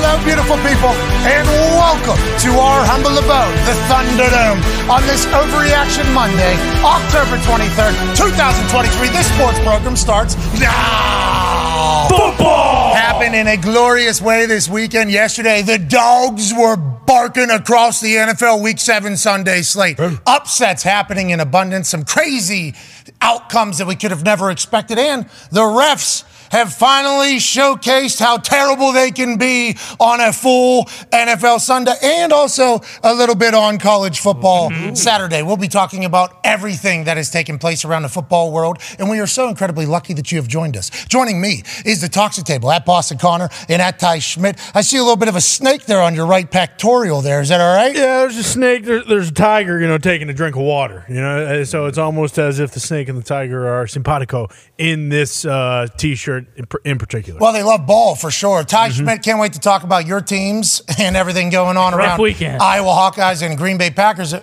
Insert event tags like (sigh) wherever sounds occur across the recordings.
Hello, beautiful people, and welcome to our humble abode, the Thunderdome, on this Overreaction Monday, October 23rd, 2023. This sports program starts now. Football! Happened in a glorious way this weekend. Yesterday, the dogs were barking across the NFL Week 7 Sunday slate. Upsets happening in abundance, some crazy outcomes that we could have never expected, and the refs have finally showcased how terrible they can be on a full NFL Sunday and also a little bit on college football Saturday. We'll be talking about everything that has taken place around the football world, and we are so incredibly lucky that you have joined us. Joining me is the Toxic Table at Boston Connor and at Ty Schmidt. I see a little bit of a snake there on your right pectoral there. Is that all right? Yeah, there's a snake. There, there's a tiger, you know, taking a drink of water. You know, uh, so it's almost as if the snake and the tiger are simpatico in this uh, t-shirt in, pr- in particular. Well, they love ball for sure. Ty Mm-hmm. Schmidt can't wait to talk about your teams (laughs) and everything going on Rough around weekend. Iowa Hawkeyes and Green Bay Packers.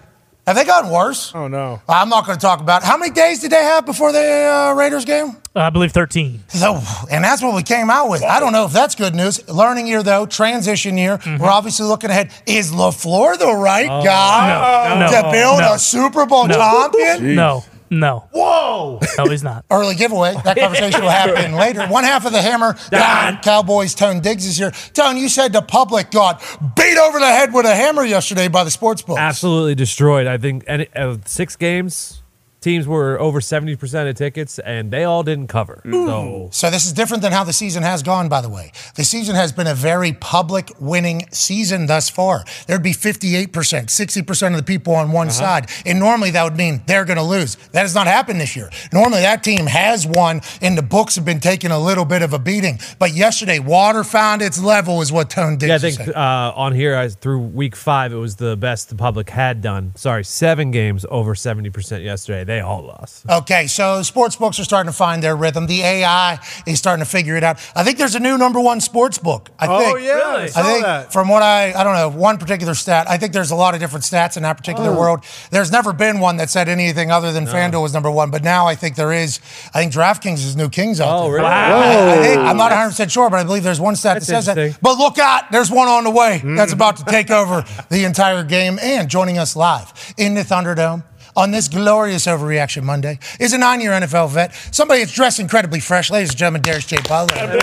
Have they gotten worse? oh no. I'm not going to talk about it. How many days did they have before the uh, Raiders game? I believe 13. So, and that's what we came out with. I don't know if that's good news. Learning year though, transition year. Mm-hmm. We're obviously looking ahead. Is Lafleur the right guy Oh, no, to build no. a Super Bowl No. champion? No, no, Whoa! no, he's not. (laughs) Early giveaway. That conversation will happen (laughs) later. One half of the hammer. down. Cowboys. Tone Digz is here. Tone, you said the public got beat over the head with a hammer yesterday by the sports books. absolutely destroyed. I think any, uh, six games, teams were over 70% of tickets, and they all didn't cover. So So this is different than how the season has gone, by the way. The season has been a very public winning season thus far. There'd be 58%, 60% of the people on one side. And normally that would mean they're going to lose. That has not happened this year. Normally that team has won and the books have been taking a little bit of a beating. But yesterday, water found its level is what Tone did. yeah, I think uh, on here I, through week five, it was the best the public had done. Sorry, seven games over 70% yesterday. They all lost. Okay, so sports books are starting to find their rhythm. The AI is starting to figure it out. I think there's a new number one sports book. I Oh think. yeah, I I saw think that. from what I I don't know one particular stat. I think there's a lot of different stats in that particular Oh. world. There's never been one that said anything other than FanDuel was number one, but now I think there is. I think DraftKings is new kings out Oh, there. really? I, I think, I'm not 100 percent sure, but I believe there's one stat That's that says that. But look out, there's one on the way Mm-hmm. that's about to take over the entire game. And joining us live in the Thunderdome. On this glorious overreaction Monday is a nine-year NFL vet, somebody that's dressed incredibly fresh. Ladies and gentlemen, Darius J. Butler.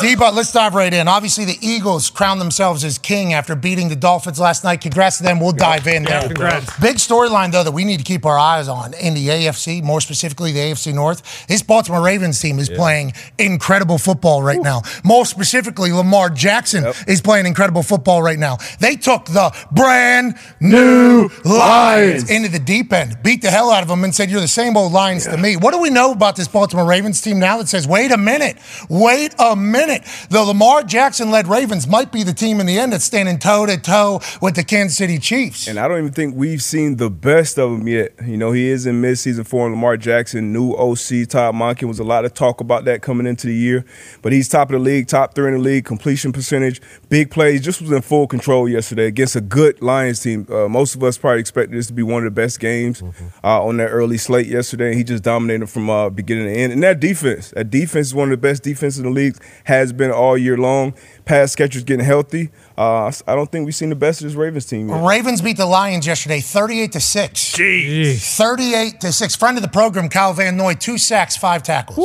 D-But, let's dive right in. Obviously, the Eagles crowned themselves as king after beating the Dolphins last night. Congrats to them. We'll dive in there. congrats. Big storyline, though, that we need to keep our eyes on in the AFC, more specifically the AFC North. This Baltimore Ravens team is playing incredible football right now. More specifically, Lamar Jackson is playing incredible football right now. They took the brand new Lions into the deep end, beat the hell out of them, and said, You're the same old Lions to me. What do we know about this Baltimore Ravens team now that says, Wait a minute, wait a minute? The Lamar Jackson led Ravens might be the team in the end that's standing toe to toe with the Kansas City Chiefs. And I don't even think we've seen the best of him yet. You know, he is in midseason form. Lamar Jackson, new OC, Todd Monken was a lot of talk about that coming into the year. But he's top of the league, top three in the league, completion percentage, big plays. Just was in full control yesterday against a good Lions team. Uh, most of us probably expected this to be one of the best games uh, on that early slate yesterday. He just dominated from uh, beginning to end. And that defense, that defense is one of the best defenses in the league, has been all year long. Pass catchers getting healthy. Uh, I don't think we've seen the best of this Ravens team yet. Ravens beat the Lions yesterday, 38 to 6. 38 to 6. Friend of the program, Kyle Van Noy, two sacks, five tackles.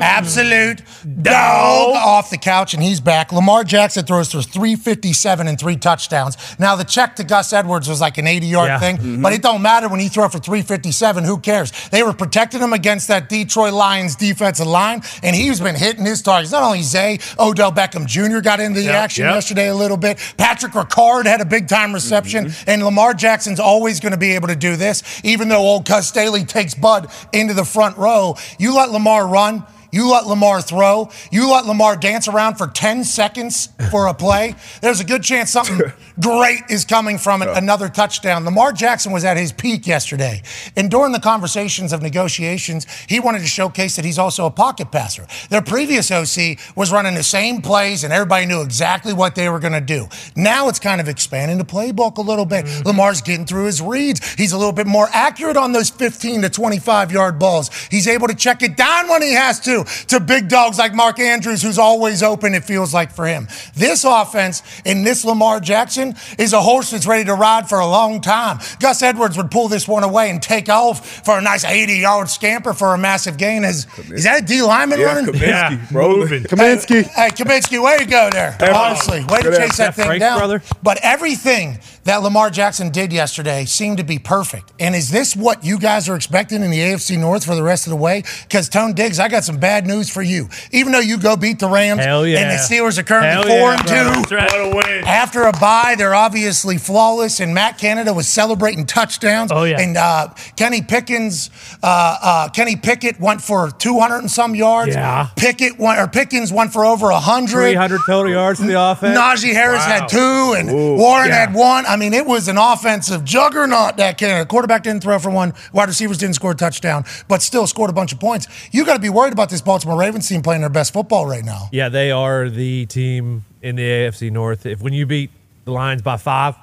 Absolute dog off the couch, and he's back. Lamar Jackson throws for 357 and three touchdowns. Now, the check to Gus Edwards was like an 80 yard Yeah. thing, but it don't matter when he throw for 357. Who cares? They were protecting him against that Detroit Lions defensive line, and he's been hitting his targets. Not only Zay, Odell Beckham Jr. got into the action yep. yesterday a little bit. Patrick Ricard had a big time reception, mm-hmm. and Lamar Jackson's always going to be able to do this, even though old Cuz Staley takes Bud into the front row. You let Lamar run. You let Lamar throw. You let Lamar dance around for 10 seconds for a play. There's a good chance something (laughs) great is coming from it. Another touchdown. Lamar Jackson was at his peak yesterday. And during the conversations of negotiations, he wanted to showcase that he's also a pocket passer. Their previous OC was running the same plays, and everybody knew exactly what they were going to do. Now it's kind of expanding the playbook a little bit. Mm-hmm. Lamar's getting through his reads. He's a little bit more accurate on those 15 to 25 yard balls. He's able to check it down when he has to. Too to big dogs like Mark Andrews, who's always open, it feels like for him. This offense in this Lamar Jackson is a horse that's ready to ride for a long time. Gus Edwards would pull this one away and take off for a nice 80 yard scamper for a massive gain. Is, is that a D lineman Yeah, running? Kaminsky, Yeah, bro. moving. Kaminsky. Hey, Kaminsky, way to go there. Hey, Honestly, way to chase that Jeff thing Frank, down. brother. But everything that Lamar Jackson did yesterday seemed to be perfect. And is this what you guys are expecting in the AFC North for the rest of the way? Because Tone Digz, I got some bad news for you. Even though you go beat the Rams yeah. and the Steelers are currently Hell four yeah, and two. Win. After a bye, they're obviously flawless, and Matt Canada was celebrating touchdowns. Oh, yeah. And uh, Kenny Pickens, uh, uh, Kenny Pickett went for 200 and some yards. Yeah. Pickett went, or Pickens went for over 100. 300 total yards for the offense. Najee Harris had two, and Warren had one. I mean, it was an offensive juggernaut. That Canada quarterback didn't throw for one, wide receivers didn't score a touchdown, but still scored a bunch of points. You got to be worried about this Baltimore Ravens team playing their best football right now. Yeah, they are the team in the AFC North. If when you beat the Lions by five,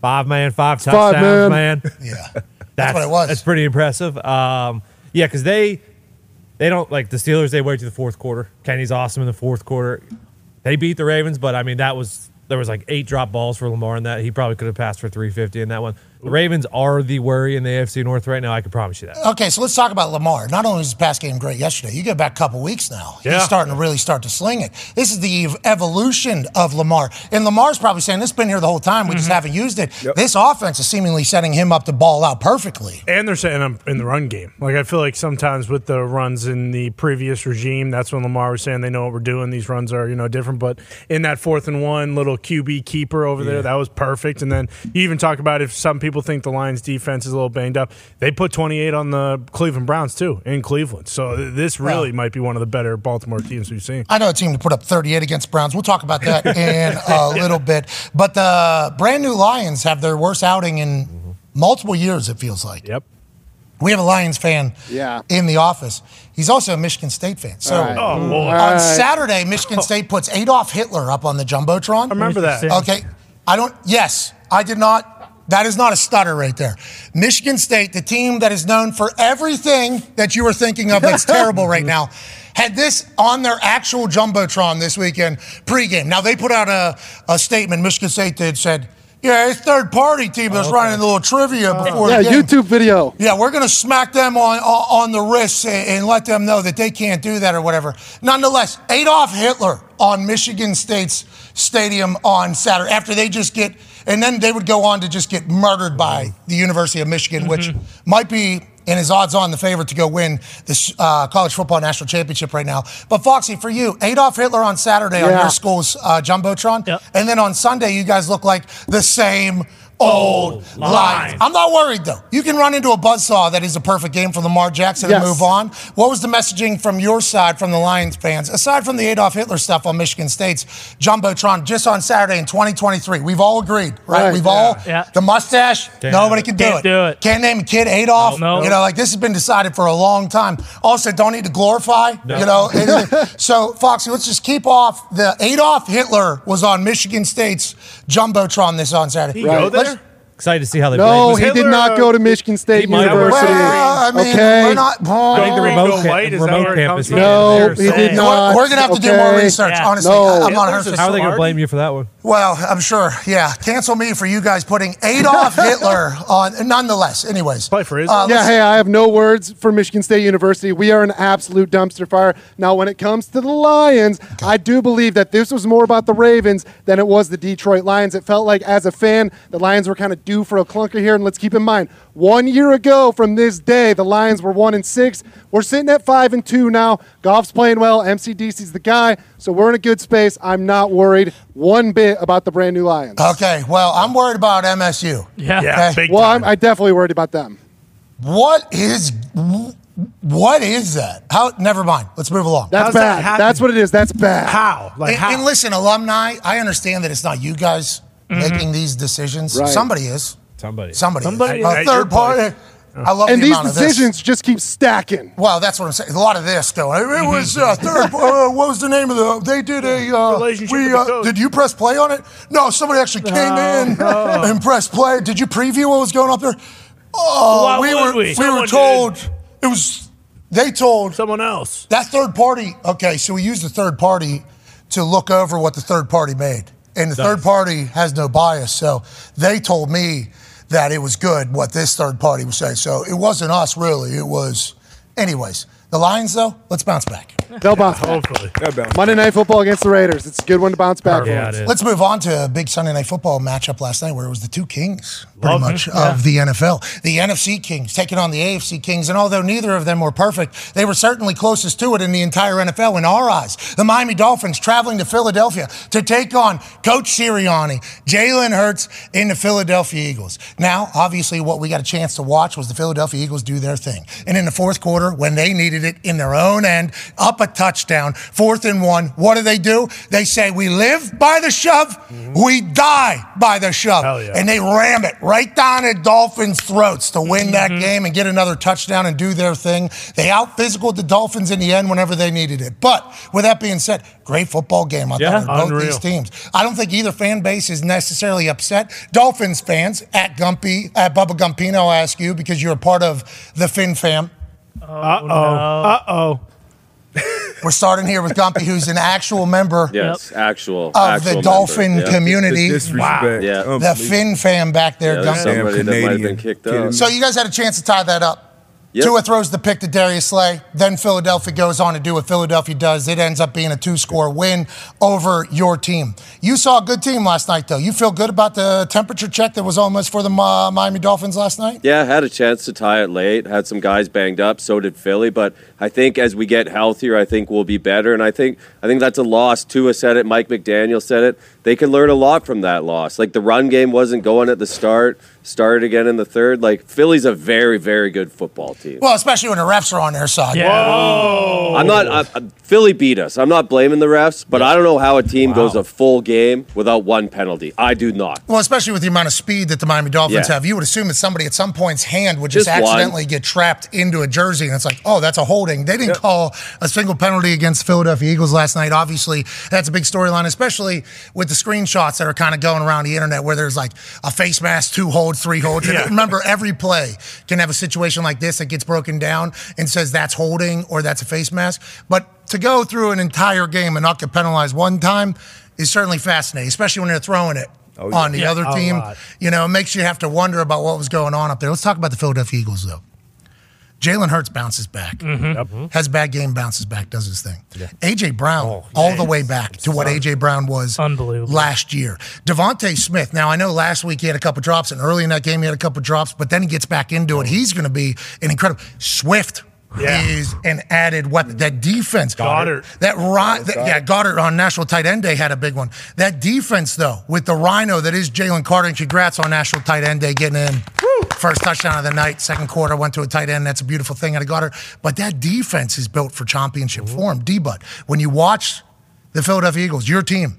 five man, five five, touchdowns, man. man. (laughs) Yeah, (laughs) That's what it was. That's pretty impressive. Um, yeah, because they they don't like the Steelers. They wait to the fourth quarter. Kenny's awesome in the fourth quarter. They beat the Ravens, but I mean that was there was like eight drop balls for Lamar in that. He probably could have passed for 350 in that one. The Ravens are the worry in the AFC North right now. I can promise you that. Okay, so let's talk about Lamar. Not only was his pass game great yesterday, you go back a couple weeks now. Yeah. He's starting to really start to sling it. This is the evolution of Lamar. And Lamar's probably saying, this has been here the whole time. We Mm-hmm. just haven't used it. This offense is seemingly setting him up to ball out perfectly. And they're setting up in the run game. Like I feel like sometimes with the runs in the previous regime, that's when Lamar was saying they know what we're doing. These runs are you know different. But in that fourth and one little QB keeper over there, that was perfect. And then you even talk about if some people think the Lions defense is a little banged up, they put 28 on the Cleveland Browns too in Cleveland. So this really Well- might be one of the better Baltimore teams we've seen. I know a team to put up 38 against Browns. We'll talk about that in a (laughs) little bit. But the brand new Lions have their worst outing in multiple years, it feels like. Yep. We have a Lions fan Yeah. in the office. He's also a Michigan State fan. So All right. Oh on right. Saturday, Michigan oh. State puts Adolf Hitler up on the Jumbotron. I remember that. Okay. I don't, yes, I did not. That is not a stutter right there. Michigan State, the team that is known for everything that you were thinking of that's terrible right (laughs) now, had this on their actual Jumbotron this weekend pregame. Now, they put out a, a statement, Michigan State did, said, yeah, it's third party team that's oh, running a little trivia oh. before Yeah, the game. YouTube video. Yeah, we're going to smack them on on on the wrists and, and let them know that they can't do that or whatever. Nonetheless, Adolf Hitler on Michigan State's stadium on Saturday after they just get, and then they would go on to just get murdered by the University of Michigan, which might be and his odds on the favorite to go win this uh, college football national championship right now. But Foxy, for you, Adolf Hitler on Saturday on your school's uh, jumbotron, Yep. and then on Sunday you guys look like the same old Lions. lions. I'm not worried though. You can run into a buzzsaw that is a perfect game for Lamar Jackson Yes. and move on. What was the messaging from your side, from the Lions fans, aside from the Adolf Hitler stuff on Michigan State's Jumbotron just on Saturday in 2023? We've all agreed, right? Right. We've all, Yeah. the mustache, nobody can do Can't it. do it. Can't name a kid Adolf. No. You know, like this has been decided for a long time. Also, don't need to glorify, you know. (laughs) so, Foxy, let's just keep off the Adolf Hitler was on Michigan State's Jumbotron this on Saturday. He go Let's- there? Excited to see how they No, play. he did not go to Michigan State he University. Well, I mean, okay. we're not. I think the remote, go ca- white, is that remote campus. comes he from? had No, he so- did not. We're, we're gonna have to do more research. Yeah. Honestly, No. I- I'm not Hitler's 100. a How are they going to blame you for that one? Well, I'm sure. Yeah, cancel me for you guys putting Adolf (laughs) Hitler on. Nonetheless, anyways. Play for Israel. Uh, Yeah, hey, I have no words for Michigan State University. We are an absolute dumpster fire. Now, when it comes to the Lions, I do believe that this was more about the Ravens than it was the Detroit Lions. It felt like, as a fan, the Lions were kind of due for a clunker here. And let's keep in mind, one year ago from this day, the Lions were one and six. We're sitting at five and two now. Goff's playing well. MCDC's the guy, so we're in a good space. I'm not worried one bit about the brand new Lions. Okay. Well, I'm worried about MSU. Yeah. Yeah, Okay. big Well, time. I'm I definitely worried about them. What is? What is that? How? Never mind. Let's move along. That's How's bad. happen? That's what it is. That's bad. how? Like and, how? and listen, alumni. I understand that it's not you guys making these decisions. Right. Somebody is. Somebody. Somebody. Somebody is. is. A third party. I love And the these amount of this. decisions just keep stacking. Well, that's what I'm saying. A lot of this though. It was uh, third. Uh, what was the name of the? They did a. Uh, Relationship we, with the uh, did you press play on it? No, somebody actually came in and pressed play. Did you preview what was going up there? Oh, Why we were we? we were Someone told it was They told someone else. That third party, okay, so we used the third party to look over what the third party made. And the third party has no bias. So they told me that it was good what this third party was saying. So it wasn't us, really. It was, anyways. The Lions, though, let's bounce back. (laughs) They'll bounce back. Hopefully. That bounce Monday Night Football against the Raiders. It's a good one to bounce back Yeah, from. it is. Let's move on to a big Sunday night football matchup last night where it was the two kings, pretty Love much, it. of the NFL. The NFC Kings taking on the AFC Kings. And although neither of them were perfect, they were certainly closest to it in the entire NFL in our eyes. The Miami Dolphins traveling to Philadelphia to take on Coach Sirianni, Jalen Hurts, and the Philadelphia Eagles. Now, obviously, what we got a chance to watch was the Philadelphia Eagles do their thing. And in the fourth quarter, when they needed it in their own end, up a touchdown, fourth and one, what do they do? They say, We live by the shove, we die by the shove. Hell yeah. And they ram it right down at Dolphins' throats to win that game and get another touchdown and do their thing. They out physical the Dolphins in the end whenever they needed it. But with that being said, great football game. I Yeah, thought both these teams. I don't think either fan base is necessarily upset. Dolphins fans at Gumpy, at Bubba Gumpino, I'll ask you because you're a part of the Fin fam. Uh oh. Uh oh. We're starting here with Gumpy, who's an actual member Yes, actual of actual the. Dolphin Yeah. community. The disrespect. Yeah. The Unbelievable. Fin fam back there, Yeah, Gumpy. somebody that might have been kicked kidding out. So you guys had a chance to tie that up. Yep. Tua throws the pick to Darius Slay. Then Philadelphia goes on to do what Philadelphia does. It ends up being a two-score win over your team. You saw a good team last night, though. You feel good about the temperature check that was almost for the uh, Miami Dolphins last night? Yeah, had a chance to tie it late. Had some guys banged up. So did Philly. But I think as we get healthier, I think we'll be better. And I think I think that's a loss. Tua said it. Mike McDaniel said it. They can learn a lot from that loss. Like the run game wasn't going at the start. Started again in the third. Like Philly's a very very good football team. Well, especially when the refs are on their side. Yeah, I'm not. I, I, Philly beat us. I'm not blaming the refs, but I don't know how a team goes a full game without one penalty. I do not. Well, especially with the amount of speed that the Miami Dolphins Yeah. have, you would assume that somebody at some point's hand would just, Just one. accidentally get trapped into a jersey, and it's like, oh, that's a holding. They didn't call a single penalty against Philadelphia Eagles last night. Obviously, that's a big storyline, especially with the screenshots that are kind of going around the internet where there's like a face mask, two holds, three holds. And Remember, every play can have a situation like this that gets broken down and says that's holding or that's a face mask. But to go through an entire game and not get penalized one time is certainly fascinating, especially when they're throwing it Oh, yeah. on the Yeah, other team. You know, it makes you have to wonder about what was going on up there. Let's talk about the Philadelphia Eagles, though. Jalen Hurts bounces back, mm-hmm. Mm-hmm. has a bad game, bounces back, does his thing. AJ Brown, all the way back to what AJ Brown was Unbelievable. last year. DeVonta Smith. Now I know last week he had a couple drops, and early in that game he had a couple drops, but then he gets back into it. He's going to be an incredible Swift. Yeah. Is an added weapon. That defense, Goedert. That, ri- that yeah, Goedert on National Tight End Day had a big one. That defense, though, with the Rhino that is Jalen Carter, and congrats on National Tight End Day getting in. First touchdown of the night, second quarter went to a tight end. That's a beautiful thing out of Goedert. But that defense is built for championship form. D Bud, when you watch the Philadelphia Eagles, your team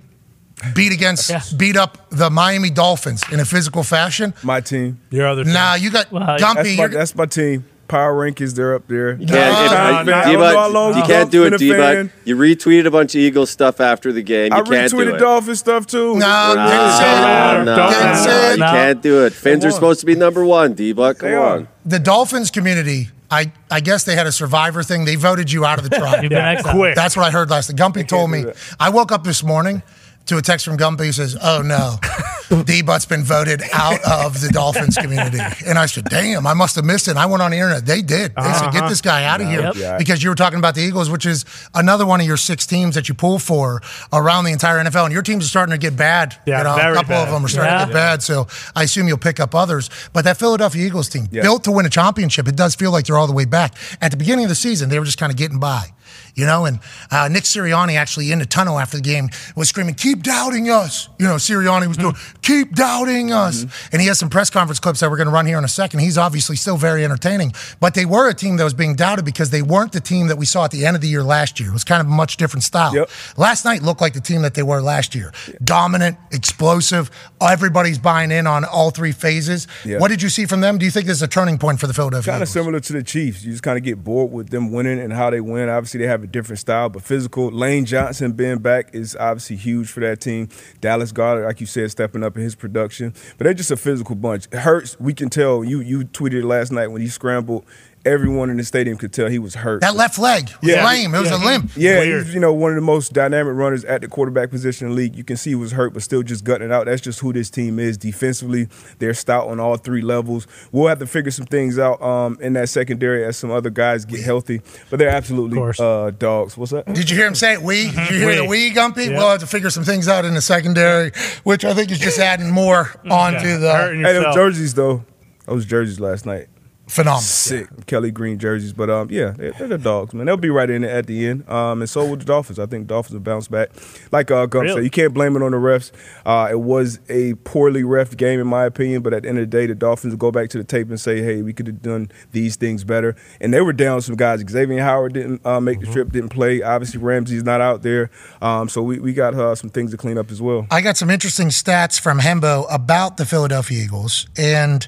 beat against, Yeah. beat up the Miami Dolphins in a physical fashion. My team. Your other team. Now you got Well, That's Gumpy. my, that's my team. Power rankings, they're up there. You can't, No, no, I- no, don't D-Bud, how you can't do it, a D-Bud. You retweeted a bunch of Eagles stuff after the game. You I can't do retweeted it. Dolphin stuff too. No, Nah, didn't say it. matter. no, no, you can't do it. Fins are supposed to be number one, D-Buck. Come They on. the Dolphins community, I, I guess they had a survivor thing. They voted you out of the (laughs) tribe. You've been Yeah, quick. That's what I heard last night. Gumpy told me. I woke up this morning to a text from Gumpy who says, Oh no, (laughs) D Butt's been voted out of the Dolphins community. And I said, Damn, I must have missed it. And I went on the internet. They did. They said, Get uh-huh. this guy out of here. Yep. Because you were talking about the Eagles, which is another one of your six teams that you pull for around the entire NFL. And your teams are starting to get bad. Yeah, you know, a very couple of them are starting Yeah. to get bad. So I assume you'll pick up others. But that Philadelphia Eagles team, Yeah. built to win a championship, it does feel like they're all the way back. At the beginning of the season, they were just kind of getting by. You know, and uh, Nick Sirianni actually in the tunnel after the game was screaming, "Keep doubting us!" You know, Sirianni was doing, "Keep doubting us," and he has some press conference clips that we're going to run here in a second. He's obviously still very entertaining, but they were a team that was being doubted because they weren't the team that we saw at the end of the year last year. It was kind of a much different style. Yep. Last night looked like the team that they were last year, dominant, explosive. Everybody's buying in on all three phases. Yeah. What did you see from them? Do you think this is a turning point for the Philadelphia? Kind of similar to the Chiefs. You just kind of get bored with them winning and how they win. Obviously, they have a different style, but physical. Lane Johnson being back is obviously huge for that team. Dallas Goedert, like you said, stepping up in his production. But they're just a physical bunch. Hurts. We can tell. You you tweeted last night when he scrambled everyone in the stadium could tell he was hurt. That left leg was Yeah. lame. It was Yeah, a limp. Yeah, Weird. he's, you know, one of the most dynamic runners at the quarterback position in the league. You can see he was hurt, but still just gutting it out. That's just who this team is. Defensively, they're stout on all three levels. We'll have to figure some things out um, in that secondary as some other guys get healthy, but they're absolutely uh, dogs. What's that? Did you hear him say it? We? Did you hear the We. we, Gumpy? Yeah. We'll have to figure some things out in the secondary, which I think is just adding more onto the Hurting Hey, those jerseys though. Those jerseys last night. Phenomenal. Sick Kelly Green jerseys, but um, yeah, they're, they're the dogs, man. They'll be right in it at the end. Um, and so will the Dolphins. I think Dolphins will bounce back. Like uh, Gump Really? said, you can't blame it on the refs. Uh, it was a poorly ref game in my opinion, but at the end of the day, the Dolphins will go back to the tape and say, hey, we could have done these things better. And they were down some guys. Xavier Howard didn't uh, make the trip, didn't play. Obviously, Ramsey's not out there, um, so we we got uh, some things to clean up as well. I got some interesting stats from Hembo about the Philadelphia Eagles. And,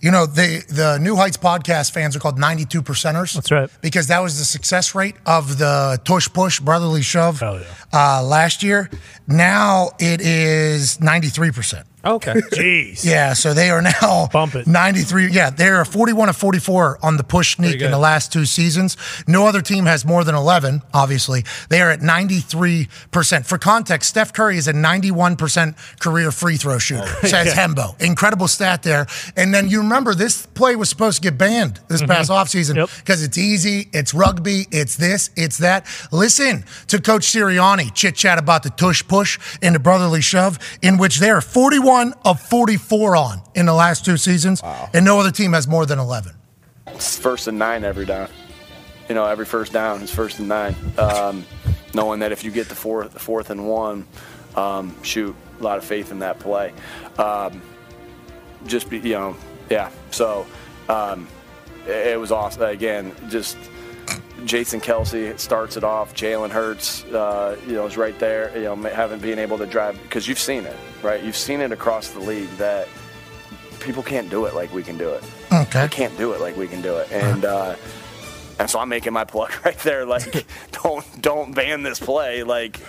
you know, the, the New Heights podcast fans are called 92 percenters. That's right. Because that was the success rate of the tush push, brotherly shove yeah. uh, last year. Now it is 93%. Okay. (laughs) Jeez. Yeah, so they are now Bump it. 93. Yeah, they're 41 of 44 on the push sneak in the last two seasons. No other team has more than 11, obviously. They are at 93%. For context, Steph Curry is a 91% career free throw shooter, oh, says Hembo. Incredible stat there. And then you remember this play was supposed to get banned this mm-hmm. past offseason Yep. because it's easy, it's rugby, it's this, it's that. Listen to Coach Sirianni chit chat about the tush push and the brotherly shove, in which they are 41 of 44 on in the last two seasons, and no other team has more than 11. It's first and nine every down. You know, every first down is first and nine. Um, knowing that if you get the fourth, fourth and one, um, shoot, a lot of faith in that play. Um, just be, you know, yeah. So um, it, it was awesome. Again, just Jason Kelce starts it off. Jalen Hurts, uh, you know, is right there. You know, haven't been able to drive because you've seen it, right? You've seen it across the league that people can't do it like we can do it. Okay. They can't do it like we can do it, and uh, and so I'm making my plug (laughs) right there. Like, (laughs) don't don't ban this play. Like,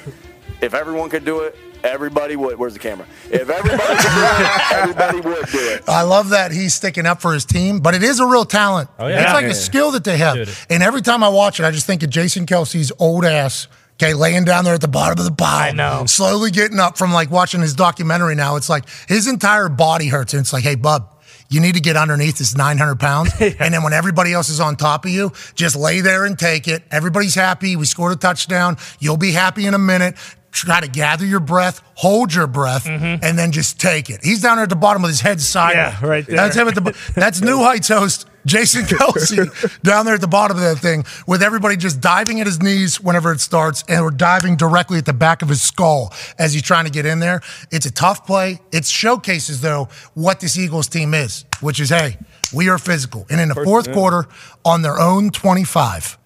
if everyone could do it, everybody would. Where's the camera? If everybody could do it, (laughs) everybody would do it. I love that he's sticking up for his team, but it is a real talent. Oh, yeah. It's like Yeah. a skill that they have. Dude. And every time I watch it, I just think of Jason Kelce's old ass. Okay, laying down there at the bottom of the pile. I know. Slowly getting up from like watching his documentary now. It's like his entire body hurts. And it's like, hey, bub, you need to get underneath this 900 pounds. (laughs) And then when everybody else is on top of you, just lay there and take it. Everybody's happy. We scored a touchdown. You'll be happy in a minute. Try to gather your breath, hold your breath, and then just take it. He's down there at the bottom with his head sideways. Yeah, right there. That's him at the. That's New Heights host Jason (laughs) Kelce down there at the bottom of that thing, with everybody just diving at his knees whenever it starts, and we're diving directly at the back of his skull as he's trying to get in there. It's a tough play. It showcases though what this Eagles team is, which is hey, we are physical, and in the fourth quarter, on their own twenty-five,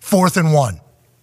fourth and one.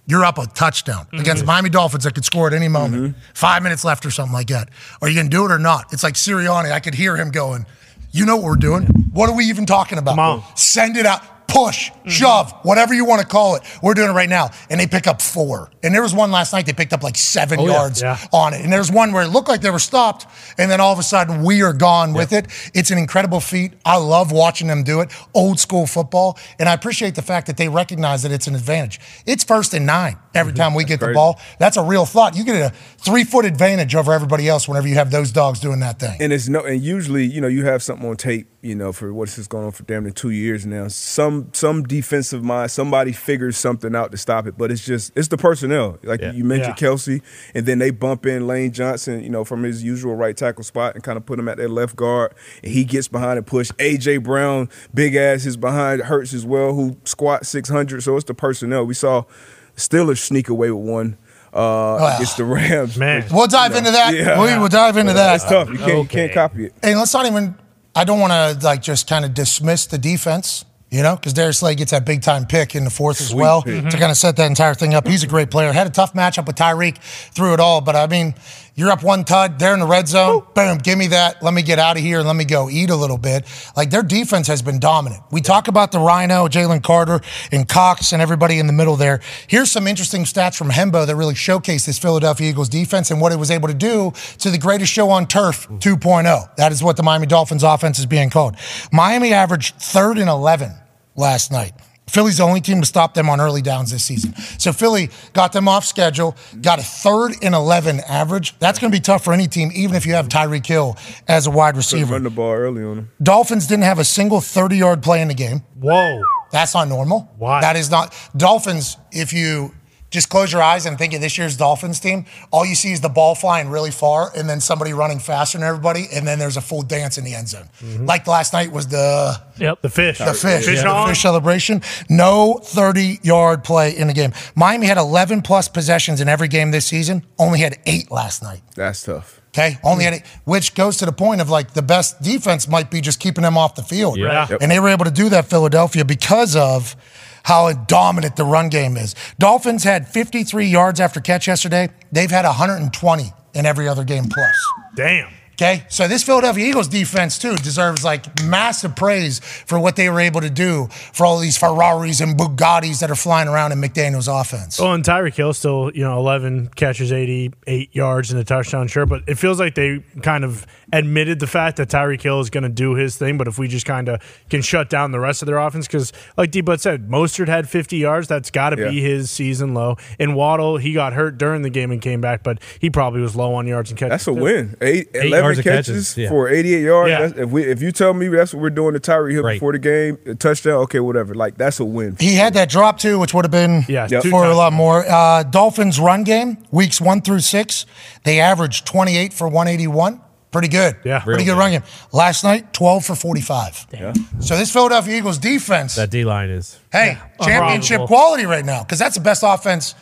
You're up a touchdown mm-hmm. against Miami Dolphins that could score at any moment. Mm-hmm. Five minutes left or something like that. Are you going to do it or not? It's like Sirianni. I could hear him going, You know what we're doing? What are we even talking about? Send it out. Push, mm-hmm. shove, whatever you want to call it. We're doing it right now. And they pick up four. And there was one last night, they picked up like seven oh, yards Yeah. on it. And there's one where it looked like they were stopped, and then all of a sudden we are gone with it. It's an incredible feat. I love watching them do it. Old school football. And I appreciate the fact that they recognize that it's an advantage. It's first and nine every mm-hmm. time we get the ball. That's a real thought. You get a three foot advantage over everybody else whenever you have those dogs doing that thing. And it's no, and usually, you know, you have something on tape, you know, for what's this going on for damn near two years now. Some some defensive mind, somebody figures something out to stop it, but it's just it's the personnel. Like Yeah. you mentioned, Yeah. Kelce, and then they bump in Lane Johnson, you know, from his usual right tackle spot and kind of put him at their left guard, and he gets behind and push. AJ Brown, big ass, is behind Hurts as well, who squat six hundred. So it's the personnel. We saw Steelers sneak away with one. Uh, against the Rams. Man. (laughs) We'll dive into that. Yeah. We will dive into that. It's tough. You can't, you can't copy it. And let's not even. I don't want to like just kind of dismiss the defense, you know, because Darius Slay gets that big time pick in the fourth as well mm-hmm. to kind of set that entire thing up. He's a great player. Had a tough matchup with Tyreek through it all, but I mean, you're up one tud. They're in the red zone. Boom, give me that. Let me get out of here and let me go eat a little bit. Like their defense has been dominant. We talk about the Rhino, Jalen Carter, and Cox, and everybody in the middle there. Here's some interesting stats from Hembo that really showcase this Philadelphia Eagles defense and what it was able to do to the greatest show on turf 2.0. That is what the Miami Dolphins offense is being called. Miami averaged third and 11 last night. Philly's the only team to stop them on early downs this season. So Philly got them off schedule, got a third and 11 average. That's going to be tough for any team, even if you have Tyreek Hill as a wide receiver. Run the ball early on them. Dolphins didn't have a single 30 yard play in the game. Whoa. That's not normal. Why? That is not. Dolphins, if you just close your eyes and think of this year's Dolphins team, all you see is the ball flying really far and then somebody running faster than everybody, and then there's a full dance in the end zone. Mm-hmm. Like last night was the Yep. The fish. the fish, Fish the fish celebration. No 30 yard play in the game. Miami had 11 plus possessions in every game this season, only had eight last night. That's tough. Okay, only had eight, which goes to the point of like the best defense might be just keeping them off the field. Yeah. Yep. And they were able to do that, Philadelphia, because of how dominant the run game is. Dolphins had 53 yards after catch yesterday. They've had 120 in every other game plus. Damn. Okay, so this Philadelphia Eagles defense too deserves like massive praise for what they were able to do for all these Ferraris and Bugattis that are flying around in McDaniel's offense. Well, and Tyreek Hill still, you know, 11 catches, 88 yards and a touchdown, sure. But it feels like they kind of admitted the fact that Tyreek Hill is going to do his thing. But if we just kind of can shut down the rest of their offense, because like D Bud said, Mostert had 50 yards. That's got to Yeah. be his season low. And Waddle, he got hurt during the game and came back, but he probably was low on yards and catches. That's a too. win. Eight, Eight 11 yards catches, catches, yeah. for 88 yards. Yeah. That's, if we if you tell me that's what we're doing to Tyreek Hill Great. before the game, a touchdown, okay, whatever. Like that's a win. He had that drop too, which would have been Yeah, Yep. for a lot more. Uh, Dolphins run game weeks one through six, they averaged 28 for 181. Pretty good. Yeah. pretty Real good run game. Last night, 12 for 45. Yeah. So this Philadelphia Eagles defense, That D line is. hey, championship quality right now because that's the best offense.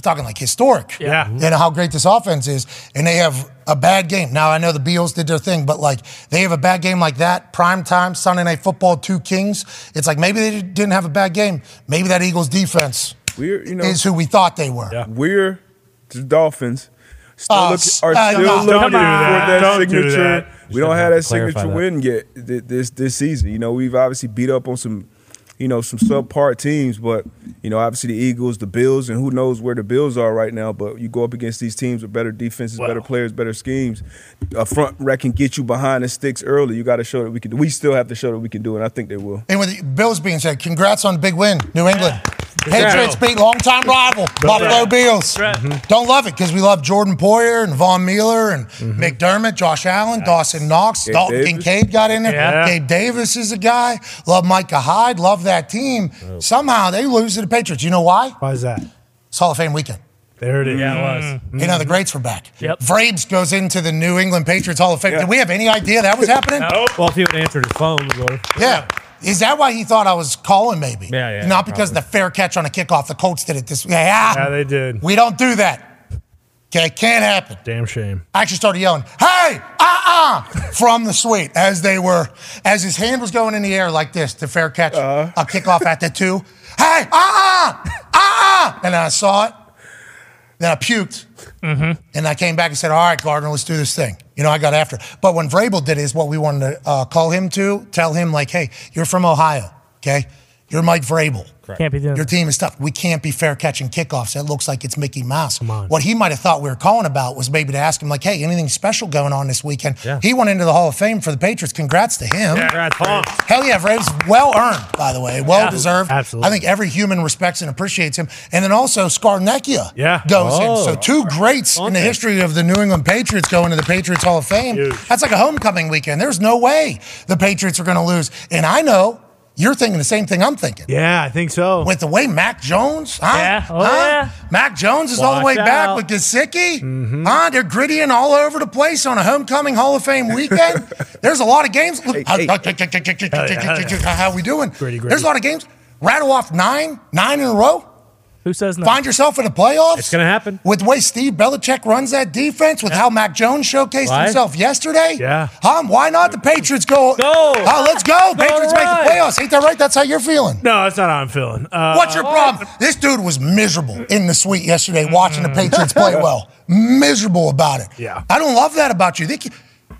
We're talking like historic. Yeah. You know how great this offense is, and they have a bad game. Now I know the Beals did their thing, but like they have a bad game like that, prime time Sunday night football, two Kings. It's like maybe they didn't have a bad game. Maybe that Eagles defense We're you know is who we thought they were. Yeah. we're the Dolphins. Still Uh, look, are uh, still no. looking Don't do for that. that Don't do signature. that. We don't have have that signature that. win yet this this season. You know, we've obviously beat up on some, you know, some subpar teams, but you know, obviously the Eagles, the Bills, and who knows where the Bills are right now. But you go up against these teams with better defenses, better players, better schemes. A front that can get you behind the sticks early. You got to show that we can. We still have to show that we can do it. And I think they will. And with the Bills being said, congrats on the big win, New England. Patriots beat longtime rival Buffalo Bills. Don't love it because we love Jordan Poyer and Von Miller and McDermott, Josh Allen, Dawson Knox, Gabe Dalton Davis. Kincaid got in there. Yeah. Gabe Davis is a guy. Love Micah Hyde. Love that team. Somehow they lose to the Patriots. You know why? Why is that? It's Hall of Fame weekend. There it is. Yeah, it was. You know, the mm. greats were back. Yep. Vrabes goes into the New England Patriots Hall of Fame. Yeah. Did we have any idea that was happening? Well, if he would have answered his phone, we would have. Yeah. Is that why he thought I was calling maybe? Yeah, yeah, Not because the fair catch on a kickoff. The Colts did it this way. Yeah, Yeah, they did. we don't do that. Okay, can't happen. Damn shame. I actually started yelling, hey, uh-uh, from the suite as they were, as his hand was going in the air like this to fair catch Uh-huh. a kickoff at the two. Hey, uh-uh, uh-uh. And then I saw it. Then I puked. Mm-hmm. And I came back and said, all right, Gardner, let's do this thing. You know, I got after. But when Vrabel did it, is what we wanted to uh, call him to, tell him like, hey, you're from Ohio, okay? You're Mike Vrabel. Can't be doing Your that. team is tough. We can't be fair catching kickoffs. That looks like it's Mickey Mouse. Come on. What he might have thought we were calling about was maybe to ask him, like, hey, anything special going on this weekend? Yeah. He went into the Hall of Fame for the Patriots. Congrats to him. Yeah, Congrats, Tom. Hell yeah, Vrabes. Well earned, by the way. Well deserved. absolutely. I think every human respects and appreciates him. And then also Scarnecchia Yeah. goes Oh. in. So two greats in the history of the New England Patriots going to the Patriots Hall of Fame. Huge. That's like a homecoming weekend. There's no way the Patriots are going to lose. And I know you're thinking the same thing I'm thinking Yeah, I think so. with the way Mac Jones, huh? Yeah. Oh, Huh? yeah. Mac Jones is all the way Watch back with Gesicki. Mm-hmm. Huh? They're grittying all over the place on a homecoming Hall of Fame weekend. There's a lot of games. Look, how, hey. how we doing? Gritty, gritty. There's a lot of games. Rattle off nine, nine in a row. Who says no? Find yourself in the playoffs. It's gonna happen. With the way Steve Belichick runs that defense, with how Mac Jones showcased Right. himself yesterday. Yeah. Huh? Why not the Patriots go? Go. Oh, let's go. Patriots make right. the playoffs. Ain't that right? That's how you're feeling. no, that's not how I'm feeling. Uh, What's your problem? This dude was miserable in the suite yesterday watching the Patriots play (laughs) well. Miserable about it. Yeah. I don't love that about you. They, ca-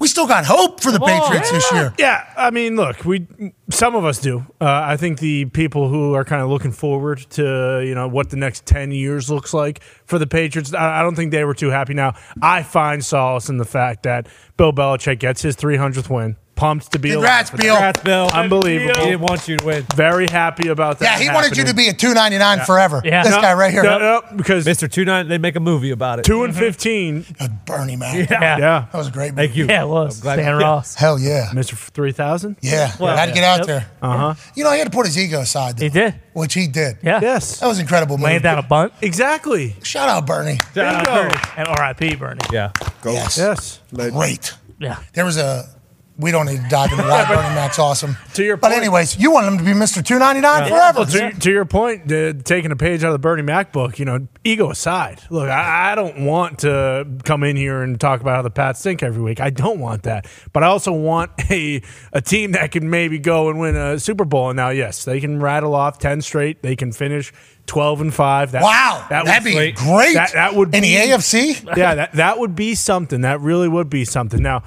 we still got hope for the Patriots this year. Yeah, I mean, look, we some of us do. Uh, I think the people who are kind of looking forward to you know what the next ten years looks like for the Patriots, I, I don't think they were too happy. Now, I find solace in the fact that Bill Belichick gets his 300th win. Pumped to be Congrats, alive. Bill. Congrats, Bill. Unbelievable. He didn't want you to win. Very happy about that. Yeah, he wanted you to be a two ninety nine forever. Yeah. This No, guy right here, no, no, because Mr. Two Nine, they make a movie about it. two and fifteen. Bernie man. Yeah. Yeah, That was a great movie. Thank you. Yeah, it was. I'm glad- Stan Ross. Hell yeah. Mr. Three Thousand. Yeah. Well, had to get out yep. there. Uh huh. You know, he had to put his ego aside. though, He did. Which he did. Yeah. Yes. That was an incredible. Move. Laying down a bunt. Exactly. Shout out Bernie. Shout out Bernie. And R.I.P. Bernie. Yeah. Yes. Yes. Great. Yeah. There was a. We don't need to dive into why (laughs) Bernie Mac's awesome. To your But anyways, you want him to be Mr. 299 forever. Well, to, to your point, uh, taking a page out of the Bernie Mac book, you know, ego aside. Look, I, I don't want to come in here and talk about how the Pats stink every week. I don't want that. But I also want (laughs) a a team that can maybe go and win a Super Bowl. And now, yes, they can rattle off ten straight. They can finish twelve and five. That, wow. that That'd would- be great. That, that would In be, the AFC? (laughs) yeah, that that would be something. That really would be something. Now,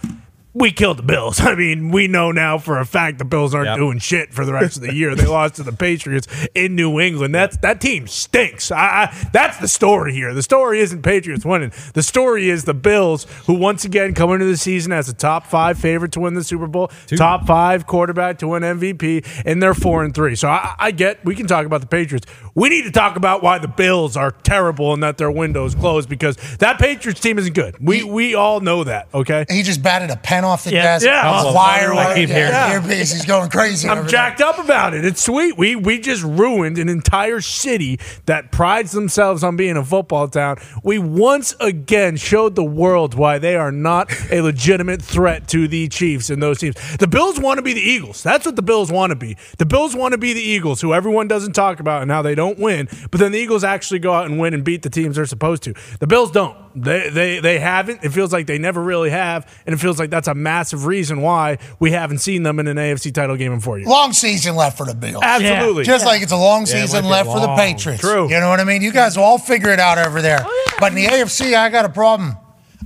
we killed the Bills. (laughs) I mean, we know now for a fact the Bills aren't Yep. doing shit for the rest of the year. They lost to the Patriots in New England. That's that team stinks. I, I, that's the story here. The story isn't Patriots winning. The story is the Bills, who once again come into the season as a top five favorite to win the Super Bowl, top five quarterback to win MVP, and they're four and three. So I, I get we can talk about the Patriots. We need to talk about why the Bills are terrible and that their window is closed because that Patriots team isn't good. We we all know that. Okay. He just batted a pen off the Yeah. desk. Yeah. Off Oh, wire. I keep hearing yeah. that. Earpiece. He's going crazy. I'm over jacked up about it. It's sweet. We we just ruined an entire city that prides themselves on being a football town. We once again showed the world why they are not a legitimate threat to the Chiefs and those teams. The Bills want to be the Eagles. That's what the Bills want to be. The Bills want to be the Eagles, who everyone doesn't talk about and how they don't win. But then the Eagles actually go out and win and beat the teams they're supposed to. The Bills don't. They they they haven't. It feels like they never really have, and it feels like that's a massive reason why we haven't seen them in an AFC title game in four years. Long season left for the Bills. Absolutely. Just like it's a long it season might be left for the. Patriots. True. You know what I mean? You guys will all figure it out over there. But in the AFC, I got a problem.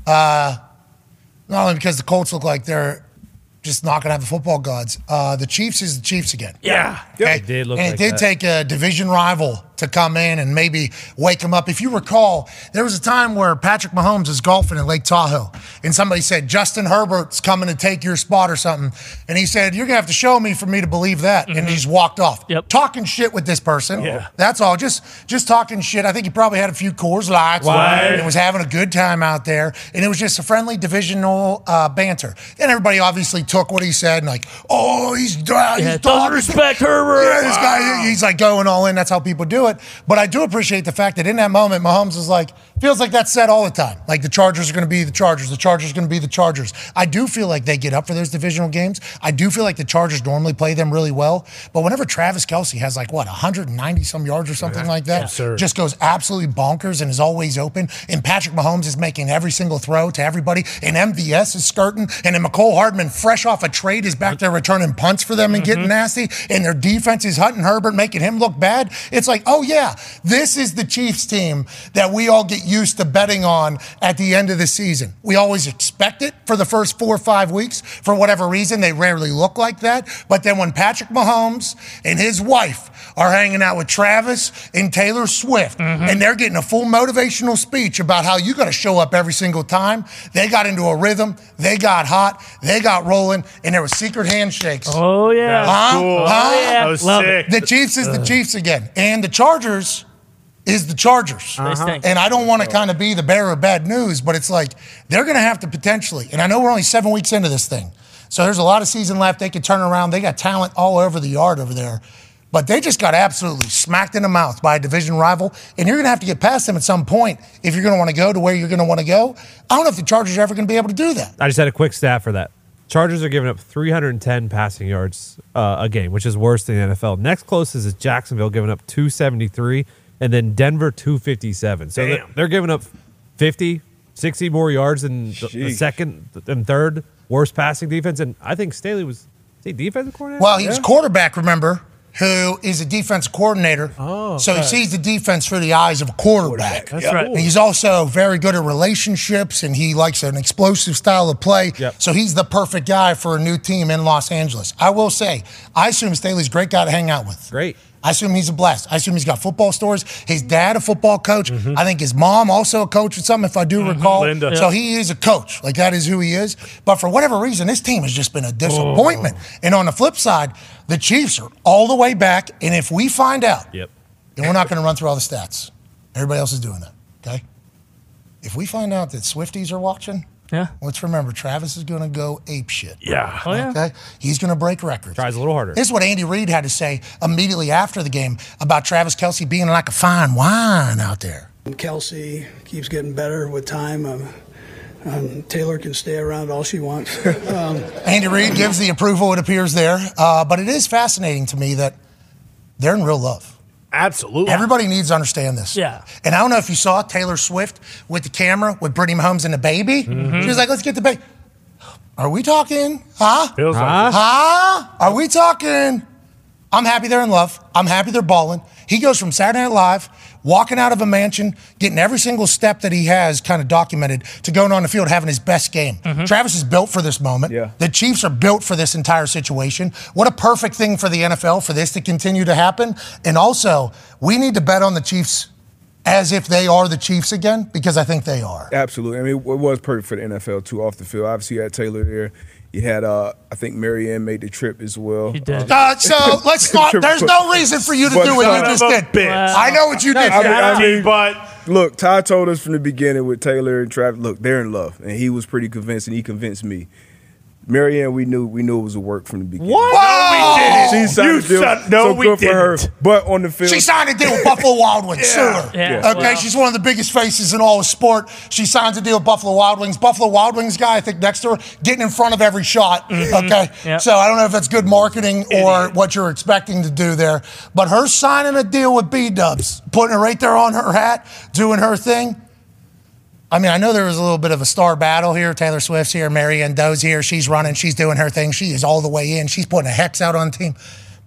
Uh, not only because the Colts look like they're just not going to have the football gods. Uh, the Chiefs is the Chiefs again. yeah. Okay? It did look and like it did that. take a division rival to come in and maybe wake him up. If you recall, there was a time where Patrick Mahomes is golfing in Lake Tahoe, and somebody said Justin Herbert's coming to take your spot or something, and he said you're gonna have to show me for me to believe that, and he just walked off. Yep. Talking shit with this person. Yeah. That's all. Just just talking shit. I think he probably had a few Coors Lights Right. and was having a good time out there, and it was just a friendly divisional uh, banter. And everybody obviously took what he said and like, oh, he's he's Yeah, doesn't respect Herbert. yeah, this guy, he's like going all in. That's how people it. But I do appreciate the fact that in that moment, Mahomes was like, feels like that's said all the time. Like the Chargers are going to be the Chargers. The Chargers are going to be the Chargers. I do feel like they get up for those divisional games. I do feel like the Chargers normally play them really well. But whenever Travis Kelce has like, what, 190 some yards or something like that, Absurd. just goes absolutely bonkers and is always open. And Patrick Mahomes is making every single throw to everybody. And MVS is skirting. And then Mecole Hardman, fresh off a trade, is back there returning punts for them and getting mm-hmm. nasty. And their defense is hunting Herbert, making him look bad. It's like, oh, yeah, this is the Chiefs team that we all get used to betting on at the end of the season. We always expect it for the first four or five weeks. For whatever reason, they rarely look like that. But then when Patrick Mahomes and his wife are hanging out with Travis and Taylor Swift, mm-hmm. and they're getting a full motivational speech about how you got to show up every single time. They got into a rhythm, they got hot, they got rolling, and there was secret handshakes. Oh yeah. Huh? Cool. Huh? Oh, yeah. That was Love sick. The Chiefs is the uh. Chiefs again, and the Chargers is the Chargers. They stink. And I don't want to kind of be the bearer of bad news, but it's like they're going to have to potentially, and I know we're only seven weeks into this thing, so there's a lot of season left. They could turn around. They got talent all over the yard over there, but they just got absolutely smacked in the mouth by a division rival, and you're going to have to get past them at some point if you're going to want to go to where you're going to want to go. I don't know if the Chargers are ever going to be able to do that. I just had a quick stat for that. Chargers are giving up 310 passing yards uh, a game, which is worse than the NFL. Next closest is Jacksonville, giving up 273, and then Denver 257. So they're, Damn. they're giving up 50, 60 more yards than the, the second and third worst passing defense. And I think Staley was is he defensive coordinator. Well, he was quarterback, remember, who is a defense coordinator. Oh, so he sees the defense through the eyes of a quarterback. That's right. And he's also very good at relationships and he likes an explosive style of play. Yep. So he's the perfect guy for a new team in Los Angeles. I will say, I assume Staley's a great guy to hang out with. Great. I assume he's a blast. I assume he's got football stories. His dad, a football coach. Mm-hmm. I think his mom also a coach or something, if I do mm-hmm. recall. Linda. So he is a coach. Like that is who he is. But for whatever reason, this team has just been a disappointment. Oh. And on the flip side, the Chiefs are all the way back. And if we find out, Yep. and we're not going to run through all the stats, everybody else is doing that. Okay. If we find out that Swifties are watching, Yeah. let's remember Travis is going to go ape shit. Yeah. Oh yeah. Okay. He's going to break records. Tries a little harder. This is what Andy Reid had to say immediately after the game about Travis Kelce being like a fine wine out there. Kelce keeps getting better with time. Um, um, Taylor can stay around all she wants. (laughs) Um, Andy Reid gives the approval, it appears there. Uh, but it is fascinating to me that they're in real love. Absolutely. Everybody needs to understand this. Yeah. And I don't know if you saw Taylor Swift with the camera with Brittany Mahomes and the baby. Mm-hmm. She was like, let's get the baby. Are we talking? Huh? Feels Huh? it. Huh? Are we talking? I'm happy they're in love. I'm happy they're balling. He goes from Saturday Night Live, walking out of a mansion, getting every single step that he has kind of documented to going on the field having his best game. Mm-hmm. Travis is built for this moment. Yeah. The Chiefs are built for this entire situation. What a perfect thing for the NFL for this to continue to happen. And also, we need to bet on the Chiefs as if they are the Chiefs again because I think they are. Absolutely. I mean, it was perfect for the NFL too off the field. Obviously, you had Taylor there. You had, uh, I think, Marianne made the trip as well. He did. Uh, so (laughs) let's not. There's no reason for you to But do what you just did. bitch. I know what you did. I mean, I mean- but Look, Ty told us from the beginning with Taylor and Travis. Look, they're in love, and he was pretty convinced, and he convinced me. Marianne, we knew we knew it was a work from the beginning. what? Whoa! She signed You a deal, son- no, so we good for her. didn't. But on the field, She signed a deal with Buffalo Wild Wings. Sue her. Yeah. Okay, Wow. she's one of the biggest faces in all of sport. She signs a deal with Buffalo Wild Wings. Buffalo Wild Wings guy, I think next to her, getting in front of every shot. Mm-hmm. Okay, Yep. so I don't know if that's good marketing or what you're expecting to do there. But her signing a deal with B Dubs, putting it right there on her hat, doing her thing. I mean, I know there was a little bit of a star battle here. Taylor Swift's here, Marianne Doe's here. She's running, she's doing her thing. She is all the way in. She's putting a hex out on the team.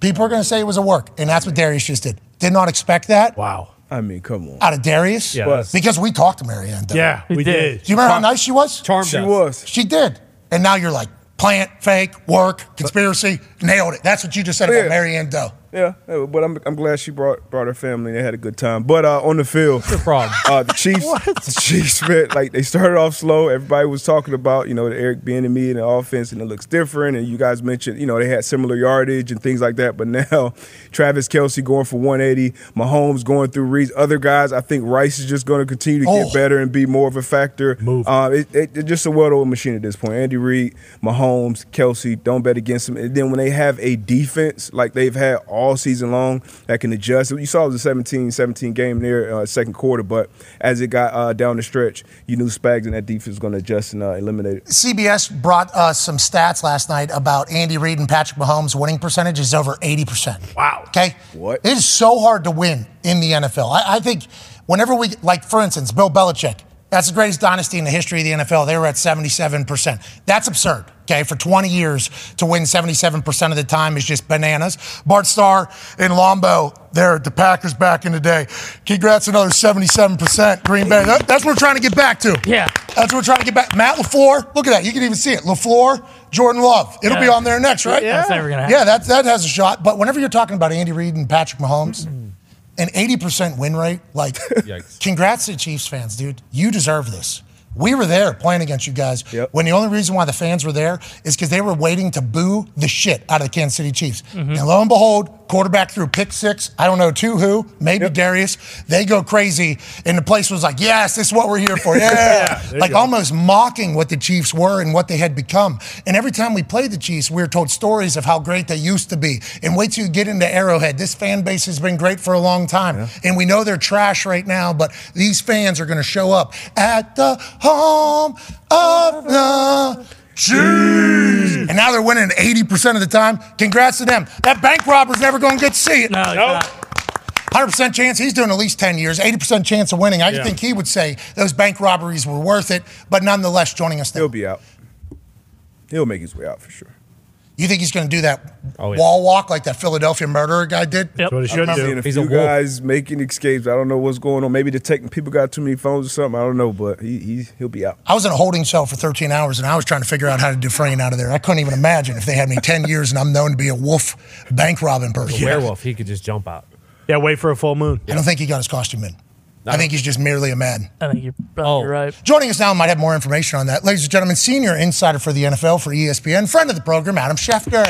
People are going to say it was a work, and that's what Darius just did. Did not expect that Wow. I mean, come on. out of Darius. Yeah, Because we talked to Marianne Doe. Yeah, we did. did. Do you remember how nice she was? Charmed She us. was. She did. And now you're like, plant, fake, work, conspiracy, nailed it. That's what you just said about Yeah. Marianne Doe. Yeah, yeah, but I'm, I'm glad she brought brought her family. They had a good time. But uh, on the field, Your problem. uh, the Chiefs, (laughs) the Chiefs, man, like they started off slow. Everybody was talking about you know the Eric Bieniemy and the offense, and it looks different. And you guys mentioned you know they had similar yardage and things like that. But now (laughs) Travis Kelce going for 180, Mahomes going through reads. Other guys, I think Rice is just going to continue to Oh. get better and be more of a factor. Move. Uh, it, it, it's just a well-oiled machine at this point. Andy Reid, Mahomes, Kelce, don't bet against them. And then when they have a defense like they've had all season long that can adjust. You saw it was a 17-17 game there, uh, second quarter, but as it got uh, down the stretch, you knew Spags and that defense was going to adjust and uh, eliminate it. CBS brought us some stats last night about Andy Reid and Patrick Mahomes' winning percentage is over 80%. Wow. Okay? What? It is so hard to win in the NFL. I, I think whenever we, like, for instance, Bill Belichick, that's the greatest dynasty in the history of the NFL. They were at 77%. That's absurd. Okay, for 20 years to win 77% of the time is just bananas. Bart Starr and Lombo, there at the Packers back in the day. Congrats, another 77%. Green Bay. That- that's what we're trying to get back to. Yeah. That's what we're trying to get back. Matt LaFleur, look at that. You can even see it. LaFleur, Jordan Love. It'll be on there next, right? Yeah. That's never gonna happen. Yeah, that, that has a shot. But whenever you're talking about Andy Reid and Patrick Mahomes, an 80% win rate, like, (laughs) congrats to Chiefs fans, dude. You deserve this. We were there playing against you guys Yep. when the only reason why the fans were there is because they were waiting to boo the shit out of the Kansas City Chiefs. Mm-hmm. And lo and behold, quarterback threw pick six. I don't know to who, maybe Darius. They go crazy, and the place was like, "Yes, this is what we're here for." (laughs) Yeah, you like almost mocking what the Chiefs were and what they had become. And every time we played the Chiefs, we were told stories of how great they used to be. And wait till you get into Arrowhead. This fan base has been great for a long time, and we know they're trash right now. But these fans are going to show up at the home of the Chiefs. And now they're winning 80% of the time. Congrats to them. That bank robber's never going to get to see it. No, Nope. not. 100% chance he's doing at least 10 years, 80% chance of winning. I Yeah. think he would say those bank robberies were worth it, but nonetheless joining us He'll be out. He'll make his way out for sure. You think he's going to do that Oh, yeah. wall walk like that Philadelphia murderer guy did? That's what he should I'm do. a He's a few wolf. guys making escapes. I don't know what's going on. Maybe the tech people got too many phones or something. I don't know, but he, he he'll be out. I was in a holding cell for 13 hours and I was trying to figure out how to defrain out of there. I couldn't even imagine if they had me 10 years and I'm known to be a wolf bank robbing person. Werewolf, he could just jump out. Yeah, wait for a full moon. I don't think he got his costume in. I think he's just merely a man. I think you're probably Oh. right. Joining us now might have more information on that. Ladies and gentlemen, senior insider for the NFL for ESPN, friend of the program, Adam Schefter.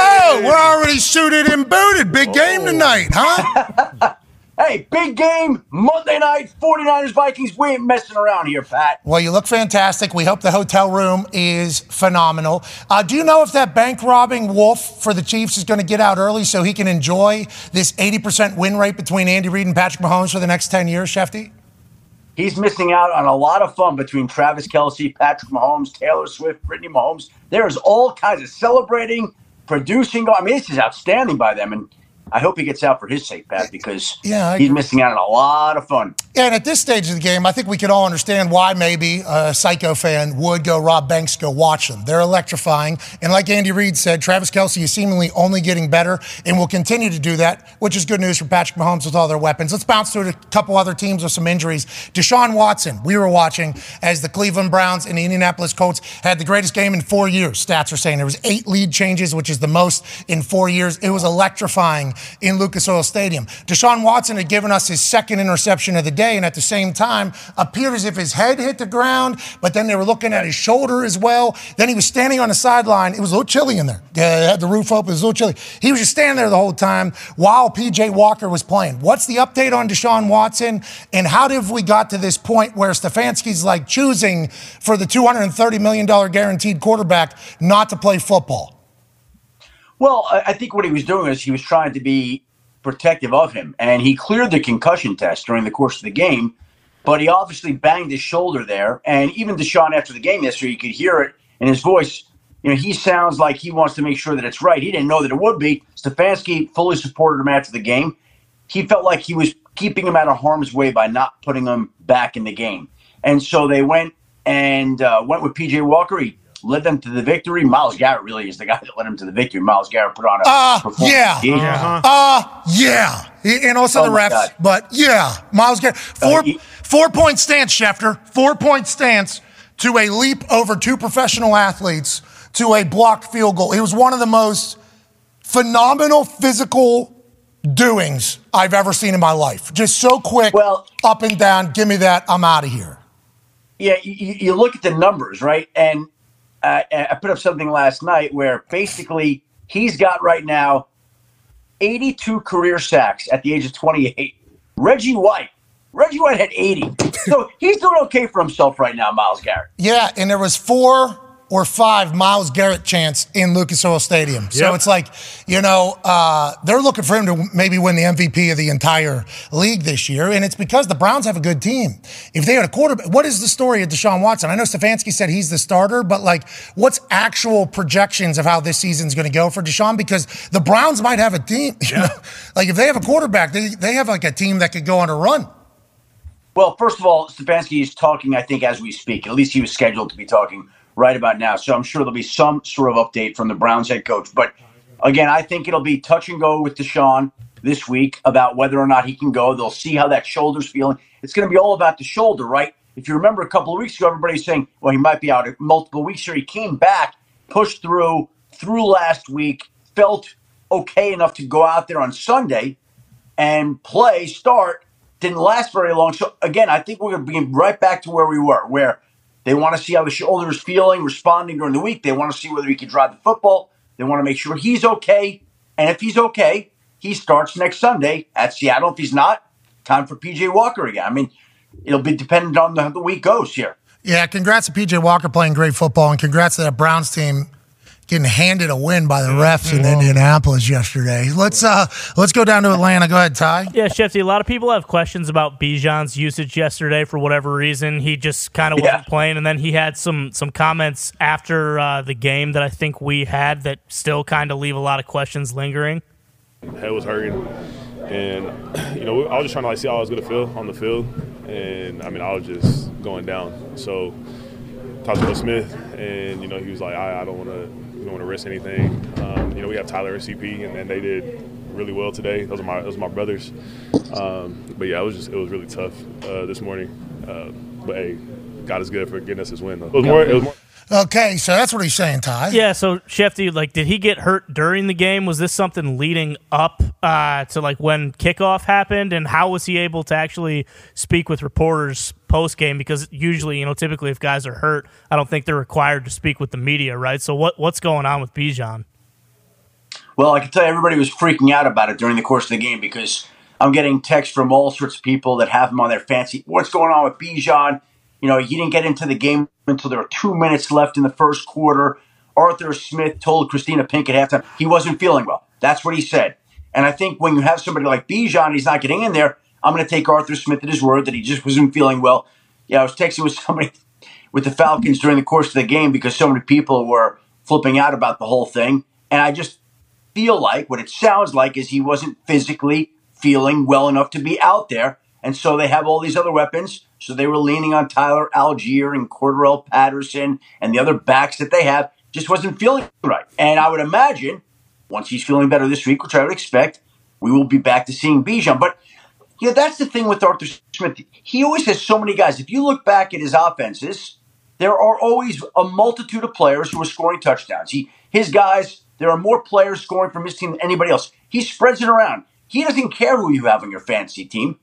Oh, we're already suited and booted. Big game tonight, huh? (laughs) Hey, big game, Monday night, 49ers Vikings. We ain't messing around here, Pat. Well, you look fantastic. We hope the hotel room is phenomenal. Uh, do you know if that bank robbing wolf for the Chiefs is going to get out early so he can enjoy this 80% win rate between Andy Reid and Patrick Mahomes for the next 10 years, Shefty? He's missing out on a lot of fun between Travis Kelce, Patrick Mahomes, Taylor Swift, Brittany Mahomes. There's all kinds of celebrating, producing. I mean, this is outstanding by them. And I hope he gets out for his sake, Pat, because Yeah, he's missing out on a lot of fun. And at this stage of the game, I think we can all understand why maybe a psycho fan would go rob banks, go watch them. They're electrifying. And like Andy Reid said, Travis Kelce is seemingly only getting better and will continue to do that, which is good news for Patrick Mahomes with all their weapons. Let's bounce to a couple other teams with some injuries. Deshaun Watson, we were watching as the Cleveland Browns and the Indianapolis Colts had the greatest game in four years. Stats are saying there was eight lead changes, which is the most in four years. It was electrifying in Lucas Oil Stadium. Deshaun Watson had given us his second interception of the day, and at the same time, appeared as if his head hit the ground, but then they were looking at his shoulder as well. Then he was standing on the sideline. It was a little chilly in there. Yeah, it had the roof open. It was a little chilly. He was just standing there the whole time while PJ Walker was playing. What's the update on Deshaun Watson, and how did we got to this point where Stefanski's like choosing for the $230 million guaranteed quarterback not to play football? Well, I think what he was doing is he was trying to be protective of him, and he cleared the concussion test during the course of the game, but he obviously banged his shoulder there. And even Deshaun, after the game yesterday, you could hear it in his voice. You know, he sounds like he wants to make sure that it's right. He didn't know that it would be. Stefanski fully supported him after the game. He felt like he was keeping him out of harm's way by not putting him back in the game. And so they went and uh, went with PJ Walker. He led them to the victory. Myles Garrett really is the guy that led them to the victory. Myles Garrett put on a Uh, performance. yeah. He- Uh, yeah. And also Oh the my refs. God. But yeah, Myles Garrett. Four, Uh, he- four point stance, Schefter. Four point stance to a leap over two professional athletes to a blocked field goal. It was one of the most phenomenal physical doings I've ever seen in my life. Just so quick, Well- up and down. Give me that. I'm out of here. Yeah, you, you look at the numbers, right? And uh, I put up something last night where basically he's got right now 82 career sacks at the age of 28. Reggie White, Reggie White had 80. So he's doing okay for himself right now, Myles Garrett. Yeah, and there was four or five Myles Garrett chance in Lucas Oil Stadium. So Yep. it's like, you know, uh, they're looking for him to maybe win the MVP of the entire league this year, and it's because the Browns have a good team. If they had a quarterback, what is the story of Deshaun Watson? I know Stefanski said he's the starter, but like, what's actual projections of how this season's going to go for Deshaun? Because the Browns might have a team. (laughs) You know, like if they have a quarterback, they, they have like a team that could go on a run. Well, first of all, Stefanski is talking, I think, as we speak. At least he was scheduled to be talking right about now. So I'm sure there'll be some sort of update from the Browns head coach. But again, I think it'll be touch and go with Deshaun this week about whether or not he can go. They'll see how that shoulder's feeling. It's going to be all about the shoulder, right? If you remember a couple of weeks ago, everybody's saying, well, he might be out multiple weeks here. He came back, pushed through, through last week, felt okay enough to go out there on Sunday and play, start, didn't last very long. So again, I think we're going to be right back to where we were, where they want to see how the shoulder is feeling, responding during the week. They want to see whether he can drive the football. They want to make sure he's okay. And if he's okay, he starts next Sunday at Seattle. If he's not, time for PJ Walker again. I mean, it'll be dependent on how the week goes here. Yeah, congrats to PJ Walker playing great football, and congrats to that Browns team getting handed a win by the refs in Indianapolis yesterday. Let's uh let's go down to Atlanta. Go ahead, Ty. Yeah, Shefty, a lot of people have questions about Bijan's usage yesterday for whatever reason. He just kind of Yeah. wasn't playing, and then he had some some comments after uh, the game that I think we had that still kind of leave a lot of questions lingering. head was hurting, and you know I was just trying to like see how I was gonna feel on the field, and I mean I was just going down. So talked to Will Smith, and you know he was like I, I don't want to we don't want to risk anything. Um, you know, we have Tyler and CP, and, and they did really well today. Those are my those are my brothers. Um, but yeah, it was just it was really tough uh, this morning. Uh, but hey, God is good for getting us this win. Though it was more. It was more Okay, so that's what he's saying, Ty. Yeah, so Shefty, like, did he get hurt during the game? Was this something leading up uh, to like when kickoff happened, and how was he able to actually speak with reporters post game? Because usually, you know, typically if guys are hurt, I don't think they're required to speak with the media, right? So what what's going on with Bijan? Well, I can tell you, everybody was freaking out about it during the course of the game because I'm getting texts from all sorts of people that have him on their fancy. What's going on with Bijan? You know, he didn't get into the game until there were two minutes left in the first quarter. Arthur Smith told Kristina Pink at halftime he wasn't feeling well. That's what he said. And I think when you have somebody like Bijan, he's not getting in there. I'm going to take Arthur Smith at his word that he just wasn't feeling well. Yeah, I was texting with (laughs) somebody with the Falcons during the course of the game because so many people were flipping out about the whole thing. And I just feel like what it sounds like is he wasn't physically feeling well enough to be out there. And so they have all these other weapons. So they were leaning on Tyler Allgeier and Cordarrelle Patterson and the other backs that they have. Just wasn't feeling right. And I would imagine once he's feeling better this week, which I would expect, we will be back to seeing Bijan. But you know, that's the thing with Arthur Smith. He always has so many guys. If you look back at his offenses, there are always a multitude of players who are scoring touchdowns. He, his guys, there are more players scoring from his team than anybody else. He spreads it around. He doesn't care who you have on your fantasy team.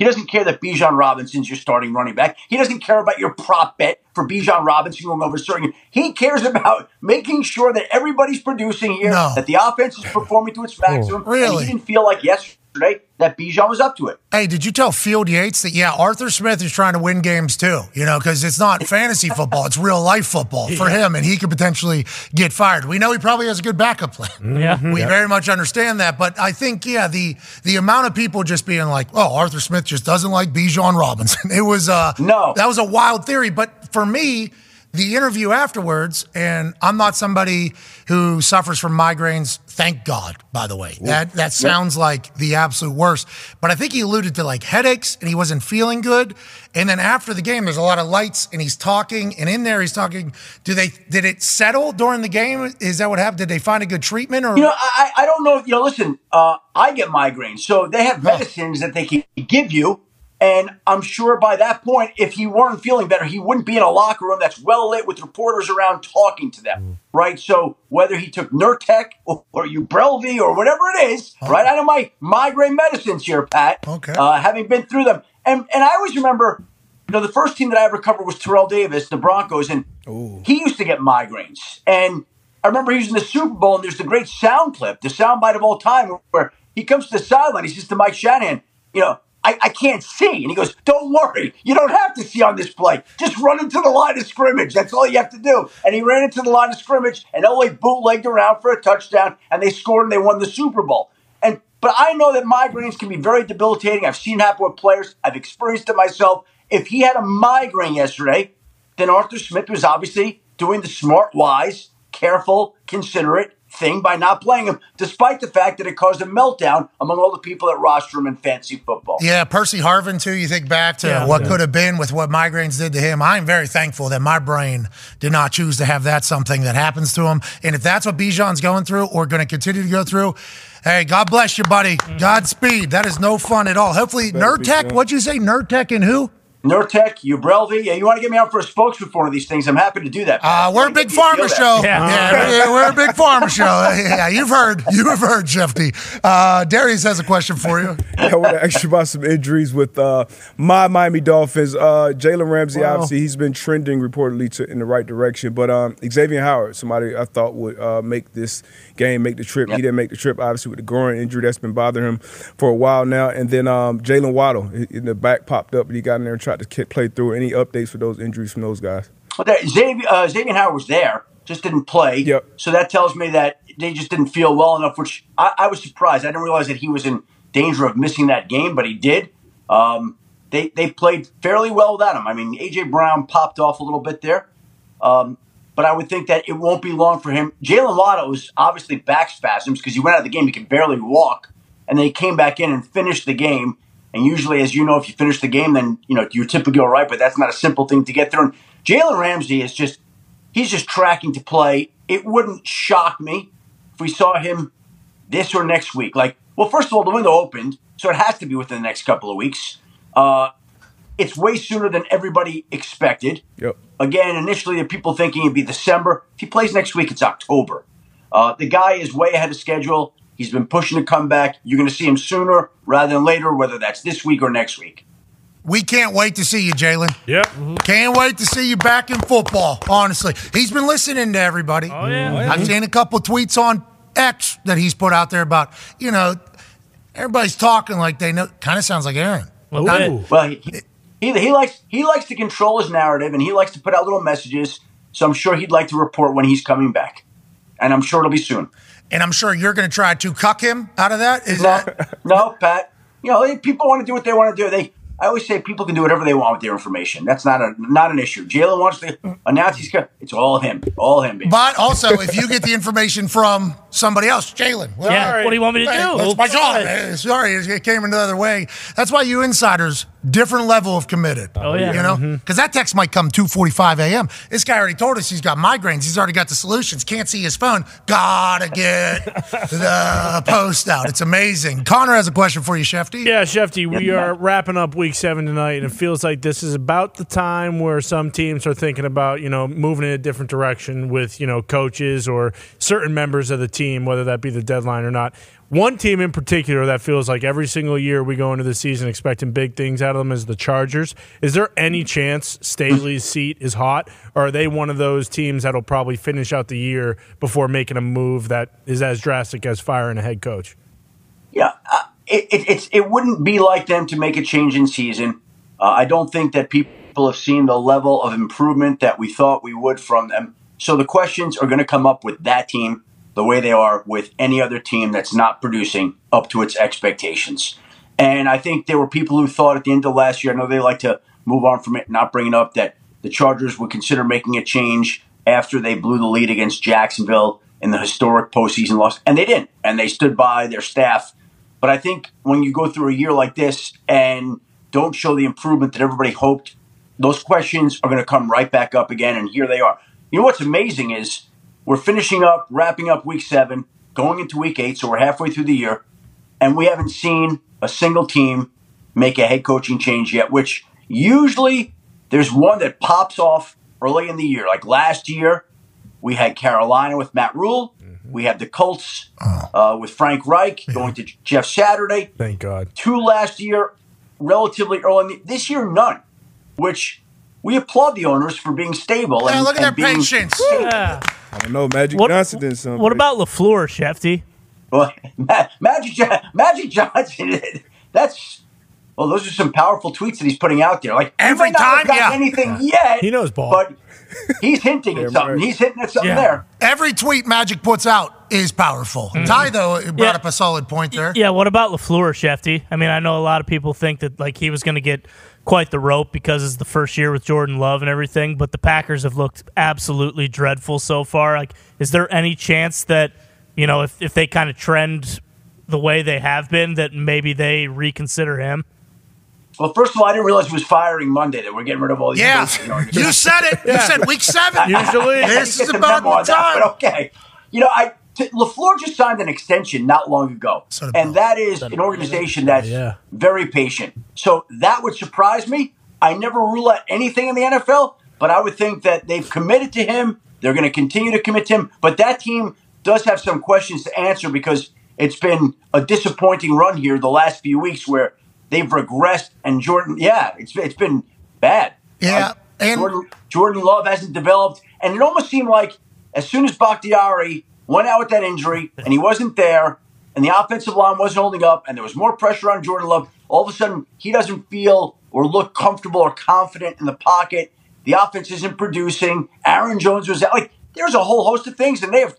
He doesn't care that Bijan Robinson's your starting running back. He doesn't care about your prop bet for Bijan Robinson going over certain. He cares about making sure that everybody's producing here, No. that the offense is performing to its oh, maximum. Really? He didn't feel like yesterday that Bijan was up to it. Hey, did you tell Field Yates that, yeah, Arthur Smith is trying to win games too, you know, because it's not fantasy football, it's real life football for him, and he could potentially get fired. We know he probably has a good backup plan. (laughs) Yeah. We very much understand that, but I think, yeah, the the amount of people just being like, oh, Arthur Smith just doesn't like Bijan Robinson. (laughs) It was, uh, No. that was a wild theory, but for me, the interview afterwards, and I'm not somebody who suffers from migraines. Thank God, by the way. That that sounds like the absolute worst. But I think he alluded to like headaches, and he wasn't feeling good. And then after the game, there's a lot of lights, and he's talking, and in there he's talking. Do they did it settle during the game? Is that what happened? Did they find a good treatment, or You know, I, I don't know. You know, listen, uh, I get migraines, so they have medicines that they can give you. And I'm sure by that point, if he weren't feeling better, he wouldn't be in a locker room that's well lit with reporters around talking to them, right? So whether he took Nurtec or, or Ubrelvy or whatever it is, right? I know my migraine medicines here, Pat. Okay. Uh, having been through them, and and I always remember, you know, the first team that I ever covered was Terrell Davis, the Broncos, and he used to get migraines. And I remember he was in the Super Bowl, and there's the great sound clip, the sound bite of all time, where he comes to the sideline. He says to Mike Shanahan, you know, I, I can't see. And he goes, Don't worry. You don't have to see on this play. Just run into the line of scrimmage. That's all you have to do. And he ran into the line of scrimmage, and LA bootlegged around for a touchdown, and they scored and they won the Super Bowl. And but I know that migraines can be very debilitating. I've seen it happen with players. I've experienced it myself. If he had a migraine yesterday, then Arthur Smith was obviously doing the smart, wise, careful, considerate thing by not playing him, despite the fact that it caused a meltdown among all the people that roster him in fantasy football. Yeah, Percy Harvin too. You think back to Yeah. what Yeah. could have been with what migraines did to him. I'm very thankful that my brain did not choose to have that something that happens to him. And if that's what Bijan's going through or going to continue to go through, hey, God bless you, buddy. Godspeed. That is no fun at all. Hopefully, Nerdtech. What'd you say, Nerdtech and who? Nurtec, Ubrelvy, yeah, you want to get me out for a spokesman for one of these things? I'm happy to do that. Uh, we're a big pharma show. Yeah. Yeah, (laughs) yeah, we're a big pharma show. Yeah, you've heard. You have heard, Shefty. Uh, Darius has a question for you. (laughs) I want to ask you about some injuries with uh, my Miami Dolphins. Uh, Jalen Ramsey, obviously, he's been trending reportedly to, in the right direction. But um, Xavier Howard, somebody I thought would uh, make this game, make the trip. He didn't make the trip, obviously, with the groin injury that's been bothering him for a while now. And then um, Jaylen Waddle in the back popped up, but he got in there and tried to ki- play through. Any updates for those injuries from those guys? That, Xavier, uh, Xavier Howard was there, just didn't play. Yep. So that tells me that they just didn't feel well enough, which I, I was surprised. I didn't realize that he was in danger of missing that game, but he did. Um, they they played fairly well without him. I mean, AJ Brown popped off a little bit there, um, but I would think that it won't be long for him. Jaylen Waddle was obviously back spasms because he went out of the game. He could barely walk, and then he came back in and finished the game. And usually, as you know, if you finish the game, then you know you're typically all right. But that's not a simple thing to get through. And Jalen Ramsey is just he's just tracking to play it wouldn't shock me if we saw him this or next week. Like, well, first of all, the window opened, so it has to be within the next couple of weeks. Uh, it's way sooner than everybody expected. Yep. Again, initially, the people thinking it'd be December. If he plays next week, it's October. Uh, the guy is way ahead of schedule. He's been pushing to come back. You're going to see him sooner rather than later, whether that's this week or next week. We can't wait to see you, Jalen. Yep. Mm-hmm. Can't wait to see you back in football, honestly. He's been listening to everybody. Oh, yeah. Oh, yeah. I've seen a couple tweets on X that he's put out there about, you know, everybody's talking like they know. Kind of sounds like Aaron. Little Not- Well, he, he, he likes he likes to control his narrative, and he likes to put out little messages. So I'm sure he'd like to report when he's coming back, and I'm sure it'll be soon. And I'm sure you're going to try to cuck him out of that. Is No, that no, Pat. You know, people want to do what they want to do. They, I always say, people can do whatever they want with their information. That's not a not an issue. Jalen wants to announce he's got. It's all him, all him. Baby. But also, if you get the information from somebody else, Jalen, well, Yeah, all right. what do you want me to Hey, do? That's my job. Sorry, it came another way. That's why you insiders, different level of committed. Oh, yeah. You know, mm-hmm. because that text might come 2.45 a.m. This guy already told us he's got migraines. He's already got the solutions. Can't see his phone. Gotta get (laughs) the post out. It's amazing. Connor has a question for you, Shefty. Yeah, Shefty, we are wrapping up week seven tonight, and it feels like this is about the time where some teams are thinking about, you know, moving in a different direction with, you know, coaches or certain members of the team, whether that be the deadline or not. One team in particular that feels like every single year we go into the season expecting big things out of them is the Chargers. Is there any chance Staley's seat is hot, or are they one of those teams that'll probably finish out the year before making a move that is as drastic as firing a head coach? Yeah, uh, it, it, it wouldn't be like them to make a change in season. Uh, I don't think that people have seen the level of improvement that we thought we would from them. So the questions are going to come up with that team the way they are with any other team that's not producing up to its expectations. And I think there were people who thought at the end of last year, I know they like to move on from it, not bring it up, that the Chargers would consider making a change after they blew the lead against Jacksonville in the historic postseason loss. And they didn't. And they stood by their staff. But I think when you go through a year like this and don't show the improvement that everybody hoped, those questions are going to come right back up again. And here they are. You know what's amazing is we're finishing up, wrapping up week seven, going into week eight. So we're halfway through the year. And we haven't seen a single team make a head coaching change yet, which usually there's one that pops off early in the year. Like last year, we had Carolina with Matt Rhule. We had the Colts uh, with Frank Reich going to Jeff Saturday. Thank God. Two last year, relatively early. In the, this year, none. Which we applaud the owners for being stable. Yeah, and, look at and their being- patience. Yeah. I don't know. Magic What, Johnson did something. what about LaFleur, Shefty? Well, (laughs) Ma- Magic Jo- Magic Johnson. (laughs) That's well, those are some powerful tweets that he's putting out there. Like he Every might not have time, yeah. anything yet. He knows ball. but (laughs) he's hinting at something. right. He's hinting at something Yeah. there. Every tweet Magic puts out is powerful. Mm-hmm. Ty, though, brought Yeah. up a solid point there. Yeah, what about LaFleur, Shefty? I mean, I know a lot of people think that like he was going to get quite the rope because it's the first year with Jordan Love and everything, but the Packers have looked absolutely dreadful so far. Like, is there any chance that, you know, if, if they kind of trend the way they have been, that maybe they reconsider him? Well, first of all, I didn't realize he was firing Monday. That we're getting rid of all these. Yeah, coaches, you know. you said it. You said week seven. (laughs) Usually. this Get is the about the on that, (laughs) time. but okay. You know, I t- Lafleur just signed an extension not long ago, and that is an organization that's Yeah. very patient. So that would surprise me. I never rule out anything in the NFL, but I would think that they've committed to him. They're going to continue to commit to him. But that team does have some questions to answer because it's been a disappointing run here the last few weeks where they've regressed. And Jordan, yeah, it's it's been bad. Yeah, Uh, and- Jordan, Jordan Love hasn't developed, and it almost seemed like as soon as Bakhtiari went out with that injury and he wasn't there, and the offensive line wasn't holding up, and there was more pressure on Jordan Love, all of a sudden he doesn't feel or look comfortable or confident in the pocket. The offense isn't producing. Aaron Jones was out. Like there's a whole host of things, and they have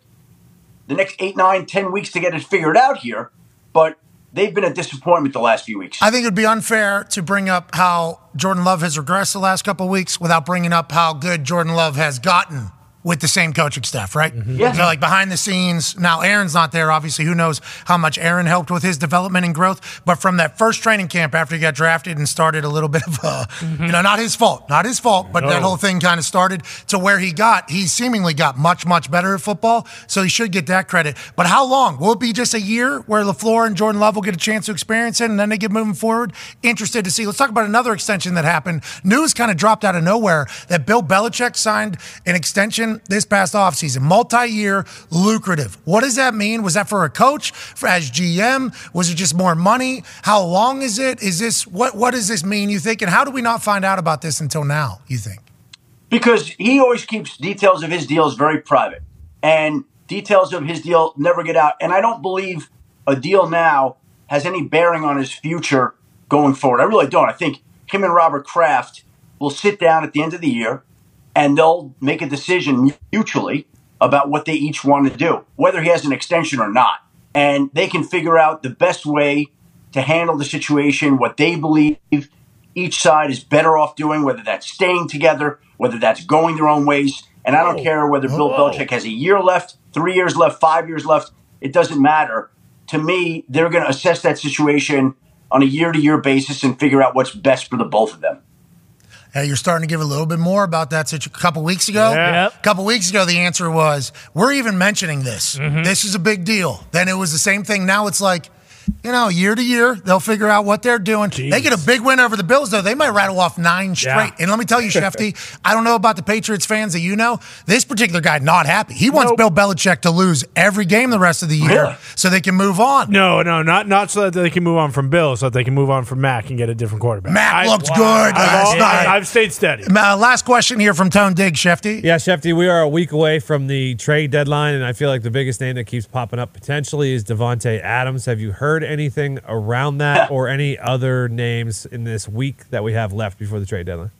the next eight, nine, ten weeks to get it figured out here. But they've been a disappointment the last few weeks. I think it would be unfair to bring up how Jordan Love has regressed the last couple of weeks without bringing up how good Jordan Love has gotten with the same coaching staff, right? Mm-hmm. Yeah. So like behind the scenes. Now Aaron's not there. Obviously, who knows how much Aaron helped with his development and growth? But from that first training camp after he got drafted and started a little bit of a, mm-hmm. you know, not his fault, not his fault, but that whole thing kind of started to where he got. He seemingly got much, much better at football. So he should get that credit. But how long? Will it be just a year where LaFleur and Jordan Love will get a chance to experience it and then they get moving forward? Interested to see. Let's talk about another extension that happened. News kind of dropped out of nowhere that Bill Belichick signed an extension this past offseason, multi-year, lucrative. What does that mean? Was that for a coach, for as GM? Was it just more money? How long is it? Is this what what does this mean, you think? And how do we not find out about this until now, you think? because he always keeps details of his deals very private and details of his deal never get out and i don't believe a deal now has any bearing on his future going forward i really don't i think him and robert kraft will sit down at the end of the year and they'll make a decision mutually about what they each want to do whether he has an extension or not and they can figure out the best way to handle the situation what they believe each side is better off doing, whether that's staying together, whether that's going their own ways. And I don't care whether Bill Belichick has a year left, three years left, five years left. It doesn't matter. To me, they're going to assess that situation on a year to year basis and figure out what's best for the both of them. Hey, you're starting to give a little bit more about that situ- a couple weeks ago. Yeah. Yep. A couple weeks ago, the answer was, we're even mentioning this. Mm-hmm. This is a big deal. Then it was the same thing. Now it's like, you know, year to year, they'll figure out what they're doing. They get a big win over the Bills, though. They might rattle off nine straight. Yeah. And let me tell you, Shefty, (laughs) I don't know about the Patriots fans that you know. This particular guy not happy. He wants Bill Belichick to lose every game the rest of the year Really? so they can move on. No, no, not not so that they can move on from Bill, so that they can move on from Mac and get a different quarterback. Mac I- looked Wow. good I've, last al- night. I've stayed steady. Uh, last question here from Tone Digz, Shefty. Yeah, Shefty, we are a week away from the trade deadline, and I feel like the biggest name that keeps popping up potentially is Davante Adams. Have you heard anything around that or any other names in this week that we have left before the trade deadline?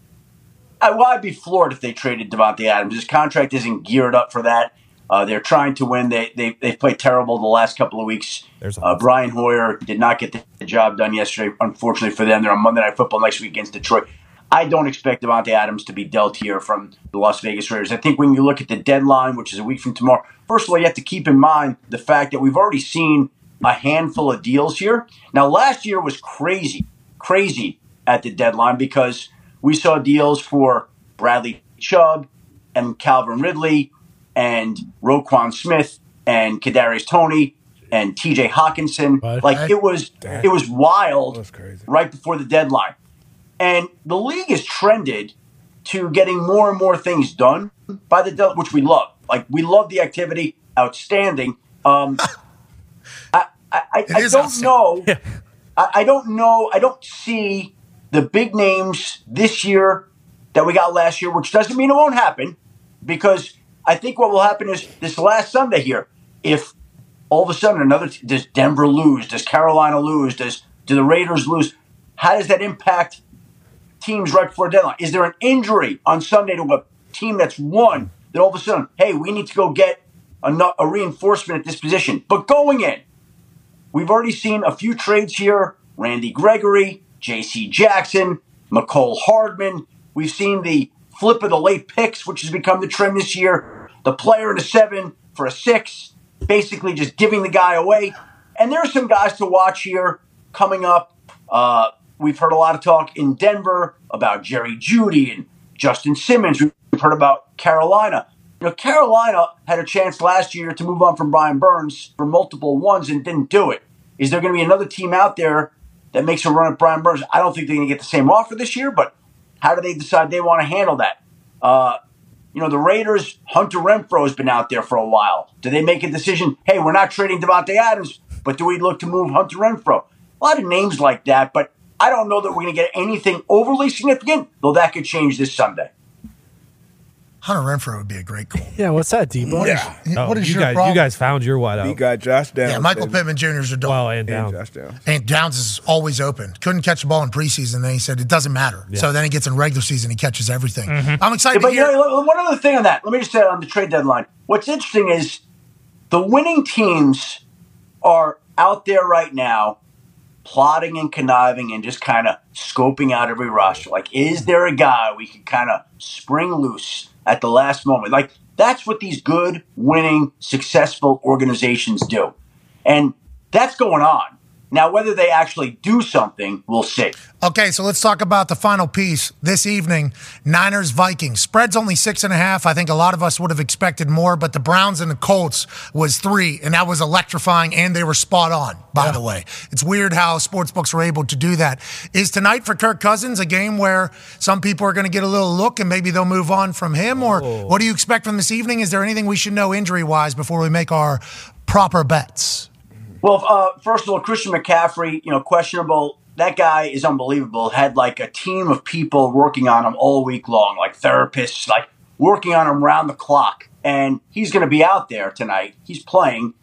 I, well, I'd be floored if they traded Davante Adams. His contract isn't geared up for that. Uh, they're trying to win. They, they, they've played terrible the last couple of weeks. Uh, Brian Hoyer did not get the job done yesterday, unfortunately for them. They're on Monday Night Football next week against Detroit. I don't expect Davante Adams to be dealt here from the Las Vegas Raiders. I think when you look at the deadline, which is a week from tomorrow, first of all, you have to keep in mind the fact that we've already seen a handful of deals here. Now, last year was crazy, crazy at the deadline because we saw deals for Bradley Chubb and Calvin Ridley and Roquan Smith and Kadarius Toney and TJ Hockenson. What? Like it was it was wild crazy. right before the deadline. And the league has trended to getting more and more things done by the deadline, which we love. Like we love the activity, outstanding. Um, (laughs) I, I, I, It I is don't know. (laughs) I, I don't know. I don't see the big names this year that we got last year, which doesn't mean it won't happen, because I think what will happen is this last Sunday here, if all of a sudden another t- does Denver lose, does Carolina lose, does do the Raiders lose? How does that impact teams right before deadline? Is there an injury on Sunday to a team that's won that all of a sudden, hey, we need to go get a, a reinforcement at this position? But going in, We've already seen a few trades here Randy Gregory, J.C. Jackson, Mecole Hardman. We've seen the flip of the late picks, which has become the trend this year. The player in a seven for a six, basically just giving the guy away. And there are some guys to watch here coming up. Uh, we've heard a lot of talk in Denver about Jerry Jeudy and Justin Simmons. We've heard about Carolina. You know, Carolina had a chance last year to move on from Brian Burns for multiple ones and didn't do it. Is there going to be another team out there that makes a run at Brian Burns? I don't think they're going to get the same offer this year, but how do they decide they want to handle that? Uh, you know, the Raiders, Hunter Renfrow has been out there for a while. Do they make a decision? Hey, we're not trading Davante Adams, but do we look to move Hunter Renfrow? A lot of names like that, but I don't know that we're going to get anything overly significant, though that could change this Sunday. Hunter Renfrow would be a great call. Yeah, what's that, Debo? Yeah. Oh, what is you your guys, problem? You guys found your wide He out. got Josh Downs. yeah, Michael baby. Pittman Jr. is a dog. Well, and And down. Josh Downs. And Downs is always open. Couldn't catch the ball in preseason. Then he said it doesn't matter. So then he gets in regular season, he catches everything. Mm-hmm. I'm excited Yeah, but to you know, one other thing on that. Let me just say on the trade deadline. What's interesting is the winning teams are out there right now plotting and conniving and just kind of scoping out every roster. Like, is there a guy we could kind of spring loose at the last moment? Like, That's what these good, winning, successful organizations do. And that's going on. Now, whether they actually do something, we'll see. Okay, so let's talk about the final piece this evening Niners Vikings. Spread's only six and a half. I think a lot of us would have expected more, but the Browns and the Colts was three, and that was electrifying, and they were spot on, by the way. It's weird how sportsbooks were able to do that. Is tonight for Kirk Cousins a game where some people are going to get a little look and maybe they'll move on from him? Or oh. what do you expect from this evening? Is there anything we should know injury wise before we make our proper bets? Well, uh, first of all, Christian McCaffrey, you know, questionable. That guy is unbelievable. Had like a team of people working on him all week long, like therapists, like working on him round the clock. And he's going to be out there tonight. He's playing.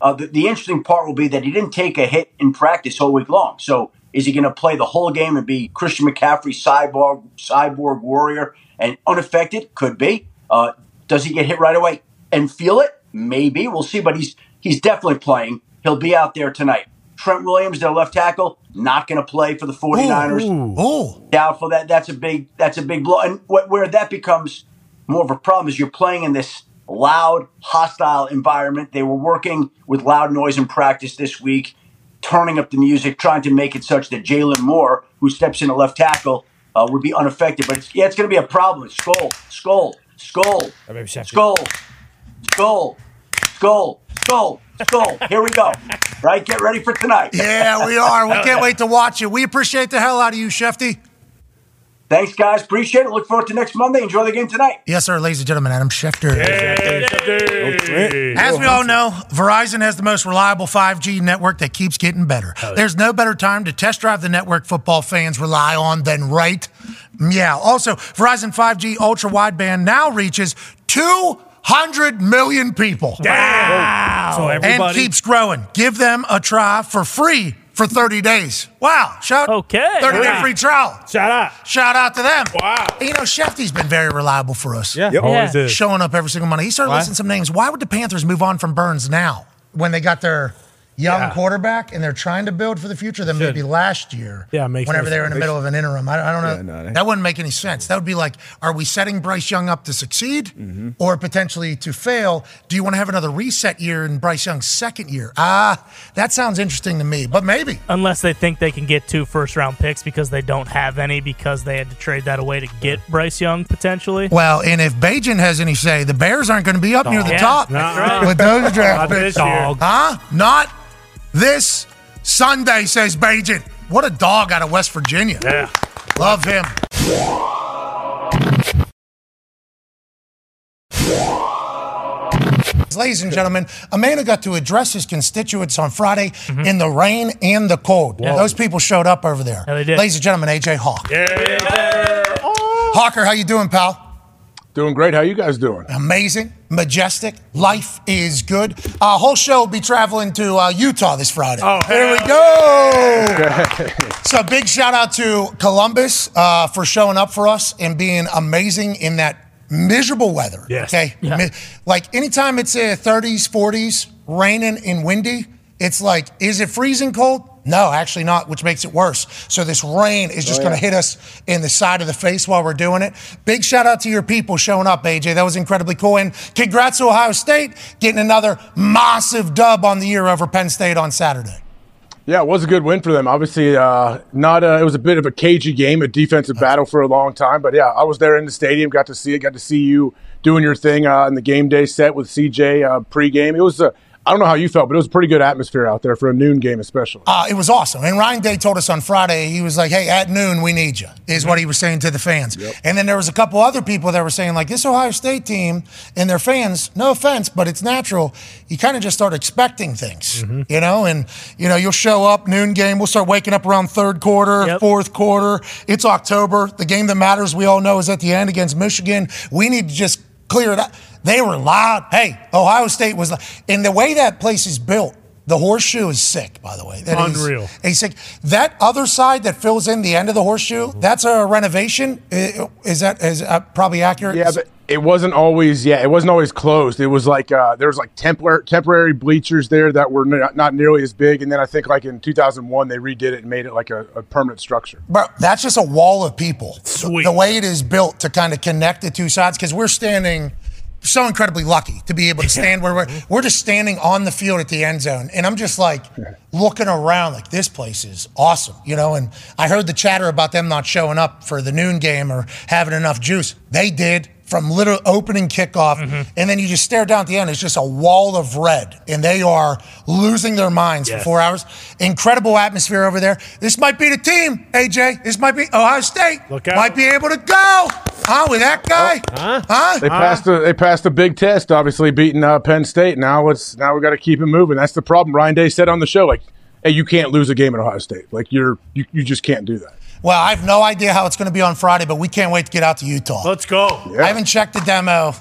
Uh, the, the interesting part will be that he didn't take a hit in practice all week long. So is he going to play the whole game and be Christian McCaffrey, cyborg, cyborg warrior, and unaffected? Could be. Uh, does he get hit right away and feel it? Maybe. We'll see. But he's he's definitely playing. He'll be out there tonight. Trent Williams, their left tackle, not going to play for the 49ers. Oh, Doubtful that that's a big that's a big blow. And wh- where that becomes more of a problem is you're playing in this loud, hostile environment. They were working with loud noise in practice this week, turning up the music, trying to make it such that Jaylon Moore, who steps in at left tackle, uh, would be unaffected. But it's, yeah, it's going to be a problem. Skull, skull, skull, skull, skull, skull, skull, skull. So here we go. Right, get ready for tonight. Yeah, we are. We can't wait to watch it. We appreciate the hell out of you, Shefty. Thanks, guys. Appreciate it. Look forward to next Monday. Enjoy the game tonight. Yes, sir, ladies and gentlemen, Adam Schefter. As we all know, Verizon has the most reliable 5G network that keeps getting better. There's no better time to test drive the network football fans rely on than right. Yeah. Also, Verizon 5G ultra wideband now reaches 200 million people. Wow. So and keeps growing. Give them a try for free for 30 days. Wow. Shout Okay. 30 day free trial. Shout out. Shout out to them. Wow. You know, Shefty's been very reliable for us. Yeah, Yep. always Yeah. is. Showing up every single Monday. He started Why? listing some names. Why would the Panthers move on from Burns now when they got their young Yeah. quarterback and they're trying to build for the future than maybe last year? Yeah, makes whenever no they were in the middle of an interim. I, I don't know. Yeah, no, that wouldn't make any sense. That would be like, are we setting Bryce Young up to succeed Mm-hmm. or potentially to fail? Do you want to have another reset year in Bryce Young's second year? Ah, that sounds interesting to me, but maybe. Unless they think they can get two first round picks because they don't have any because they had to trade that away to get Bryce Young potentially. Well, and if Bagent has any say, the Bears aren't going to be up near the Yeah, top right. with those draft picks. Dog. Huh? Not this Sunday, says Bagent. What a dog out of West Virginia. Yeah. Love him. Ladies and gentlemen, Amanda got to address his constituents on Friday mm-hmm. in the rain and the cold. Those people showed up over there. Yeah, they did. Ladies and gentlemen, AJ Hawk. Hawker, how you doing, pal? Doing great. How you guys doing? amazing, majestic. Life is good. Our whole show will be traveling to uh, Utah this Friday. Oh, there we hell go. so big shout out to Columbus uh, for showing up for us and being amazing in that miserable weather. Yes. Okay. Yeah. Like anytime it's uh, 30s, 40s, raining and windy, it's like, is it freezing cold? No, actually not, which makes it worse. So this rain is just Oh, going to hit us in the side of the face while we're doing it. Big shout out to your people showing up, AJ. That was incredibly cool. And congrats to Ohio State getting another massive dub on the year over Penn State on Saturday. Yeah, it was a good win for them. Obviously, uh, not a, it was a bit of a cagey game, a defensive battle for a long time. But yeah, I was there in the stadium, got to see it, got to see you doing your thing uh, in the game day set with CJ uh, pregame. It was a, I don't know how you felt, but it was a pretty good atmosphere out there for a noon game, especially. Uh, it was awesome. And Ryan Day told us on Friday, he was like, hey, at noon, we need you, is what he was saying to the fans. And then there was a couple other people that were saying, like, this Ohio State team and their fans, no offense, but it's natural. You kind of just start expecting things, you know? And, you know, you'll show up, noon game, we'll start waking up around third quarter, Yep. fourth quarter. It's October. The game that matters, we all know, is at the end against Michigan. We need to just clear it up. They were loud. Hey, Ohio State was, and the way that place is built, the horseshoe is sick, by the way. That is Unreal. a sick. That other side that fills in the end of the horseshoe, that's a renovation. Is that is uh, probably accurate? Yeah, but it wasn't always. Yeah, it wasn't always closed. It was like uh, there was like temporary temporary bleachers there that were not, not nearly as big. And then I think like in 2001 they redid it and made it like a, a permanent structure. But that's just a wall of people. Sweet. The way it is built to kind of connect the two sides, because we're standing so incredibly lucky to be able to stand where we're we're just standing on the field at the end zone. And I'm just like looking around like this place is awesome you know? And I heard the chatter about them not showing up for the noon game or having enough juice. They did from literal opening kickoff and then you just stare down at the end it's just a wall of red and they are losing their minds Yes. for four hours incredible atmosphere over there this might be the team AJ this might be Ohio State Look out. might be able to go huh with that guy huh, They passed a they passed a big test, obviously beating uh, Penn State. Now it's now we got to keep it moving. That's the problem. Ryan Day said on the show, like, "Hey, you can't lose a game at Ohio State. Like, you're you, you just can't do that." Well, I have no idea how it's going to be on Friday, but we can't wait to get out to Utah. Let's go. I haven't checked the demo.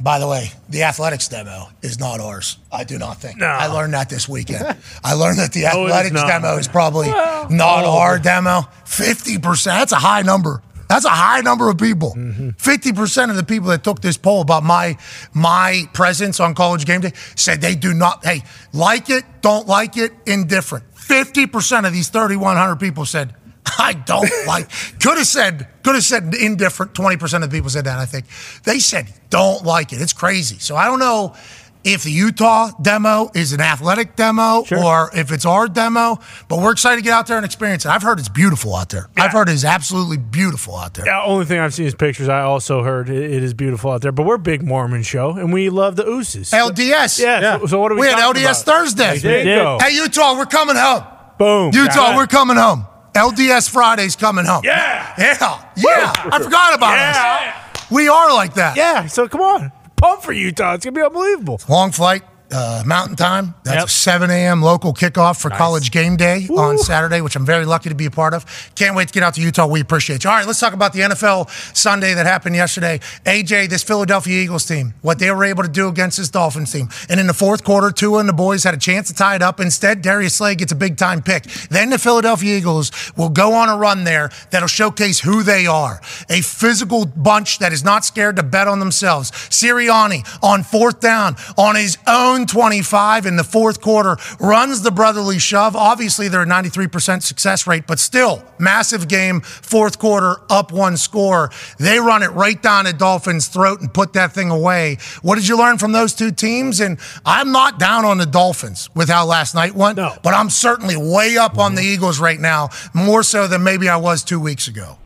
By the way, the athletics demo is not ours. I do not think. No. I learned that this weekend. I learned that the No, athletics not. demo is probably Well, not oh. our demo. 50%. That's a high number. That's a high number of people. Mm-hmm. 50% of the people that took this poll about my my presence on college game day said they do not, hey, like it, don't like it, indifferent. 50% of these 3,100 people said, (laughs) I don't like. Could have said, could have said indifferent. 20% of the people said that, I think. They said don't like it. It's crazy. So I don't know if the Utah demo is an athletic demo or if it's our demo, but we're excited to get out there and experience it. I've heard it's beautiful out there. I've heard it's absolutely beautiful out there. Yeah, only thing I've seen is pictures. I also heard it, it is beautiful out there. But we're a big Mormon show, and we love the Utes. LDS. Yeah. So, so what are we? We had LDS about? Thursday. There you go. Hey, Utah, we're coming home. Boom. Utah, we're coming home. LDS Friday's coming home. Yeah. Yeah. Yeah. I forgot about Yeah. us. We are like that. Yeah. So come on, pump for Utah. It's gonna be unbelievable. Long flight, uh, mountain time. That's Yep. a 7 a.m. local kickoff for college game day on Saturday, which I'm very lucky to be a part of. Can't wait to get out to Utah. We appreciate you. All right, let's talk about the NFL Sunday that happened yesterday. AJ, this Philadelphia Eagles team, what they were able to do against this Dolphins team. And in the fourth quarter, Tua and the boys had a chance to tie it up. Instead, Darius Slay gets a big time pick. Then the Philadelphia Eagles will go on a run there that'll showcase who they are. A physical bunch that is not scared to bet on themselves. Sirianni on fourth down on his own 25 in the fourth quarter runs the brotherly shove. Obviously, they're a 93% success rate, but still, massive game, fourth quarter, up one score. They run it right down at Dolphins' throat and put that thing away. What did you learn from those two teams? And I'm not down on the Dolphins with how last night went, but I'm certainly way up on the mm-hmm. Eagles right now, more so than maybe I was two weeks ago.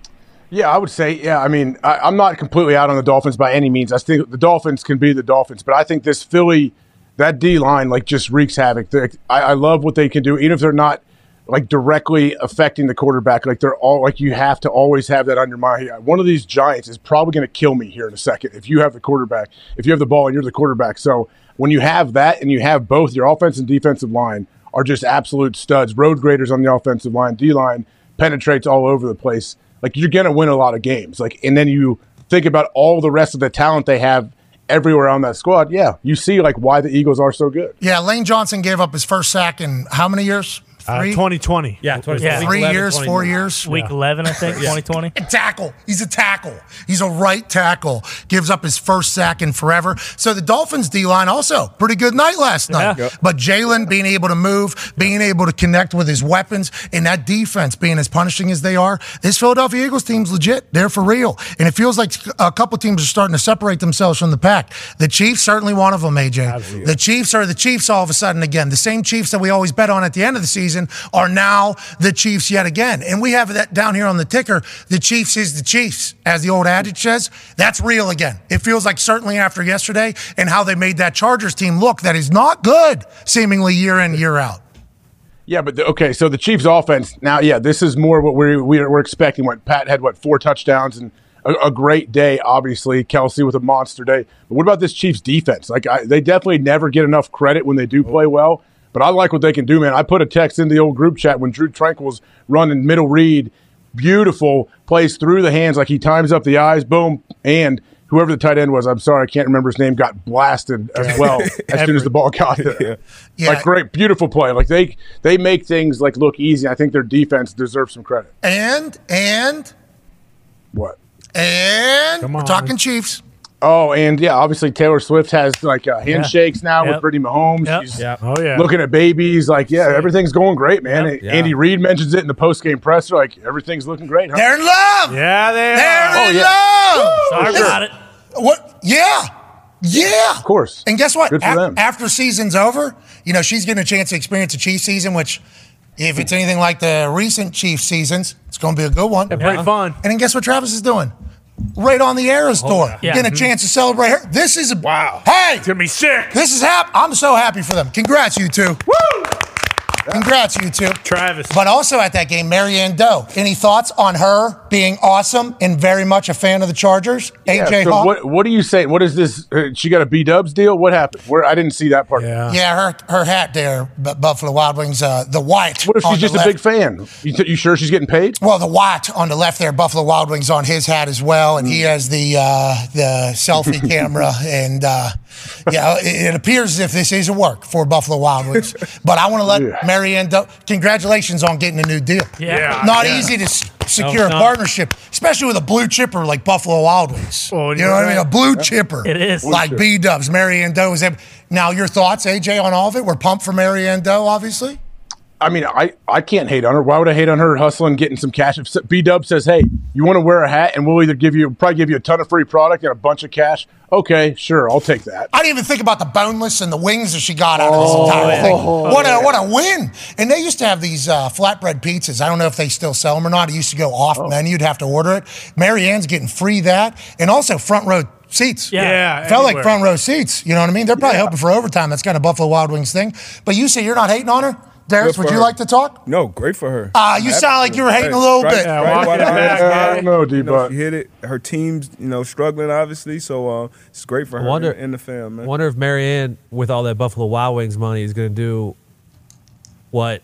Yeah, I would say, yeah. I mean, I, I'm not completely out on the Dolphins by any means. I think the Dolphins can be the Dolphins, but I think this Philly, that D line, like just wreaks havoc. I, I love what they can do, even if they're not like directly affecting the quarterback. Like they're all like you have to always have that under my. One of these Giants is probably going to kill me here in a second if you have the quarterback, if you have the ball and you're the quarterback. So when you have that and you have both your offense and defensive line are just absolute studs, road graders on the offensive line, D line penetrates all over the place. Like you're going to win a lot of games. Like and then you think about all the rest of the talent they have everywhere on that squad. Yeah, you see like why the Eagles are so good. Yeah, Lane Johnson gave up his first sack in how many years? Uh, 2020. Yeah, 2020. Yeah. Three 11, years, 20. four years. Week 11, I think, 2020. A (laughs) tackle. He's a tackle. He's a right tackle. Gives up his first sack in forever. So the Dolphins D line also pretty good night last night. Yeah. But Jalen being able to move, being able to connect with his weapons, and that defense being as punishing as they are, this Philadelphia Eagles team's legit. They're for real. And it feels like a couple teams are starting to separate themselves from the pack. The Chiefs certainly one of them, AJ. The Chiefs are the Chiefs all of a sudden again. The same Chiefs that we always bet on at the end of the season are now the Chiefs yet again. And we have that down here on the ticker. The Chiefs is the Chiefs, as the old adage says. That's real again. It feels like certainly after yesterday and how they made that Chargers team look that is not good, seemingly year in, year out. Yeah, but the, okay, so the Chiefs' offense now, yeah, this is more what we're we're, we're expecting. What Pat had, what four touchdowns and a, a great day, obviously. Kelce with a monster day. But what about this Chiefs defense? Like I, they definitely never get enough credit when they do play well. But I like what they can do, man. I put a text in the old group chat when Drew Tranquill's running middle read, beautiful plays through the hands, like he times up the eyes, boom, and whoever the tight end was, I'm sorry, I can't remember his name, got blasted as well (laughs) as soon as the ball got (laughs) there. Yeah. Like great, beautiful play. Like they they make things like look easy. I think their defense deserves some credit. And, and, What? and Come we're talking Chiefs. Oh, and yeah, obviously Taylor Swift has like uh, handshakes now Yep. with Brittany Mahomes. Yep. She's Yeah. Oh yeah. looking at babies. Like, yeah, everything's going great, man. Yeah. Andy Reid mentions it in the post game presser. Like, everything's looking great. Huh? They're in love. Yeah, they They're are. in yeah. love. Sorry about it. What? Yeah. Yeah. Of course. And guess what? Good for Af- them. After season's over, you know, she's getting a chance to experience a Chiefs season, which, if it's anything like the recent Chiefs seasons, it's going to be a good one. Yeah, pretty fun. And then guess what Travis is doing? Right on the Eras oh, tour. Oh, yeah. Getting a chance to celebrate her. This is a. Wow. Hey! It's gonna be sick. This is happy. I'm so happy for them. Congrats, you two. Woo! Congrats, you two. Travis. But also at that game, Marianne Doe. Any thoughts on her being awesome and very much a fan of the Chargers? Yeah, AJ so Hawk? what what are you saying? What is this? Uh, she got a B Dubs deal? What happened? Where I didn't see that part. Yeah. Yeah, her her hat there, Bu- Buffalo Wild Wings, uh, the white. What if she's the just a big fan? You, t- you sure she's getting paid? Well, the white on the left there, Buffalo Wild Wings on his hat as well, and he Mm. has the uh, the selfie (laughs) camera, and uh, yeah, it, it appears as if this is a work for Buffalo Wild Wings. But I want to let Yeah. Marianne, Do- congratulations on getting a new deal. Yeah. not Yeah. easy to s- secure it's a not. partnership, especially with a blue chipper like Buffalo Wild Wings. Oh, you know what I mean? A blue chipper. It is. like B Dubs, Marianne Doe is. able- Now, your thoughts, AJ, on all of it? We're pumped for Marianne Doe, obviously. I mean, I, I can't hate on her. Why would I hate on her hustling, getting some cash? If B Dub says, "Hey, you want to wear a hat, and we'll either give you probably give you a ton of free product and a bunch of cash," okay, sure, I'll take that. I didn't even think about the boneless and the wings that she got out of this Oh, entire thing. Oh, what a what a win! And they used to have these uh, flatbread pizzas. I don't know if they still sell them or not. It used to go off Oh. menu. You'd have to order it. Marianne's getting free that, and also front row seats. Yeah. Yeah. Felt like front row seats. You know what I mean? They're probably hoping for overtime. That's kind of Buffalo Wild Wings thing. But you say you're not hating on her, Darius. Would for you her. like to talk? No, great for her. Ah, you Happy sound like you her. were hating a little strike- bit. strike Yeah, while walk the it back, iron's guy. hot. I don't know, D, You know, she hit it. Her team's, you know, struggling obviously, so uh, it's great for her wonder- and the fam, man. Wonder if Marianne, with all that Buffalo Wild Wings money, is going to do what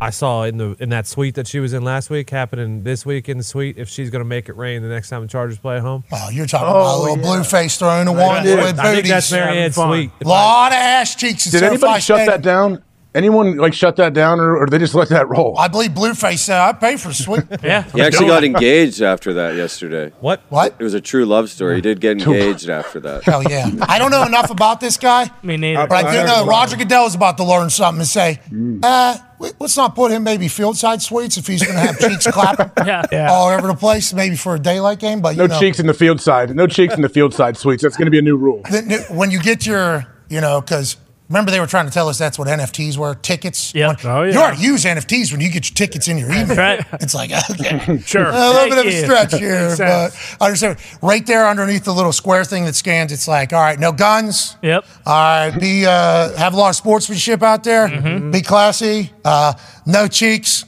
I saw in the in that suite that she was in last week happening this week in the suite. If she's going to make it rain the next time the Chargers play at home, Oh, you're talking about a little blue face throwing a ones Yeah. with I think that's booties. Marianne's fun. suite. If I- lot of ass cheeks. did anybody shut that down? Anyone like shut that down, or, or they just let that roll? I believe Blueface said, I pay for sweet. (laughs) Yeah. He actually got engaged after that yesterday. What? what? It was a true love story. He did get engaged after that. (laughs) Hell yeah. I don't know enough about this guy, (laughs) Me neither. but I do know Roger Goodell is about to learn something and say, Mm. uh, let's not put him maybe fieldside suites if he's going to have cheeks clapping Yeah. Yeah. all over the place, maybe for a daylight game. But no know, cheeks in the field side. No cheeks in the field side suites. That's going to be a new rule. the- the- when you get your, you know, because remember they were trying to tell us that's what NFTs were, tickets. Yeah. When- Oh, yeah. You already use NFTs when you get your tickets in your email. right. (laughs) It's like, okay. (laughs) Sure. A little bit of a Thank stretch (laughs) here, but. I understand. Right there underneath the little square thing that scans, it's like, all right, no guns. Yep. All right, be uh, have a lot of sportsmanship out there. Be classy. Uh, no cheeks.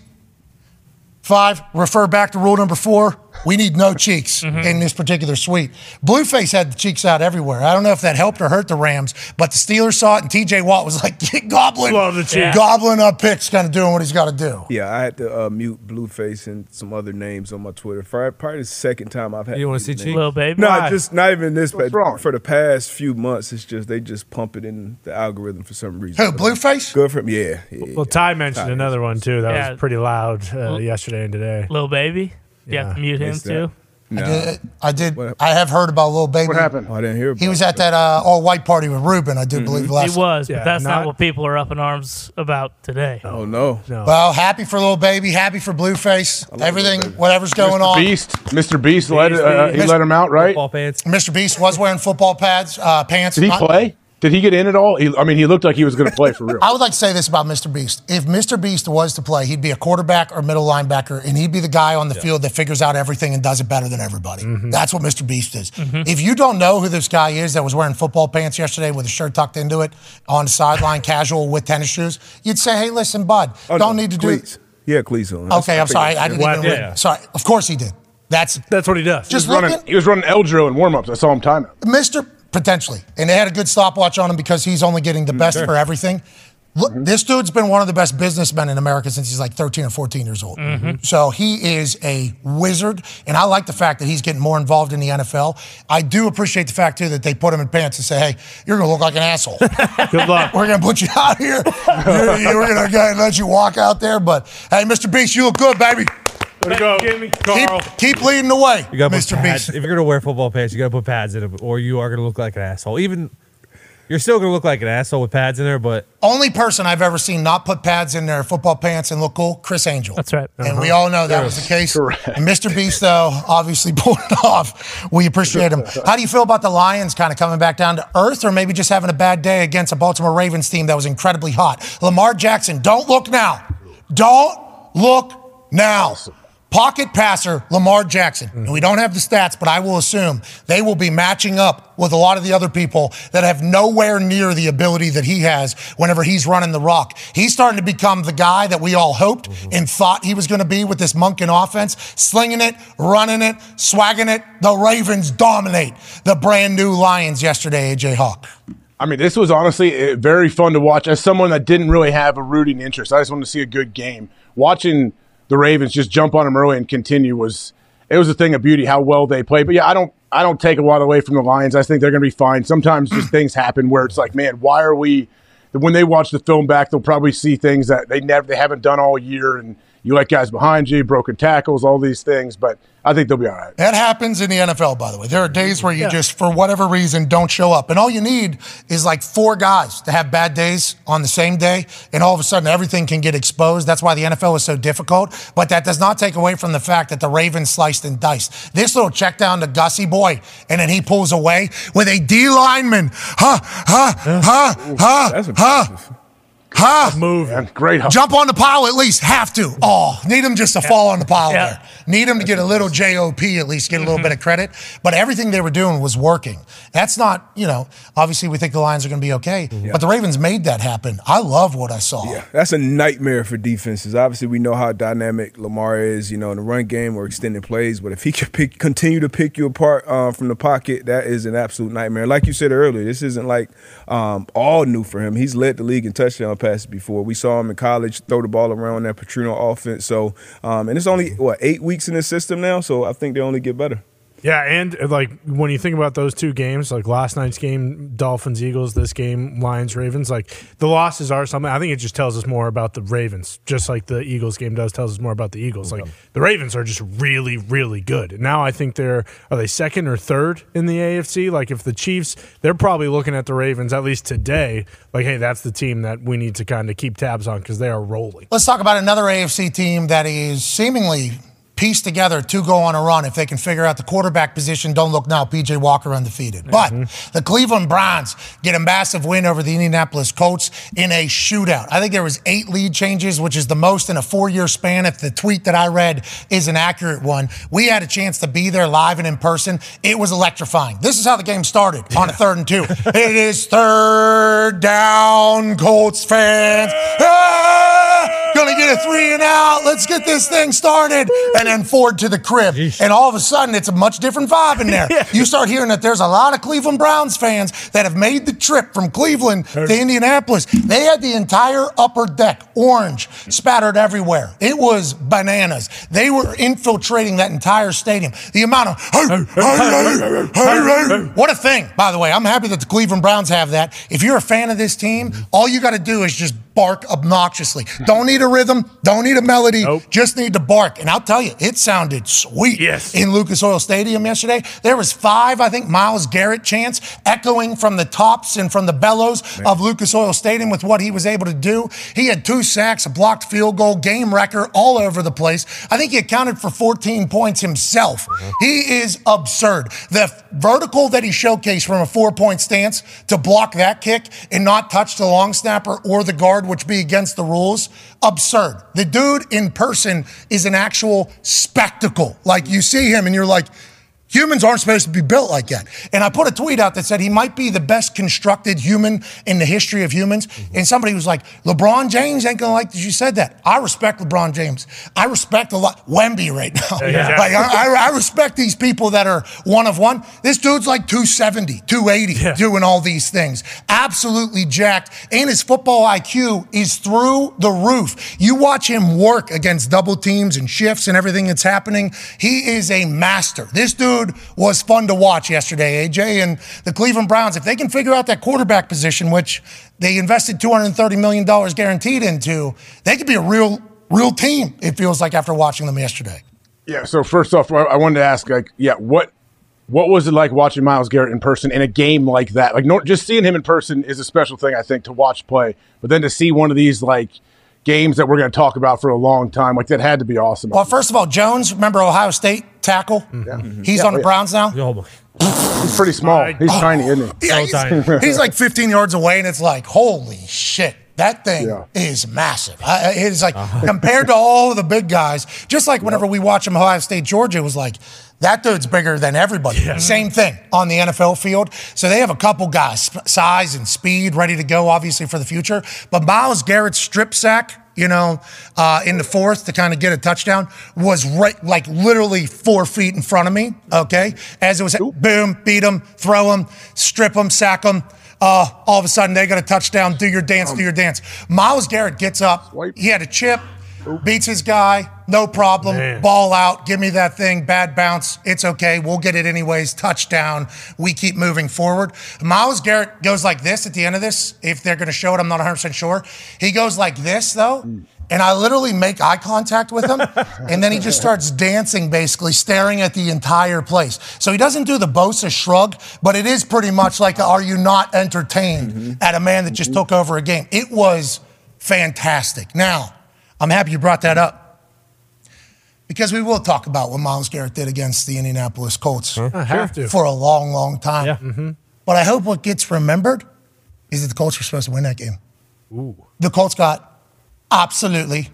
Five. Refer back to rule number four. We need no cheeks in this particular suite. Blueface had the cheeks out everywhere. I don't know if that helped or hurt the Rams, but the Steelers saw it, and T.J. Watt was like gobbling, Love the cheeks. gobbling up picks, kind of doing what he's got to do. Yeah, I had to uh, mute Blueface and some other names on my Twitter. For probably the second time I've had. You wanna see names. cheek? Lil Baby. No, Why? just not even this. What's but wrong? For the past few months, it's just they just pump it in the algorithm for some reason. Who, Blueface? Good for him. Yeah. yeah, Well, Ty mentioned Ty another one too. That Yeah. was pretty loud uh, yesterday and today. Lil Baby. You have to mute him too. No. I did. What- I have heard about Lil Baby. What happened? Oh, I didn't hear. About He was at that uh, all white party with Rubin, I do believe, last He was, but Yeah, that's not, not- what people are up in arms about today. Oh no. No. Well, happy for Lil Baby, happy for Blueface. Everything, whatever's going Mr. on. Beast, Mr. Beast, let uh, he Beast. let him out, right? Ball pants. Mr. Beast was wearing football pads, uh, pants. Did he Not- play? Did he get in at all? He, I mean, he looked like he was going to play for real. (laughs) I would like to say this about Mr. Beast. If Mr. Beast was to play, he'd be a quarterback or middle linebacker, and he'd be the guy on the field that figures out everything and does it better than everybody. Mm-hmm. That's what Mr. Beast is. Mm-hmm. If you don't know who this guy is that was wearing football pants yesterday with a shirt tucked into it on the sideline, (laughs) casual with tennis shoes, you'd say, hey, listen, bud, Oh, don't no, need to do cleats. Yeah, cleats on. Okay, I'm sorry. I didn't What? even. Yeah. Sorry. Of course he did. That's That's what he does. just he, was running, he was running Eldro in warm-ups. I saw him time it. Mr. Potentially. And they had a good stopwatch on him because he's only getting the best for everything. Look, mm-hmm. this dude's been one of the best businessmen in America since he's like 13 or 14 years old. Mm-hmm. So he is a wizard. And I like the fact that he's getting more involved in the NFL. I do appreciate the fact, too, that they put him in pants and say, hey, you're going to look like an asshole. (laughs) Good luck. We're going to put you out here. (laughs) Going to let you walk out there. But hey, Mr. Beast, you look good, baby. Way to go, Jimmy. Carl. Keep, keep leading the way, You got Mr. pads. Beast. If you're gonna wear football pants, you gotta put pads in them, or you are gonna look like an asshole. Even you're still gonna look like an asshole with pads in there, but Only person I've ever seen not put pads in their football pants and look cool, Criss Angel. That's right. And we all know that was the case. And Mr. Beast, though, obviously (laughs) pulled it off. We appreciate him. (laughs) How do you feel about the Lions kind of coming back down to earth or maybe just having a bad day against a Baltimore Ravens team that was incredibly hot? Lamar Jackson, don't look now. Don't look now. Pocket passer, Lamar Jackson. And we don't have the stats, but I will assume they will be matching up with a lot of the other people that have nowhere near the ability that he has whenever he's running the rock. He's starting to become the guy that we all hoped and thought he was going to be with this Monken offense, slinging it, running it, swagging it. The Ravens dominate the brand new Lions yesterday, AJ Hawk. I mean, this was honestly uh, very fun to watch. As someone that didn't really have a rooting interest, I just wanted to see a good game. Watching the Ravens just jump on them early and continue was it was a thing of beauty how well they played. But yeah, I don't I don't take a lot away from the Lions. I think they're going to be fine. Sometimes just things happen where it's like, man, why are we? When they watch the film back, they'll probably see things that they never they haven't done all year, and you let guys behind you, broken tackles, all these things. But I think they'll be all right. That happens in the NFL, by the way. There are days where you just, for whatever reason, don't show up. And all you need is like four guys to have bad days on the same day. And all of a sudden, everything can get exposed. That's why the NFL is so difficult. But that does not take away from the fact that the Ravens sliced and diced. This little check down to Gussie Boy, and then he pulls away with a D lineman. Ha, ha, ha, ha, ha. Huh? Moving. Great. Jump on the pile at least. Have to. Oh, need him just to fall on the pile Yeah. there. Need him to get a little JOP at least, get a little bit of credit. But everything they were doing was working. That's not, you know, obviously we think the Lions are going to be okay. But the Ravens made that happen. I love what I saw. Yeah, that's a nightmare for defenses. Obviously, we know how dynamic Lamar is, you know, in the run game or extended plays. But if he can pick, continue to pick you apart um, from the pocket, that is an absolute nightmare. Like you said earlier, this isn't like um, all new for him. He's led the league in touchdown passes before. We saw him in college throw the ball around that Petrino offense. So, um, and it's only what eight weeks in the system now. So I think they only get better. Yeah, and uh, like when you think about those two games, like last night's game, Dolphins Eagles, this game Lions Ravens, like the losses are something. I think it just tells us more about the Ravens, just like the Eagles game does tells us more about the Eagles. Like the Ravens are just really, really good. And now I think they're are they second or third in the AFC? Like if the Chiefs, they're probably looking at the Ravens at least today. Like, hey, that's the team that we need to kind of keep tabs on because they are rolling. Let's talk about another AFC team that is seemingly pieced together to go on a run if they can figure out the quarterback position. Don't look now, PJ Walker undefeated. But the Cleveland Browns get a massive win over the Indianapolis Colts in a shootout. I think there was eight lead changes, which is the most in a four-year span. If the tweet that I read is an accurate one, we had a chance to be there live and in person. It was electrifying. This is how the game started on a third and two. (laughs) it is third down, Colts fans. Ah! Gonna get a three and out. Let's get this thing started. And then Ford to the crib. And all of a sudden, it's a much different vibe in there. (laughs) You start hearing that there's a lot of Cleveland Browns fans that have made the trip from Cleveland to Indianapolis. They had the entire upper deck orange spattered everywhere. It was bananas. They were infiltrating that entire stadium. The amount of what a thing, by the way. I'm happy that the Cleveland Browns have that. If you're a fan of this team, all you got to do is just bark obnoxiously. Don't need a rhythm, don't need a melody, just need to bark. And I'll tell you, it sounded sweet Yes. in Lucas Oil Stadium yesterday. There was five, I think, Myles Garrett chants echoing from the tops and from the bellows of Lucas Oil Stadium with what he was able to do. He had two sacks, a blocked field goal, game wrecker all over the place. I think he accounted for 14 points himself. Uh-huh. He is absurd. The vertical that he showcased from a four-point stance to block that kick and not touch the long snapper or the guard, which be against the rules, absurd. The dude in person is an actual spectacle. Like you see him and you're like, Humans aren't supposed to be built like that. And I put a tweet out that said he might be the best constructed human in the history of humans. Mm-hmm. And somebody was like, LeBron James ain't gonna like that you said that. I respect LeBron James. I respect a lot Wemby right now. Yeah. Like I, I- I respect these people that are one of one. This dude's like 270, 280, doing all these things. Absolutely jacked. And his football IQ is through the roof. You watch him work against double teams and shifts and everything that's happening. He is a master. This dude was fun to watch yesterday, AJ. And the Cleveland Browns, if they can figure out that quarterback position, which they invested $230 million guaranteed into, they could be a real, real team, it feels like after watching them yesterday. Yeah. So first off, I I wanted to ask, like, yeah, what What was it like watching Myles Garrett in person in a game like that? Like, no, just seeing him in person is a special thing, I think, to watch play. But then to see one of these like games that we're going to talk about for a long time, like that had to be awesome. Well, first of all, Jones, remember Ohio State tackle? Yeah, He's Yeah, on the yeah. Browns now. He's pretty small. He's tiny, isn't he? Yeah, he's, (laughs) he's like 15 yards away, and it's like, holy shit. That thing is massive. I, I- it's like compared to (laughs) all of the big guys. Just like whenever we watch him Ohio State, Georgia, it was like that dude's bigger than everybody. Same thing on the NFL field. So they have a couple guys, size and speed, ready to go, obviously for the future. But Myles Garrett's strip sack, you know, uh, in the fourth to kind of get a touchdown was right, like literally four feet in front of me. Okay, as it was, boom, beat him, throw him, strip him, sack him. Uh, all of a sudden, they got a touchdown. Do your dance, do your dance. Myles Garrett gets up. He had a chip, beats his guy, no problem. Ball out. Give me that thing. Bad bounce. It's okay. We'll get it anyways. Touchdown. We keep moving forward. Myles Garrett goes like this at the end of this. If they're going to show it, I'm not 100% sure. He goes like this, though. And I literally make eye contact with him. (laughs) and then he just starts dancing, basically, staring at the entire place. So he doesn't do the Bosa shrug, but it is pretty much like, are you not entertained mm-hmm. at a man that just mm-hmm. took over a game? It was fantastic. Now, I'm happy you brought that up because we will talk about what Myles Garrett did against the Indianapolis Colts I have to. for a long, long time. Yeah. Mm-hmm. But I hope what gets remembered is that the Colts were supposed to win that game. Ooh. The Colts got absolutely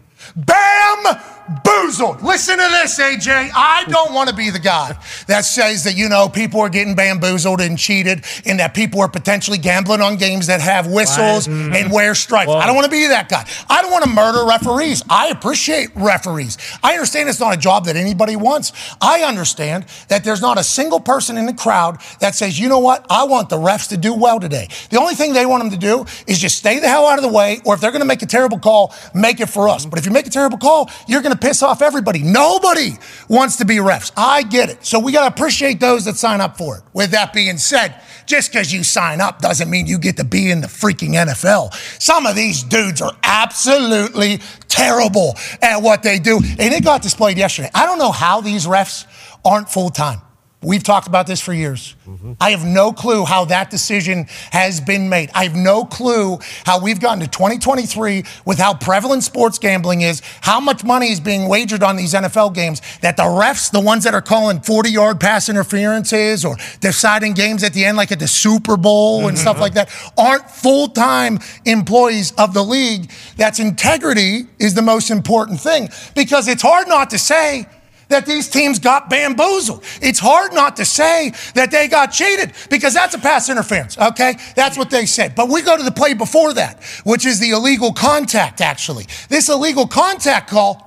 bamboozled. Listen to this, AJ. I don't want to be the guy that says that, you know, people are getting bamboozled and cheated and that people are potentially gambling on games that have whistles Right. Mm. and wear stripes. I don't want to be that guy. I don't want to murder referees. I appreciate referees. I understand it's not a job that anybody wants. I understand that there's not a single person in the crowd that says, you know what, I want the refs to do well today. The only thing they want them to do is just stay the hell out of the way, or if they're going to make a terrible call, make it for us. But if you make a terrible call, you're going to piss off everybody. Nobody wants to be refs. I get it. So we got to appreciate those that sign up for it. With that being said, just because you sign up doesn't mean you get to be in the freaking NFL. Some of these dudes are absolutely terrible at what they do. And it got displayed yesterday. I don't know how these refs aren't full time. We've talked about this for years. Mm-hmm. I have no clue how that decision has been made. I have no clue how we've gotten to 2023 with how prevalent sports gambling is, how much money is being wagered on these NFL games, that the refs, the ones that are calling 40 yard pass interferences or deciding games at the end, like at the Super Bowl and mm-hmm. stuff like that, aren't full time employees of the league. That's integrity is the most important thing because it's hard not to say, that these teams got bamboozled. It's hard not to say that they got cheated because that's a pass interference, okay? That's what they said. But we go to the play before that, which is the illegal contact, actually. This illegal contact call.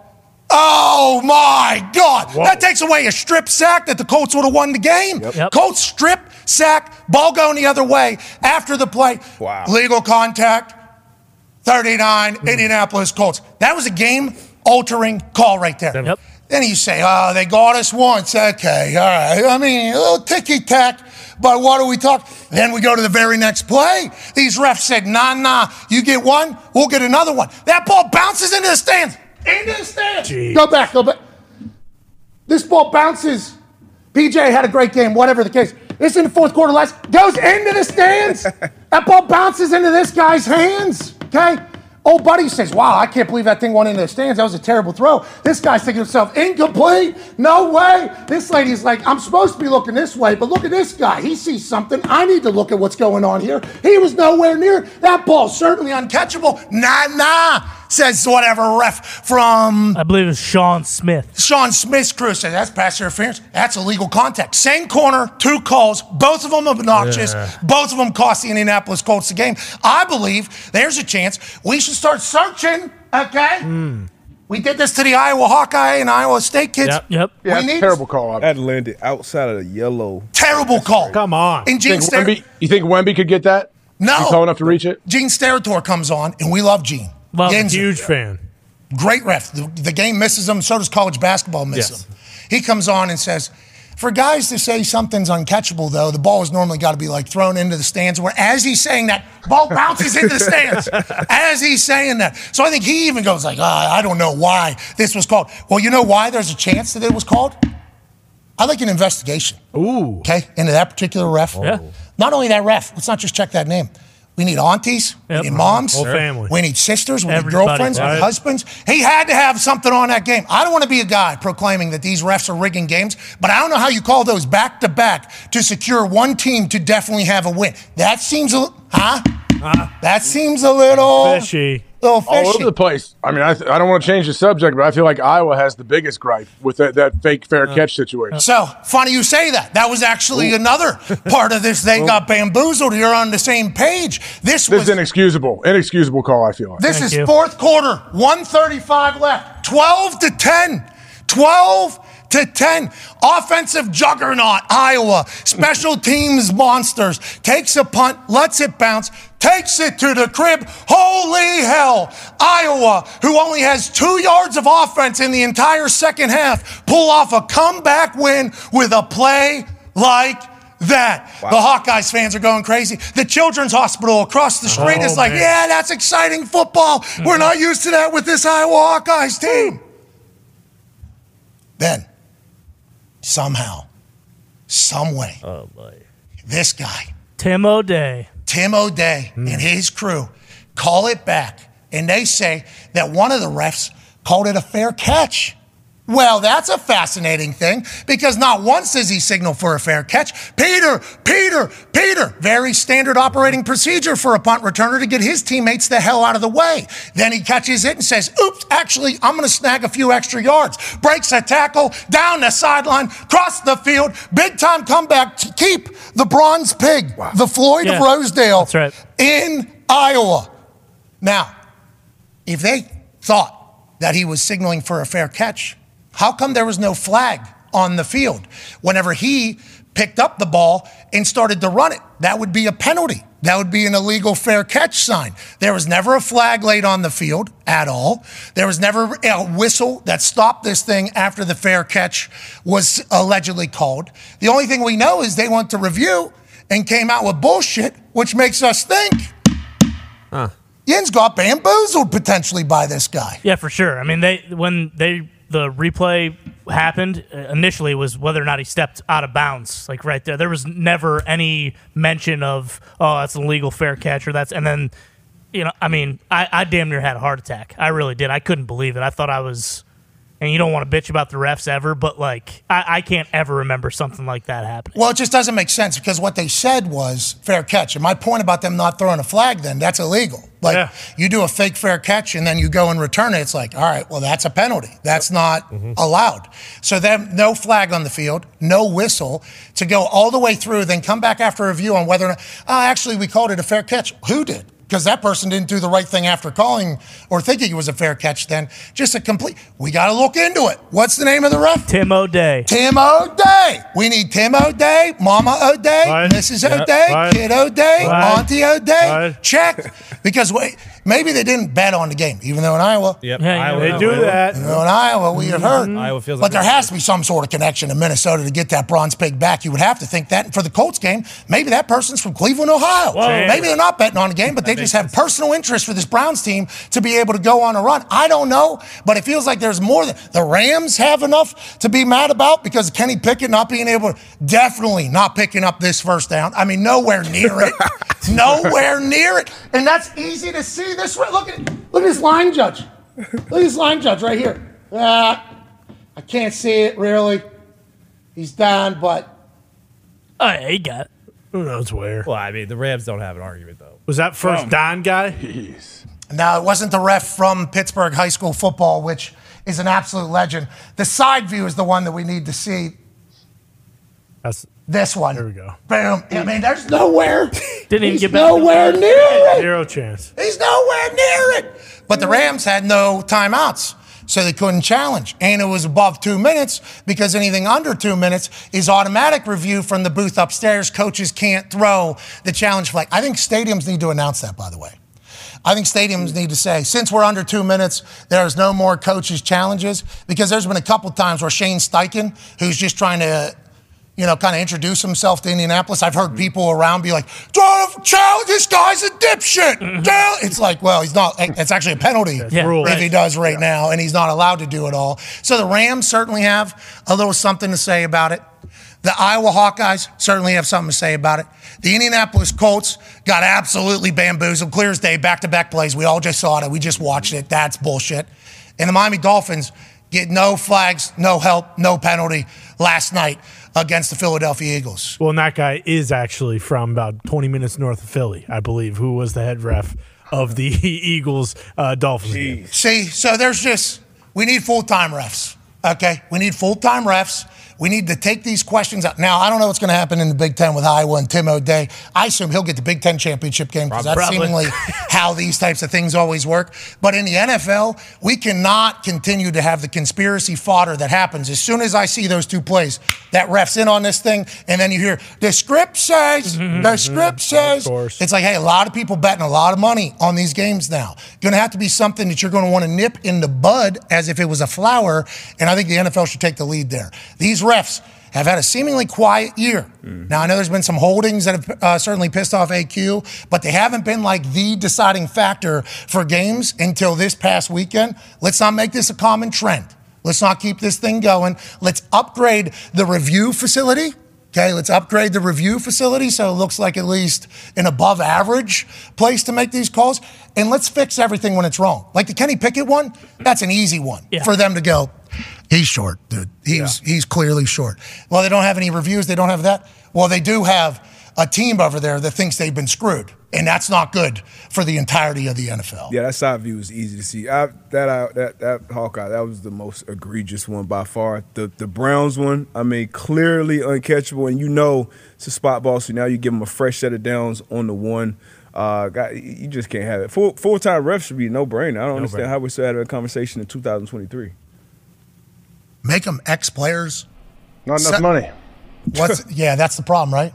Oh my God. That takes away a strip sack that the Colts would have won the game. Colts strip sack, ball going the other way after the play. Wow. Legal contact, 39, hmm. Indianapolis Colts. That was a game altering call right there. Yep. Then you say, oh, they got us once. Okay, all right. I mean, a little ticky tack, but what do we talk? Then we go to the very next play. These refs said, nah, nah, you get one, we'll get another one. That ball bounces into the stands. Into the stands. Go back, go back. This ball bounces. PJ had a great game, whatever the case. This in the fourth quarter last goes into the stands. (laughs) that ball bounces into this guy's hands. Okay. Old buddy says, Wow, I can't believe that thing went into the stands. That was a terrible throw. This guy's thinking to himself, Incomplete? No way. This lady's like, I'm supposed to be looking this way, but look at this guy. He sees something. I need to look at what's going on here. He was nowhere near. That ball's certainly uncatchable. Nah, nah, says whatever ref from. I believe it's Shawn Smith. Shawn Smith's crew says that's pass interference. That's illegal contact. Same corner, two calls. Both of them obnoxious. Yeah. Both of them cost the Indianapolis Colts the game. I believe there's a chance we should start searching. Okay. Hmm. We did this to the Iowa Hawkeye and Iowa State kids. Yep. We need terrible call. That landed outside of the yellow. Terrible call. Come on. And Gene think Ster- Wemby, you think Wemby could get that? No. He's tall enough to reach it? Gene Steratore comes on, and we love Gene. Love him. Huge fan. Great ref. The, the game misses him, so does college basketball miss Yes. him. He comes on and says, for guys to say something's uncatchable, though, the ball has normally got to be like thrown into the stands. Where as he's saying that, ball bounces into the stands. (laughs) As he's saying that, so I think he even goes like, ah, "I don't know why this was called." Well, you know why? There's a chance that it was called I'd like an investigation. Ooh. Okay, into that particular ref. Yeah. Not only that ref, let's not just check that name. We need aunties, Yep. we need moms, Whole family. we need sisters, we need Everybody, girlfriends, we need husbands. He had to have something on that game. I don't want to be a guy proclaiming that these refs are rigging games, but I don't know how you call those back to back to secure one team to definitely have a win. That seems a huh? Uh-huh. That seems a little Fishy. Little all over the place. I mean, I, th- I don't want to change the subject, but I feel like Iowa has the biggest gripe with that, that fake fair catch situation. So funny you say that. That was actually another (laughs) part of this. They got bamboozled. You're on the same page. This This was is inexcusable. Inexcusable call, I feel like. This Thank is you. fourth quarter, 135 left. 12 to 10. 12 to 10. Offensive juggernaut, Iowa. Special teams monsters. Takes a punt, lets it bounce, takes it to the crib. Holy hell. Iowa, who only has two yards of offense in the entire second half, pull off a comeback win with a play like that. The Hawkeyes fans are going crazy. The Children's Hospital across the street Oh, is like, man. yeah, that's exciting football. We're mm-hmm. not used to that with this Iowa Hawkeyes team. Then, somehow, some way, Oh this guy, Tim O'Dey. Tim O'Dey and hmm. his crew call it back, and they say that one of the refs called it a fair catch. Well, that's a fascinating thing because not once does he signal for a fair catch. Peter, Peter, Peter. Very standard operating procedure for a punt returner to get his teammates the hell out of the way. Then he catches it and says, Oops, actually, I'm going to snag a few extra yards. Breaks a tackle down the sideline, cross the field. Big time comeback to keep the bronze pig, the Floyd of Rosedale that's right. in Iowa. Now, if they thought that he was signaling for a fair catch, how come there was no flag on the field whenever he picked up the ball and started to run it? That would be a penalty. That would be an illegal fair catch sign. There was never a flag laid on the field at all. There was never a whistle that stopped this thing after the fair catch was allegedly called. The only thing we know is they went to review and came out with bullshit, which makes us think Yin's got bamboozled potentially by this guy. Yeah, for sure. I mean, they when they the replay happened uh, initially was whether or not he stepped out of bounds, like right there. There was never any mention of oh that's an illegal fair catch or that's and then you know I mean I, I damn near had a heart attack. I really did. I couldn't believe it. I thought I was. And you don't want to bitch about the refs ever, but like I, I can't ever remember something like that happening. Well, it just doesn't make sense because what they said was fair catch. And my point about them not throwing a flag then, that's illegal. Like Yeah. you do a fake fair catch and then you go and return it, it's like, all right, well, that's a penalty. That's not mm-hmm. allowed. So then no flag on the field, no whistle to go all the way through, then come back after review on whether or not, oh, actually, we called it a fair catch. Who did? Because that person didn't do the right thing after calling or thinking it was a fair catch then. Just a complete, we got to look into it. What's the name of the ref? Tim O'Dey. Tim O'Dey. We need Tim O'Dey, Mama O'Dey, Right. Mrs. Yeah. O'Dey, Right. Kid O'Dey, Right. Auntie O'Dey. Right. Check. Because wait, maybe they didn't bet on the game, even though in Iowa, Yep. Yeah, yeah, Iowa, They do that. you know, in Iowa we have heard. Mm-hmm. Iowa feels but like there has to be some sort of connection to Minnesota to get that bronze pig back. You would have to think that. And for the Colts game, maybe that person's from Cleveland, Ohio. Maybe they're not betting on the game, but they just have personal interest for this Browns team to be able to go on a run. I don't know, but it feels like there's more than the Rams have enough to be mad about because Kenny Pickett not being able to definitely not picking up this first down. I mean, nowhere near it. (laughs) nowhere near it. And that's easy to see this way. Look at look at this line judge. Look at this line judge right here. Uh, I can't see it really. He's down, but Oh, yeah, he got it. Who knows where? Well, I mean, the Rams don't have an argument though. Was that first Don guy? No, it wasn't the ref from Pittsburgh High School football, which is an absolute legend. The side view is the one that we need to see. That's This one. There we go. Boom. I mean, there's nowhere. (laughs) Didn't even get back. nowhere near it. zero chance. He's nowhere near it. But the Rams had no timeouts, so they couldn't challenge. And it was above two minutes because anything under two minutes is automatic review from the booth upstairs. Coaches can't throw the challenge flag. I think stadiums need to announce that, by the way. I think stadiums need to say, since we're under two minutes, there's no more coaches' challenges because there's been a couple times where Shane Steichen, who's just trying to you know, kind of introduce himself to Indianapolis. I've heard mm-hmm. people around be like, "Don't challenge this guy's a dipshit." Mm-hmm. Chal-" It's like, well, he's not. It's actually a penalty Yeah, if he does right now, and he's not allowed to do it all. So the Rams certainly have a little something to say about it. The Iowa Hawkeyes certainly have something to say about it. The Indianapolis Colts got absolutely bamboozled, clear as day, back to back plays. We all just saw it. We just watched it. That's bullshit. And the Miami Dolphins get no flags, no help, no penalty last night against the Philadelphia Eagles. Well, and that guy is actually from about 20 minutes north of Philly, I believe, who was the head ref of the (laughs) Eagles uh, Dolphins game. See, so there's just, we need full time refs. Okay. We need full time refs. We need to take these questions out. Now, I don't know what's going to happen in the Big Ten with Iowa and Tim O'Dey. I assume he'll get the Big Ten championship game because that's Probably. seemingly (laughs) how these types of things always work. But in the NFL, we cannot continue to have the conspiracy fodder that happens. As soon as I see those two plays, that ref's in on this thing, and then you hear, the script says, the mm-hmm. script says. It's like, hey, a lot of people betting a lot of money on these games now. Going to have to be something that you're going to want to nip in the bud as if it was a flower, and I think the NFL should take the lead there. These refs have had a seemingly quiet year. Now, I know there's been some holdings that have uh, certainly pissed off AQ, but they haven't been like the deciding factor for games until this past weekend. Let's not make this a common trend. Let's not keep this thing going. Let's upgrade the review facility. Okay, let's upgrade the review facility so it looks like at least an above average place to make these calls. And let's fix everything when it's wrong. Like the Kenny Pickett one, that's an easy one Yeah. for them to go, he's short, dude. He's, he's clearly short. Well, they don't have any reviews, they don't have that. Well, they do have a team over there that thinks they've been screwed. And that's not good for the entirety of the NFL. Yeah, that side view is easy to see. I, that I, that that Hawkeye, that was the most egregious one by far. The the Browns one, I mean, clearly uncatchable, and you know it's a spot ball. So now you give them a fresh set of downs on the one. Uh, guy, you just can't have it. Full full time refs should be no brainer. I don't understand how we're still having a conversation in 2023. Make them ex players. Not enough Se- money. What's (laughs) yeah, that's the problem, right?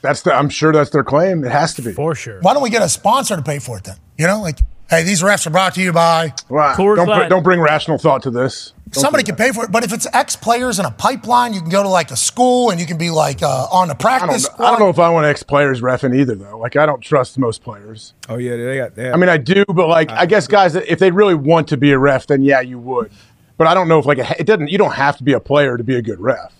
That's the. I'm sure that's their claim. It has to be. For sure. Why don't we get a sponsor to pay for it then? You know, like, hey, these refs are brought to you by Wow. Coors Don't, br- don't bring rational thought to this. Don't somebody do can pay for it. But if it's ex players in a pipeline, you can go to like a school and you can be like uh, on the that. I practice don't. I don't know if I want ex players refing either, though. Like, I don't trust most players. Oh yeah, they got. They have, I mean, I do, but like, I guess guys, if they really want to be a ref, then yeah, you would. But I don't know if like a, it doesn't. You don't have to be a player to be a good ref.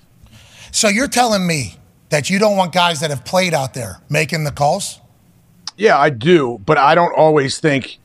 So you're telling me that you don't want guys that have played out there making the calls? Yeah, I do, but I don't always think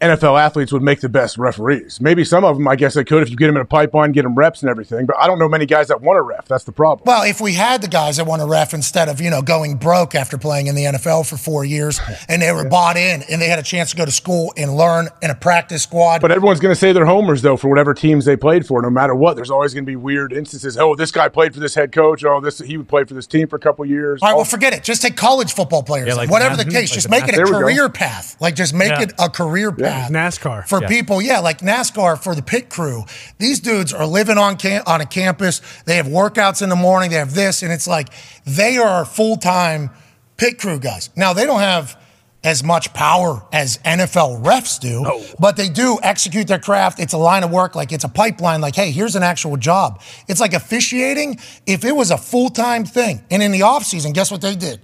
NFL athletes would make the best referees. Maybe some of them, I guess they could if you get them in a pipeline, get them reps and everything. But I don't know many guys that want to ref. That's the problem. Well, if we had the guys that want to ref instead of, you know, going broke after playing in the NFL for four years and they were bought in and they had a chance to go to school and learn in a practice squad. But everyone's going to say they're homers though for whatever teams they played for, no matter what. There's always going to be weird instances. Oh, this guy played for this head coach. Oh, this he would play for this team for a couple years. All right, well, oh. forget it. Just take college football players. Yeah, like Whatever NAS- the case, like just the make it a There we go. career path. Like, just make Yeah. it a career path. NASCAR. For Yeah. people, yeah, like NASCAR for the pit crew. These dudes are living on cam- on a campus. They have workouts in the morning. They have this, and it's like they are full time pit crew guys. Now they don't have as much power as NFL refs do, but they do execute their craft. It's a line of work, like it's a pipeline. Like, hey, here's an actual job. It's like officiating. If it was a full time thing, and in the off season, guess what they did?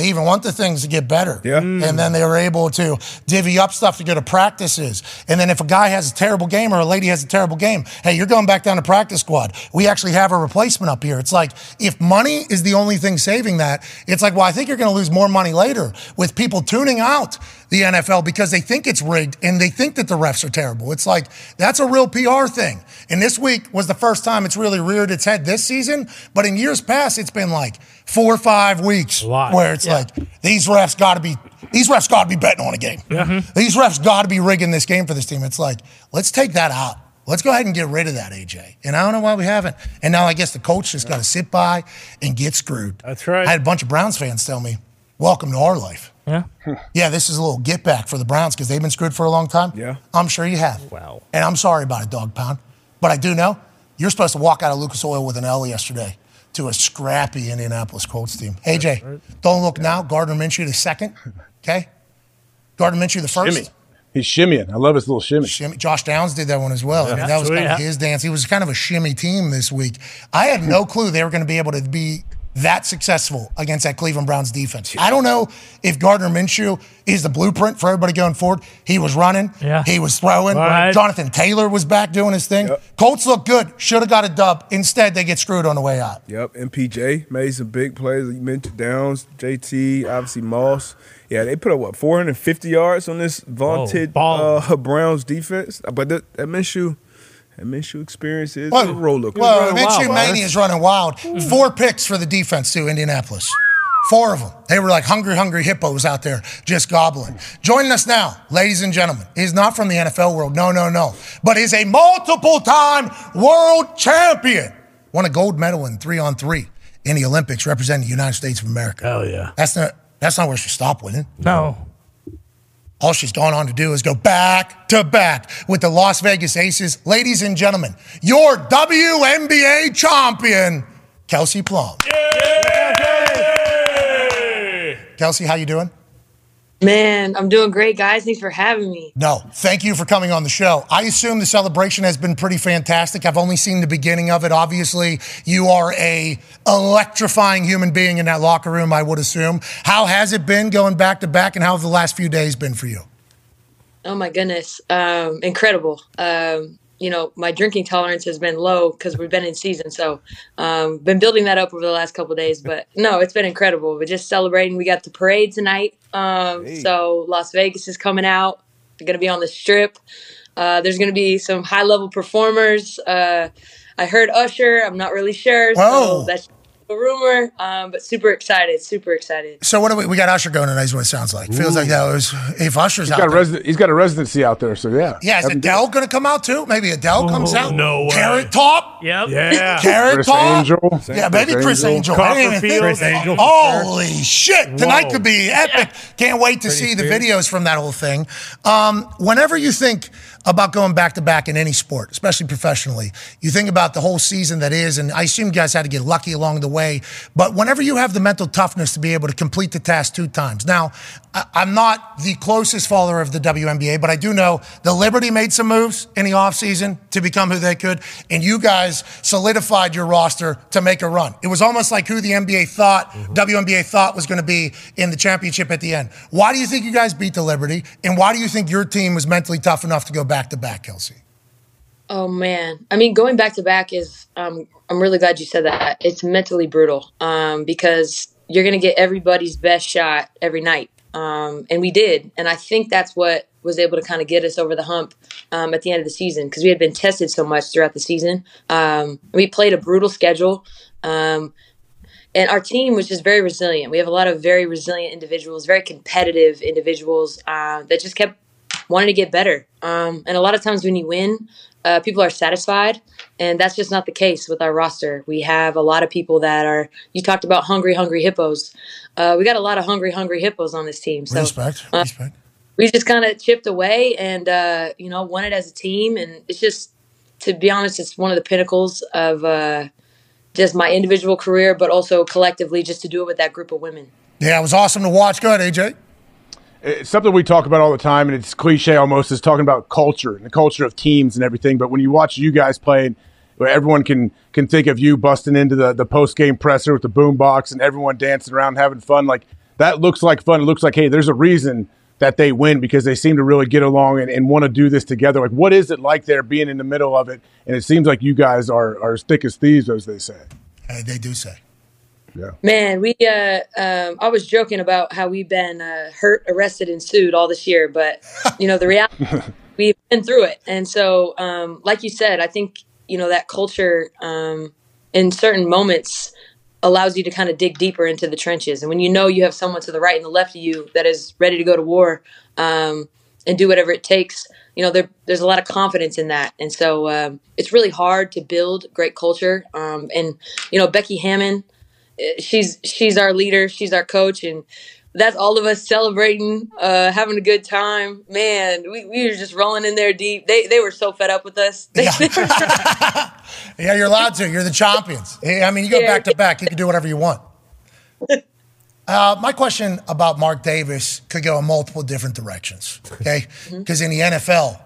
They even want the things to get better. Yeah. And then mm. they were able to divvy up stuff to go to practices. And then if a guy has a terrible game or a lady has a terrible game, hey, you're going back down to practice squad. We actually have a replacement up here. It's like if money is the only thing saving that, it's like, well, I think you're going to lose more money later with people tuning out the NFL because they think it's rigged and they think that the refs are terrible. It's like that's a real PR thing. And this week was the first time it's really reared its head this season. But in years past, it's been like four or five weeks where it's like these refs got to be these refs got to be betting on a game. Mm-hmm. These refs got to be rigging this game for this team. It's like let's take that out. Let's go ahead and get rid of that, AJ. And I don't know why we haven't. And now I guess the coach just got to sit by and get screwed. That's right. I had a bunch of Browns fans tell me, "Welcome to our life." Yeah. (laughs) Yeah, this is a little get back for the Browns because they've been screwed for a long time. Yeah. I'm sure you have. Wow. And I'm sorry about it, Dog Pound. But I do know you're supposed to walk out of Lucas Oil with an L yesterday to a scrappy Indianapolis Colts team. AJ, don't look now. Gardner Minshew the second. Okay? Gardner Minshew the first. Shimmy. He's shimmying. I love his little shimmy. Shimmy. Josh Downs did that one as well. I mean, that was kind of his dance. He was kind of a shimmy team this week. I had no (laughs) clue they were going to be able to be that successful against that Cleveland Browns defense. I don't know if Gardner Minshew is the blueprint for everybody going forward. He was running, Yeah. he was throwing. Right. Jonathan Taylor was back doing his thing. Colts look good, should have got a dub. Instead, they get screwed on the way out. Yep, MPJ made some big plays. You mentioned Downs, JT, obviously Moss. Yeah, they put up what 450 yards on this vaunted uh, Browns defense. But that, that Minshew, that Minshew experience is a roller coaster. Well, Minshew Mania is running wild. Four picks for the defense too, Indianapolis. Four of them. They were like hungry, hungry hippos out there just gobbling. Joining us now, ladies and gentlemen, is not from the NFL world. No, no, no. But is a multiple time world champion. Won a gold medal in three on three in the Olympics representing the United States of America. Hell yeah. That's not that's not where she stopped winning. No. All she's gone on to do is go back to back with the Las Vegas Aces. Ladies and gentlemen, your WNBA champion, Kelsey Plum. Kelsey, how you doing? Man, I'm doing great, guys. Thanks for having me. No, thank you for coming on the show. I assume the celebration has been pretty fantastic. I've only seen the beginning of it. Obviously, you are a electrifying human being in that locker room, I would assume. How has it been going back to back and how have the last few days been for you? Oh my goodness, um, incredible. Um, you know, my drinking tolerance has been low because we've been in season, so um, been building that up over the last couple days. But (laughs) no, it's been incredible. We're just celebrating. We got the parade tonight, um, so Las Vegas is coming out. They're going to be on the strip. Uh, there's going to be some high level performers. Uh, I heard Usher. I'm not really sure, so that's a rumor. Um, but super excited, super excited. So what do we, we got Usher going tonight is what it sounds like. Feels like that was if Usher's He's out got, there. resi- he's got a residency out there, so yeah. Yeah, is That'd Adele going to come out too? Maybe Adele comes out. no way. Carrot Top. Yep. Yeah. (laughs) Carrot Criss Top. Angel. Yeah, maybe Criss Angel. I didn't even think- Criss Angel. Holy shit! Tonight Whoa. could be epic. Can't wait to see the videos from that whole thing. Um, whenever you think about going back to back in any sport, especially professionally, you think about the whole season that is, and I assume you guys had to get lucky along the way. But whenever you have the mental toughness to be able to complete the task two times, now I'm not the closest follower of the WNBA, but I do know the Liberty made some moves in the offseason to become who they could, and you guys solidified your roster to make a run. It was almost like who the NBA thought, mm-hmm. WNBA thought was going to be in the championship at the end. Why do you think you guys beat the Liberty, and why do you think your team was mentally tough enough to go back to back, Kelsey? Oh man, I mean, going back to back is. Um, I'm really glad you said that. It's mentally brutal um, because you're going to get everybody's best shot every night, um, and we did. And I think that's what was able to kind of get us over the hump um, at the end of the season because we had been tested so much throughout the season. Um, we played a brutal schedule. Um, and our team was just very resilient. We have a lot of very resilient individuals, very competitive individuals uh, that just kept wanting to get better. Um, and a lot of times when you win, uh, people are satisfied, and that's just not the case with our roster. We have a lot of people that are. You talked about hungry, hungry hippos. Uh, we got a lot of hungry, hungry hippos on this team. So Respect. uh, Respect. we just kind of chipped away and uh, you know won it as a team and it's just to be honest it's one of the pinnacles of uh, just my individual career but also collectively just to do it with that group of women Yeah, it was awesome to watch. Go ahead, AJ. It's something we talk about all the time, and it's cliche almost, is talking about culture and the culture of teams and everything. But when you watch you guys play, everyone can can think of you busting into the, the post game presser with the boom box and everyone dancing around having fun, like that looks like fun. It looks like, hey, there's a reason that they win because they seem to really get along and, and want to do this together. Like, what is it like there being in the middle of it? And it seems like you guys are, are as thick as thieves, as they say. Uh, they do say. Yeah. man we uh, um, i was joking about how we've been uh, hurt arrested and sued all this year but you know the reality (laughs) we've been through it. And so um, like you said i think you know that culture um, in certain moments allows you to kind of dig deeper into the trenches. And when you know you have someone to the right and the left of you that is ready to go to war um, and do whatever it takes you know there, there's a lot of confidence in that. And so um, it's really hard to build great culture um, and you know becky hammon she's she's our leader she's our coach and that's all of us celebrating uh, having a good time man we, we were just rolling in there deep they, they were so fed up with us (laughs) (laughs) Yeah, you're allowed to. You're the champions. I mean, you go Yeah. back to back. You can do whatever you want. (laughs) Uh, my question about Mark Davis could go in multiple different directions. Okay, because in the NFL,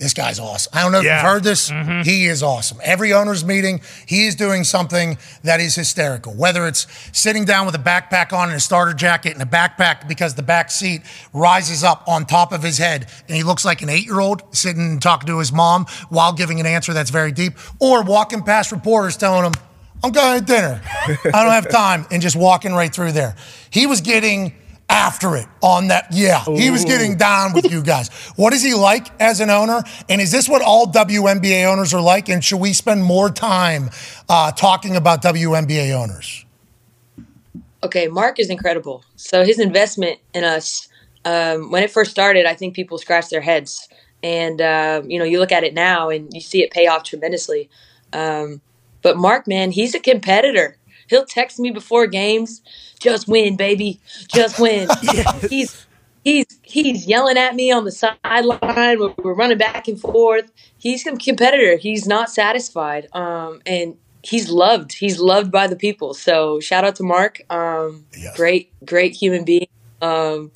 This guy's awesome. I don't know if Yeah. you've heard this. Mm-hmm. He is awesome. Every owner's meeting, he is doing something that is hysterical. Whether it's sitting down with a backpack on and a starter jacket and a backpack because the back seat rises up on top of his head and he looks like an eight year old sitting and talking to his mom while giving an answer that's very deep, or walking past reporters telling them, I'm going to dinner. I don't have time, and just walking right through there. He was getting after it on that. Yeah, he was getting down with you guys. What is he like as an owner? And is this what all WNBA owners are like? And should we spend more time uh, talking about WNBA owners? Okay, Mark is incredible. So his investment in us, um, when it first started, I think people scratched their heads, and uh, you know, you look at it now and you see it pay off tremendously. Um, but Mark, man, he's a competitor. He'll text me before games, "Just win, baby, just win." (laughs) He's he's he's yelling at me on the sideline. We're, we're running back and forth. He's a competitor. He's not satisfied, um, and he's loved. He's loved by the people. So shout out to Mark. Um, Great, great human being. Um,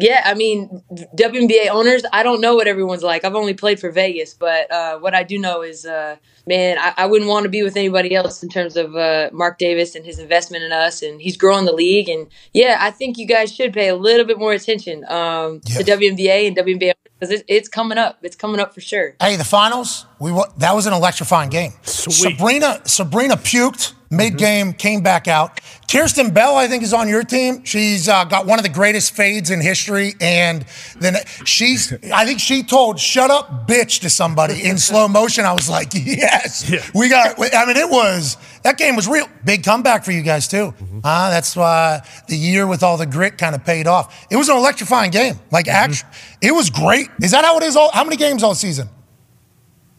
yeah, I mean WNBA owners. I don't know what everyone's like. I've only played for Vegas, but uh, what I do know is, uh, man, I, I wouldn't want to be with anybody else in terms of uh, Mark Davis and his investment in us, and he's growing the league. And yeah, I think you guys should pay a little bit more attention um, to WNBA and WNBA because it, it's coming up. It's coming up for sure. Hey, the finals. We wa- that was an electrifying game. Sabrina Sabrina puked mid game, came back out. Kirsten Bell, I think, is on your team. She's uh, got one of the greatest fades in history, and then she's. (laughs) I think she told "shut up, bitch" to somebody in (laughs) slow motion. I was like, yes, we got. I mean, it was that game was real. Big comeback for you guys too. Uh, that's why the year with all the grit kind of paid off. It was an electrifying game. Like, act, it was great. Is that how it is? All how many games all season?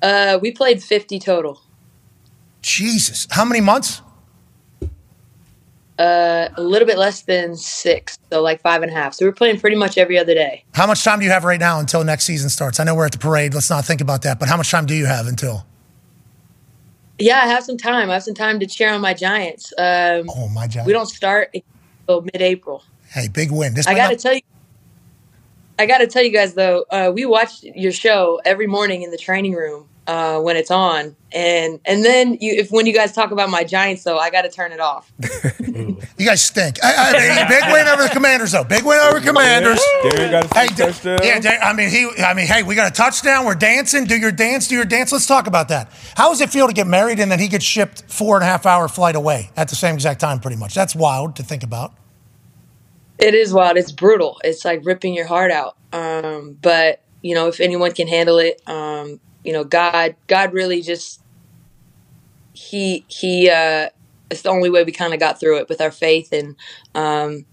Uh, we played 50 total. Jesus, how many months? Uh, a little bit less than six, so like five and a half. So we're playing pretty much every other day. How much time do you have right now until next season starts? I know we're at the parade. Let's not think about that. But how much time do you have until? Yeah, I have some time. I have some time to cheer on my Giants. Um, oh, my Giants. We don't start until mid-April. Hey, big win. This I got to not- tell you. I got to tell you guys though, uh, we watch your show every morning in the training room uh, when it's on, and and then you, if when you guys talk about my Giants, though, I got to turn it off. (laughs) (laughs) You guys stink. I, I (laughs) big win over the Commanders, though. Big win over the Commanders. Darren got a Hey, hey, touchdown. yeah, Da- I mean, he. I mean, hey, we got a touchdown. We're dancing. Do your dance. Do your dance. Let's talk about that. How does it feel to get married and then he gets shipped four and a half hour flight away at the same exact time? Pretty much. That's wild to think about. It is wild. It's brutal. It's like ripping your heart out. Um, but you know, if anyone can handle it, um, you know, God, God really just he he. Uh, it's the only way we kind of got through it with our faith, and um,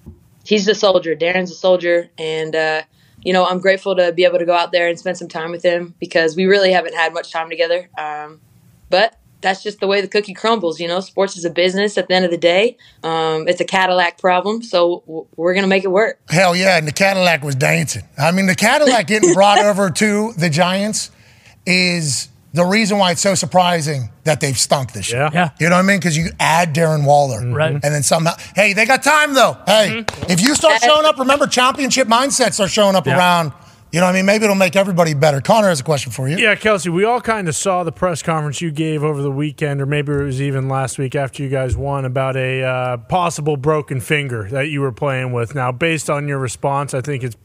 he's the soldier. Darren's a soldier, and uh, you know, I'm grateful to be able to go out there and spend some time with him because we really haven't had much time together. Um, but that's just the way the cookie crumbles. You know, sports is a business. At the end of the day, um, it's a Cadillac problem, so w- we're gonna make it work. Hell yeah, and the Cadillac was dancing. I mean, the Cadillac getting brought (laughs) over to the Giants is the reason why it's so surprising that they've stunk this year. Yeah. You know what I mean? Because you add Darren Waller. Right. And then somehow, hey, they got time though. Hey, if you start showing up, remember championship mindsets are showing up Yeah. around. You know what I mean? Maybe it'll make everybody better. Connor has a question for you. Yeah, Kelsey, we all kind of saw the press conference you gave over the weekend, or maybe it was even last week after you guys won, about a uh, possible broken finger that you were playing with. Now, based on your response, I think it's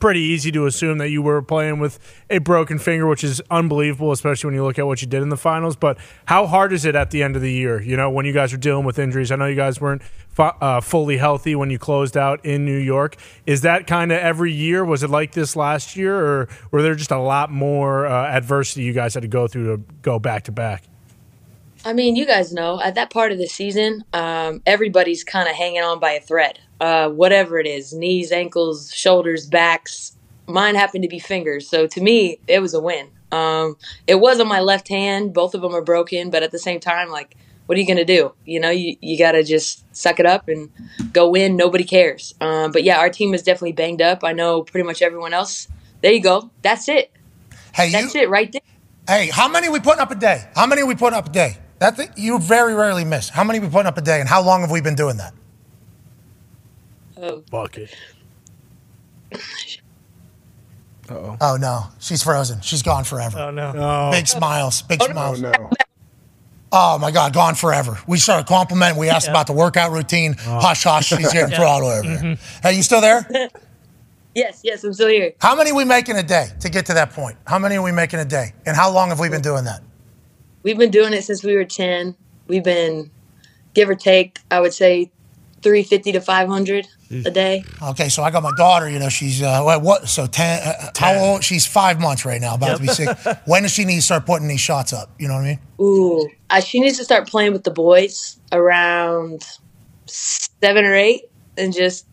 pretty easy to assume that you were playing with a broken finger, which is unbelievable, especially when you look at what you did in the finals. But how hard is it at the end of the year? You know, when you guys are dealing with injuries, I know you guys weren't uh, fully healthy when you closed out in New York. Is that kind of every year? Was it like this last year, or were there just a lot more uh, adversity you guys had to go through to go back to back? I mean, you guys know at that part of the season, um, everybody's kind of hanging on by a thread. Uh, whatever it is, knees, ankles, shoulders, backs. Mine happened to be fingers, so to me, it was a win. Um, it was on my left hand. Both of them are broken, but at the same time, like, what are you gonna do? You know, you you gotta just suck it up and go in. Nobody cares. Um, but yeah, our team is definitely banged up. I know pretty much everyone else. There you go. That's it. Hey, That's it right there. Hey, how many we putting up a day? How many we putting up a day? That you very rarely miss. How many we putting up a day, and how long have we been doing that? Oh. Bucket. Oh no, she's frozen. She's gone forever. Oh no. Big smiles. Big oh, smiles. Oh, no. Oh my God, gone forever. We started complimenting. We asked about the workout routine. Oh. Hush, hush. She's getting (laughs) Yeah. throttle over. here. Mm-hmm. Hey, you still there? (laughs) Yes, yes, I'm still here. How many are we making a day to get to that point? How many are we making a day? And how long have we been doing that? We've been doing it since we were 10. We've been, give or take, I would say 350 to 500 a day. Okay, so I got my daughter. You know, she's uh, what? what so ten? Uh, how old? She's five months right now, about to be Yep. six. (laughs) when does she need to start putting these shots up? You know what I mean? Ooh, uh, she needs to start playing with the boys around seven or eight and just,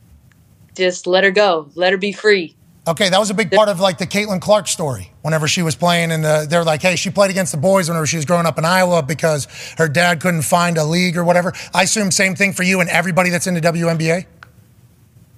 just let her go. Let her be free. Okay, that was a big part of like the Caitlin Clark story. Whenever she was playing, and uh, they're like, "Hey, she played against the boys whenever she was growing up in Iowa because her dad couldn't find a league or whatever." I assume same thing for you and everybody that's in the WNBA.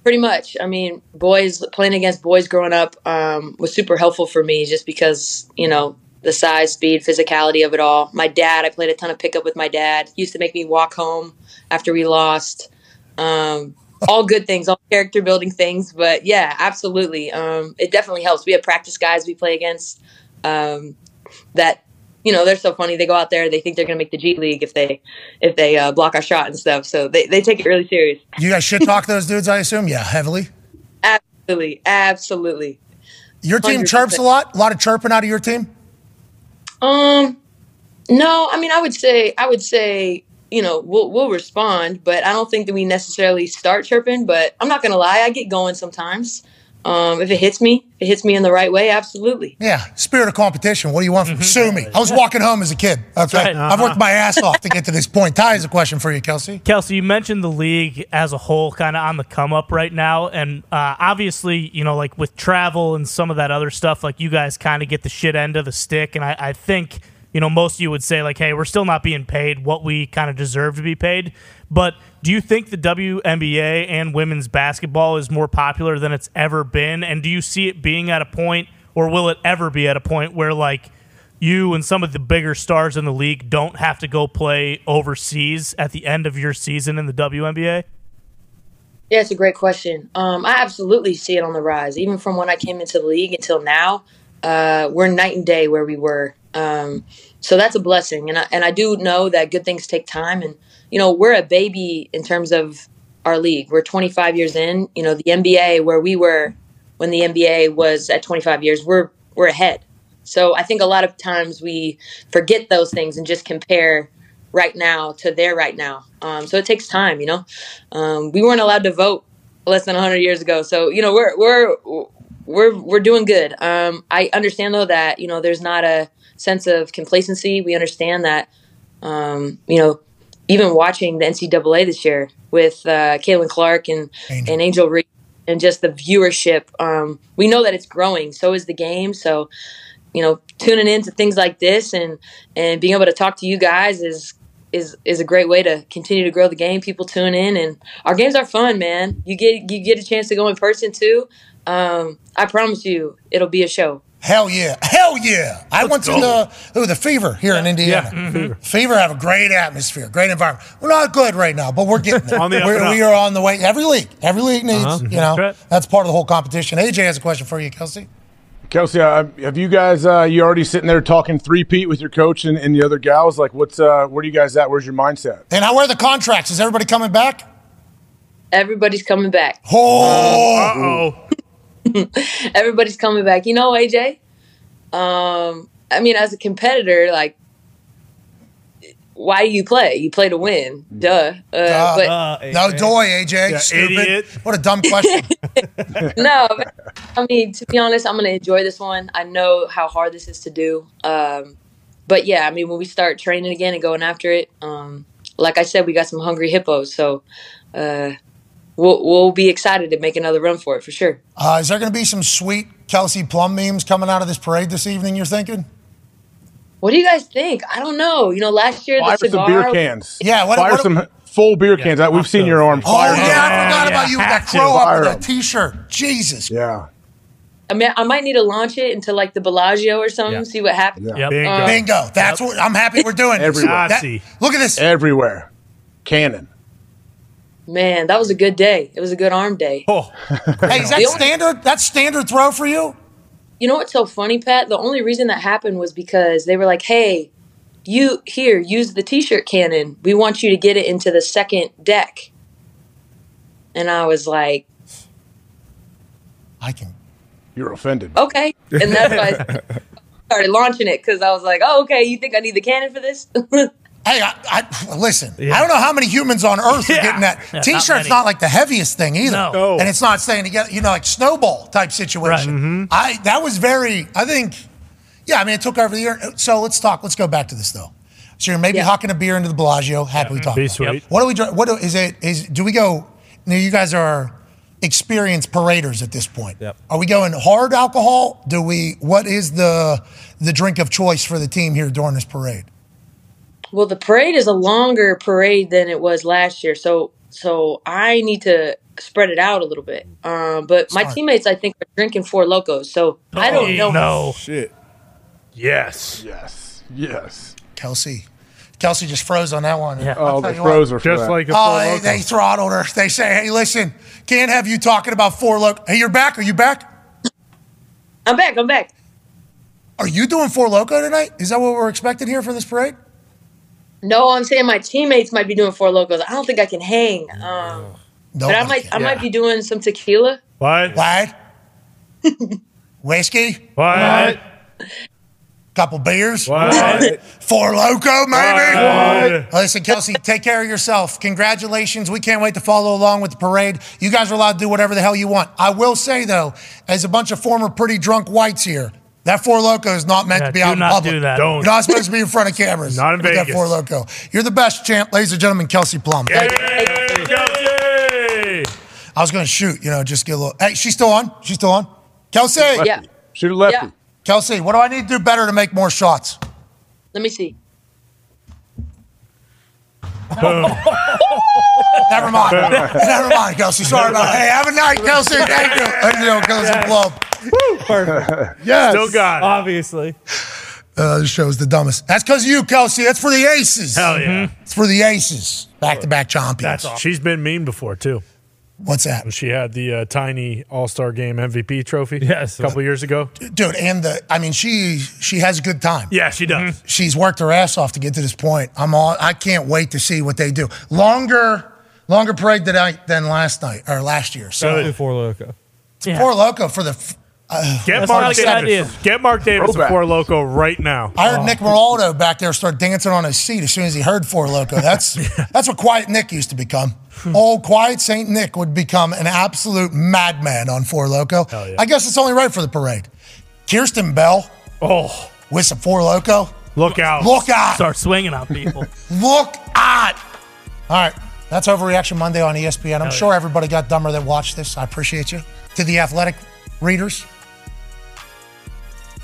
Pretty much. I mean, boys playing against boys growing up um, was super helpful for me just because, you know, the size, speed, physicality of it all. My dad, I played a ton of pickup with my dad. He used to make me walk home after we lost. Um, all good things, all character building things. But yeah, absolutely. Um, it definitely helps. We have practice guys we play against um, that you know they're so funny. They go out there, they think they're gonna make the G League if they if they uh, block our shot and stuff. So they, they take it really serious. You guys shit talk to those dudes, I assume. Yeah, heavily. Absolutely, absolutely. Your team 100%. chirps a lot. A lot of chirping out of your team. Um, no, I mean, I would say, I would say, you know, we'll we'll respond, but I don't think that we necessarily start chirping. But I'm not gonna lie, I get going sometimes. Um, if it hits me, if it hits me in the right way, absolutely. Yeah, spirit of competition. What do you want from Sue me? I was walking home as a kid. Okay, right. I've worked my ass off to get to this point. Ty has a question for you, Kelsey. Kelsey, you mentioned the league as a whole kind of on the come up right now. And uh, obviously, you know, like with travel and some of that other stuff, like you guys kind of get the shit end of the stick. And I, I think, you know, most of you would say, like, hey, we're still not being paid what we kind of deserve to be paid. But do you think the WNBA and women's basketball is more popular than it's ever been? And do you see it being at a point, or will it ever be at a point where, like, you and some of the bigger stars in the league don't have to go play overseas at the end of your season in the WNBA? Yeah, it's a great question. Um, I absolutely see it on the rise. Even from when I came into the league until now, uh, we're night and day where we were. Um, so that's a blessing, and I, and I do know that good things take time. And you know, we're a baby in terms of our league. We're 25 years in. You know, the NBA where we were when the NBA was at 25 years, we're we're ahead. So I think a lot of times we forget those things and just compare right now to their right now. Um, so it takes time, you know. Um, we weren't allowed to vote less than 100 years ago, so you know we're we're we're we're doing good. Um, I understand though that you know there's not a sense of complacency. We understand that um, you know even watching the NCAA this year with uh, Caitlin Clark and and Angel Reese and just the viewership, um, we know that it's growing. So is the game. So you know, tuning into things like this and and being able to talk to you guys is is is a great way to continue to grow the game. People tune in, and our games are fun, man. You get you get a chance to go in person too. Um, I promise you, it'll be a show. Hell yeah. Hell yeah. I went to the ooh, the Fever here in Indiana. Yeah, Fever. Fever have a great atmosphere, great environment. We're not good right now, but we're getting there. (laughs) On the We're- and up. we are on the way. Every league, every league needs, Uh-huh. you know, Right. that's part of the whole competition. AJ has a question for you, Kelsey. Kelsey, uh, have you guys? Uh, you already sitting there talking three Pete with your coach and, and the other gals? Like, what's uh, where are you guys at? Where's your mindset? And how are the contracts? Is everybody coming back? Everybody's coming back. Oh, (laughs) Everybody's coming back. You know, AJ. Um, I mean, as a competitor, like, why do you play? You play to win. Duh. Uh, Duh. but no, doy, AJ. Yeah, Stupid. idiot. What a dumb question. (laughs) (laughs) no, I mean to be honest, I'm gonna enjoy this one. I know how hard this is to do. Um, but yeah, I mean when we start training again and going after it, um, like I said, we got some hungry hippos, so uh, we'll we'll be excited to make another run for it for sure. Uh, is there going to be some sweet Kelsey Plum memes coming out of this parade this evening? You're thinking? What do you guys think? I don't know. You know, last year Fire the some beer cans. Yeah, what- fire what- some full beer cans. We've seen your arm. Oh Fire yeah, them. I forgot about you with that crow up Fire with a 'em. t-shirt. Jesus. Yeah. I mean, I might need to launch it into like the Bellagio or something. See what happens. Yeah. Um, Bingo. That's what I'm happy we're doing. Everywhere. That- look at this. Everywhere. Cannon. Man, that was a good day. It was a good arm day. Oh, (laughs) Hey, is that standard? That's standard throw for you? you know what's so funny, Pat? The only reason that happened was because they were like, "Hey, you here, use the t-shirt cannon. We want you to get it into the second deck." And I was like, I can. You're offended. "Okay." And that's why I started launching it because I was like, "Oh, okay. You think I need the cannon for this?" (laughs) Hey, I, I, listen. I don't know how many humans on Earth are getting that. Yeah, T-shirt's many. not, like the heaviest thing either, No. No. and it's not staying together. You know, like snowball type situation. Mm-hmm. I that was very. I think. Yeah, I mean, it took over the year. So let's talk. Let's go back to this though. So you're maybe Yeah. hawking a beer into the Bellagio. Happily talk. Be about it. sweet. What do we? dr- What do, is it? Is do we go? Now you guys are experienced paraders at this point. Yep. Are we going hard alcohol? Do we? What is the the drink of choice for the team here during this parade? Well, the parade is a longer parade than it was last year, so so I need to spread it out a little bit. Um, but my Smart. teammates, I think, are drinking four lokos, so I don't know. No. Shit. Yes. Yes. Yes. Kelsey. Kelsey just froze on that one. Yeah. Oh, tell the you what. froze are Just like a Oh, Four they, Loko. they throttled her. They say, hey, listen, can't have you talking about four loko. Hey, you're back. Are you back? I'm back. I'm back. Are you doing four loko tonight? Is that what we're expecting here for this parade? No, I'm saying my teammates might be doing four lokos. I don't think I can hang. Um, No. but I might. I might be doing some tequila. What? What? (laughs) Whiskey? What? Couple beers? What? (laughs) Four loko, maybe? What? Listen, Kelsey, take care of yourself. Congratulations. We can't wait to follow along with the parade. You guys are allowed to do whatever the hell you want. I will say, though, as a bunch of former pretty drunk whites here, that Four Loko is not meant Yeah, to be do out in not public. do that. Don't. You're not supposed to be in front of cameras. (laughs) Not in with That Four Loko. You're the best, champ. Ladies and gentlemen, Kelsey Plum. Hey, Kelsey! I was going to shoot, you know, just get a little. Hey, she's still on? She's still on? Kelsey! Yeah. Shoot a lefty. Yeah. Kelsey, what do I need to do better to make more shots? Let me see. (laughs) Never mind. Never mind, Kelsey. Sorry about it. Hey, have a night, Kelsey. Thank you. Ladies and gentlemen, Kelsey Plum. Perfect. (laughs) Yes. Still got it. Obviously. Uh, this show's the dumbest. That's because of you, Kelsey. That's for the aces. Hell yeah. It's for the aces. Back to back champions. That's She's been mean before, too. What's that? She had the uh, tiny All Star Game MVP trophy. Yes. a couple years ago. Dude, and the I mean she she has a good time. Yeah, she does. She's worked her ass off to get to this point. I'm all I can't wait to see what they do. Longer longer parade tonight than last night or last year. So Do four loko. Yeah. poor loco for the f- uh, (sighs) Get Mark not a good Davis. idea. Get Mark Davis a Throwback. four loco right now. I heard Nick Moraldo back there start dancing on his seat as soon as he heard Four Loko. That's (laughs) that's what Quiet Nick used to become. Old Quiet Saint Nick would become an absolute madman on Four Loko. yeah. I guess it's only right for the parade. Kirsten Bell Oh, with some Four Loko. look out! Look out! Start swinging on people. (laughs) Look out! All right, that's Overreaction Monday on ESPN. I'm sure everybody got dumber that watched this. I appreciate you. To the athletic readers,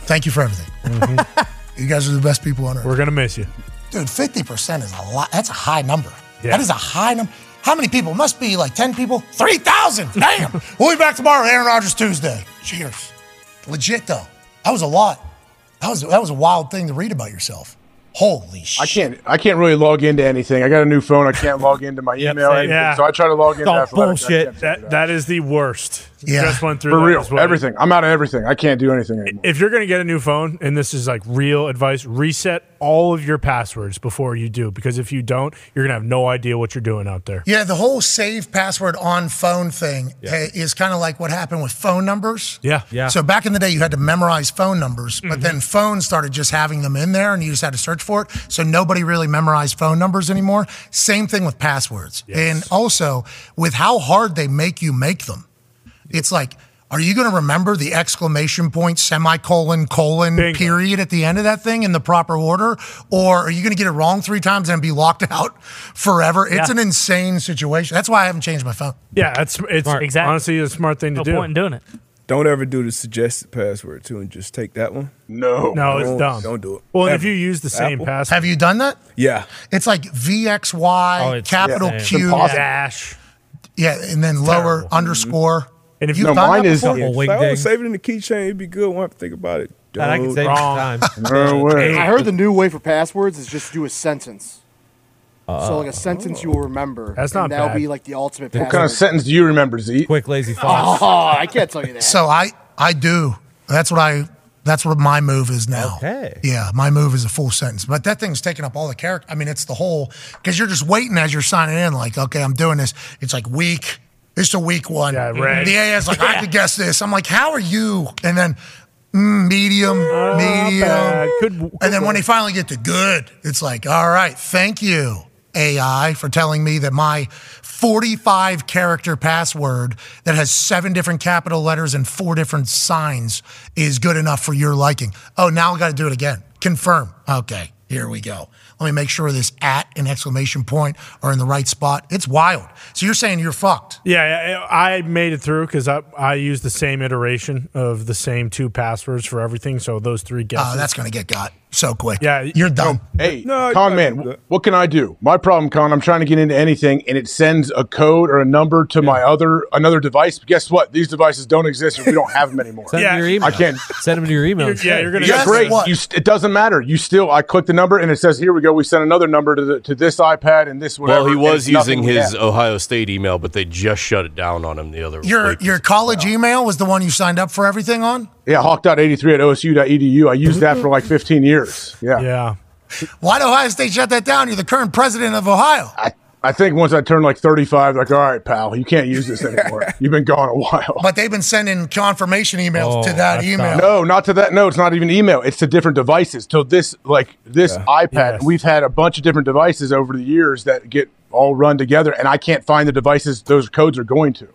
thank you for everything. Mm-hmm. (laughs) you guys are the best people on earth. We're gonna miss you. Dude, 50% is a lot. That's a high number. Yeah. That is a high number. How many people? Must be like 10 people? 3,000. (laughs) Damn. we'll be back tomorrow, Aaron Rodgers Tuesday. Cheers. Legit, though. That was a lot. That was, that was a wild thing to read about yourself. Holy shit. I can't. I can't really log into anything. I got a new phone. I can't log into my (laughs) Yep, email. same. anything. Yeah. So I try to log into all Athletics. I bullshit. can't figure it That that is the worst. Yeah. Just went through for that real. as well. Everything. I'm out of everything. I can't do anything anymore. If you're gonna get a new phone, and this is like real advice, reset all of your passwords before you do, because if you don't, you're gonna have no idea what you're doing out there. Yeah, the whole save password on phone thing eh, is kind of like what happened with phone numbers. Yeah, Yeah. So back in the day, you had to memorize phone numbers, Mm-hmm. but then phones started just having them in there, and you just had to search for it. So nobody really memorized phone numbers anymore. Same thing with passwords, and also with how hard they make you make them. It's like, are you going to remember the exclamation point, semicolon, colon, Bingo. period at the end of that thing in the proper order, or are you going to get it wrong three times and be locked (laughs) out forever? It's Yeah. an insane situation. That's why I haven't changed my phone. yeah, that's it's Exactly. honestly a smart thing to No do. point in doing it. Don't ever do the suggested password too, and just take that one. no. No, it's Don't- dumb. Don't do it. Well, if you use the same Apple. password, Have you done that? Yeah. It's like VXY, Oh, it's- capital yeah, Q, dash, yeah, and then lower terrible. underscore. And if You've you No, done mine that is- before? Couple If wing I would dings. save it in the keychain, it'd be good. Won't have to think about it. That I can Don't- save wrong. time. No way. I heard the new way for passwords is just do a sentence. so like a uh, sentence oh. you will remember. That's and not that'll bad. be like the ultimate What password. kind of sentence do you remember, Z? Quick, lazy fox. (laughs) Oh, I can't tell you that. So I I do That's what I. That's what my move is now. Okay. Yeah, my move is a full sentence, but that thing's taking up all the character. I mean, it's the whole because you're just waiting as you're signing in. Like, okay, I'm doing this. It's like week. It's a week one. Yeah, right. The AA's like, I could guess this. I'm like, how are you? And then mm, medium, medium. Could- could and then when they finally get to good, it's like, all right, thank you AI for telling me that my 45 character password that has seven different capital letters and four different signs is good enough for your liking. Oh, now I got to do it again. Confirm. Okay, here we go. Let me make sure this at and exclamation point are in the right spot. It's wild. So you're saying you're fucked. Yeah, I I made it through because I, I used the same iteration of the same two passwords for everything. So those three oh, guesses. Oh, that's going to get got so quick. Yeah, You're done. Hey, No, Con you man, gotta do that. what can I do? My problem, Con, I'm trying to get into anything, and it sends a code or a number to my other another device. But Guess what? These devices don't exist, and we don't have them anymore. Send Yeah. them to your email. I can't. Send them to your email. You're- yeah, you're gonna Yeah, Guess great. what? You, st- it doesn't matter. You still, I click the number, and it says, "Here we go. We sent another number to the, to this iPad and this whatever." Well, he was using his have. Ohio State email, but they just shut it down on him the other Your week. your college email was the one you signed up for everything on? Yeah, hawk.83 at osu.edu. I used that for like 15 years. Yeah. yeah. Why did Ohio State shut that down? You're the current president of Ohio. I, I think once I turned like 35, like, all right, pal, you can't use this anymore. (laughs) You've been gone a while. But they've been sending confirmation emails Oh, to that that's email. No, not to that. No, it's not even email. It's to different devices. To this, like this iPad, Yes. we've had a bunch of different devices over the years that get all run together, and I can't find the devices those codes are going to.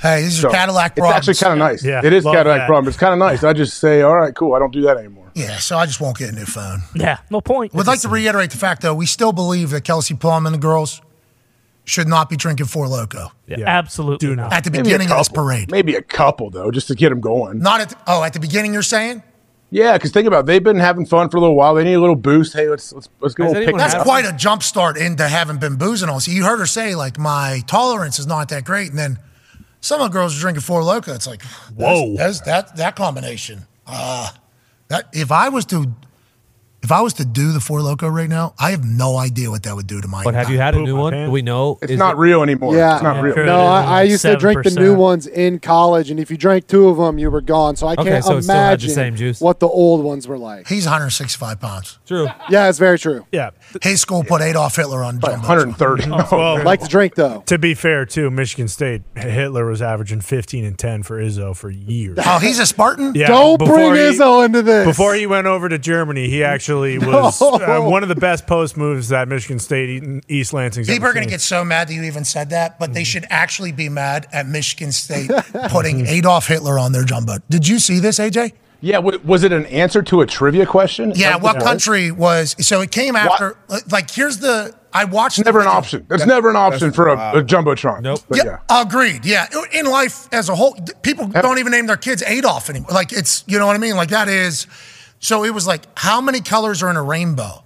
Hey, this is So, Cadillac It's problems. actually kind of nice. Yeah, it is Cadillac that. problem. It's kind of nice. I just say, all right, cool. I don't do that anymore. Yeah, so I just won't get a new phone. Yeah, no point. Would like to reiterate the fact, though, we still believe that Kelsey Plum and the girls should not be drinking Four Loko Yeah. Absolutely Do not. at the Maybe a beginning of this parade. Maybe a couple though, just to get them going. Not at the, oh, at the beginning. You're saying Yeah, because think about it. they've been having fun for a little while. They need a little boost. Hey, let's let's let's go Has pick anyone this that's up. quite a jump start into having been boozing on. So you heard her say like my tolerance is not that great, and then some of the girls are drinking Four Loko. It's like Whoa. that's, that that combination. Uh, that if I was to if I was to do the Four Loko right now, I have no idea what that would do to my. But have you had a new one? Do we know? It's Is not it- real anymore. Yeah. It's not Yeah. real. Sure. No, I, I used to drink the new 7%. ones in college, and if you drank two of them, you were gone. So I Okay, can't so it still had the imagine same juice. what the old ones were like. He's 165 pounds. True. Yeah, it's very true. Yeah. His school put Adolf Hitler on Like jumbo. 130. Well, (laughs) Like to drink though. to be fair, too, Michigan State, Hitler was averaging 15 and 10 for Izzo for years. Oh, he's a Spartan. Yeah, Don't before bring he- Izzo into this. Before he went over to Germany, he actually (laughs) was No. uh, one of the best post moves that Michigan State East- East Lansing's People ever are going to get so mad that you even said that, but they should actually be mad at Michigan State (laughs) putting Mm-hmm. Adolf Hitler on their jumbo. Did you see this, AJ? Yeah, w- was it an answer to a trivia question? Yeah, Like what country was? So it came after. Like, here's the. I watched. It's never an option. That's never an option for a, a jumbotron. Nope. But Yeah, yeah. agreed. Yeah, in life as a whole, people don't even name their kids Adolf anymore. Like it's, you know what I mean? Like that is. So it was like, how many colors are in a rainbow?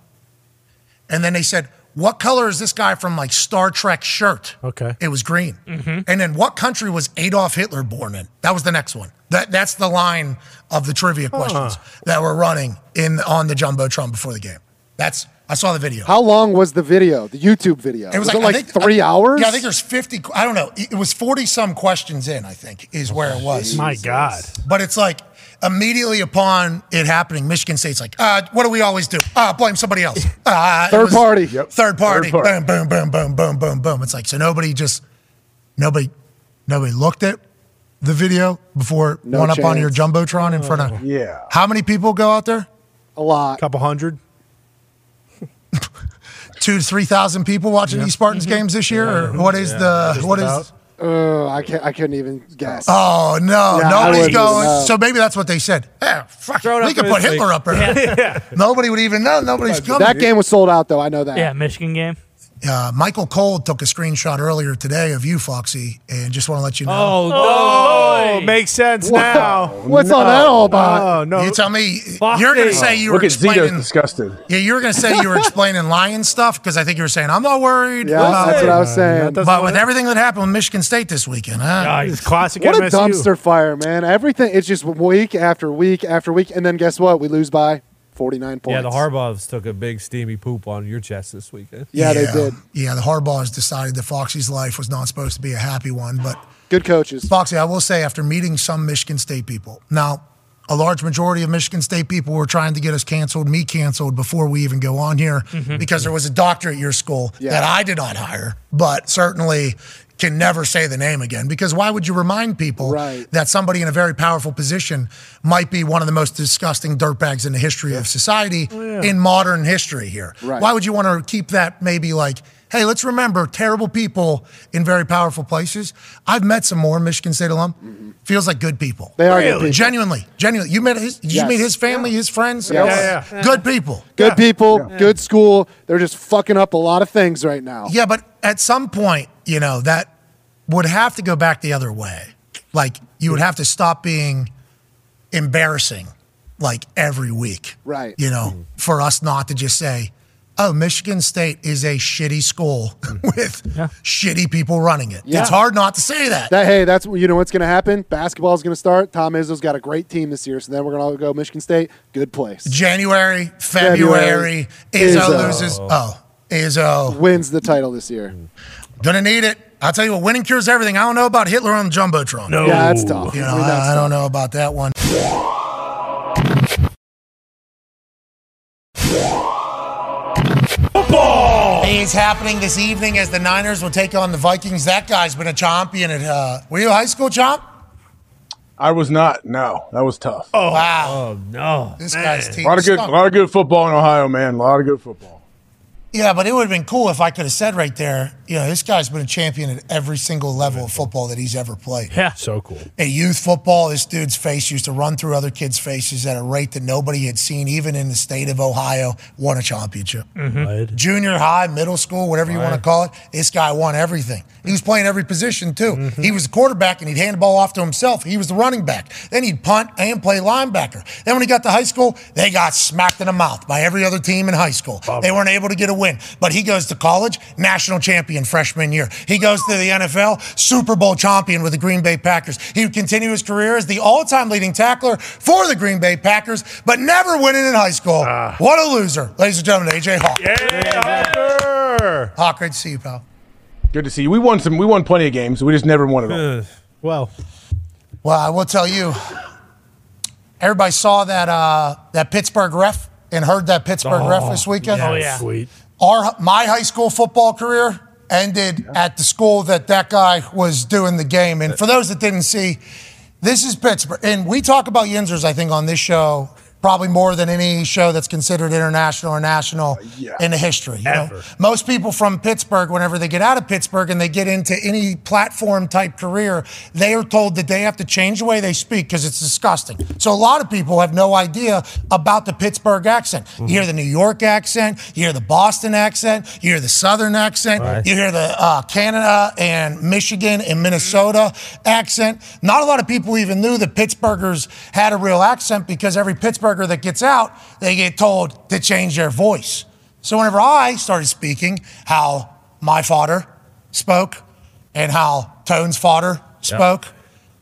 And then they said, what color is this guy from like Star Trek shirt? Okay. It was green. Mm-hmm. And then what country was Adolf Hitler born in? That was the next one. That that's the line of the trivia questions that were running in on the jumbotron before the game. That's I saw the video. How long was the video? The YouTube video? It was, it like, like think, three I- hours? Yeah, I think there's 50. I don't know. It was 40 some questions in. I think is where it was. My God. But it's like immediately upon it happening, Michigan State's like, uh, what do we always do? Uh, blame somebody else. (laughs) Uh, Third was party. Third party. Third party. Boom, boom, boom, boom, boom, boom, boom. It's like so nobody just nobody nobody looked at the video before No went up on your jumbotron in front of. Yeah. How many people go out there? a lot. A couple hundred. (laughs) Two to three thousand people watching these Spartans games this year, or what is the what is? About. Uh, I can't. I couldn't even guess. Oh no, Yeah, nobody's going. know. So maybe that's what they said. Yeah, fuck, Throw it we could put Hitler week. up there. (laughs) Nobody would even know. Nobody's coming. that game was sold out though. I know that. Yeah, Michigan game. Uh, Michael Cole took a screenshot earlier today of you, Foxy, and just want to let you know. Oh, Oh, no. makes sense now. What's all that all about? Oh, no. You tell me. Foxy. You're going to say you were Look at Zito's disgusted. Yeah, you were going to say you were explaining lion stuff because I think you were saying I'm not worried. Yeah, about that's what I was saying. doesn't But with everything that happened with Michigan State this weekend, huh? It's classic What a dumpster fire, man! Everything. It's just week after week after week, and then guess what? We lose by forty-nine points. Yeah, the Harbaughs took a big steamy poop on your chest this weekend. Yeah, they did. Yeah, the Harbaughs decided that Foxy's life was not supposed to be a happy one, but Good coaches. Foxy, I will say, after meeting some Michigan State people, now, a large majority of Michigan State people were trying to get us canceled, me canceled before we even go on here Mhm. because there was a doctor at your school Yeah. that I did not hire, but certainly can never say the name again because why would you remind people that somebody in a very powerful position might be one of the most disgusting dirtbags in the history of society yeah. in modern history here? Right. Why would you want to keep that maybe like, hey, let's remember terrible people in very powerful places? I've met some more Michigan State alum. Feels like good people. Mm-hmm. They are good people. Genuinely, genuinely. You met his, did you Yes. meet his family, his friends? Yes. Yeah, yeah. Good people. Good people, good school. They're just fucking up a lot of things right now. Yeah, but at some point, you know, that would have to go back the other way. Like you would have to stop being embarrassing like every week. Right. You know, mm-hmm. for us not to just say, oh, Michigan State is a shitty school (laughs) mm. with shitty people running it. Yeah. It's hard not to say that. That hey, that's you know what's going to happen. Basketball is going to start. Tom Izzo's got a great team this year, so then we're going to go Michigan State. Good place. January, February, Izzo loses. Oh, Izzo wins the title this year. Gonna need it. I'll tell you what, winning cures everything. I don't know about Hitler on the Jumbotron. No. Yeah, that's tough. You know, I mean, I, that's I don't tough. know about that one. Football is happening this evening as the Niners will take on the Vikings. That guy's been a champion at. Uh, were you a high school champ? I was not. No, that was tough. Oh wow! Oh no! This guy's team. a team. lot of good, a lot of good football in Ohio, man. A lot of good football. Yeah, but it would have been cool if I could have said right there, you know, this guy's been a champion at every single level of football that he's ever played. Yeah. So cool. At youth football, this dude's face used to run through other kids' faces at a rate that nobody had seen, even in the state of Ohio, won a championship. Mm-hmm. Junior high, middle school, whatever you want to call it, this guy won everything. He was playing every position too. Mm-hmm. He was the quarterback and he'd hand the ball off to himself. He was the running back. Then he'd punt and play linebacker. Then when he got to high school, they got smacked in the mouth by every other team in high school. They weren't able to get a win. But he goes to college, national champion freshman year. He goes to the NFL, Super Bowl champion with the Green Bay Packers. He would continue his career as the all-time leading tackler for the Green Bay Packers, but never winning in high school. What a loser. Ladies and gentlemen, AJ Hawk. Hawk, great to see you, pal. Good to see you. We won some. We won plenty of games. We just never won it all. well, Well, I will tell you, everybody saw that uh, that Pittsburgh ref and heard that Pittsburgh ref this weekend. Oh, yeah. Sweet. Our my high school football career ended at the school that that guy was doing the game. And for those that didn't see, this is Pittsburgh, and we talk about Yinzers. I think on this show. Probably more than any show that's considered international or national in the history. you know? Most people from Pittsburgh, whenever they get out of Pittsburgh and they get into any platform type career, they are told that they have to change the way they speak because it's disgusting. So a lot of people have no idea about the Pittsburgh accent. You hear the New York accent, you hear the Boston accent, you hear the Southern accent, Right. you hear the uh, Canada and Michigan and Minnesota accent. Not a lot of people even knew that Pittsburghers had a real accent because every That gets out, they get told to change their voice. So whenever I started speaking, how my father spoke, and how Tone's father spoke,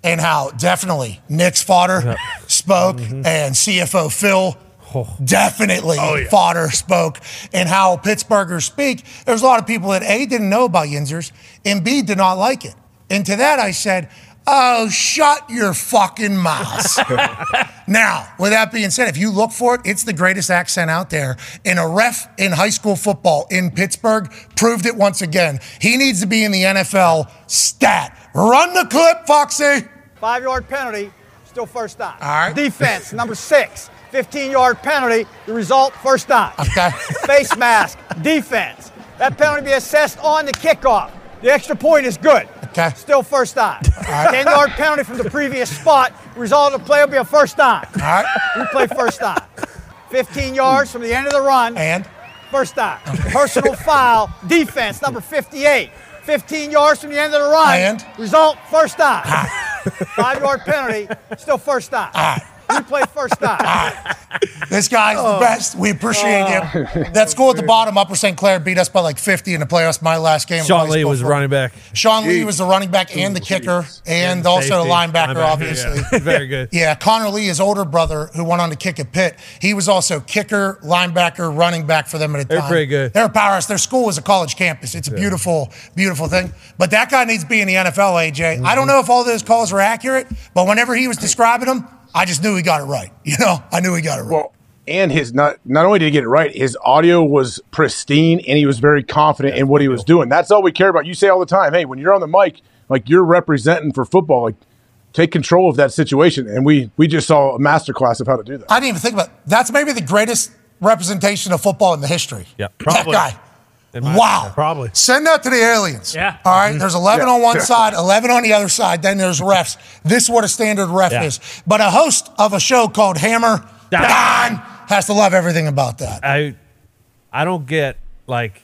and how definitely Nick's father spoke, mm-hmm. and CFO Phil oh. definitely oh, fodder spoke, and how Pittsburghers speak. There's a lot of people that A didn't know about Yinzers, and B did not like it. And to that I said, Oh, shut your fucking mouth. (laughs) now, with that being said, if you look for it, it's the greatest accent out there. And a ref in high school football in Pittsburgh proved it once again. He needs to be in the NFL stat. Run the clip, Foxy. Five yard penalty, still first down. All right. Defense, number six. 15 yard penalty, the result, first down. Okay. Face mask, defense. That penalty be assessed on the kickoff. The extra point is good. Okay. Still first down. 10 yard penalty from the previous spot, result of the play will be a first down. All right. We play first down. 15 yards from the end of the run. And? First down. Personal (laughs) foul, defense, number 58. 15 yards from the end of the run. And? Result, first down. Five yard penalty, still first down. Replay you play first (laughs) down. This guy's Oh. the best. We appreciate Oh. him. That school at the bottom, Upper St. Clair, beat us by like 50 in the playoffs. My last game. Sean Lee was football. running back. Sean Lee was the running back and the kicker, and also the linebacker, linebacker, obviously. yeah. (laughs) Very good. Yeah, Connor Lee, his older brother, who went on to kick at Pitt, he was also kicker, linebacker, running back for them at a time. They're pretty good. They're a powerhouse. Their school is a college campus. It's a beautiful, beautiful thing. But that guy needs to be in the NFL, AJ. I Mm-hmm. don't know if all those calls were accurate, but whenever he was describing them, I just knew he got it right. (laughs) You know, I knew he got it right. Well, and his not not only did he get it right, his audio was pristine, and he was very confident in what he was doing. That's all we care about. You say all the time, hey, when you're on the mic, like you're representing for football, like take control of that situation. And we we just saw a masterclass of how to do that. I didn't even think about it. That's maybe the greatest representation of football in the history. Yeah, That guy. Wow. Probably. Send that to the aliens. Yeah. All right. There's 11 Yeah. on one side, 11 on the other side. Then there's refs. This is what a standard ref Yeah. is. But a host of a show called Hammer Don has to love everything about that. I I don't get like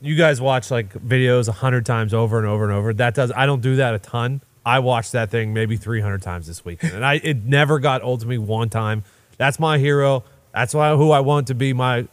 you guys watch like videos a hundred times over and over and over. That does I don't do that a ton. I watched that thing maybe three hundred times this weekend, and I it never got old to me one time. That's my hero. That's why who I want to be my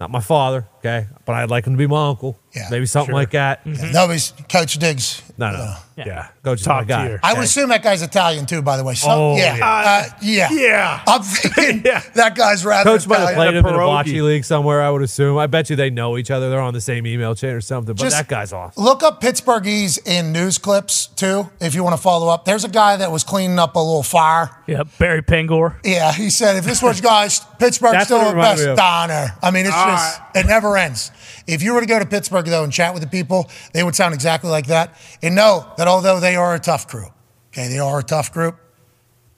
not my father, okay, but I'd like him to be my uncle. Yeah, maybe something sure. like that. No, he's Coach Diggs. No, no, yeah, Coach is Top my guy. tier. I would assume that guy's Italian too, by the way. So, Oh, yeah. yeah. Uh, yeah. Yeah. I'm thinking (laughs) that guy's rather Coach might have Italian. played him in a bocce league somewhere. I would assume. I bet you they know each other. They're on the same email chain or something. But Just that guy's awesome. Look up Pittsburghese in news clips too, if you want to follow up. There's a guy that was cleaning up a little fire. Yeah, Barry Pengor. Yeah, he said if this was (laughs) guys, Pittsburgh's still what the best me of. diner. I mean, it's All just it never ends. If you were to go to Pittsburgh though and chat with the people, they would sound exactly like that. And know that although they are a tough crew, okay, they are a tough group.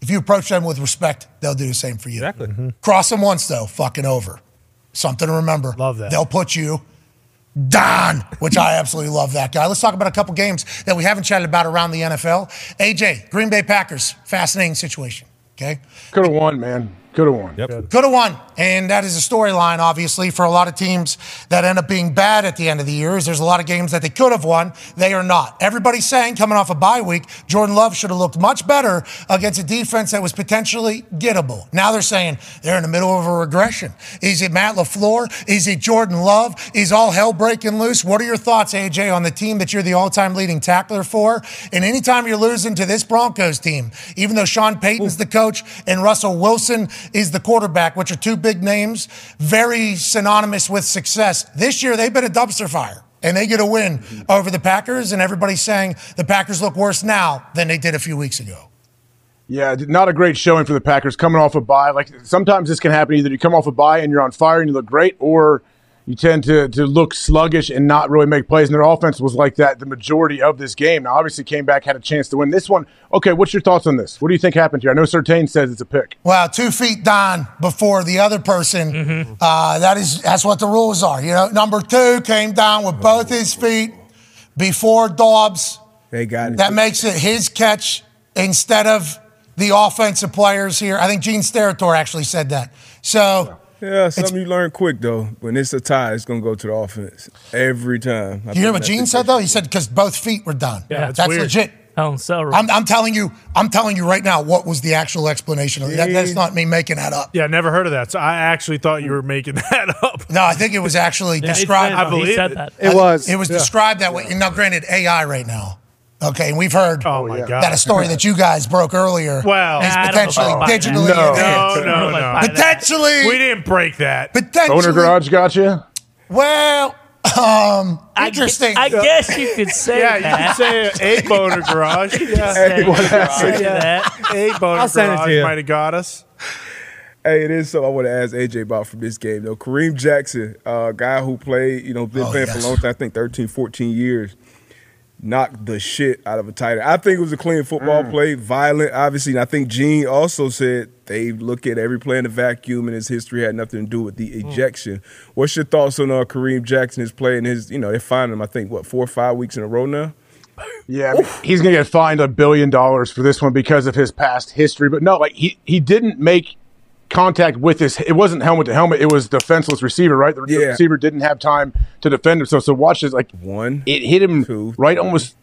If you approach them with respect, they'll do the same for you. Exactly. Mm-hmm. Cross them once though, fucking over. Something to remember. Love that. They'll put you Don, which I absolutely love that guy. Let's talk about a couple games that we haven't chatted about around the NFL. AJ, Green Bay Packers, fascinating situation. Okay. Could have won, man. Could have won. Yep. Could have won. And that is a storyline, obviously, for a lot of teams that end up being bad at the end of the year. Is there's a lot of games that they could have won. They are not. Everybody's saying, coming off a bye week, Jordan Love should have looked much better against a defense that was potentially gettable. Now they're saying they're in the middle of a regression. Is it Matt LaFleur? Is it Jordan Love? Is all hell breaking loose? What are your thoughts, AJ, on the team that you're the all time leading tackler for? And anytime you're losing to this Broncos team, even though Sean Payton's the coach and Russell Wilson is the quarterback, which are two big names, very synonymous with success. This year, they've been a dumpster fire. And they get a win over the Packers, and everybody's saying the Packers look worse now than they did a few weeks ago. Yeah, not a great showing for the Packers coming off a bye. Like sometimes this can happen either you come off a bye and you're on fire and you look great, or you tend to, to look sluggish and not really make plays. And their offense was like that the majority of this game. Now, obviously, came back, had a chance to win this one. Okay, what's your thoughts on this? What do you think happened here? I know Sertain says it's a pick. Well, two feet down before the other person. Uh, that is that's what the rules are. You know, number two came down with both his feet before Dobbs. They got it. That makes it his catch instead of the offensive players here. I think Gene Steratore actually said that. So Yeah, something you learn quick though. When it's a tie, it's gonna go to the offense every time. I you hear what that's Gene said though? He said because both feet were done. Yeah, it's that's weird. legit. Oh, so I'm, I'm telling you, I'm telling you right now what was the actual explanation of that. That's not me making that up. Yeah, never heard of that. So I actually thought you were making (laughs) that up. No, I think it was actually Yeah, described. said- I believe he said it. that. It was, It was yeah. described that way. Now, granted, AI right now. Okay, and we've heard Oh, my God. that a story that you guys broke earlier Well, is Nah, I don't potentially know about that. digitally No. enhanced. No, no, no. Potentially. We didn't break that. Potentially. Owner Garage got you? Well, um, interesting. I guess you could say yeah, that. you could say a (laughs) boner garage. Yeah, Say What that. happened? Say that. A boner I'll send it to garage you. might have got us. Hey, it is something I want to ask AJ about from this game, though. Kareem Jackson, a guy who played, you know, been Oh, playing for a yes. long time, I think 13, 14 years, knocked the shit out of a tight end. I think it was a clean football Mm. play, violent, obviously. And I think Gene also said they look at every play in the vacuum and his history had nothing to do with the Mm. ejection. What's your thoughts on uh, Kareem Jackson, his play and his, you know, they're finding him, I think, what, four or five weeks in a row now? Yeah, I mean, he's going to get fined a billion dollars for this one because of his past history. But no, like he he didn't make contact with his. It wasn't helmet to helmet. It was defenseless receiver, right? The, the Yeah. receiver didn't have time to defend himself. So watch this. Like one, it hit him right almost.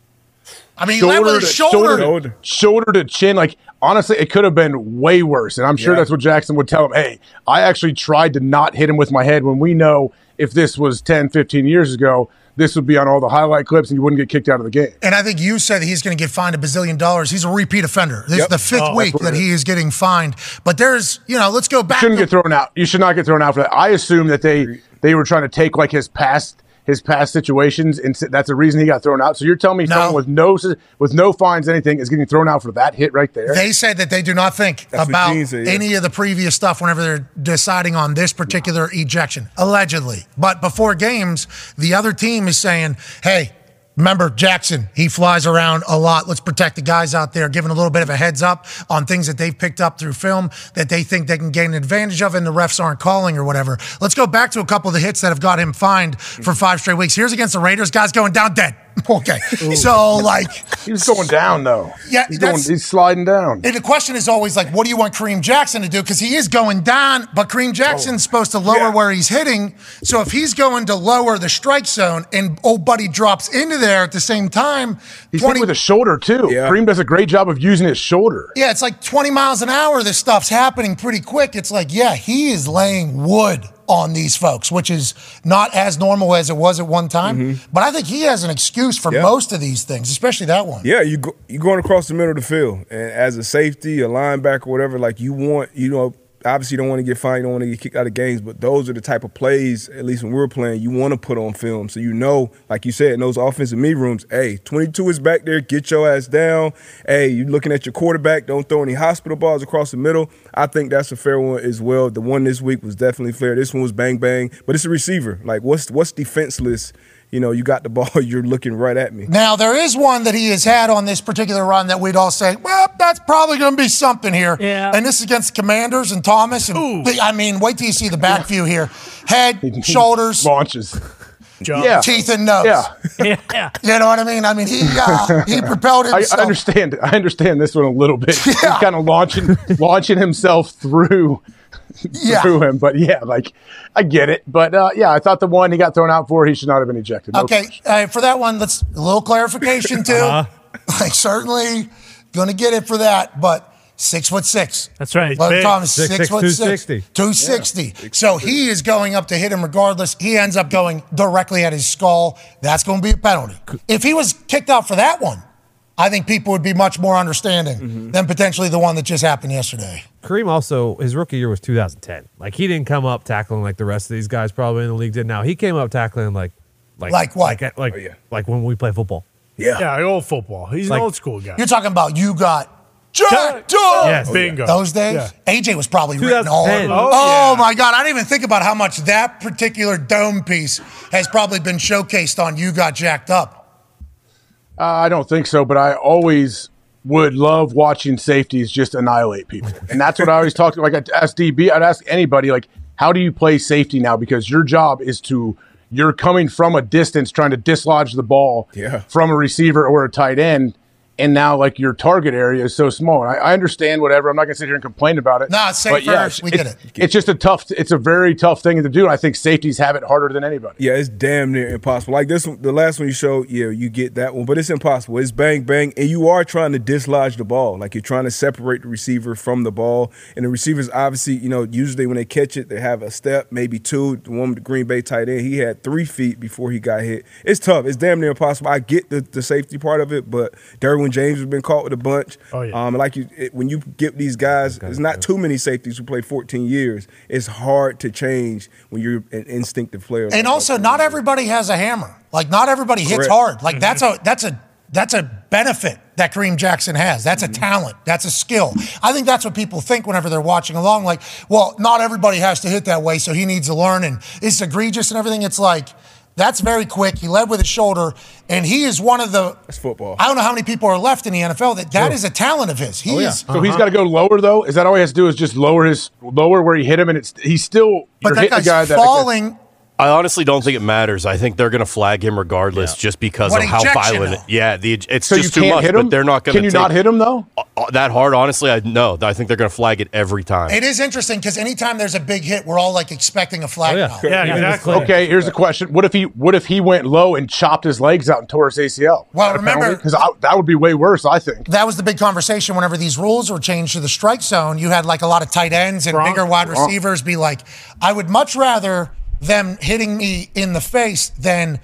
I mean, he led with his shoulder. shoulder, shoulder to chin. Like honestly, it could have been way worse. And I'm sure Yeah. that's what Jackson would tell him. Hey, I actually tried to not hit him with my head when we know if this was 10, 15 years ago, this would be on all the highlight clips and you wouldn't get kicked out of the game. And I think you said that he's going to get fined a bazillion dollars. He's a repeat offender. This Yep. is the fifth Oh, week what that he is getting fined. But there's, you know, let's go back. shouldn't to- get thrown out. You should not get thrown out for that. I assume that they they were trying to take like his past his past situations, and that's the reason he got thrown out. So you're telling me No. someone with no with no fines, anything, is getting thrown out for that hit right there? They say that they do not think That's about Gene said, yeah. any of the previous stuff whenever they're deciding on this particular ejection, allegedly. But before games, the other team is saying, hey, remember Jackson, he flies around a lot. Let's protect the guys out there, giving a little bit of a heads up on things that they've picked up through film that they think they can gain an advantage of and the refs aren't calling or whatever. Let's go back to a couple of the hits that have got him fined for five straight weeks. Here's against the Raiders, guys going down dead. Okay. So, like, he was going down though. Yeah, he's going. He's sliding down. and the question is always like, what do you want Kareem Jackson to do? Because he is going down, but Kareem Jackson's oh. supposed to lower where he's hitting. So if he's going to lower the strike zone and old buddy drops into there at the same time, He's hitting with a shoulder too. Yeah. Kareem does a great job of using his shoulder. yeah, it's like 20 miles an hour. This stuff's happening pretty quick. It's like, yeah, he is laying wood on these folks, which is not as normal as it was at one time. Mm-hmm. But I think he has an excuse for Yeah. most of these things, especially that one. Yeah, you go, you going across the middle of the field, and as a safety, a linebacker, whatever, like you want, you know, obviously you don't want to get fined, you don't want to get kicked out of games, but those are the type of plays, at least when we were playing, you want to put on film, so you know, like you said, in those offensive meet rooms, hey, 22 is back there, get your ass down. Hey, you looking at your quarterback, don't throw any hospital balls across the middle. I think that's a fair one as well. The one this week was definitely fair. This one was bang bang, but it's a receiver. Like what's what's defenseless? You know, you got the (laughs) ball, you're looking right at me. Now, there is one that he has had on this particular run that we'd all say, well, that's probably going to be something here. Yeah. And this is against Commanders and Thomas. And I mean, wait till you see the back view here. Head, (laughs) shoulders, launches, yeah. teeth, and nose. Yeah. (laughs) yeah. You know what I mean? I mean, he uh, he propelled I, himself. I understand. I understand this one a little bit. He's kind of launching launching himself through (laughs) Yeah. through him. But yeah, like I get it. But uh, yeah, I thought the one he got thrown out for, he should not have been ejected. No Okay, uh, for that one, let's a little clarification (laughs) too. Uh-huh. (laughs) Like certainly going to get it for that, but six foot six. That's right. Well, Thomas, Six, six, six, foot six, 260. 260. So he is going up to hit him regardless. He ends up going directly at his skull. That's going to be a penalty. If he was kicked out for that one, I think people would be much more understanding Mm-hmm. than potentially the one that just happened yesterday. Kareem also his rookie year was 2010. Like he didn't come up tackling like the rest of these guys probably in the league did now. He came up tackling like like Like what? Like like, like when we play football. Yeah. Yeah, old football. He's Like- an old school guy. You're talking about you got jacked up. Yes, bingo. Those days, Yeah. AJ was probably written all over. 2010. Oh, Oh, my God. I didn't even think about how much that particular dome piece has probably been showcased on You Got Jacked Up. Uh, I don't think so, but I always would love watching safeties just annihilate people, and that's what I always talk to. Like I'd ask DB, I'd ask anybody, like, how do you play safety now? Because your job is to you're coming from a distance trying to dislodge the ball Yeah. from a receiver or a tight end. And now, like your target area is so small. And I, I understand whatever. I'm not going to sit here and complain about it. No, it's safe But yeah, first. We it's- get it. It's just a tough. It's a very tough thing to do. And I think safeties have it harder than anybody. Yeah, it's damn near impossible. Like this, one, the last one you showed, yeah, you get that one, but it's impossible. It's bang bang, and you are trying to dislodge the ball. Like you're trying to separate the receiver from the ball, and the receivers obviously, you know, usually when they catch it, they have a step, maybe two. The one with the Green Bay tight end, he had three feet before he got hit. It's tough. It's damn near impossible. I get the, the safety part of it, but Derwin James has been caught with a bunch. Oh, yeah. Um, like you, it, when you get these guys, there's not too many safeties who play 14 years. It's hard to change when you're an instinctive player. And also, not everybody has a hammer. Like, not everybody hits Correct. hard. Like, that's a that's a that's a benefit that Kareem Jackson has. That's a Mm-hmm. talent. That's a skill. I think that's what people think whenever they're watching along. Like, well, not everybody has to hit that way, so he needs to learn. And it's egregious and everything. It's like that's very quick. He led with his shoulder, and he is one of the. That's football. I don't know how many people are left in the NFL that that is a talent of his. He oh, is. So he's uh-huh. got to go lower though. Is that all he has to do? Is just lower his lower where he hit him, and it's he's still But you're that guy's the guy that falling I honestly don't think it matters. I think they're going to flag him regardless, just because What of how violent. It, though? yeah, the it's So just too much. But they're not going to. Can you not hit him though? Uh, uh, that hard? Honestly, I no. I think they're going to flag it every time. It is interesting because anytime there's a big hit, we're all like expecting a flag. Oh, now. Yeah, exactly. Okay, here's the question: What if he what if he went low and chopped his legs out and tore his ACL? Well, remember- because that would be way worse. I think. That was the big conversation whenever these rules were changed to the strike zone. You had like a lot of tight ends and Wrong. bigger wide Wrong. receivers be like, I would much rather them hitting me in the face than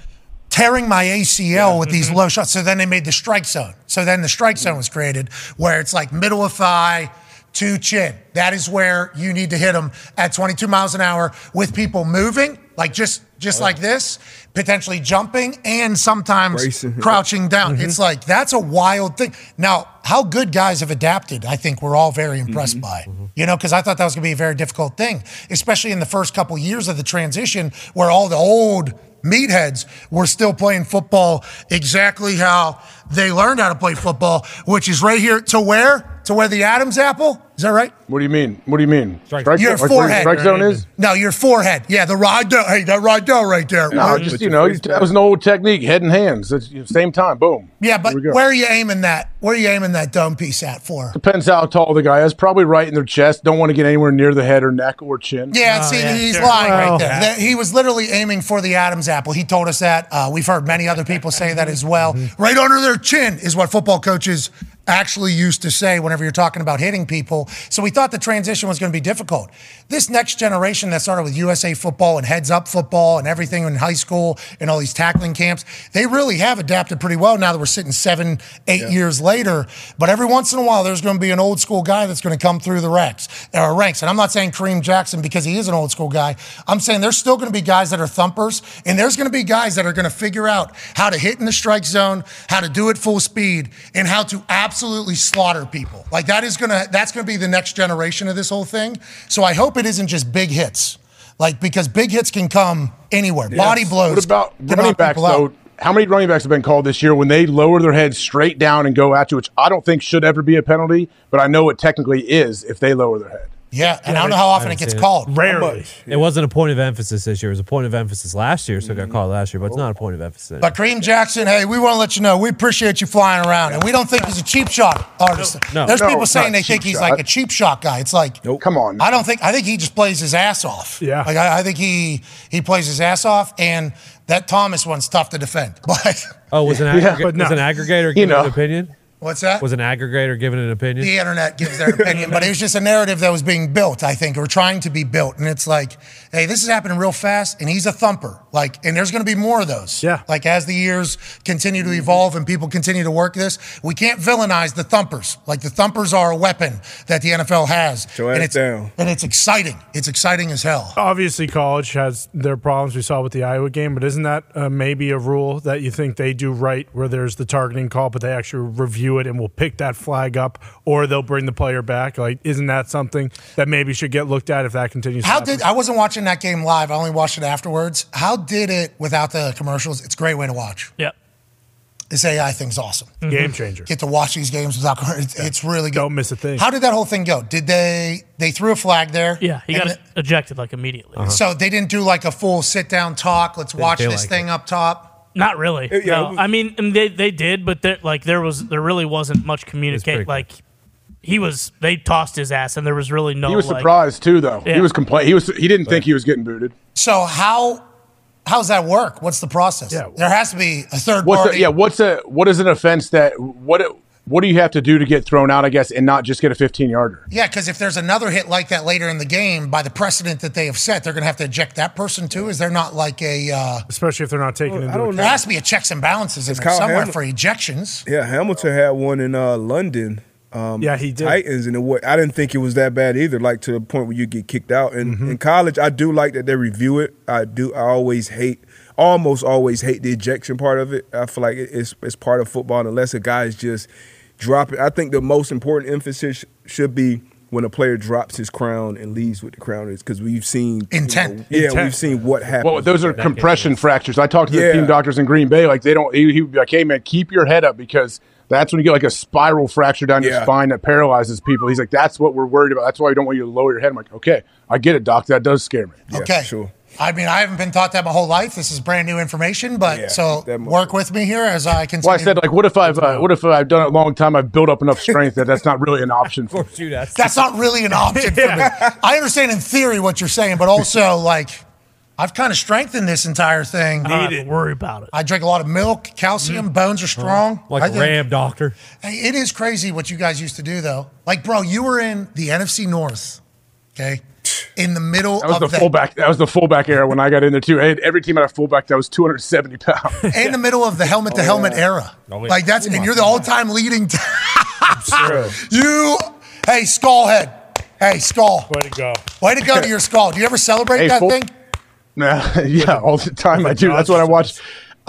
tearing my ACL with these mm-hmm. low shots. So then they made the strike zone. So then the strike zone mm. was created where it's like middle of thigh to chin. That is where you need to hit them at 22 miles an hour with people moving, like just just oh. like this, potentially jumping and sometimes Racing. (laughs) crouching down. It's mm-hmm. like that's a wild thing. Now, how good guys have adapted, I think we're all very mm-hmm. impressed by. Mm-hmm. You know, because I thought that was going to be a very difficult thing, especially in the first couple years of the transition, where all the old meatheads were still playing football exactly how they learned how to play football, which is right here to where to where the Adams apple. Is that right? What do you mean? What do you mean? Strike, your like forehead. strike zone is. No, your forehead. Yeah, the ride down. Hey, that ride down right there. No, just you know, you- that was an old technique, head and hands. It's, you same time, boom. Yeah, but Here we go. where are you aiming that? Where are you aiming that dome piece at for? Depends how tall the guy is. Probably right in their chest. Don't want to get anywhere near the head or neck or chin. Yeah, see, he's lying right there. That- He was literally aiming for the Adam's apple. He told us that. Uh, we've heard many other people say that as well. (laughs) Right under their chin is what football coaches actually used to say whenever you're talking about hitting people. So we thought the transition was going to be difficult. This next generation that started with USA football and heads up football and everything in high school and all these tackling camps, they really have adapted pretty well now that we're sitting seven, eight years later. But every once in a while, there's going to be an old school guy that's going to come through the ranks. Or ranks. And I'm not saying Kareem Jackson because he is an old school guy. I'm saying there's still going to be guys that are thumpers, and there's going to be guys that are going to figure out how to hit in the strike zone, how to do it full speed, and how to absolutely slaughter people. Like that is going to that's going to be the next generation of this whole thing. So I hope it isn't just big hits. Like because big hits can come anywhere. Body blows. What about running backs people out. though? How many running backs have been called this year when they lower their heads straight down and go at you, which I don't think should ever be a penalty, but I know it technically is if they lower their head. Yeah, and I don't know how often it gets called. Rarely. It wasn't a point of emphasis this year. It was a point of emphasis last year, so it got mm. called last year, but it's not a point of emphasis. But Kareem Jackson, hey, we want to let you know we appreciate you flying around, and we don't think he's a cheap shot artist. No. There's No, people saying they think he's shot. like a cheap shot guy. It's like, come on. I don't think. I think he just plays his ass off. Yeah. like I, I think he he plays his ass off, and that Thomas one's tough to defend. (laughs) But Oh, was an, Yeah, but no. was an aggregator You know. an opinion? What's that? Was an aggregator giving an opinion? The internet gives their opinion, but it was just a narrative that was being built, I think, or trying to be built. And it's like, hey, this is happening real fast, and he's a thumper. Like, and there's going to be more of those. Yeah. Like as the years continue to evolve and people continue to work this, we can't villainize the thumpers. Like the thumpers are a weapon that the NFL has, Your and it's down. and it's exciting. It's exciting as hell. Obviously, college has their problems we saw with the Iowa game, but isn't that uh, maybe a rule that you think they do right where there's the targeting call, but they actually review it and will pick that flag up or they'll bring the player back? Like, isn't that something that maybe should get looked at if that continues? How happen? did I wasn't watching that game live. I only watched it afterwards. How did it without the commercials? It's a great way to watch. Yep. This AI thing's awesome. Game mm-hmm. changer. Get to watch these games without. It's, it's really good. Don't miss a thing. How did that whole thing go? Did they they threw a flag there? Yeah, he and got ejected like immediately. the- so they didn't do like a full sit down talk. Let's Didn't watch feel this like thing up top. Not really. Uh, yeah, no. it was- I mean, and they they did, but there like there was there really wasn't much communicate. Like he was, they tossed his ass, and there was really no. he was like- surprised too, though. Yeah. He was complaining. He was. He didn't think he was getting booted. So how how's that work? What's the process? Yeah. There has to be a third What's party. a, yeah? What's a what is an offense that what what do you have to do to get thrown out? I guess and not just get a 15 yarder. Yeah, because if there's another hit like that later in the game, by the precedent that they have set, they're going to have to eject that person too. Is there not like a? Uh, Especially if they're not taking into account. There has to be a checks and balances in there somewhere Hamilton. for ejections. Yeah, Hamilton had one in uh, London. Um, Yeah, he did. Titans, and it wa- I didn't think it was that bad either. Like to the point where you get kicked out. And Mm-hmm. in college, I do like that they review it. I do. I always hate, almost always hate the ejection part of it. I feel like it's it's part of football. Unless a guy is just dropping, I think the most important emphasis should be when a player drops his crown and leaves with the crown is because we've seen you Intent. know, yeah, Intent. we've seen what happened. Well, those are compression fractures. I talked to the Yeah. team doctors in Green Bay. Like they don't. He, he would be like, "Hey man, keep your head up because that's when you get like a spiral fracture down your Yeah. spine that paralyzes people." He's like, "That's what we're worried about. That's why we don't want you to lower your head." I'm like, "Okay, I get it, doc. That does scare me." okay. Sure. I mean, I haven't been taught that my whole life. This is brand new information, but so work with me here as I continue. Well, I said like, what if I've uh, what if I've done it a long time? I've built up enough strength that that's not really an option for you. That's That's not really an option for me. (laughs) I understand in theory what you're saying, but also like I've kind of strengthened this entire thing. I don't worry about it. I drink a lot of milk, calcium, bones are strong. like I a think- Ram doctor. Hey, it is crazy what you guys used to do though. Like, bro, you were in the NFC North, okay, in the middle That was of the fullback. That was the fullback era when I got in there too. I had- Every team had a fullback that was 270 pounds. (laughs) in the middle of the helmet to oh, helmet era. Oh, yeah. Like that's Oh, and you're the all time leading. T- (laughs) you, hey, Skullhead. Hey, Skull. Way to go. Way to go to your Skull. Do you ever celebrate Hey, that full- thing? (laughs) Nah, yeah, all the time I do. That's what I watch.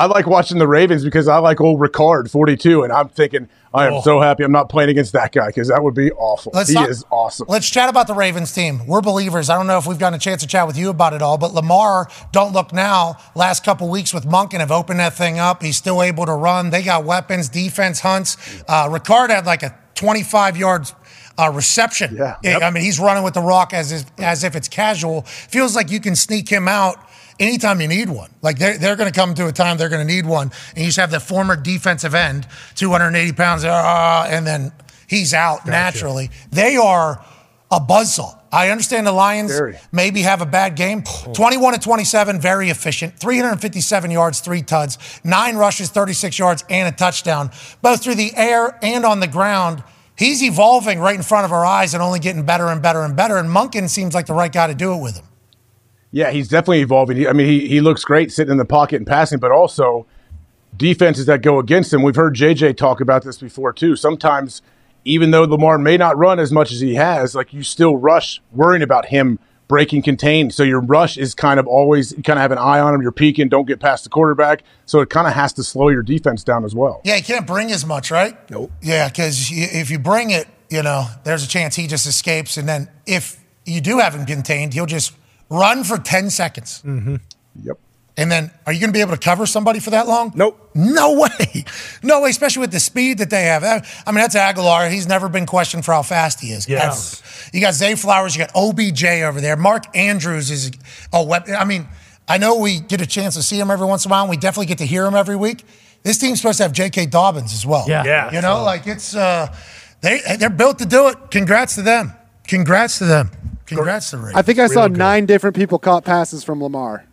I like watching the Ravens because I like old Ricard, 42, and I'm thinking I am Oh. so happy I'm not playing against that guy because that would be awful. Let's he is awesome. Let's chat about the Ravens team. We're believers. I don't know if we've gotten a chance to chat with you about it all, but Lamar, don't look now. Last couple weeks with Monken have opened that thing up. He's still able to run. They got weapons, defense hunts. Uh, Ricard had like a 25 yards uh, reception. Yeah. I mean, he's running with the rock as if, as if it's casual. Feels like you can sneak him out anytime you need one. Like they're, they're going to come to a time they're going to need one. And you just have the former defensive end, 280 pounds, uh, and then he's out naturally. They are a buzzsaw. I understand the Lions Very. maybe have a bad game. 21 to 27, very efficient. 357 yards, three tuds, nine rushes, 36 yards, and a touchdown, both through the air and on the ground. He's evolving right in front of our eyes and only getting better and better and better. And Monken seems like the right guy to do it with him. Yeah, he's definitely evolving. He, I mean, he, he looks great sitting in the pocket and passing, but also defenses that go against him. We've heard JJ talk about this before too. Sometimes, even though Lamar may not run as much as he has, like you still rush worrying about him breaking contained. So your rush is kind of always you kind of have an eye on him. You're peeking, don't get past the quarterback. So it kind of has to slow your defense down as well. Yeah, he can't bring as much, right? Nope. Yeah, because if you bring it, you know, there's a chance he just escapes. And then if you do have him contained, he'll just run for 10 seconds. Mm-hmm. Yep. And then are you going to be able to cover somebody for that long? Nope. No way. (laughs) No way, especially with the speed that they have. I mean, that's Agholor. He's never been questioned for how fast he is. Yes. Ever. You got Zay Flowers, you got OBJ over there. Mark Andrews is a weapon. I mean, I know we get a chance to see him every once in a while, and we definitely get to hear him every week. This team's supposed to have J.K. Dobbins as well. Yeah. Yeah. You know, like it's, uh, they, they're built to do it. Congrats to them. Congrats to them. Congrats to Ravens. I think I saw nine different people caught passes from Lamar.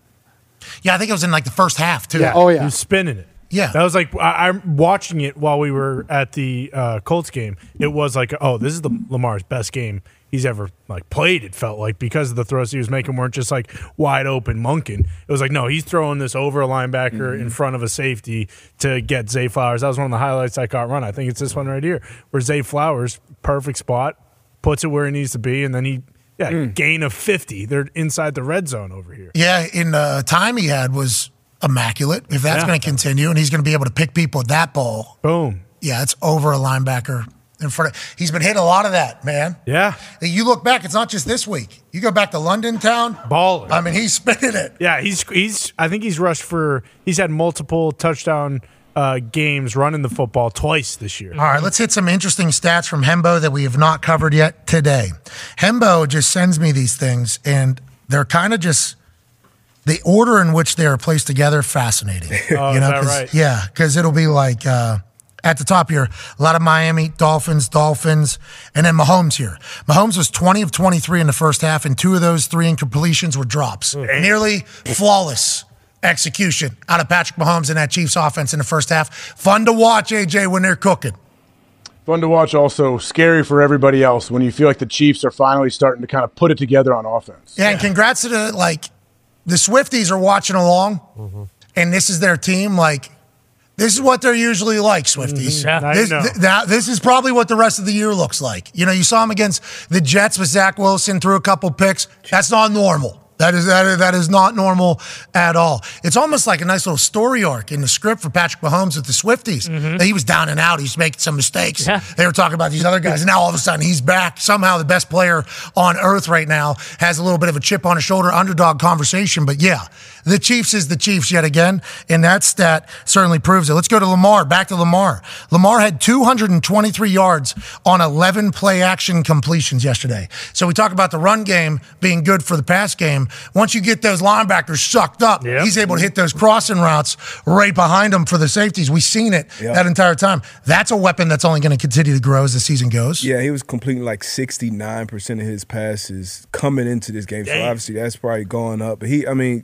Yeah, I think it was in like the first half, too. Yeah. Oh, yeah. He was spinning it. Yeah. That was like, I, I'm watching it while we were at the uh, Colts game. It was like, oh, this is the Lamar's best game he's ever like played. It felt like because of the throws he was making weren't just like wide open munkin. It was like, no, he's throwing this over a linebacker Mm-hmm. in front of a safety to get Zay Flowers. That was one of the highlights I caught run. I think it's this one right here where Zay Flowers, perfect spot, puts it where he needs to be, and then he, yeah, Mm. gain of 50. They're inside the red zone over here. Yeah, in the time he had was immaculate. If that's Yeah. going to continue, and he's going to be able to pick people with that ball, boom. Yeah, it's over a linebacker in front of. He's been hitting a lot of that, man. Yeah. You look back; it's not just this week. You go back to London Town, baller. I mean, he's spinning it. Yeah, he's he's. I think he's rushed for. He's had multiple touchdown uh, games running the football twice this year. All right, let's hit some interesting stats from Hembo that we have not covered yet today. Hembo just sends me these things, and they're kind of just the order in which they are placed together. Fascinating. (laughs) Oh, is that 'cause- right? Yeah, because it'll be like uh, at the top here, a lot of Miami Dolphins, Dolphins, and then Mahomes here. Mahomes was 20 of 23 in the first half, and two of those three incompletions were drops. Nearly flawless execution out of Patrick Mahomes and that Chiefs offense in the first half. Fun to watch, AJ, when they're cooking. Fun to watch, also scary for everybody else when you feel like the Chiefs are finally starting to kind of put it together on offense. Yeah, and congrats to the like the Swifties are watching along, and this is their team. Like this is what they're usually like, Swifties. Mhm. Now you This, know. th- now, this is probably what the rest of the year looks like. You know, you saw him against the Jets with Zach Wilson threw a couple picks. That's not normal. That is that is, that is not normal at all. It's almost like a nice little story arc in the script for Patrick Mahomes with the Swifties. Mm-hmm. That He was down and out. He's making some mistakes. They were talking about these other guys, and now all of a sudden he's back. Somehow the best player on earth right now has a little bit of a chip on his shoulder, underdog conversation. But yeah, the Chiefs is the Chiefs yet again, and that stat certainly proves it. Let's go to Lamar. Back to Lamar. Lamar had 223 yards on 11 play action completions yesterday. So we talk about the run game being good for the pass game. Game. Once you get those linebackers sucked up, he's able to hit those crossing routes right behind him for the safeties. We've seen it Yep. that entire time. That's a weapon that's only going to continue to grow as the season goes. Yeah, he was completing like 69% of his passes coming into this game. So Damn. obviously that's probably going up. But he, I mean,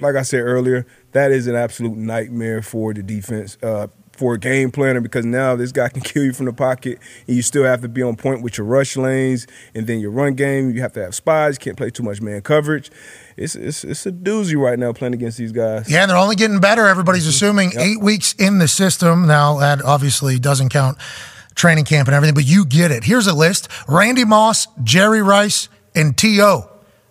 like I said earlier, that is an absolute nightmare for the defense, uh, for a game planner because now this guy (laughs) can kill you from the pocket and you still have to be on point with your rush lanes and then your run game. You have to have spies. Can't play too much man coverage. It's, it's, it's a doozy right now playing against these guys. Yeah, and they're only getting better. Everybody's Mm-hmm. assuming eight weeks in the system. Now, that obviously doesn't count training camp and everything, but you get it. Here's a list Randy Moss, Jerry Rice, and T.O.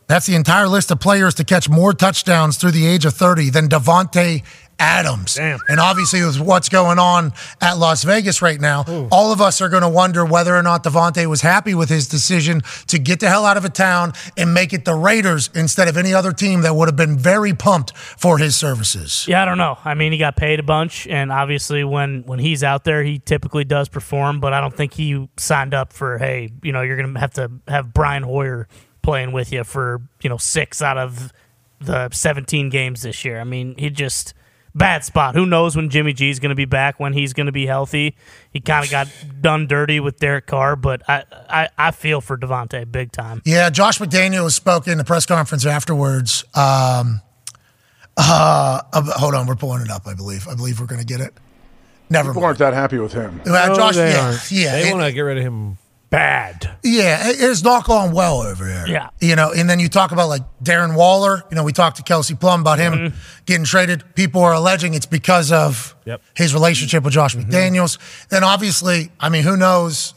That's the entire list of players to catch more touchdowns through the age of 30 than Davante Adams. And obviously, with what's going on at Las Vegas right now, all of us are going to wonder whether or not Davante was happy with his decision to get the hell out of a town and make it the Raiders instead of any other team that would have been very pumped for his services. Yeah, I don't know. I mean, he got paid a bunch, and obviously, when when he's out there, he typically does perform. But I don't think he signed up for, hey, you know, you're gonna have to have Brian Hoyer playing with you for you know six out of the 17 games this year. I mean, he just bad spot. Who knows when Jimmy G is going to be back? When he's going to be healthy? He kind of got done dirty with Derek Carr, but I I, I feel for Davante big time. Yeah, Josh McDaniel spoke in the press conference afterwards. Um, uh, uh, hold on, we're pulling it up. I believe. I believe we're going to get it. Never People aren't that happy with him. Uh, Josh, yeah, yeah, They want to get rid of him bad. Yeah, it's not going well over here. Yeah. You know, and then you talk about like Darren Waller. You know, we talked to Kelsey Plum about him getting traded. People are alleging it's because of Yep. his relationship with Josh McDaniels. Then obviously, I mean, who knows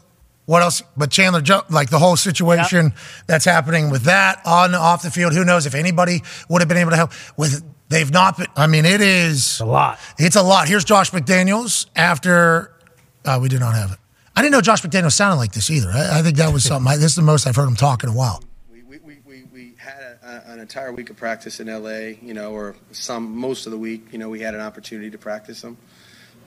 what else? But Chandler, like the whole situation that's happening with that on off the field. Who knows if anybody would have been able to help with? They've not been. I mean, it is a lot. It's a lot. Here's Josh McDaniels after. Uh, we did not have it. I didn't know Josh McDaniels sounded like this either. I, I think that was something. I, this is the most I've heard him talk in a while. We had an entire week of practice in LA, you know, or some most of the week, you know, we had an opportunity to practice them,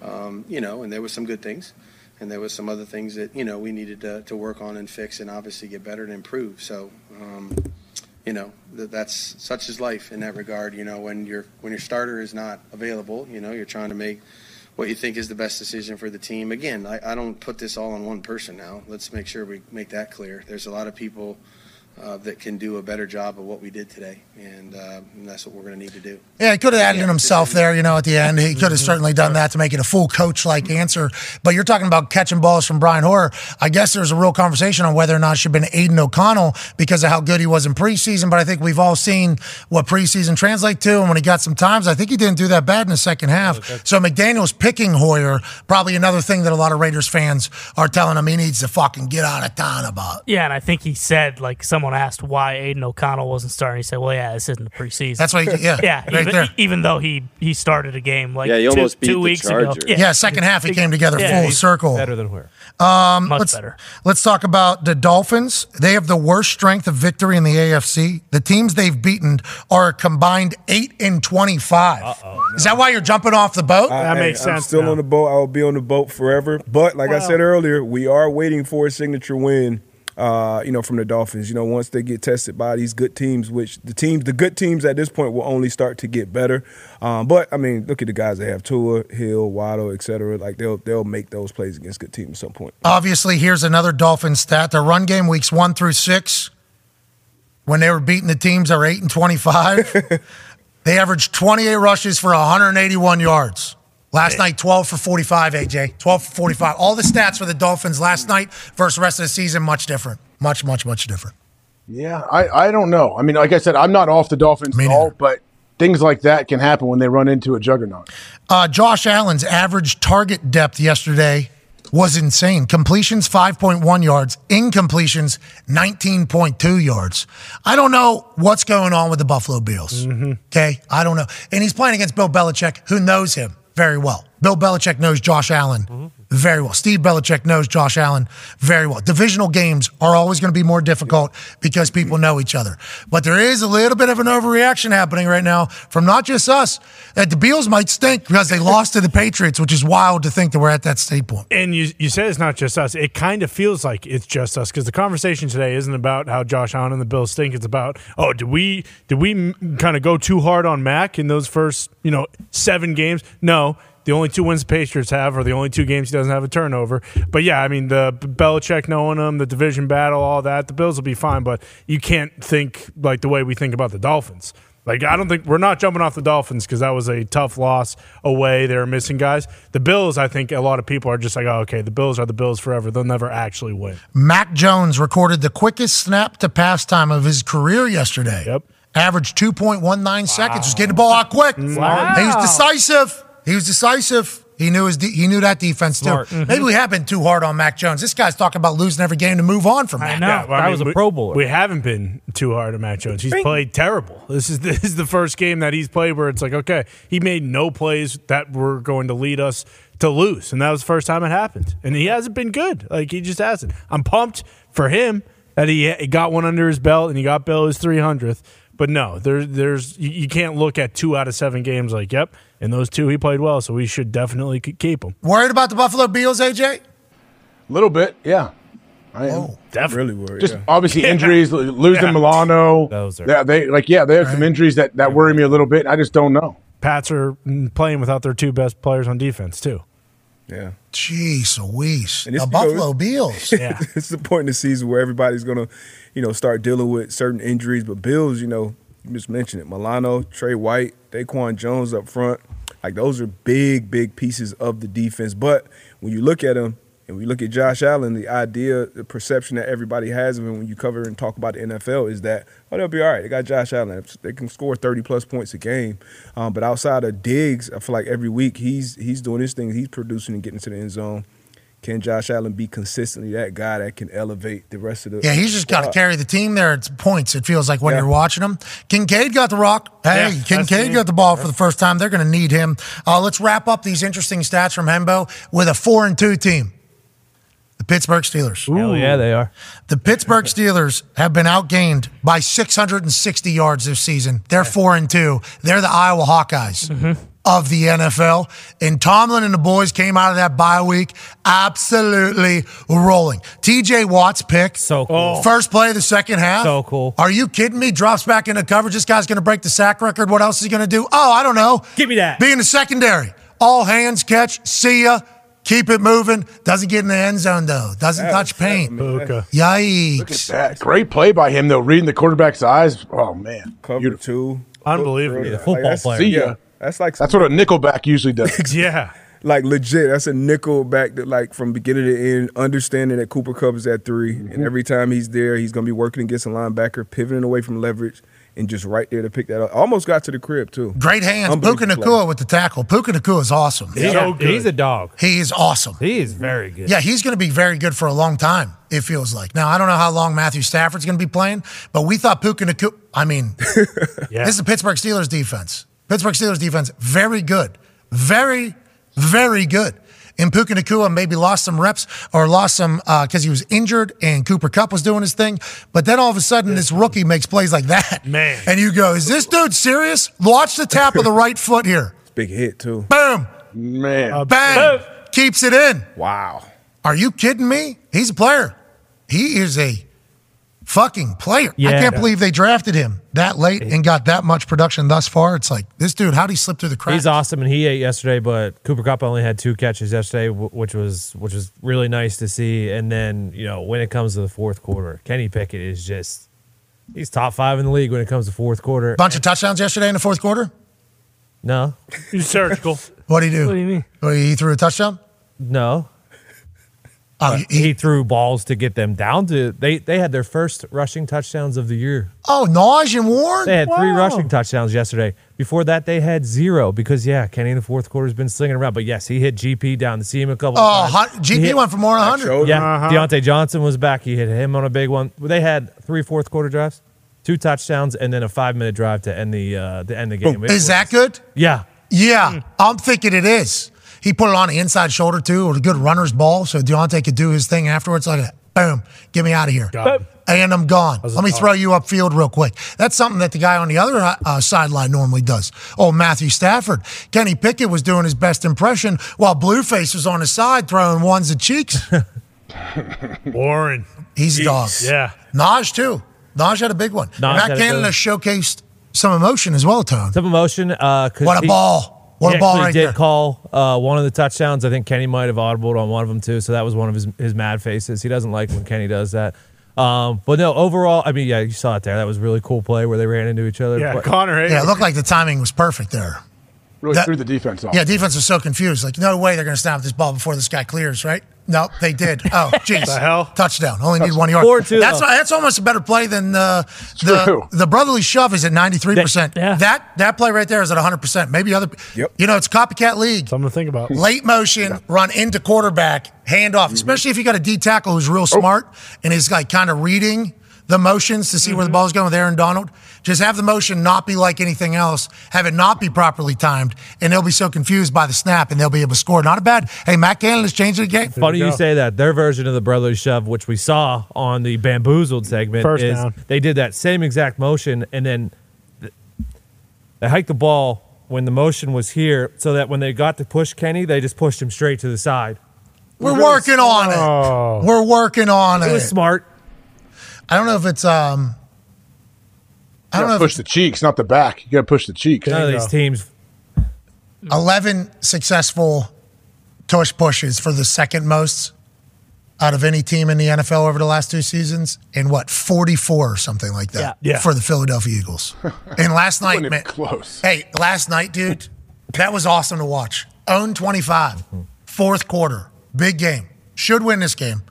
um, you know, and there were some good things, and there was some other things that you know we needed to, to work on and fix, and obviously get better and improve. So, um, you know, that, that's such is life in that regard. You know, when your when your starter is not available, you know, you're trying to make what you think is the best decision for the team. Again, I, I don't put this all on one person now. Let's make sure we make that clear. There's a lot of people uh, that can do a better job of what we did today, and, uh, and that's what we're going to need to do. Yeah, he could have added in himself there, you know, at the end. He could have Mm-hmm. certainly done that to make it a full coach like answer. But you're talking about catching balls from Brian Hoyer. I guess there's a real conversation on whether or not it should have been Aidan O'Connell because of how good he was in preseason. But I think we've all seen what preseason translate to. And when he got some times, I think he didn't do that bad in the second half. So McDaniel's picking Hoyer, probably another thing that a lot of Raiders fans are telling him he needs to fucking get out of town about. Yeah, and I think he said like someone asked why Aidan O'Connell wasn't starting. He said, "Well, yeah, this isn't the preseason." That's why he- yeah, (laughs) yeah. right even, there. even though he he started a game like Yeah, he two, almost beat two the weeks ago. Chargers. Yeah, second half he came together Yeah, full he's circle. Better than where? Um, Much let's, better. Let's talk about the Dolphins. They have the worst strength of victory in the AFC. The teams they've beaten are a combined eight and twenty-five. Is that why you're jumping off the boat? I- hey, I'm still on the boat. I will be on the boat forever. But like I said earlier, we are waiting for a signature win. Uh, you know, from the Dolphins. You know, once they get tested by these good teams, which the teams, the good teams at this point will only start to get better. Um, but I mean, look at the guys they have: Tua, Hill, Waddle, etc. Like they'll they'll make those plays against good teams at some point. Obviously, here's another Dolphin stat: their run game weeks one through six, when they were beating the teams are eight and twenty-five, (laughs) they averaged twenty-eight rushes for 181 yards. Last night, 12 for 45, AJ. 12 for 45. All the stats for the Dolphins last night versus the rest of the season, much different. Much, much, much different. Yeah, I, I don't know. I mean, like I said, I'm not off the Dolphins at all, but things like that can happen when they run into a juggernaut. Uh, Josh Allen's average target depth yesterday was insane. Completions 5.1 yards, incompletions 19.2 yards. I don't know what's going on with the Buffalo Bills. Okay, I don't know. And he's playing against Bill Belichick, who knows him very well. Bill Belichick knows Josh Allen mm-hmm. Very well. Steve Belichick knows Josh Allen very well. Divisional games are always going to be more difficult because people know each other. But there is a little bit of an overreaction happening right now from not just us that the Beals might stink because they lost to the Patriots, which is wild to think that we're at that state point. And you you said it's not just us. It kind of feels like it's just us because the conversation today isn't about how Josh Allen and the Bills stink. It's about oh, did we did we kind of go too hard on Mac in those first you know seven games? No. The only two wins the Patriots have are the only two games he doesn't have a turnover. But yeah, I mean the Belichick knowing him, the division battle, all that. The Bills will be fine, but you can't think like the way we think about the Dolphins. Like I don't think we're not jumping off the Dolphins because that was a tough loss away. They were missing guys. The Bills, I think a lot of people are just like, oh, okay, the Bills are the Bills forever. They'll never actually win. Mac Jones recorded the quickest snap to pass time of his career yesterday. Yep. Averaged 2.19 seconds. Was getting the ball out quick. Wow. He was decisive. He was decisive. He knew his de- he knew that defense too. Smart. Mhm. Maybe we have been too hard on Mac Jones. This guy's talking about losing every game to move on from Mac. Yeah, well, I mean, we- Pro Bowler. We haven't been too hard on Mac Jones. He's played terrible. This is (laughs) this is the first game that he's played where it's like, okay, he made no plays that were going to lead us to lose, and that was the first time it happened. And he hasn't been good. Like he just hasn't. I'm pumped for him that he, he got one under his belt and he got Bill his 300th. But no, there, there's you, you can't look at two out of seven games like, yep, in those two he played well, so we should definitely keep him. Worried about the Buffalo Bills, AJ? A little bit, yeah. I am. Oh. Definitely really worried. Just yeah. obviously Yeah. injuries, l- losing Yeah. Milano. Those are- yeah, they like yeah, there are some injuries that, that worry me a little bit. I just don't know. Pats are playing without their two best players on defense too. Yeah. Jeez Louise. And it's The because- Buffalo Bills. (laughs) Yeah. it's the point in the season where everybody's gonna, you know, start dealing with certain injuries. But Bills, you know, you just mentioned it. Milano, Trey White, DaQuan Jones up front. Like those are big, big pieces of the defense. But when you look at them and we look at Josh Allen, the idea, the perception that everybody has of him when you cover and talk about the NFL is that, oh, they'll be all right. They got Josh Allen. They can score 30 plus points a game. Um, but outside of Diggs, I feel like every week he's he's doing his thing. He's producing and getting to the end zone. Can Josh Allen be consistently that guy that can elevate the rest of the Yeah, he's just got to carry the team there. It's points. It feels like when Yeah. you're watching him. Kincaid got the rock. Hey, Yeah, Kincaid got the ball for the first time. They're going to need him. Uh, let's wrap up these interesting stats from Hembo with a four and two team. The Pittsburgh Steelers. Hell yeah, they are. The Pittsburgh Steelers have been outgained by 660 yards this season. They're four and two. They're the Iowa Hawkeyes mm-hmm. of the NFL. And Tomlin and the boys came out of that bye week absolutely rolling. TJ Watt's pick. So cool. Oh. First play of the second half. So cool. Are you kidding me? Drops back into coverage. This guy's going to break the sack record. What else is he going to do? Oh, I don't know. Give me that. Be in the secondary. All hands catch. See ya. Keep it moving. Doesn't get in the end zone though. Doesn't touch paint. Puka. Yikes. That great play by him though, reading the quarterback's eyes. Oh man, cover Beautiful. two. Unbelievable. Yeah, football that's- player. See ya. Yeah, that's like That's what a nickelback usually does. (laughs) Yeah. (laughs) like legit. That's a nickel back that like from beginning to end, understanding that Cooper Kupp is at 3 Mm-hmm. and every time he's there, he's gonna be working against a linebacker, pivoting away from leverage, and just right there to pick that up. Almost got to the crib too. Great hands. Puka Unbelievable Nacua with the tackle. Puka Nacua is awesome. Yeah, he's a dog. He is awesome. He is very good. Yeah, he's going to be very good for a long time, it feels like. Now, I don't know how long Matthew Stafford's going to be playing, but we thought Puka Nacua, I mean, (laughs) Yeah. this is the Pittsburgh Steelers defense. Pittsburgh Steelers defense, very good. Very, very good. And Puka Nacua maybe lost some reps or lost some uh, because he was injured and Cooper Kupp was doing his thing. But then all of a sudden, this rookie makes plays like that. Man. And you go, is this dude serious? Watch the tap of the right foot here. (laughs) Big hit too. Boom. Man, uh, Bang. Keeps it in. Wow. Are you kidding me? He's a player. He is a fucking player. I can't believe they drafted him that late and got that much production thus far. It's like this dude. How would he slip through the cracks? He's awesome, and he ate yesterday. But Cooper Kupp only had two catches yesterday, which was which was really nice to see. And then you know when it comes to the fourth quarter, Kenny Pickett is just he's top five in the league when it comes to fourth quarter. Bunch of touchdowns yesterday in the fourth quarter. No, He's surgical. What did he do? What do you mean? Oh, he threw a touchdown. no, Oh, he, he threw balls to get them down to they. They had their first rushing touchdowns of the year. oh, Naj and Warren. They had three rushing touchdowns yesterday. Before that, they had zero because yeah, Kenny in the fourth quarter has been slinging around. But yes, he hit GP down to see him a couple. Oh, of hot, times. GP hit- went for more than 100. Shoulder. Yeah, Uh-huh. Diontae Johnson was back. He hit him on a big one. They had three fourth quarter drives, two touchdowns, and then a five minute drive to end the uh, to end the game. Is that good? Yeah, Yeah, I'm thinking it is. He put it on the inside shoulder too, with a good runner's ball, so Diontae could do his thing afterwards. Like, boom, get me out of here, and I'm gone. Let me throw you upfield real quick. That's something that the guy on the other uh, sideline normally does. Oh, Matthew Stafford, Kenny Pickett was doing his best impression while Blueface was on his side throwing ones at cheeks. (laughs) Warren. He's a dog. Yeah. Naj too. Naj had a big one. Naj Matt had a Canada showcased some emotion as well, Tone. Some emotion. Uh, 'cause What a he- ball. What he a ball actually right did there. call uh, one of the touchdowns. I think Kenny might have audibled on one of them too. So that was one of his his mad faces. He doesn't like when Kenny does that. Um, but no, overall, I mean, yeah, you saw it there. That was a really cool play where they ran into each other. Yeah, But- Yeah, it looked like the timing was perfect there. Really That- threw the defense off. Yeah, defense was so confused. Like, no way they're going to snap this ball before this guy clears, right? No, they did. Oh, (laughs) jeez. The hell? Touchdown. Only need one yard. Four two, that's though. that's almost a better play than uh, the true. the brotherly shove is at ninety three percent. That that play right there is at hundred percent. Maybe other. Yep. You know, it's copycat league. Something to think about. (laughs) Late motion, run into quarterback, hand off. Especially if you got a D tackle who's real smart and is like kind of reading the motions to see where the ball's going with Aaron Donald. Just have the motion not be like anything else. Have it not be properly timed, and they'll be so confused by the snap, and they'll be able to score. Not a bad. Hey, Matt Canada has changed the game. Funny you say that. Their version of the brotherly shove, which we saw on the bamboozled segment, First is down. they did that same exact motion, and then they hiked the ball when the motion was here, so that when they got to push Kenny, they just pushed him straight to the side. We're working on it. Oh. We're working on it. It was smart. I don't know if it's um. I don't know gotta if push the cheeks, not the back. You got to push the cheeks. None of these teams. 11 successful tush pushes for the second most out of any team in the NFL over the last two seasons, and what 44 or something like that Yeah. Yeah. for the Philadelphia Eagles. (laughs) and last night, man, close. hey, last night, dude, that was awesome to watch. Own 25, fourth quarter, big game. Should win this game,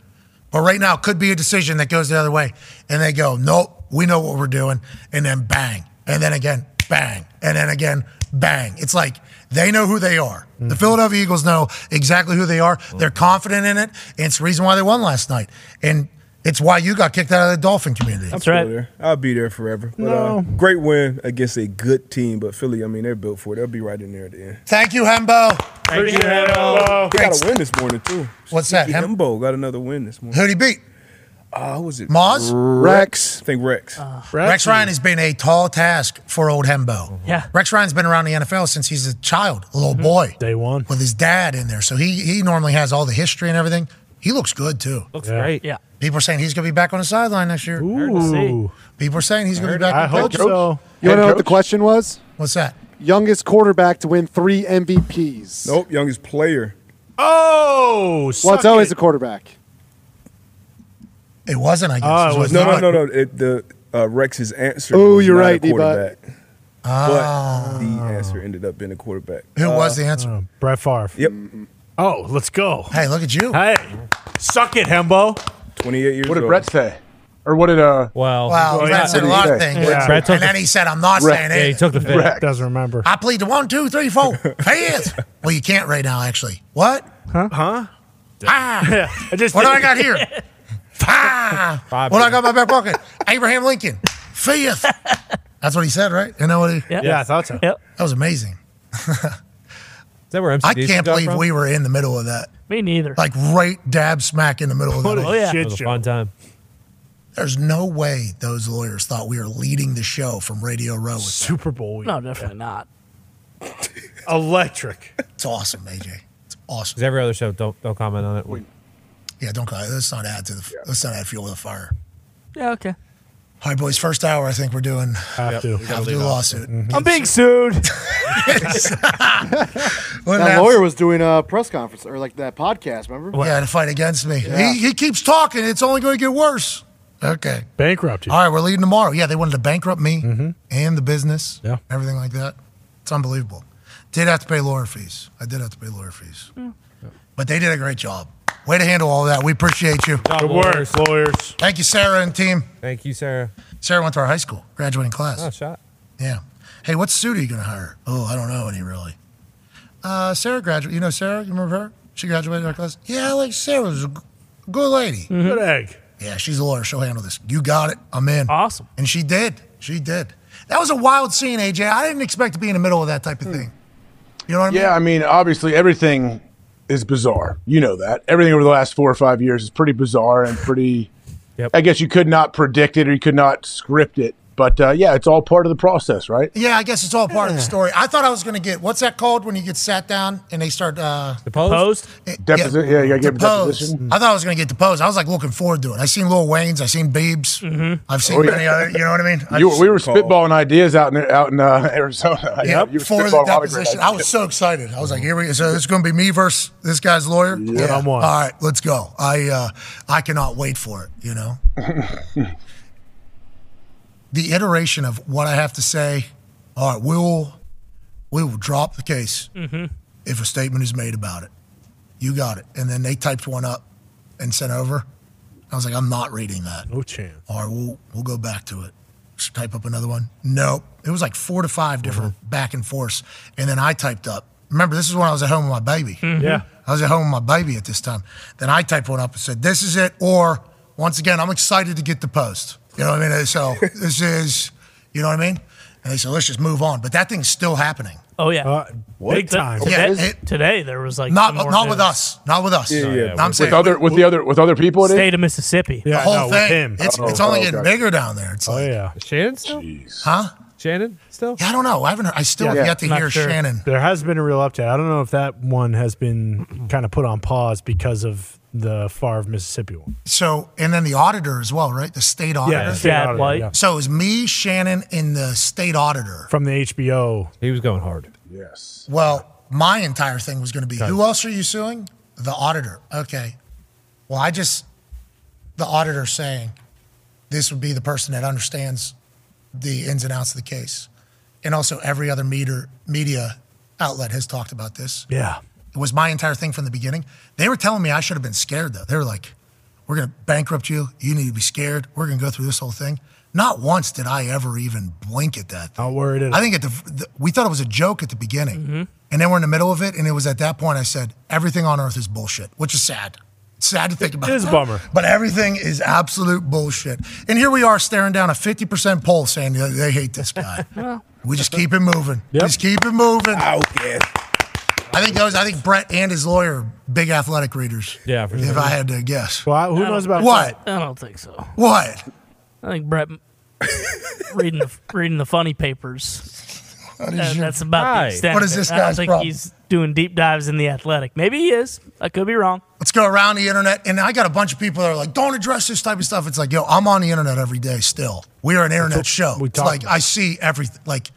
but right now could be a decision that goes the other way. And they go, nope, we know what we're doing, and then bang, and then again, bang, and then again, bang. It's like they know who they are. The mm-hmm. Philadelphia Eagles know exactly who they are. They're mm-hmm. confident in it, and it's the reason why they won last night. And it's why you got kicked out of the Dolphin community. I'm still there. I'll be there forever. But, uh, great win against a good team, but Philly, I mean, they're built for it. They'll be right in there at the end. Thank you, Hembo. Appreciate it, Hembo. They got a win this morning too. What's that, Sneaky Hem- Hembo got another win this morning. Who'd he beat? Uh, who was it? Moz? Rex. I think Rex. Rex Ryan has been a tall task for old Hembo. Yeah. Rex Ryan's been around the NFL since he's a child, a little boy. Day one. With his dad in there. So he he normally has all the history and everything. He looks good too. Looks great. Yeah. People are saying he's going to be back on the sideline next year. Ooh. People are saying he's going to be back. I hope coach. so. You Head want to know what the question was? What's that? Youngest quarterback to win three MVPs. Nope, youngest player. Oh, Well, it's always it. a quarterback. It wasn't, I guess. Oh, it It was No, no, not. no, no. It, the uh, Rex's answer. Oh, you're not a right, D-Bot. quarterback. Ah. But the answer ended up being a quarterback. Who was the answer? Oh, Brett Favre. Yep, Oh, let's go. Hey, look at you. Hey, suck it, Hembo. 28 years What did old. Brett say? Or what did uh? Wow. Wow, Well, Brett yeah, said a lot of things. Yeah. Brett took And then he said, I'm not Rex. saying Yeah, he it. took the fit. Rex. Doesn't remember. I plead the one, two, three, four, (laughs) fifth. well, you can't right now, actually. What? Huh? Huh? Ah. (laughs) Yeah. I just What do I got here? (laughs) Ah. Five. What do I got in my back pocket? Abraham Lincoln. Fifth. That's what he said, right? You know what he? Yeah. Yeah, I thought so. Yep. That was amazing. Is that where MC I can't believe we were in the middle of that. Me neither. Like right dab smack in the middle of What that. a Oh, yeah. It shit was a show. fun time. There's no way those lawyers thought we were leading the show from Radio Row. With. Super Bowl week. no, definitely not. (laughs) Electric. It's awesome, AJ. It's awesome. Because every other show, don't don't comment on it. We- Yeah, don't call it. Let's not add to the. Let's not add fuel to the fire. Yeah, okay. All right, boys. First hour. I think we're doing. Have to. Have to do a lawsuit. Mm-hmm. I'm being sued. (laughs) Well, That lawyer was doing a press conference or like that podcast. Remember? Yeah, to fight against me. He, he keeps talking. It's only going to get worse. Okay. Bankrupt you. All right, we're leaving tomorrow. Yeah, they wanted to bankrupt me mm-hmm. and the business, Yeah. everything like that. It's unbelievable. Did have to pay lawyer fees. I did have to pay lawyer fees. Mm. But they did a great job. Way to handle all that. We appreciate you. Job Good work, lawyers. Thank you, Sarah and team. Thank you, Sarah. Sarah went to our high school, graduating class. Oh, shot. Yeah. Hey, what suit are you going to hire? Oh, I don't know any really. Uh, Sarah graduated. You know Sarah? You remember her? She graduated our class. Yeah, I like Sarah. was a g- good lady. Good egg. Yeah, she's a lawyer. She'll handle this. You got it. I'm in. Awesome. And she did. She did. That was a wild scene, AJ. I didn't expect to be in the middle of that type of thing. You know what I mean? Yeah, I mean, obviously everything is bizarre. You know that. Everything over the last four or five years is pretty bizarre and pretty. I guess you could not predict it or you could not script it. But uh, yeah, it's all part of the process, right? Yeah, I guess it's all part of the story. I thought I was going to get what's that called when you get sat down and they start uh, Deposed? Deposi- yeah, you gotta give a deposed. deposition. I thought I was going to get deposed. I was like looking forward to it. I seen Lil Wayne's, I seen Biebs, Mm-hmm. I've seen Oh, yeah. many other. You know what I mean? I You, just- we were spitballing ideas out in out in uh, (laughs) Arizona. Yeah, you were for the spitballing a lot of great deposition. I was ideas. so excited. I was like, "Here we go." So it's going to be me versus this guy's lawyer. Yeah. One-on-one. All right, let's go. I uh, I cannot wait for it. You know, (laughs) the iteration of what I have to say. All right, we will we will drop the case Mm-hmm. if a statement is made about it. You got it. And then they typed one up and sent over. I was like, I'm not reading that. No chance. All right, we'll we'll go back to it. Just type up another one. Nope. It was like four to five different Mm-hmm. back and forths. And then I typed up. Remember, this is when I was at home with my baby. Mhm. Yeah. I was at home with my baby at this time. Then I typed one up and said, This is it. Or once again, I'm excited to get the post. You know what I mean? So this is, you know what I mean? And they said, Let's just move on. But that thing's still happening. Oh yeah, uh, big time. Yeah, Today, it- today there was like not some more not with us. Not with us. Yeah, yeah. I'm with saying other with the other with other people. It is? State of Mississippi. the whole thing. It's, oh, it's only oh, getting bigger down there. It's Oh like, yeah. Shannon still? huh? Shannon still? Yeah, I don't know. I haven't. Heard, I still have Yeah. yet to Not hear sure. Shannon. There has been a real update. I don't know if that one has been kind of put on pause because of the Favre Mississippi one. So, and then the auditor as well, right? The state auditor. the state Shad auditor, White. yeah. So it was me, Shannon, and the state auditor. From the HBO. He was going hard. Yes. Well, my entire thing was going to be who else are you suing? The auditor. Okay. Well, I just, the auditor saying this would be the person that understands the ins and outs of the case. And also, every other meter, media outlet has talked about this. Yeah. It was my entire thing from the beginning. They were telling me I should have been scared, though. They were like, we're going to bankrupt you. You need to be scared. We're going to go through this whole thing. Not once did I ever even blink at that. Not worried at I think at the, the we thought it was a joke at the beginning, mm-hmm. and then we're in the middle of it, and it was at that point I said everything on earth is bullshit, which is sad. It's sad to think about. It is a bummer. (laughs) but everything is absolute bullshit. And here we are staring down a fifty percent poll saying they, they hate this guy. (laughs) we just keep it moving. Just keep it moving. I think those. I think Brett and his lawyer big athletic readers. Yeah, for If. I had to guess. Well, who knows about what? I don't think so. What? I think Brett (laughs) reading the reading the funny papers. What is That- your- that's about Hi. the extent. What of is it. this I don't think problem? he's doing deep dives in the athletic. Maybe he is. I could be wrong. Let's go around the internet. And I got a bunch of people that are like, don't address this type of stuff. It's like, yo, I'm on the internet every day still. We are an internet show. we It's talk like, I see everything. Like,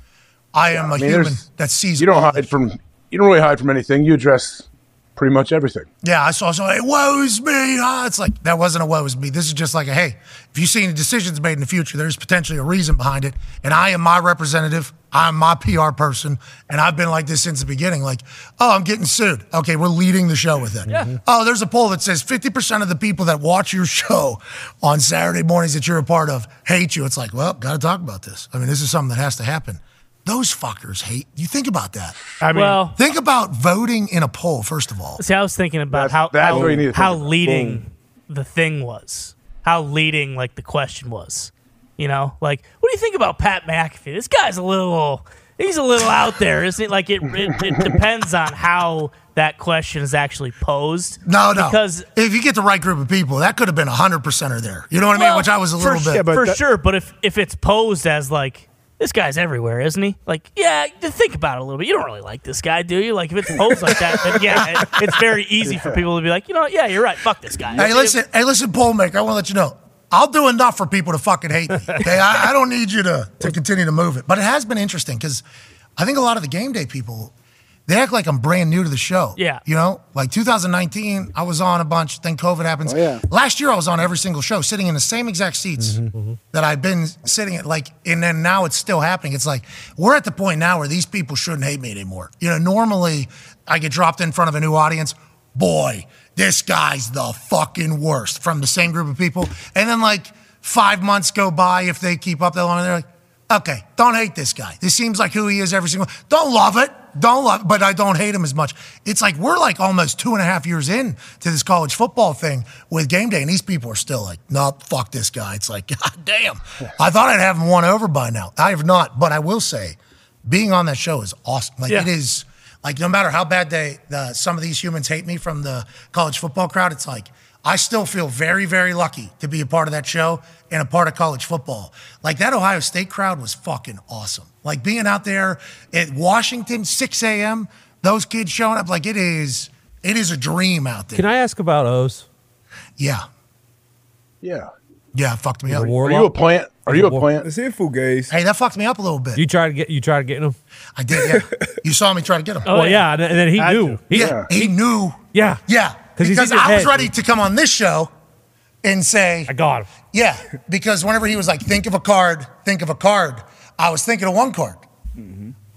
I am a I mean, human that sees You don't hide from. You don't really hide from anything. You address pretty much everything. Yeah, I saw somebody, woe's me. Ah, it's like, that wasn't a woe's me. This is just like a, hey, if you see any decisions made in the future, there's potentially a reason behind it. And I am my representative. I'm my PR person. And I've been like this since the beginning. Like, oh, I'm getting sued. Okay, we're leading the show with it. Yeah. Oh, there's a poll that says 50% of the people that watch your show on Saturday mornings that you're a part of hate you. It's like, well, got to talk about this. I mean, this is something that has to happen. Those fuckers hate. You think about that. I mean, Well- think about voting in a poll, first of all. See, I was thinking about how that's how, what you need to how leading Boom. the thing was, how leading like the question was. You know, like what do you think about Pat McAfee? This guy's a little, he's a little out there, isn't it? Like it, it, it depends on how that question is actually posed. No, no. because if you get the right group of people, that could have been hundred percenter there. You know what I mean? Which I was a for little su- bit. for sure. But if if it's posed as like this guy's everywhere, isn't he? Like, yeah, just think about it a little bit. You don't really like this guy, do you? Like, if it's posed like that, then yeah, it- it's very easy for people to be like, you know, what? yeah, you're right. Fuck this guy. Hey, listen, hey, listen, poll maker. I want to let you know. I'll do enough for people to fucking hate me. Okay, I, I don't need you to to continue to move it. But it has been interesting because I think a lot of the game day people they act like I'm brand new to the show. Yeah. you know, like 2019, I was on a bunch. Then COVID happens. Oh, yeah. Last year, I was on every single show, sitting in the same exact seats mm-hmm. Mm-hmm. that I've been sitting at. Like, and then now it's still happening. It's like we're at the point now where these people shouldn't hate me anymore. You know, normally I get dropped in front of a new audience. Boy, this guy's the fucking worst from the same group of people. And then like five months go by if they keep up that long, and they're like, okay, don't hate this guy. This seems like who he is every single. Don't love it. Don't love, but I don't hate him as much. It's like we're like almost two and a half years in to this college football thing with game day, and these people are still like, no, fuck this guy. It's like, (laughs) god damn. I thought I'd have him won over by now. I have not, but I will say, being on that show is awesome. Like Yeah. it is. Like no matter how bad they, the, some of these humans hate me from the college football crowd, it's like I still feel very, very lucky to be a part of that show and a part of college football. Like that Ohio State crowd was fucking awesome. Like being out there at Washington, 6 a.m., those kids showing up, like it is, it is a dream out there. Can I ask about Oz? Yeah. Yeah. Yeah, it fucked me up. Are you a plant? Are you a plant? Is It's in Fugaze. Hey, that fucked me up a little bit. You tried to get you tried to get him. I did, yeah. you saw me try to get him. Oh, yeah, and, and then he Had knew. He, yeah, he knew. Yeah, Yeah, 'Cause he's because in your I was head. ready to come on this show and say, I got him. Yeah, because whenever he was like, think of a card, think of a card, I was thinking of one card.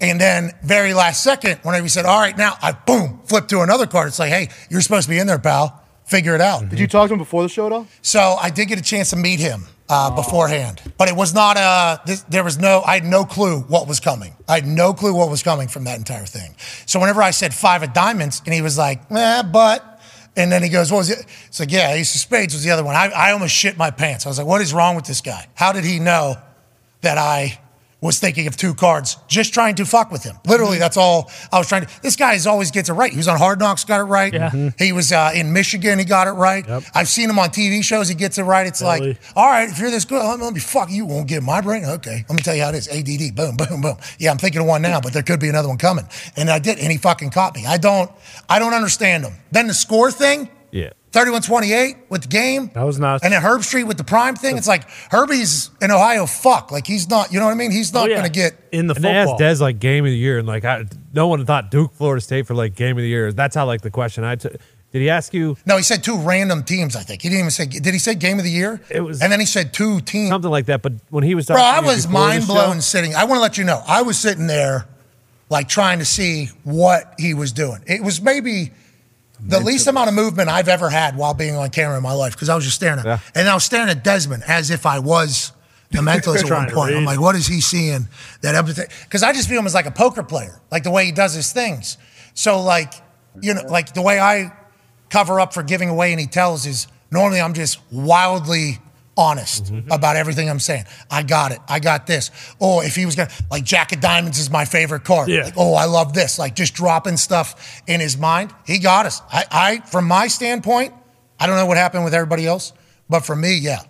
And then, very last second, whenever he said, all right, now, I boom, flipped to another card. It's like, hey, you're supposed to be in there, pal. Figure it out. Did you talk to him before the show, though? So I did get a chance to meet him uh, beforehand, but it was not uh This, there was no. I had no clue what was coming. I had no clue what was coming from that entire thing. So whenever I said five of diamonds, and he was like, "Eh, but," and then he goes, "What was it?" It's like, "Yeah, ace of spades was the other one." I, I almost shit my pants. I was like, "What is wrong with this guy? How did he know that I?" Was thinking of two cards, just trying to fuck with him. Literally, that's all I was trying to. This guy is always gets it right. He was on Hard Knocks, got it right. Yeah. He was uh, in Michigan, he got it right. I've seen him on TV shows, he gets it right. It's Totally. like, all right, if you're this good, let me, let me fuck you. Won't get my brain. Okay, let me tell you how it is. ADD. Boom, boom, boom. Yeah, I'm thinking of one now, but there could be another one coming. And I did, and he fucking caught me. I don't, I don't understand him. Then the score thing, Yeah. 31-28 with the game. That was nuts. And then Herbstreit with the prime thing. It's like Herbie's in Ohio. Fuck, like he's not. You know what I mean? He's not Oh, yeah. gonna get in the And they asked Des like game of the year, and like I, no one thought Duke, Florida State for like game of the year. That's how like the question I took. Did he ask you No, he said two random teams. I think he didn't even say. Did he say game of the year? It was, and then he said two teams. something like that? But when he was Bro, I was before the mind show- blown sitting. I want to let you know, I was sitting there, like trying to see what he was doing. It was maybe the least amount of movement I've ever had while being on camera in my life because I was just staring at, and I was staring at Desmond as if I was the mentalist at (laughs) one point. I'm like, what is he seeing? That everything? Because I just view him as like a poker player, like the way he does his things. So like, you know, like the way I cover up for giving away any tells is normally I'm just wildly honest Mm-hmm. about everything I'm saying. I got it. I got this. Oh, if he was gonna like Jack of Diamonds is my favorite card. Yeah. Like, oh, I love this. Like just dropping stuff in his mind. He got us. I, I from my standpoint, I don't know what happened with everybody else, but for me, yeah.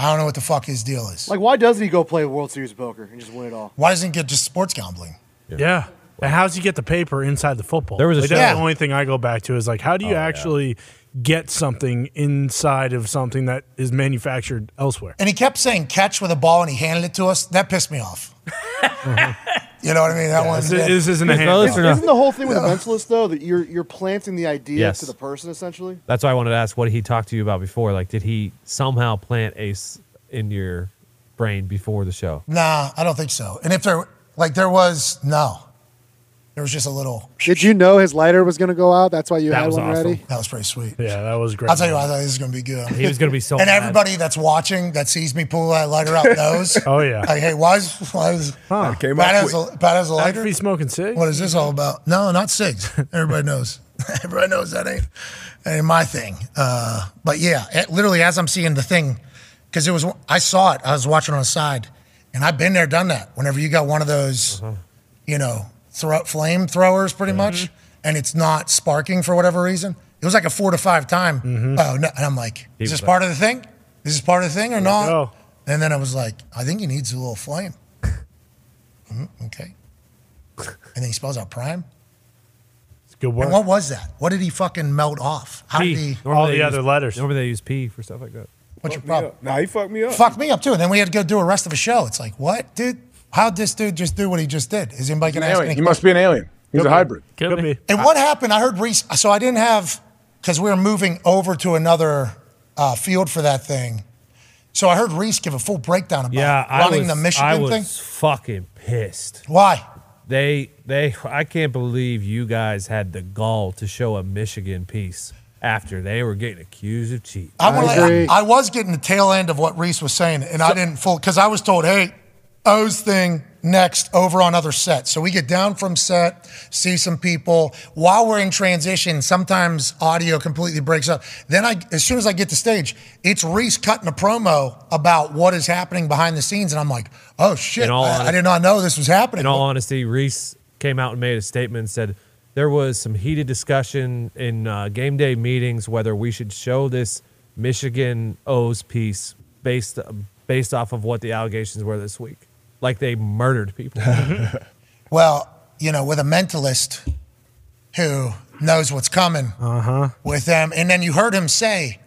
I don't know what the fuck his deal is. Like, why doesn't he go play World Series of poker and just win it all? Why doesn't he get just sports gambling? Yeah. And how's he get the paper inside the football? There was a like, show- that's Yeah. the only thing I go back to is like, how do you Oh, yeah. Actually get something inside of something that is manufactured elsewhere? And he kept saying catch with a ball and he handed it to us. That pissed me off. Uh-huh. You know what I mean? That one. This, this isn't a Is hand. or no? Isn't the whole thing with a mentalist though that you're you're planting the idea Yes. to the person essentially? That's why I wanted to ask what did he talked to you about before. Like, did he somehow plant ace in your brain before the show? Nah, I don't think so. And if there, like, there was no, there was just a little. Did you know his lighter was going to go out? That's why you That had one awesome. ready. That was pretty sweet. Yeah, that was great. I'll tell you, what, I thought this was gonna be good. (laughs) He was gonna be so. and mad. everybody that's watching that sees me pull that lighter out knows. (laughs) Oh, yeah. Like, hey, why is why is Huh. Came Pat out has a Pat has a lighter? he's smoking cigs? What is this all about? No, not cigs. Everybody knows. (laughs) Everybody knows that ain't, that ain't my thing. Uh, but yeah, it, literally as I'm seeing the thing, because it was I saw it. I was watching on the side, and I've been there, done that. Whenever you got one of those, you know, throw, flame throwers, pretty much, and it's not sparking for whatever reason. It was like a four to five time. Oh no! And I'm like, is was this part of the thing? Is this part of the thing or not? go. And then I was like, I think he needs a little flame. (laughs) Mhm, okay. And then he spells out prime. It's good work. And what was that? What did he fucking melt off? How P. did he? Normally All they the use- other letters. Normally they use P for stuff like that. What's your problem? up. Nah, he fucked me up. Fucked me up too. And then we had to go do a rest of a show. It's like, what, dude? How'd this dude just do what he just did? Is anybody An gonna ask alien. any He must be an alien. He's a hybrid. Could, Could be. be. And what happened? I heard Reese. So I didn't have because we were moving over to another uh, field for that thing. So I heard Reese give a full breakdown about Yeah, I running was, the Michigan thing. I was thing. fucking pissed. Why? They they I can't believe you guys had the gall to show a Michigan piece after they were getting accused of cheating. I, wanna, agree. I, I was getting the tail end of what Reese was saying, and I didn't full because I was told, "Hey, Oz thing next over on other sets." So we get down from set, see some people. While we're in transition, sometimes audio completely breaks up. Then I, as soon as I get to stage, it's Reese cutting a promo about what is happening behind the scenes, and I'm like, "Oh shit! I, I did not know this was happening." In all honesty, Reese came out and made a statement and said there was some heated discussion in uh, game day meetings whether we should show this Michigan O's piece based based off of what the allegations were this week, like they murdered people. (laughs) (laughs) Well, you know, with a mentalist who knows what's coming Uh-huh. with them, and then you heard him say,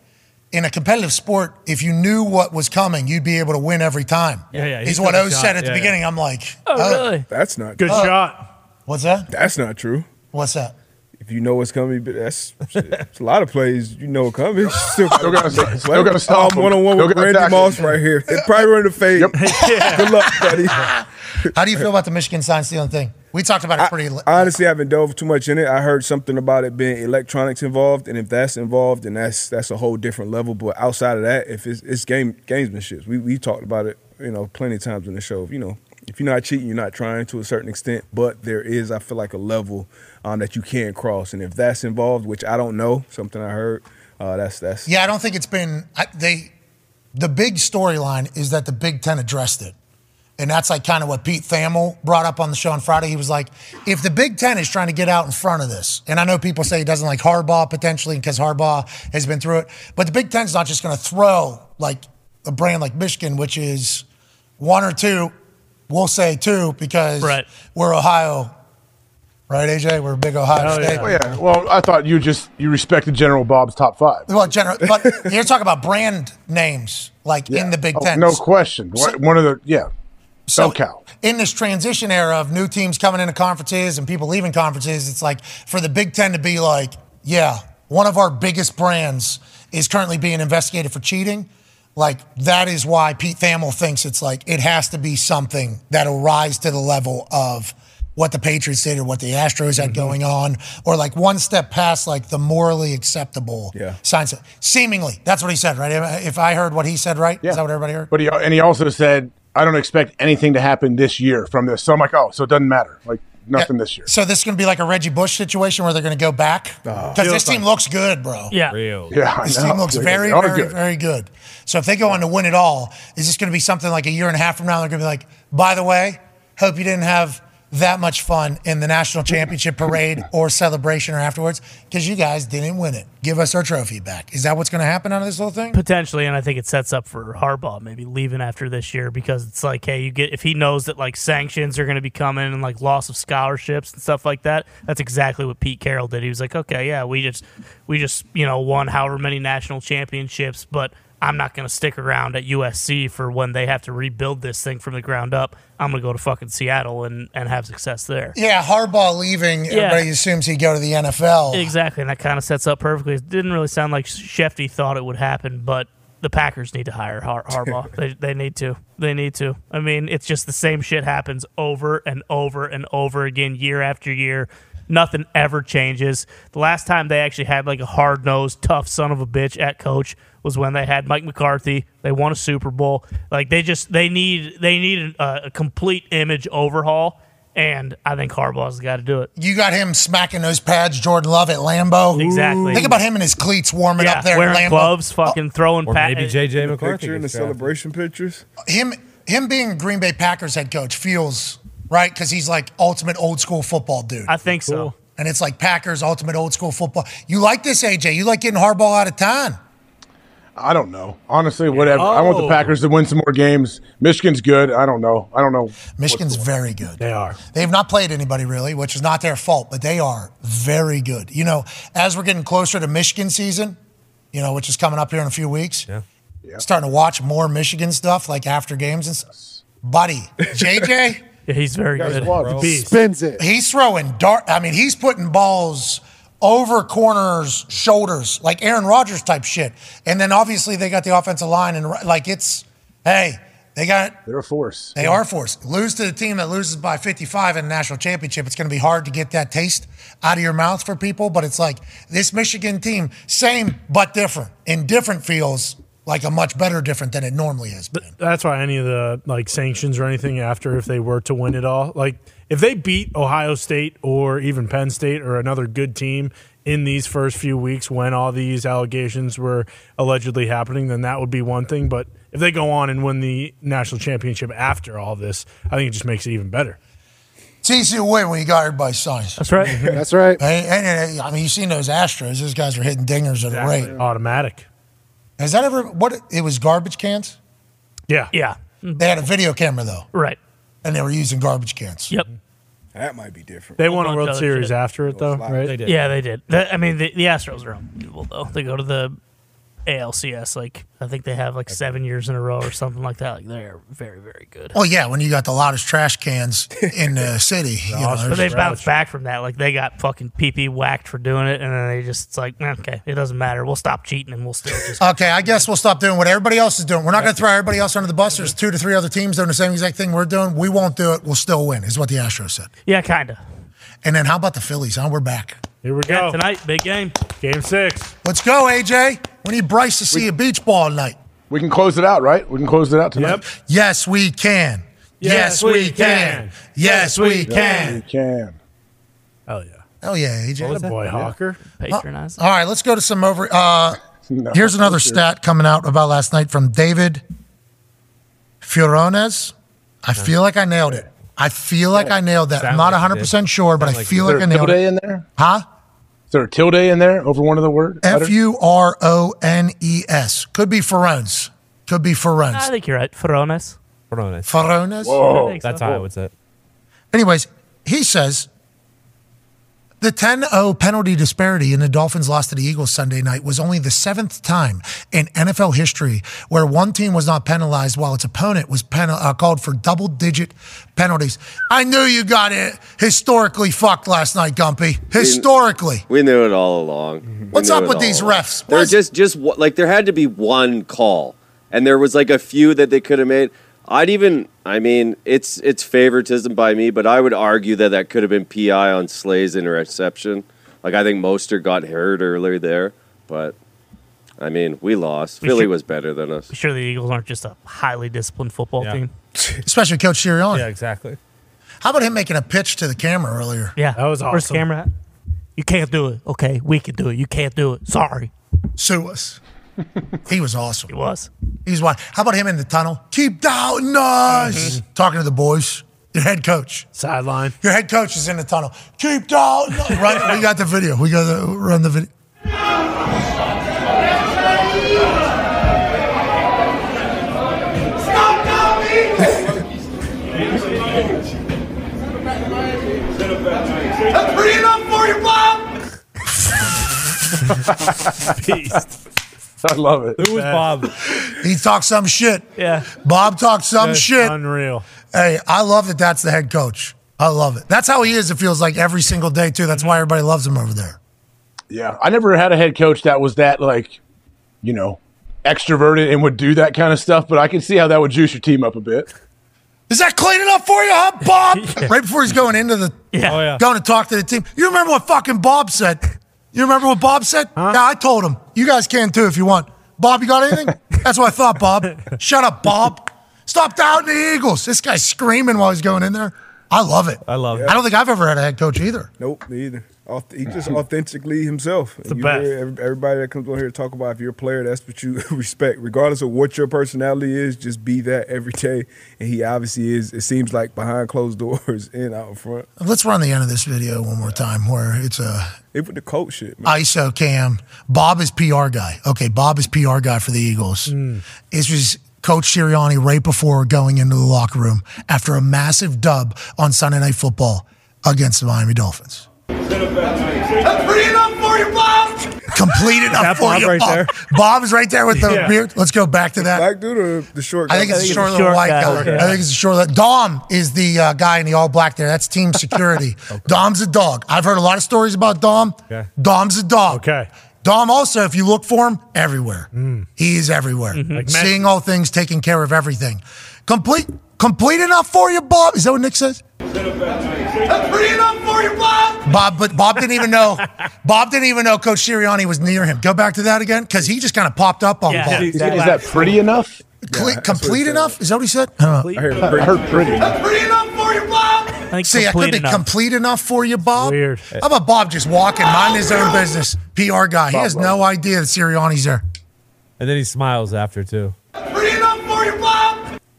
in a competitive sport, if you knew what was coming, you'd be able to win every time. Yeah, yeah, Is he's what got a said at the Yeah, yeah. beginning. I'm like, Oh, really? That's not Good true. shot. What's that? That's not true. What's that? If you know what's coming, but that's it's a lot of plays you know coming. Still, Still gotta- still gotta stop (laughs) I'm one on one with gotta Randy tackle Moss right here. They probably run the fade. (laughs) Good luck, buddy. (laughs) How do you feel about the Michigan sign stealing thing? We talked about it pretty. I honestly I haven't dove too much in it. I heard something about it being electronics involved, and if that's involved, then that's that's a whole different level. But outside of that, if it's, it's game gamesmanship, we we talked about it, you know, plenty of times in the show. You know, if you're not cheating, you're not trying to a certain extent. But there is, I feel like, a level um, that you can cross, and if that's involved, which I don't know, something I heard, uh, that's that's Yeah, I don't think it's been. I, they, the big storyline is that the Big Ten addressed it. And that's like kind of what Pete Thamel brought up on the show on Friday. He was like, if the Big Ten is trying to get out in front of this, and I know people say he doesn't like Harbaugh potentially because Harbaugh has been through it, but the Big Ten's not just going to throw like a brand like Michigan, which is one or two. We'll say two because we're Ohio, right, AJ? We're a big Ohio State. Well, oh, yeah. Well, I thought you just you respected General Bob's top five. Well, general, but (laughs) you're talking about brand names like in the Big Oh, Ten. no question. So- One of the yeah. So- SoCal. in this transition era of new teams coming into conferences and people leaving conferences, it's like for the Big Ten to be like, yeah, one of our biggest brands is currently being investigated for cheating. Like that is why Pete Thamel thinks it's like it has to be something that'll rise to the level of what the Patriots did or what the Astros had mm-hmm. going on, or like one step past like the morally acceptable Yeah. signs. Seemingly, that's what he said, right? If I heard what he said, right? Yeah. Is that what everybody heard? But he and he also said, I don't expect anything to happen this year from this. So I'm like, oh, so it doesn't matter. Like nothing this year. So this is going to be like a Reggie Bush situation where they're going to go back oh. because this team looks good, bro. Yeah, real. Yeah, This know. team looks very, very, good. very good. So if they go on to win it all, is this going to be something like a year and a half from now? They're going to be like, by the way, hope you didn't have that much fun in the national championship parade (laughs) or celebration or afterwards because you guys didn't win it. Give us our trophy back. Is that what's going to happen out of this whole thing? Potentially, and I think it sets up for Harbaugh maybe leaving after this year because it's like, hey, you get if he knows that like sanctions are going to be coming and like loss of scholarships and stuff like that. That's exactly what Pete Carroll did. He was like, okay, yeah, we just we just you know won however many national championships, but I'm not going to stick around at USC for when they have to rebuild this thing from the ground up. I'm going to go to fucking Seattle and and have success there. Yeah, Harbaugh leaving, Yeah. everybody assumes he'd go to the NFL. Exactly, and that kind of sets up perfectly. It didn't really sound like Shefty thought it would happen, but the Packers need to hire Har- Harbaugh. (laughs) they, they need to. They need to. I mean, it's just the same shit happens over and over and over again, year after year. Nothing ever changes. The last time they actually had like a hard nosed, tough son of a bitch at coach was when they had Mike McCarthy. They won a Super Bowl. Like they just they need they need a, uh, a complete image overhaul, and I think Harbaugh's the guy to do it. You got him smacking those pads, Jordan Love at Lambeau. Exactly. Think about him and his cleats warming Yeah, up there wearing at Lambeau. gloves, fucking oh. throwing Or pat- maybe JJ McCarthy picture and the celebration pictures. him him being Green Bay Packers head coach feels right because he's like ultimate old school football dude. I think so. And it's like Packers ultimate old school football. You like this, AJ? You like getting Harbaugh out of town? I don't know. Honestly, whatever. I want the Oh. Packers to win some more games. Michigan's good. I don't know. I don't know. Michigan's very good. They are. They have not played anybody really, which is not their fault, but they are very good. You know, as we're getting closer to Michigan season, you know, which is coming up here in a few weeks, yeah. Yeah. starting to watch more Michigan stuff like after games and stuff. Buddy, JJ. (laughs) Yeah, he's very Guys, good. what? bro. Beast. Spins it. He's throwing dart. I mean, he's putting balls over corners, shoulders, like Aaron Rodgers type shit. And then obviously they got the offensive line, and like it's, hey, they got They're a force. they are forced. Lose to the team that loses by 55 in the national championship. It's going to be hard to get that taste out of your mouth for people, but it's like this Michigan team, same but different. In different feels like a much better different than it normally has been. That's why any of the like sanctions or anything after if they were to win it all, like if they beat Ohio State or even Penn State or another good team in these first few weeks when all these allegations were allegedly happening, then that would be one thing. But if they go on and win the national championship after all this, I think it just makes it even better. It's easy to win when you got everybody's signs. That's right. (laughs) That's right. And, and, uh, I mean, you've seen those Astros. Those guys are hitting dingers at a rate. Automatic. Has that ever? What? It was garbage cans. Yeah. Yeah. Mm-hmm. They had a video camera though, Right. and they were using garbage cans. Yep. That might be different. They won a World Series shit. after it, though, right? They did. Yeah, they did. The- I mean, the, the Astros are unbelievable, though. They go to the ALCS, like, I think they have like seven years in a row or something like that. Like, they're very, very good. Well, yeah, when you got the loudest trash cans in the (laughs) city, you know, But they there's- bounced back from that. Like, they got fucking PP whacked for doing it, and then they just, it's like, okay, it doesn't matter. We'll stop cheating and we'll still just. (laughs) Okay, I guess we'll stop doing what everybody else is doing. We're not going to throw everybody else under the bus. There's two to three other teams doing the same exact thing we're doing. We won't do it. We'll still win, is what the Astros said. yeah, kind of. And then how about the Phillies? Huh? We're back. Here we Yeah, go. tonight, big game. Game six. Let's go, AJ. We need Bryce to see a beach ball tonight. We can close it out, right? We can close it out tonight. Yep. Yes, we can. Yes, we can. Yes, we can. We can. Hell yeah. Oh yeah, AJ. Boy, Hawker. Patronize. All right, let's go to some over. Uh, (laughs) No, here's another sure. stat coming out about last night from David Furones. I feel like I nailed it. I feel like I nailed that. I'm not like 100 percent did. sure, but Sound I like feel Is like I there a nailed tilde it. in there? Huh? Is there a tilde in there over one of the words? F U R O N E S. Could be Ferones. Could be I Ferones. think you're right. Ferones. Ferones. Ferones. Whoa. So. That's how I would say it. Anyways, he says the 10 0 penalty disparity in the Dolphins' loss to the Eagles Sunday night was only the seventh time in NFL history where one team was not penalized while its opponent was penal- uh, called for double digit penalties. I knew you got it historically fucked last night, Gumpy. Historically. We knew it all along. We What's up with these along. refs? There What's- just just like there had to be one call, and there was like a few that they could have made. I'd even, I mean, it's it's favoritism by me, but I would argue that that could have been PI on Slay's interception. Like I think Mostert got hurt earlier there, but I mean, we lost. We Philly should- was better than us. Sure the Eagles aren't just a highly disciplined football Yeah. team. (laughs) Especially Coach Sirianni. Yeah, exactly. How about him making a pitch to the camera earlier? Yeah. That was Where's the awesome. camera at? You can't do it. Okay, we can do it. You can't do it. Sorry. Sue us. He was awesome. He was. He's one. How about him in the tunnel? Keep doubting us. Mm-hmm. Talking to the boys. Your head coach. Sideline. Your head coach is in the tunnel. Keep doubting us. Run, we got the video. We got to run the video. That's pretty enough for you, Bob. (laughs) Beast. (laughs) I love it. Who was Bob? (laughs) He talked some shit. Yeah. Bob talked some That's shit. Unreal. Hey, I love that that's the head coach. I love it. That's how he is, it feels like every single day, too. That's why everybody loves him over there. Yeah, I never had a head coach that was that like, you know, extroverted and would do that kind of stuff. But I can see how that would juice your team up a bit. Is that clean enough for you, huh, Bob? (laughs) Right before he's going into the Yeah. Oh yeah. going to talk to the team. You remember what fucking Bob said? You remember what Bob said? Yeah, I told him. You guys can too if you want. Bob, you got anything? (laughs) That's what I thought, Bob. Shut up, Bob. Stop doubting the Eagles. This guy's screaming while he's going in there. I love it. I love it. I don't think I've ever had a head coach either. Nope, me either. Auth- He just (laughs) authentically himself. the You best. hear Everybody that comes on here to talk about if you're a player, that's what you (laughs) respect, regardless of what your personality is. Just be that every day, and he obviously is. It seems like behind closed (laughs) doors and out front. Let's run the end of this video one more time where it's a Even the coach shit. Man. ISO cam. Um, Bob is PR guy. Okay, Bob is PR guy for the Eagles. Hmm. This was Coach Sirianni right before going into the locker room after a massive dub on Sunday Night Football against the Miami Dolphins. That's pretty enough for you, Bob. Complete enough that for Bob you, right Bob. there? Bob's right there with the Yeah. beard. Let's go back to that. Black dude or the short guy? I think it's a it's short a little short white guy. guy. Okay. I think it's a short. Dom is the uh, guy in the all black there. That's team security. (laughs) Dom's a dog. I've heard a lot of stories about Dom. Okay. Dom's a dog. Okay. Dom also, if you look for him, everywhere. He is everywhere. Like Seeing all things, taking care of everything. Complete, complete enough for you, Bob. Is that what Nick says? That's pretty enough for you, Bob. Bob, but Bob didn't even know. (laughs) Bob didn't even know Coach Sirianni was near him. Go back to that again, because he just kind of popped up on Yeah. Bob. Is, is that pretty enough? Cle- that's what complete enough? Is that what he said? I. I heard I heard pretty. That's pretty enough for you, Bob. I think See, I could be enough. complete enough for you, Bob. Weird. How about Bob just walking, minding his own business? PR guy. He has no idea that Sirianni's there. And then he smiles after too. That's pretty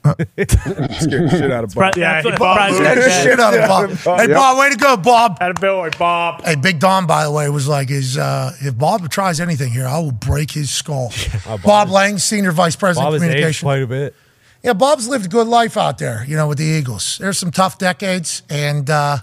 Scared the shit out of Bob. Yeah, he Bob Scared the shit out of Bob. (laughs) Hey, Bob, way to go, Bob. Had a boy, Bob. Hey, Big Dom, by the way, was like, "Is uh, if Bob tries anything here, I will break his skull." (laughs) Bob, Lange, senior vice president Bob of communication. quite a bit. Yeah, Bob's lived a good life out there, you know, with the Eagles. There's some tough decades, and uh,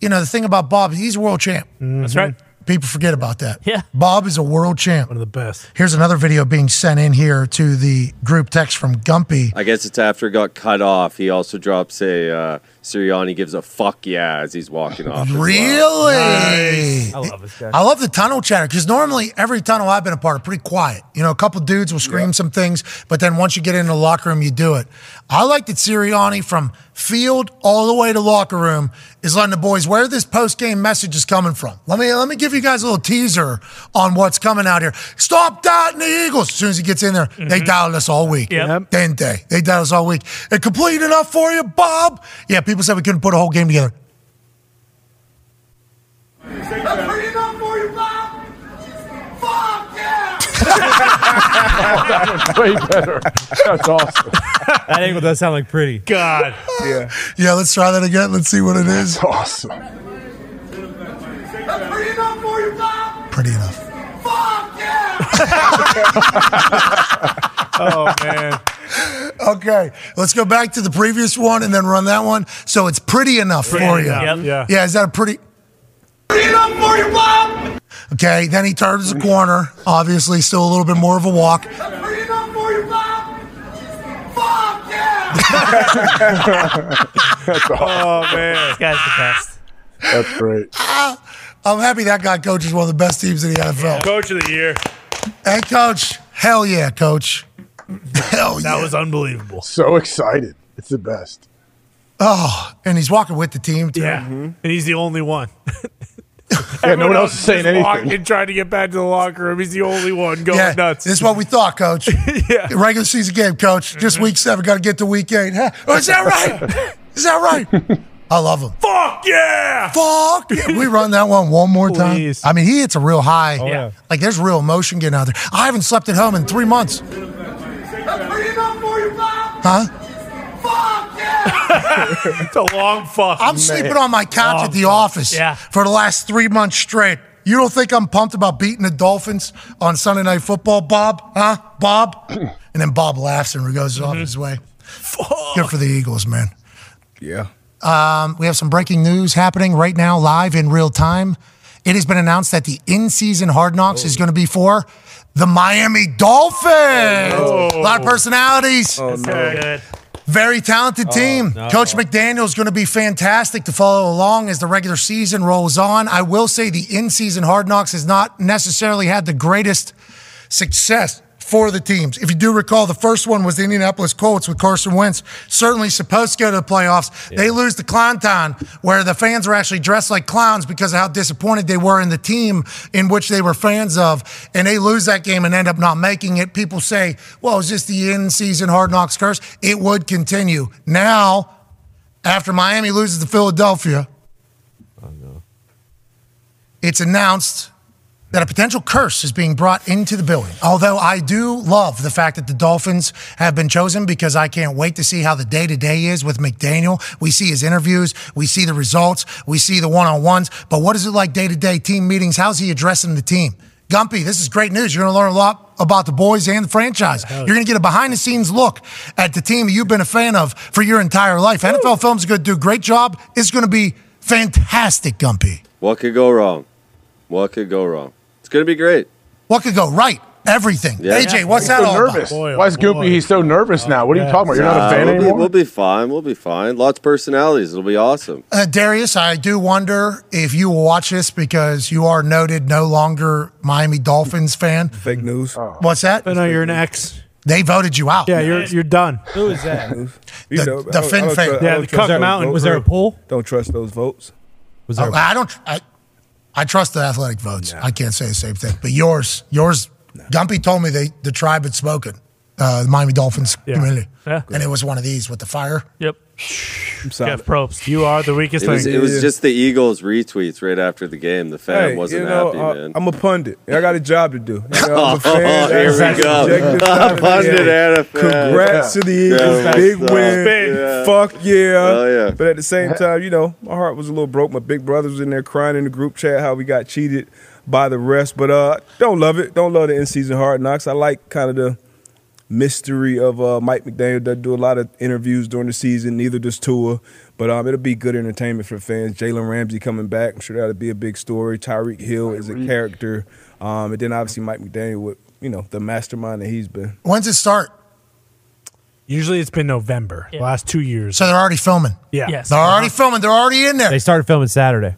you know the thing about Bob, he's a world champ. That's right. People forget about that. Yeah. Bob is a world champ. One of the best. Here's another video being sent in here to the group text from Gumpy. I guess it's after it got cut off. He also drops a uh, Sirianni gives a fuck yeah as he's walking off. as well. Really? I love this guy. I love the tunnel chatter because normally every tunnel I've been a part of pretty quiet. You know, a couple dudes will scream some things, but then once you get into the locker room, you do it. I like that Sirianni from field all the way to locker room is letting the boys where this post game message is coming from. Let me let me give you guys a little teaser on what's coming out here. Stop doubting the Eagles. As soon as he gets in there, they mm-hmm. doubted us all week. Yep. Didn't they? They doubted us all week. And complete enough for you, Bob? Yeah, people said we couldn't put a whole game together. That's pretty (laughs) enough for you, Bob? Fuck yeah! (laughs) Way better. That's awesome. That angle does sound like pretty. God. Yeah. Yeah, let's try that again. Let's see what it is. That's awesome. That's pretty enough for you, Bob? Pretty enough. Fuck yeah! (laughs) Oh man. Okay, let's go back to the previous one and then run that one. So it's pretty enough for you. Yep. Yeah. Yeah, is that a pretty? Pretty enough for you, Bob? Okay, then he turns the corner. Obviously, still a little bit more of a walk. That's pretty enough for you, Bob? Fuck yeah! Awesome. Oh man. This guy's the best. That's great. Ah, I'm happy that guy coaches one of the best teams in the NFL. Coach of the year. Hey, coach. Hell yeah, coach. Hell yeah. That was unbelievable. So excited. It's the best. oh, and he's walking with the team too. Yeah. Mm-hmm. And he's the only one. (laughs) Yeah, no one else is saying anything. and trying to get back to the locker room. He's the only one going Yeah, nuts. this is what we thought, coach. (laughs) yeah. Regular season game, coach. Just week seven, got to get to week eight. Huh? Oh, is that right? (laughs) Is that right? I love him. Fuck yeah. Fuck. Yeah, we run that one one more time. Please. I mean, he hits a real high. Oh, yeah. Like there's real emotion getting out there. I haven't slept at home in three months. That's pretty enough for you, Bob? Huh? Fuck yeah! It's a long fuck. I'm sleeping on my couch Oh, at the office Yeah. for the last three months straight. You don't think I'm pumped about beating the Dolphins on Sunday Night Football, Bob? Huh? Bob? (clears throat) and then Bob laughs and goes off his way. Good for the Eagles, man. Yeah. Um, we have some breaking news happening right now, live in real time. It has been announced that the in-season Hard Knocks is going to be for the Miami Dolphins. A lot of personalities. Oh, no. Very talented oh, team. no. Coach McDaniel is going to be fantastic to follow along as the regular season rolls on. I will say the in-season Hard Knocks has not necessarily had the greatest success for the teams. If you do recall, the first one was the Indianapolis Colts with Carson Wentz, certainly supposed to go to the playoffs. They lose to Clown Town, where the fans were actually dressed like clowns because of how disappointed they were in the team in which they were fans of, and they lose that game and end up not making it. People say, well, is this the in-season Hard Knocks curse? It would continue. Now, after Miami loses to Philadelphia, it's announced that a potential curse is being brought into the building. Although I do love the fact that the Dolphins have been chosen because I can't wait to see how the day to day is with McDaniel. We see his interviews, we see the results, we see the one on ones. But what is it like day to day team meetings? How's he addressing the team? Gumpy, this is great news. You're going to learn a lot about the boys and the franchise. You're going to get a behind the scenes look at the team you've been a fan of for your entire life. NFL Films is going to do a great job. It's going to be fantastic, Gumpy. What could go wrong? What could go wrong? It's going to be great. What could go right? Everything. Yeah. AJ, what's He's that so all nervous. about? Boy, oh Why is Goopy? boy. He's so nervous now. What are you Yeah. talking about? You're not Nah, a fan we'll, be, anymore. we'll be fine. We'll be fine. Lots of personalities. It'll be awesome. Uh, Darius, I do wonder if you will watch this because you are noted no longer Miami Dolphins fan. Fake news. What's that? I know you're an ex. They voted you out. Yeah, you're you're done. Who is that? (laughs) You The- know, the Finn I don't fake. tru- I Yeah, the Cuck Mountain. Was there a poll? Don't trust those votes. Was there? Oh, I don't. I, I trust the athletic votes. I can't say the same thing. But yours, yours, Gumpy told me they the tribe had spoken. Uh, the Miami Dolphins Yeah. community. Yeah. And it was one of these with the fire. Yep. I'm. Jeff Probst. You are the weakest It was, link. it was just the Eagles retweets right after the game. The fan Hey, wasn't you know, happy, uh, man. I'm a pundit. I got a job to do. You know, I'm a (laughs) Oh, here we go. subjective side of the Pundit and a fan. Congrats to the Eagles. that's Big tough. win. Yeah. Fuck yeah. Oh, yeah. But at the same time, you know, my heart was a little broke. My big brother was in there crying in the group chat how we got cheated by the rest. But uh, don't love it. Don't love the in season hard knocks. I like kind of the mystery of uh, Mike McDaniel doesn't do a lot of interviews during the season. Neither does Tua, but um, it'll be good entertainment for fans. Jalen Ramsey coming back, I'm sure that'll be a big story. Tyreek Hill is a character, um, and then obviously Mike McDaniel with you know the mastermind that he's been. When's it start? Usually it's been November. The last two years. So they're already filming. Yeah. Yes. They're already filming. They're already in there. They started filming Saturday.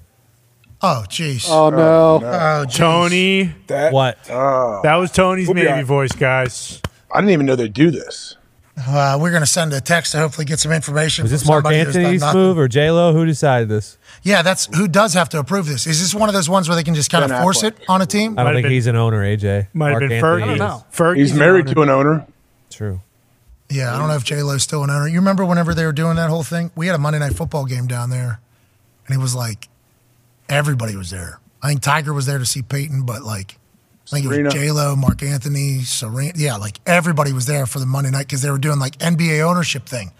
Oh, jeez. Oh no. Oh, geez. Tony. That What? That was Tony's We'll maybe all right. voice, guys. I didn't even know they'd do this. Uh, we're going to send a text to hopefully get some information. Was this from Mark somebody who's done Anthony's move or J Lo? Who decided this? Yeah, that's who does have to approve this. Is this one of those ones where they can just kind Ben of force Affleck. it on a team? I don't Might think been- he's an owner. AJ Might have been Anthony Fergie. I don't know. Fergie's He's an married owner. to an owner. True. Yeah, I don't know if J Lo's still an owner. You remember whenever they were doing that whole thing? We had a Monday night football game down there, and it was like everybody was there. I think Tiger was there to see Peyton, but like I think it was J Lo, Marc Anthony, Serena. Yeah, like everybody was there for the Monday night because they were doing like NBA ownership thing.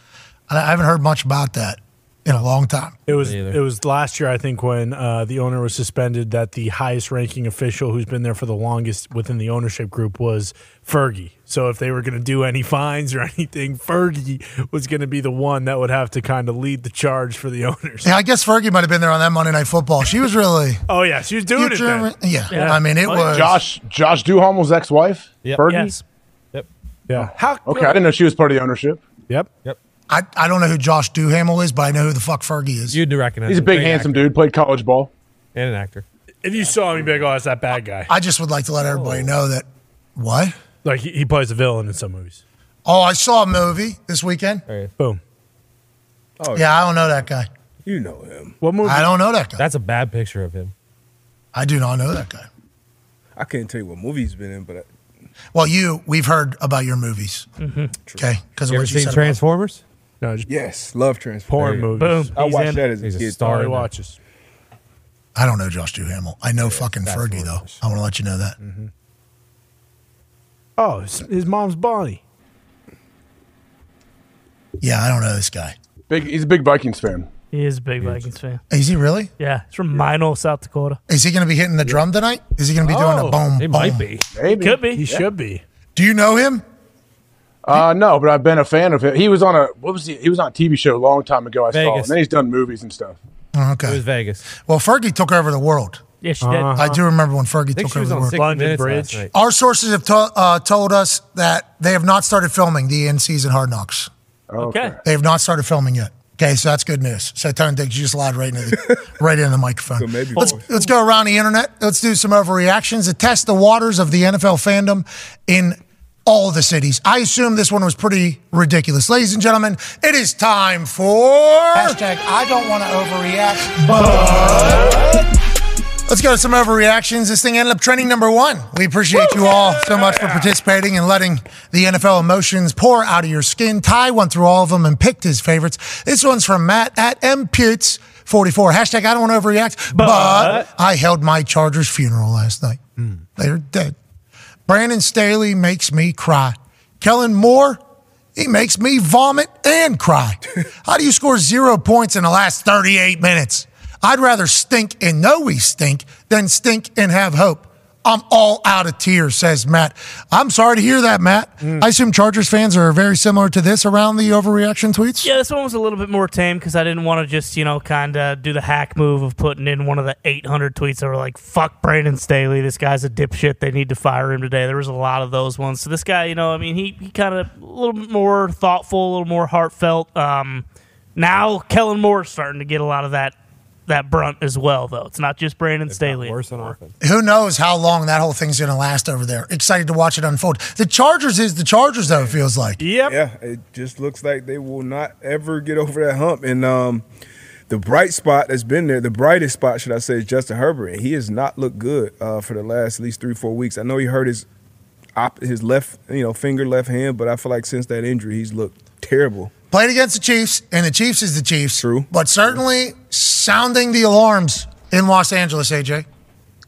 And I haven't heard much about that in a long time. It was it was last year, I think, when uh, the owner was suspended. That the highest ranking official who's been there for the longest within the ownership group was Fergie. So if they were going to do any fines or (laughs) anything, Fergie was going to be the one that would have to kind of lead the charge for the owners. Yeah, I guess Fergie might have been there on that Monday night football. She was really. Oh yeah, she was doing it. Then. yeah. Yeah. I mean it was. Josh Josh Duhamel's ex-wife. Yep. Fergie. Yes. Yep. Yeah. How? Okay, I didn't know she was part of the ownership. Yep. Yep. I, I don't know who Josh Duhamel is, but I know who the fuck Fergie is. You'd recognize. He's a him. big, handsome actor. dude. Played college ball. and an actor. If you saw him, you'd be like, "Oh, that's that bad guy." I just would like to let everybody oh. know that. What? Like he, he plays a villain in some movies. Oh, I saw a movie this weekend. Boom. Oh, Yeah, I don't know that guy. you know him. What movie? I don't know that guy. That's a bad picture of him. I do not know that guy. I can't tell you what movie he's been in, but I, Well, you, we've heard about your movies. Mm-hmm. Okay, because of You ever what you seen said. about- Transformers? No, just yes, love porn Transformers. movies. Boom. I He's watched in. that as a He's a kid. star. He in that. watches. I don't know Josh Duhamel. I know fucking Fergie though. I want to let you know that. Mm-hmm. Oh, his, his mom's Bonnie. Yeah, I don't know this guy. Big. He's a big Vikings fan. He is a big Vikings fan. Is he really? Yeah, he's from Minot, South Dakota. Is he going to be hitting the drum tonight? Is he going to be doing a Oh, boom? He boom? might be. Maybe. Could be. He should be. Do you know him? Uh, no, but I've been a fan of him. He was on a what was he? He was on a TV show a long time ago. I saw, Vegas. and then he's done movies and stuff. Oh, okay. It was Vegas. Well, Fergie took over the world. Yeah, she did. Uh-huh. I do remember when Fergie I think took she over was the on world. 60 London Bridge. Our sources have to, uh, told us that they have not started filming the in-season Hard Knocks. Okay. They have not started filming yet. Okay, so that's good news. So Tony Diggs, you just lied right into the (laughs) right into the microphone. So maybe let's let's go around the internet. Let's do some overreactions to test the waters of the NFL fandom in all the cities. I assume this one was pretty ridiculous. Ladies and gentlemen, it is time for hashtag I don't want to overreact, but Let's go to some overreactions. This thing ended up trending number one. We appreciate you all so much for participating and letting the NFL emotions pour out of your skin. Ty went through all of them and picked his favorites. This one's from Matt at mputes 44. Hashtag I don't want to overreact, but, I held my Chargers funeral last night. Hmm. They're dead. Brandon Staley makes me cry. Kellen Moore, he makes me vomit and cry. (laughs) How do you score zero points in the last 38 minutes? I'd rather stink and know we stink than stink and have hope. I'm all out of tears, says Matt. I'm sorry to hear that, Matt. I assume Chargers fans are very similar to this around the overreaction tweets. Yeah, this one was a little bit more tame because I didn't want to just, you know, kind of do the hack move of putting in one of the 800 tweets that were like, fuck Brandon Staley. This guy's a dipshit. They need to fire him today. There was a lot of those ones. So this guy, you know, I mean, he, he kind of a little bit more thoughtful, a little more heartfelt. Um, now Kellen Moore's starting to get a lot of that that brunt as well, though. It's not just Brandon Staley. Worse on offense. Who knows how long that whole thing's going to last over there? Excited to watch it unfold. The Chargers is the Chargers, though, it feels like. Yep. Yeah, it just looks like they will not ever get over that hump. And um, the bright spot that's been there, the brightest spot, should I say, is Justin Herbert. And he has not looked good uh, for the last at least three, four weeks. I know he hurt his op- his left, you know, finger, left hand, but I feel like since that injury, he's looked terrible. Played against the Chiefs, and the Chiefs is the Chiefs. True. But certainly sounding the alarms in Los Angeles, AJ.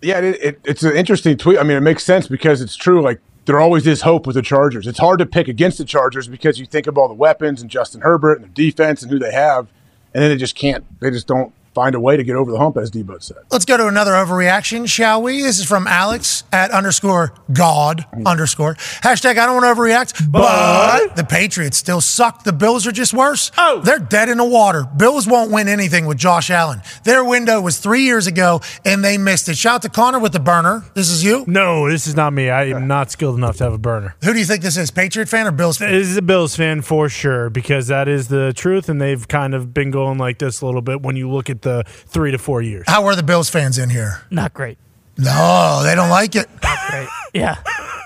Yeah, it, it, it's an interesting tweet. I mean, it makes sense because it's true. Like there always is hope with the Chargers. It's hard to pick against the Chargers because you think of all the weapons and Justin Herbert and the defense and who they have, and then they just can't. They just don't find a way to get over the hump, as Debo said. Let's go to another overreaction, shall we? This is from Alex at underscore God underscore. Hashtag I don't want to overreact, but the Patriots still suck. The Bills are just worse. Oh. They're dead in the water. Bills won't win anything with Josh Allen. Their window was three years ago, and they missed it. Shout out to Connor with the burner. This is you? No, this is not me. I am not skilled enough to have a burner. Who do you think this is? Patriot fan or Bills fan? This is a Bills fan for sure because that is the truth, and they've kind of been going like this a little bit when you look at the three to four years. How are the Bills fans in here? Not great. No, they don't like it. Not great. yeah,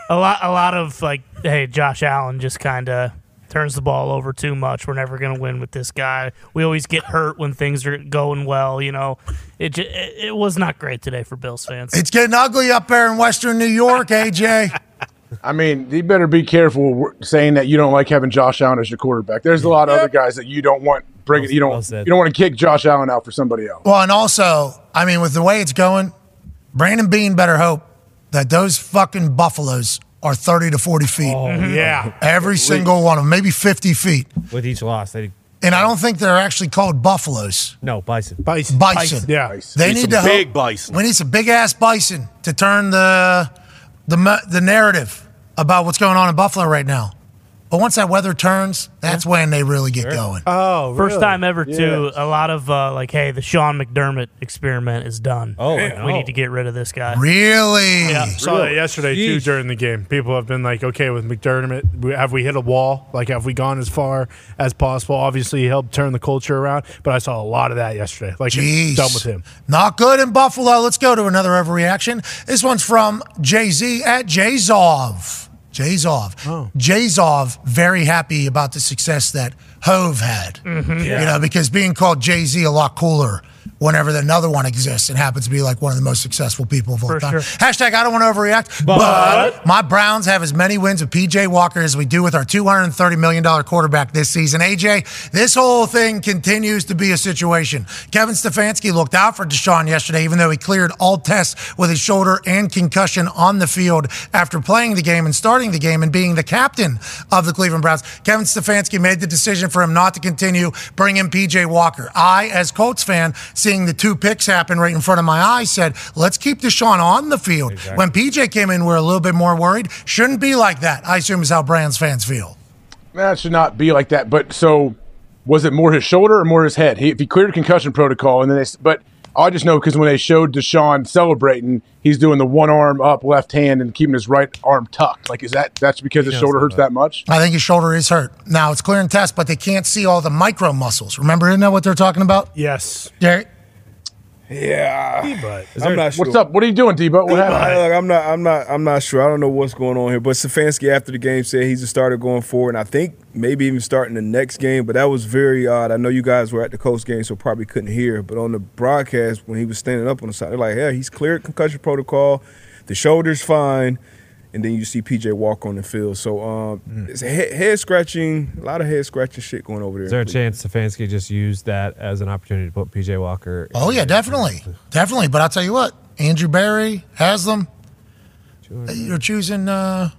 a lot. A lot of like, hey, Josh Allen just kind of turns the ball over too much. We're never going to win with this guy. We always get hurt when things are going well. You know, it ju- it, it was not great today for Bills fans. It's getting ugly up there in Western New York, (laughs) AJ. I mean, you better be careful saying that you don't like having Josh Allen as your quarterback. There's a lot of other guys that you don't want bringing. You don't. you don't want to kick Josh Allen out for somebody else. Well, and also, I mean, with the way it's going, Brandon Beane better hope that those fucking Buffaloes are 30 to 40 feet. Oh, mm-hmm. yeah. Every At single one of them, maybe 50 feet. With each loss, they And I don't think they're actually called Buffaloes. no bison. Bison. Bison. Yeah. They Need need some to big hope- bison. We need some big ass bison to turn the the the narrative about what's going on in Buffalo right now. But once that weather turns, that's when they really get going. Oh, First time ever, too. A lot of uh, like, hey, the Sean McDermott experiment is done. Oh, we no. need to get rid of this guy. Really? Yeah. Saw that yesterday too during the game. People have been like, okay, with McDermott, have we hit a wall? Like, have we gone as far as possible? Obviously, he helped turn the culture around, but I saw a lot of that yesterday. Like, Jeez. it's done with him. Not good in Buffalo. Let's go to another overreaction. This one's from Jay Z at Jayzov. Jayzov. Oh. Jayzov, very happy about the success that Hov had. Mhm. You know, because being called Jay Z a lot cooler whenever another one exists and happens to be like one of the most successful people of all For time. sure. Hashtag I don't want to overreact, but, But- my Browns have as many wins with PJ Walker as we do with our $230 million quarterback this season. AJ, this whole thing continues to be a situation. Kevin Stefanski looked out for Deshaun yesterday, even though he cleared all tests with his shoulder and concussion on the field after playing the game and starting the game and being the captain of the Cleveland Browns. Kevin Stefanski made the decision for him not to continue, bring in PJ Walker. I, as Colts fan, seeing the two picks happen right in front of my eyes, said, let's keep Deshaun on the field. When PJ came in, we're a little bit more worried. Shouldn't be like that, I assume is how Browns fans feel. That should not be like that. But so, was it more his shoulder or more his head? He, if he cleared concussion protocol, and then they, but I just know because when they showed Deshaun celebrating, he's doing the one arm up, left hand, and keeping his right arm tucked. Like, is that that's because his shoulder hurts that much? I think his shoulder is hurt. Now it's clear and test, but they can't see all the micro muscles. Remember, isn't that what they're talking about? Yes. Derek? Yeah, Is I'm not sure. What's up? What are you doing, Debo? What happened? Look, I'm not. I'm not. I'm not sure. I don't know what's going on here. But Stefanski after the game said he's a starter going forward, and I think maybe even starting the next game. But that was very odd. I know you guys were at the Colts game, so probably couldn't hear. But on the broadcast, when he was standing up on the side, they're like, "Yeah, he's cleared concussion protocol. The shoulder's fine." And then you see PJ walk on the field. So um, it's head, head scratching, a lot of head scratching shit going over there. Is there a chance Stefanski just used that as an opportunity to put PJ Walker? Oh, yeah, definitely. Definitely. But I'll tell you what, Andrew Berry has them. You're choosing uh,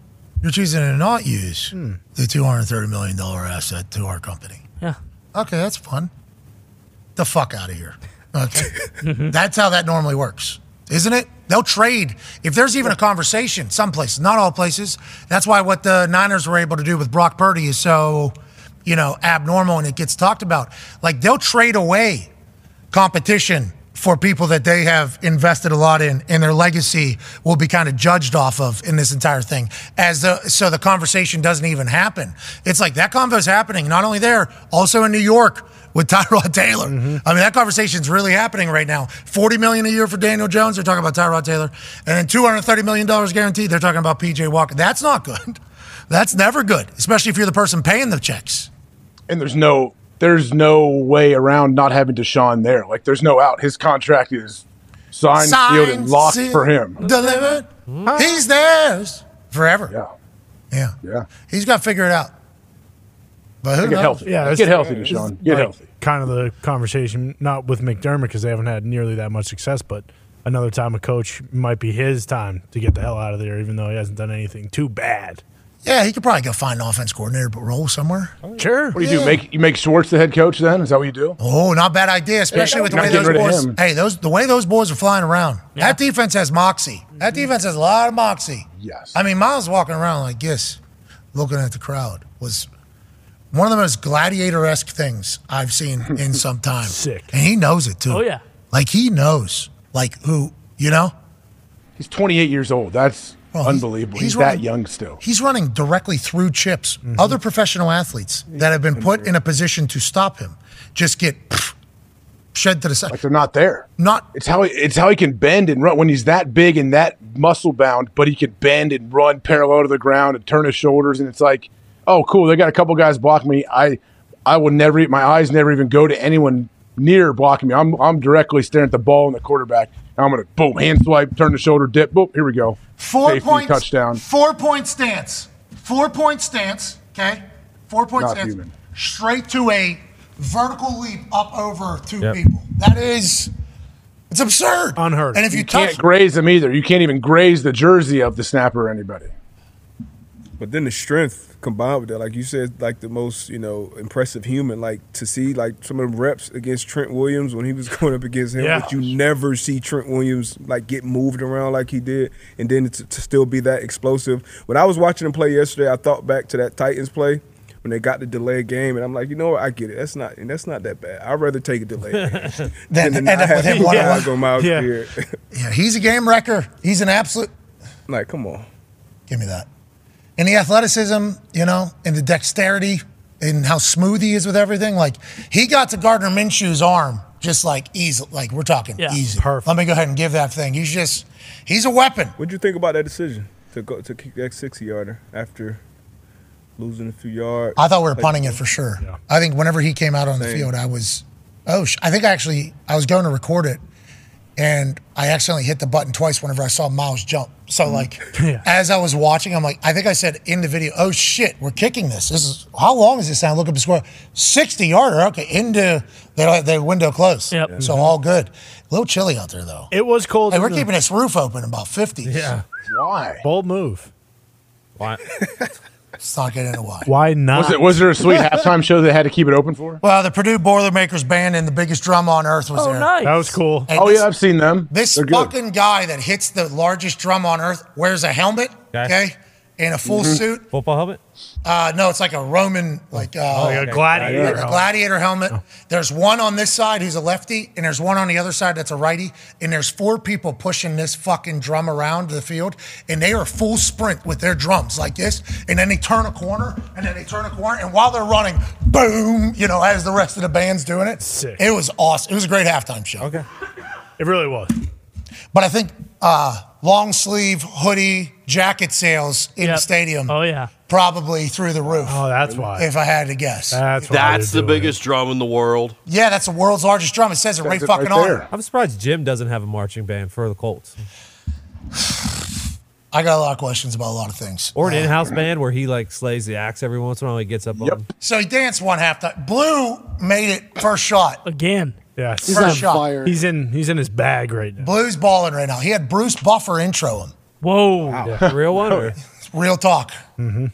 you're choosing to not use the $230 million asset to our company. Yeah. Okay, that's fun. The fuck out of here. (laughs) Okay. that's how that normally works, isn't it? They'll trade. If there's even a conversation, some places, not all places. That's why what the Niners were able to do with Brock Purdy is so, you know, abnormal and it gets talked about. Like they'll trade away competition for people that they have invested a lot in and their legacy will be kind of judged off of in this entire thing as the so the conversation doesn't even happen it's like that convo is happening not only there also in new york with Tyrod Taylor. Mm-hmm. I mean, that conversation's really happening right now. Forty million a year for Daniel Jones. They're talking about Tyrod Taylor, and then two hundred thirty million dollars guaranteed. They're talking about PJ Walker. That's not good. (laughs) That's never good, especially if you're the person paying the checks. And there's no there's no way around not having Deshaun there. Like, there's no out. His contract is signed, sealed, and locked sealed, for him. Delivered. He's theirs forever. Yeah. Yeah. Yeah. He's got to figure it out. But who Get knows? healthy. Yeah, Get healthy, Deshaun. Get like, healthy. Kind of the conversation, not with McDermott because they haven't had nearly that much success, but another time a coach might be his time to get the hell out of there, even though he hasn't done anything too bad. Yeah, he could probably go find an offense coordinator but role somewhere. Oh, sure. What do you Yeah. do? Make you make Schwartz the head coach then? Is that what you do? Oh, not bad idea, especially with the way those boys. Hey, those the way those boys are flying around. That defense has moxie. That defense has a lot of moxie. Yes. I mean, Myles walking around like this, looking at the crowd, was one of the most gladiator esque things I've seen in some (laughs) time. Sick. And he knows it too. Oh, yeah. Like he knows. Like who, you know? He's 28 years old. That's Well, unbelievable. he's He's, that running- young still. He's running directly through chips. Mm-hmm. Other professional athletes that have been put in a position to stop him just get pff, shed to the side. Like they're not there. Not It's how he, it's how he can bend and run when he's that big and that muscle bound, but he can bend and run parallel to the ground and turn his shoulders. And it's like, oh, cool. They got a couple guys blocking me. I I will never. My eyes never even go to anyone near blocking me. I'm I'm directly staring at the ball and the quarterback. And I'm gonna boom hand swipe, turn the shoulder, dip. Boom. Here we go. Four Safety, points. touchdown. Four point stance. Four point stance. Okay. Four point Not stance. human. Straight to a vertical leap up over two Yep. people. That is, it's absurd. Unheard. And if you, you touch, can't graze them either. You can't even graze the jersey of the snapper or anybody. But then the strength combined with that, like you said, like the most you know impressive human, like to see like some of the reps against Trent Williams when he was (laughs) going up against him, Yeah. but you never see Trent Williams like get moved around like he did, and then to, to still be that explosive. When I was watching him play yesterday, I thought back to that Titans play when they got the delayed game, and I'm like, you know what, I get it. That's not that's not that bad. I'd rather take a delayed game (laughs) (laughs) than end up with him one-on-one. Myles Yeah. Yeah, he's a game wrecker. He's an absolute. like, come on. Give me that. And the athleticism, you know, and the dexterity and how smooth he is with everything. Like he got to Gardner Minshew's arm just like easy. Like we're talking Yeah. easy. Perfect. Let me go ahead and give that thing. He's just, he's a weapon. What'd you think about that decision to go to kick that sixty yarder after losing a few yards? I thought we were Like, punting it for sure. I think whenever he came out on the field, I was, oh, sh- I think actually I was going to record it, and I accidentally hit the button twice whenever I saw Myles jump. So mm. like, (laughs) Yeah. as I was watching, I'm like, I think I said in the video, oh shit, we're kicking this. This is how long is this now? Look up the score, sixty yarder. Okay, into the, the window closed. Yep. So mm-hmm. all good. A little chilly out there though. It was cold. Hey, we're in the- keeping this roof open about fifty. Yeah. Why? Bold move. Why? (laughs) Let's not get into why. Why not? Was it was there a sweet halftime show they had to keep it open for? Well, the Purdue Boilermakers band and the biggest drum on earth was Oh, there. nice. That was cool. And Oh this- yeah, I've seen them. This They're good. fucking guy that hits the largest drum on earth wears a helmet, Okay. okay, in a full Mm-hmm. suit. Football helmet? Uh, no, it's like a Roman, like, uh, Like a gladiator. like a helmet. gladiator helmet. There's one on this side who's a lefty, and there's one on the other side that's a righty, and there's four people pushing this fucking drum around the field, and they are full sprint with their drums like this, and then they turn a corner, and then they turn a corner, and while they're running, boom, you know, as the rest of the band's doing it. Sick. It was awesome. It was a great halftime show. Okay. It really was. But I think uh, long sleeve hoodie jacket sales in the stadium Oh yeah. probably through the roof. Oh, that's why. If I had to guess. That's why That's the doing biggest drum in the world. yeah, that's the world's largest drum. It says it right Says fucking right on there. it. I'm surprised Jim doesn't have a marching band for the Colts. (sighs) I got a lot of questions about a lot of things. Or an Uh, in-house band where he like slays the axe every once in a while. He gets up on. So he danced one half time. Blue made it first shot. Again. Yeah. He's First on shot. fire. He's in. He's in his bag right now. Blue's balling right now. He had Bruce Buffer intro him. Whoa. The (laughs) real one? Or? It's real talk. Mm-hmm.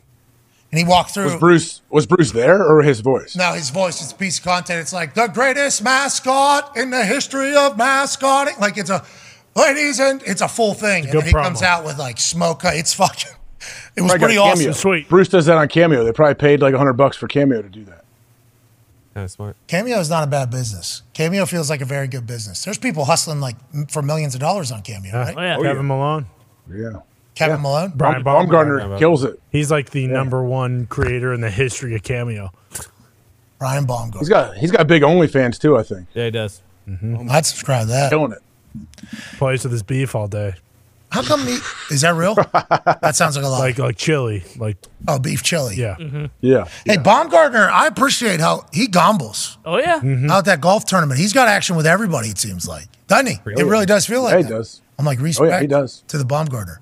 And he walked through. Was Bruce was Bruce there or his voice? No, his voice is a piece of content. It's like the greatest mascot in the history of mascoting. Like it's a, ladies and it's a full thing. and good then he comes out with like smoke. It's fucking. It was Probably pretty a cameo. awesome. Sweet. Bruce does that on Cameo. They probably paid like hundred bucks for Cameo to do that. Kind of smart. Cameo is not a bad business. Cameo feels like a very good business. There's people hustling like for millions of dollars on Cameo, Yeah. right? Oh yeah. Kevin Malone. Yeah. Kevin Malone. Brian Baumgartner. Baumgartner kills it. He's like the number one creator in the history of Cameo. Brian Baumgartner. He's got he's got big OnlyFans too. I think Yeah, he does. I'd subscribe to that. killing it. Plays with his beef all day. How come he, is that real? (laughs) that sounds like a lot. Like like chili. Like oh, beef chili. yeah. Yeah. Hey, Baumgartner, I appreciate how he gombles Oh yeah. Mm-hmm. out that golf tournament. He's got action with everybody. It seems like, doesn't he? It really does feel like Yeah, he that. does. I'm like Oh respect yeah, he does. to the Baumgartner.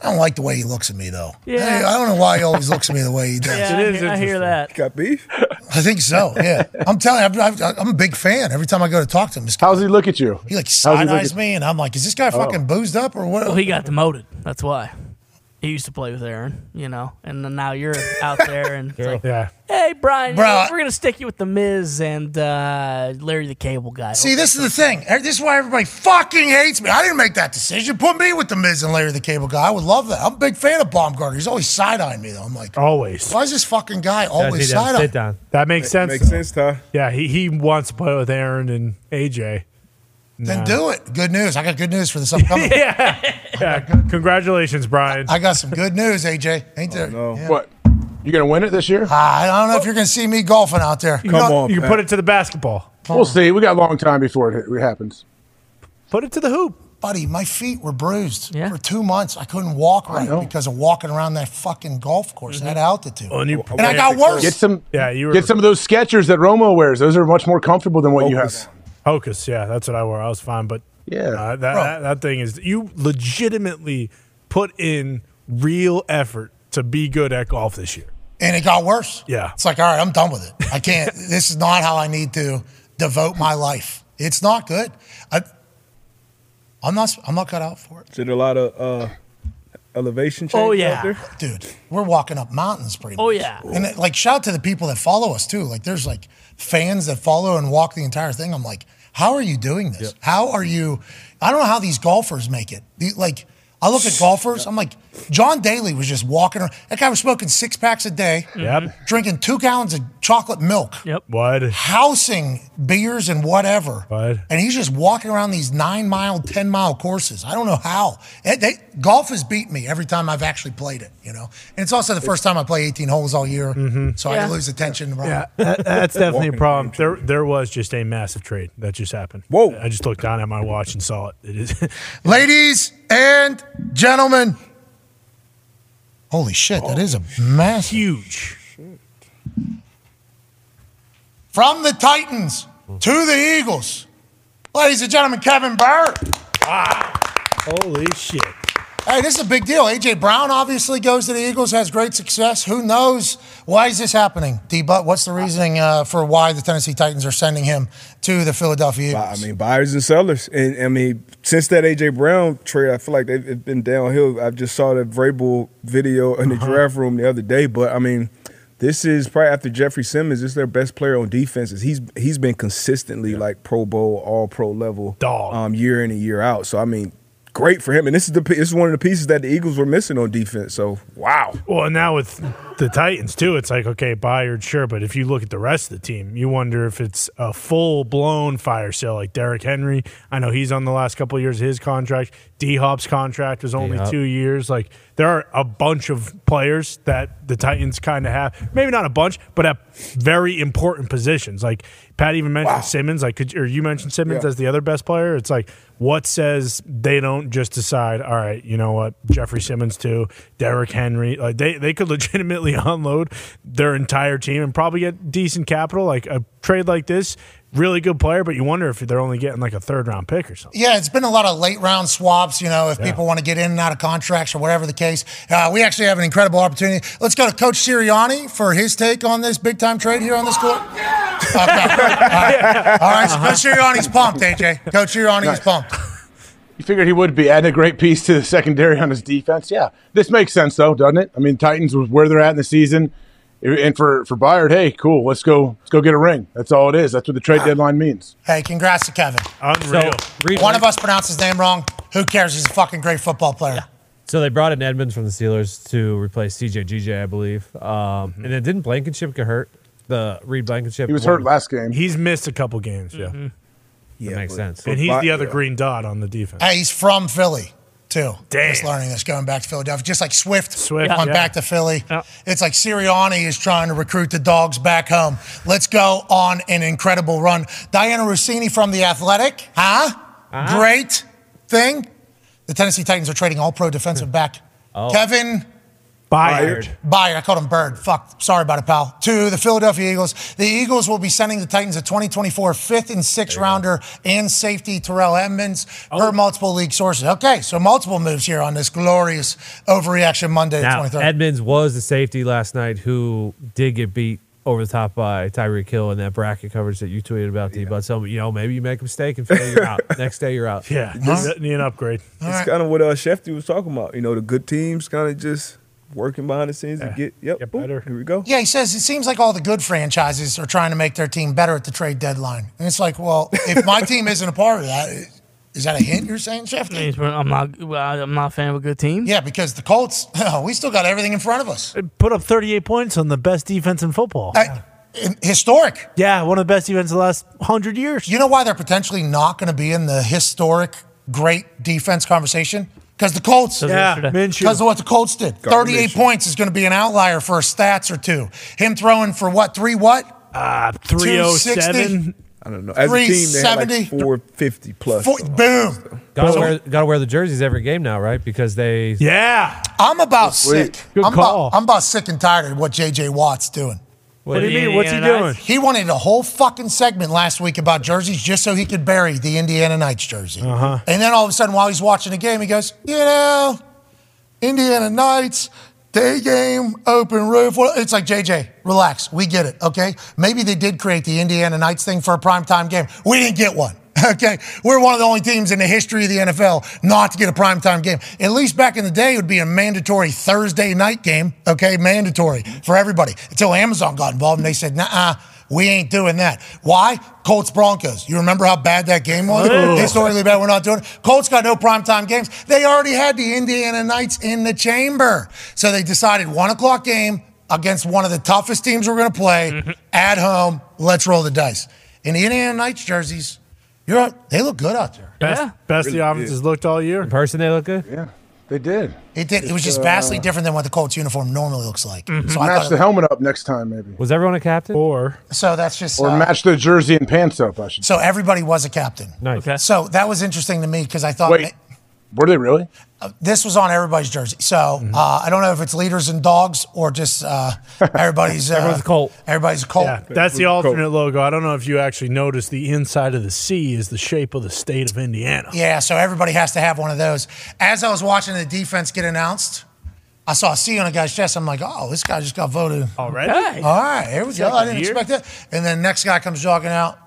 I don't like the way he looks at me though. Yeah. Hey, I don't know why he always looks at me the way he does. Yeah, I hear- I hear that. Got beef? I think so. Yeah, I'm telling you, I'm, I'm a big fan. Every time I go to talk to him, this How's he look at you? he like How's side eyes at- me, and I'm like, is this guy Oh. fucking boozed up or what? Well, he got demoted. That's why. He used to play with Aaron, you know, and then now you're out there and it's like, Yeah. Hey, Brian, Bro, you know, I- we're going to stick you with The Miz and uh, Larry the Cable Guy. See, this is the thing. This is why everybody fucking hates me. I didn't make that decision. Put me with the Miz and Larry the Cable Guy. I would love that. I'm a big fan of Baumgartner. He's always side eyeing me though. I'm like, Always. why is this fucking guy always side eyeing? down. That makes sense. Makes though. sense, Ty. Yeah, he, he wants to play with Aaron and AJ. Then Nah. do it. Good news. I got good news for this upcoming. (laughs) yeah. yeah. Congratulations, Brian. I got some good news, AJ. Ain't there? no. Yeah. What? You gonna win it this year? Ah, I don't know if you're going to see me golfing out there. You Come can- on, You can put it to the basketball. We'll see. We got a long time before it, it happens. Put it to the hoop. Buddy, my feet were bruised Yeah. for two months. I couldn't walk right know. because of walking around that fucking golf course at altitude. Oh, and you- and I got worse. Get some. Yeah, you were Get some of those Skechers that Romo wears. Those are much more comfortable than what you have. Hocus. Yeah, that's what I wore. I was fine, but Yeah. uh, that, that that thing is you legitimately put in real effort to be good at golf this year. And it got worse. Yeah. It's like, all right, I'm done with it. I can't. (laughs) this is not how I need to devote my life. It's not good. I, I'm not. I'm not cut out for it, Is it a lot of uh, elevation change Oh, out yeah. there? dude. We're walking up mountains pretty. Much. Oh, much. yeah. And it, like, shout out to the people that follow us too. Like, there's like fans that follow and walk the entire thing. I'm like, how are you doing this? How are you? I don't know how these golfers make it. The- like, I look at golfers. I'm like, John Daly was just walking around. That guy was smoking six packs a day. Yep. Drinking two gallons of chocolate milk. Yep. What? housing beers and whatever. What? And he's just walking around these nine mile, 10 mile courses. I don't know how. It- they, golf has beat me every time I've actually played it, you know? And it's also the first time I play 18 holes all year. Mm-hmm. So I lose attention. Right? Yeah, that- that's definitely a problem. There, there was just a massive trade that just happened. Whoa. I just looked down at my watch and saw it. It is. Ladies and gentlemen. Holy shit, that is a massive. huge. From the Titans to the Eagles. Ladies and gentlemen, Kevin Burr. Holy shit. Hey, this is a big deal. AJ Brown obviously goes to the Eagles, has great success. Who knows why is this happening? D. But what's the reasoning uh, for why the Tennessee Titans are sending him to the Philadelphia Eagles. I mean, buyers and sellers. And I mean, since that AJ Brown trade, I feel like they've been downhill. I just saw the Vrabel video in the Uh-huh. draft room the other day. But I mean, this is probably after Jeffrey Simmons. This is their best player on defenses. He's he's been consistently like Pro Bowl, All Pro level, Dog. um, year in and year out. So I mean, great for him. And this is the this is one of the pieces that the Eagles were missing on defense. So wow. Well, now with the Titans too, it's like okay, Byard, sure, but if you look at the rest of the team, you wonder if it's a full blown fire sale like Derrick Henry. I know he's on the last couple of years of his contract. D Hop's contract was only D-Hop. two years. Like there are a bunch of players that the Titans kind of have. Maybe not a bunch, but at very important positions. Like Pat even mentioned Simmons. Like could, or you mentioned Simmons Yeah. as the other best player. It's like what says they don't just decide, all right, you know what, Jeffrey Simmons too, Derrick Henry. Like they, they could (laughs) legitimately (laughs) unload their entire team and probably get decent capital. Like a trade like this, really good player, but you wonder if they're only getting like a third round pick or something. Yeah, it's been a lot of late round swaps, you know, if people want to get in and out of contracts or whatever the case. Uh, we actually have an incredible opportunity. Let's go to Coach Sirianni for his take on this big time trade here on this court. (laughs) Okay. All right. All right. So Coach Sirianni's pumped, AJ. Coach Sirianni's pumped. You figured he would be adding a great piece to the secondary on his defense. Yeah, this makes sense though, doesn't it? I mean, Titans was where they're at in the season, and for for Byard, hey, cool, let's go, let's go get a ring. That's all it is. That's what the trade deadline means. Hey, congrats to Kevin. Unreal. One of us pronounced his name wrong. Who cares? He's a fucking great football player. So they brought in Edmunds from the Steelers to replace CJ GJ, I believe. Um, And then didn't Blankenship get hurt? The Reed Blankenship. He was hurt last game. He's missed a couple games, yeah. That makes sense. And he's the other green dot on the defense. Hey, he's from Philly too. Damn. Just learning this, going back to Philadelphia, just like Swift, Swift, went yeah. back to Philly. Yeah. It's like Sirianni is trying to recruit the dogs back home. Let's go on an incredible run. Dianna Russini from the Athletic, huh? Uh-huh. Great thing. The Tennessee Titans are trading All-Pro defensive back Oh. Kevin Byard. Byard. I called him Bird. Fuck. Sorry about it, pal. To the Philadelphia Eagles. The Eagles will be sending the Titans a 2024 fifth and sixth rounder and safety Terrell Edmunds per Oh. multiple league sources. Okay, so multiple moves here on this glorious overreaction Monday, the Now, 23rd. Edmunds was the safety last night who did get beat over the top by Tyreek Hill in that bracket coverage that you tweeted about, D. But so, you know, maybe you make a mistake and fail, you're out. (laughs) Next day, you're out. Yeah, This- need an upgrade. It's kind of what uh, Shefty was talking about. You know, the good teams kind of just working behind the scenes to get yep. boop, Here we go. Yeah, he says it seems like all the good franchises are trying to make their team better at the trade deadline. And it's like, well, if my (laughs) team isn't a part of that, is that a hint you're saying, Shefty? I'm not. I'm not a fan of a good team. Yeah, because the Colts, (laughs) we still got everything in front of us. Put up 38 points on the best defense in football. historic. Yeah, one of the best defenses the last 100 years. You know why they're potentially not going to be in the historic great defense conversation? Because the Colts, Yeah, because of what the Colts did. Gardner 38 Minshew. points is going to be an outlier for a stats or two. Him throwing for what, three what? Uh, 307. I don't know. As a team, they had like 450 plus. Four, boom. Got to wear, gotta wear the jerseys every game now, right? Because they. Yeah. I'm about Sweet. sick. Good I'm, call. About, I'm about sick and tired of what J.J. Watt's doing. What do you mean? What's he doing? He wanted a whole fucking segment last week about jerseys just so he could bury the Indiana Nights jersey. Uh-huh. And then all of a sudden, while he's watching the game, he goes, you know, Indiana Nights, day game, open roof. Well, It's like, JJ, relax. We get it, okay? Maybe they did create the Indiana Nights thing for a primetime game. We didn't get one. (laughs) Okay, we're one of the only teams in the history of the NFL not to get a primetime game. At least back in the day, it would be a mandatory Thursday night game. Okay, mandatory for everybody until Amazon got involved and they said, "Nah, we ain't doing that." Why? Colts Broncos. You remember how bad that game was? Ugh. Historically bad. We're not doing it. Colts got no primetime games. They already had the Indiana Nights in the chamber, so they decided one o'clock game against one of the toughest teams we're going to play mm-hmm. at home. Let's roll the dice. In the Indiana Nights jerseys, you're out- they look good out there. Best, best the offense has looked all year. In person, they look good. Yeah, they did. It did. It was just vastly uh, different than what the Colts uniform normally looks like. So match thought the helmet up next time, maybe. Was everyone a captain? Or so that's just or uh, match the jersey and pants up. I should. So everybody was a captain. Nice. So that was interesting to me because I thought Wait, were they really? uh, this was on everybody's jersey. So Mm-hmm. uh, I don't know if it's leaders and dogs or just uh, (laughs) everybody's. Uh, Everyone's a Colt. Everybody's a Colt. Yeah, that's the alternate logo. I don't know if you actually noticed the inside of the C is the shape of the state of Indiana. Yeah, so everybody has to have one of those. As I was watching the defense get announced, I saw a C on a guy's chest. I'm like, oh, this guy just got voted. Already? All right, here we go. I didn't year? expect that. And then next guy comes jogging out.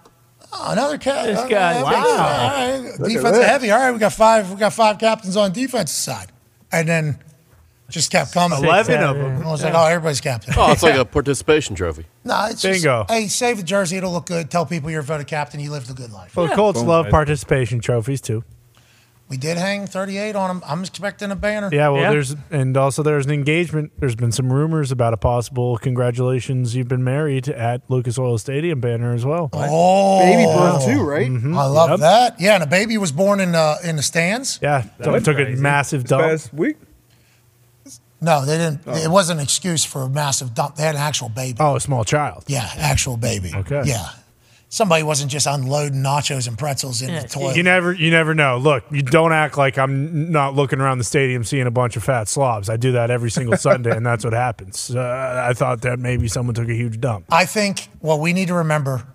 Oh, another cat. This guy- Wow. All right. Look at Defensive heavy. All right, we got five. We got five captains on defensive side, and then just kept coming. 11 of them. I was like, oh, everybody's captain. Oh, it's like a participation trophy. (laughs) No, it's Bingo. Just, hey, save the jersey. It'll look good. Tell people you're a voted captain. You lived a good life. Well, the Colts love participation trophies too. We did hang 38 on them. I'm expecting a banner. Yeah, well, there's and also there's an engagement. There's been some rumors about a possible congratulations you've been married at Lucas Oil Stadium banner as well. Oh, Baby birth too, right? Mhm. I love Yep. that. Yeah, and a baby was born in uh, in the stands. Yeah, someone took a massive dump. Last week. No, they didn't. Oh. It wasn't an excuse for a massive dump. They had an actual baby. Oh, a small child. Yeah, actual baby. Okay. Yeah. Somebody wasn't just unloading nachos and pretzels in the toilet. You never, you never know. Look, you don't act like I'm not looking around the stadium seeing a bunch of fat slobs. I do that every single Sunday, and that's what happens. Uh, I thought that maybe someone took a huge dump. I think what we need to remember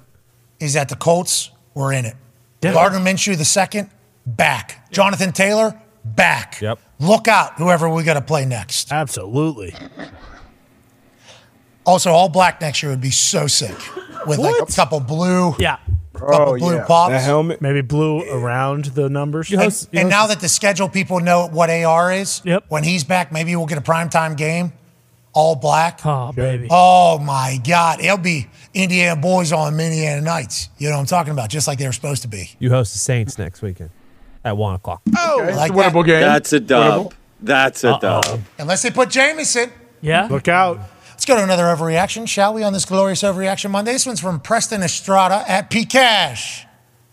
is that the Colts were in it. Gardner Minshew the second, back. Jonathan Taylor, back. Yep. Look out, whoever we got to play next. Absolutely. Also, all black next year would be so sick with like a couple blue. Yeah. Couple oh, blue pops. The helmet. Maybe blue around the numbers. And, and now that the schedule people know what AR is, Yep. when he's back, maybe we'll get a primetime game, all black. Oh, baby. Oh my God. It'll be Indiana boys on Indiana nights. You know what I'm talking about? Just like they were supposed to be. You host the Saints next weekend at 1 o'clock. Oh, Okay, like it's a winnable that. game. That's a dub. Winnable. That's a dub. Unless they put Jameson. Yeah. Look out. Go to another overreaction, shall we, on this glorious overreaction Monday? This one's from Preston Estrada at Pcash.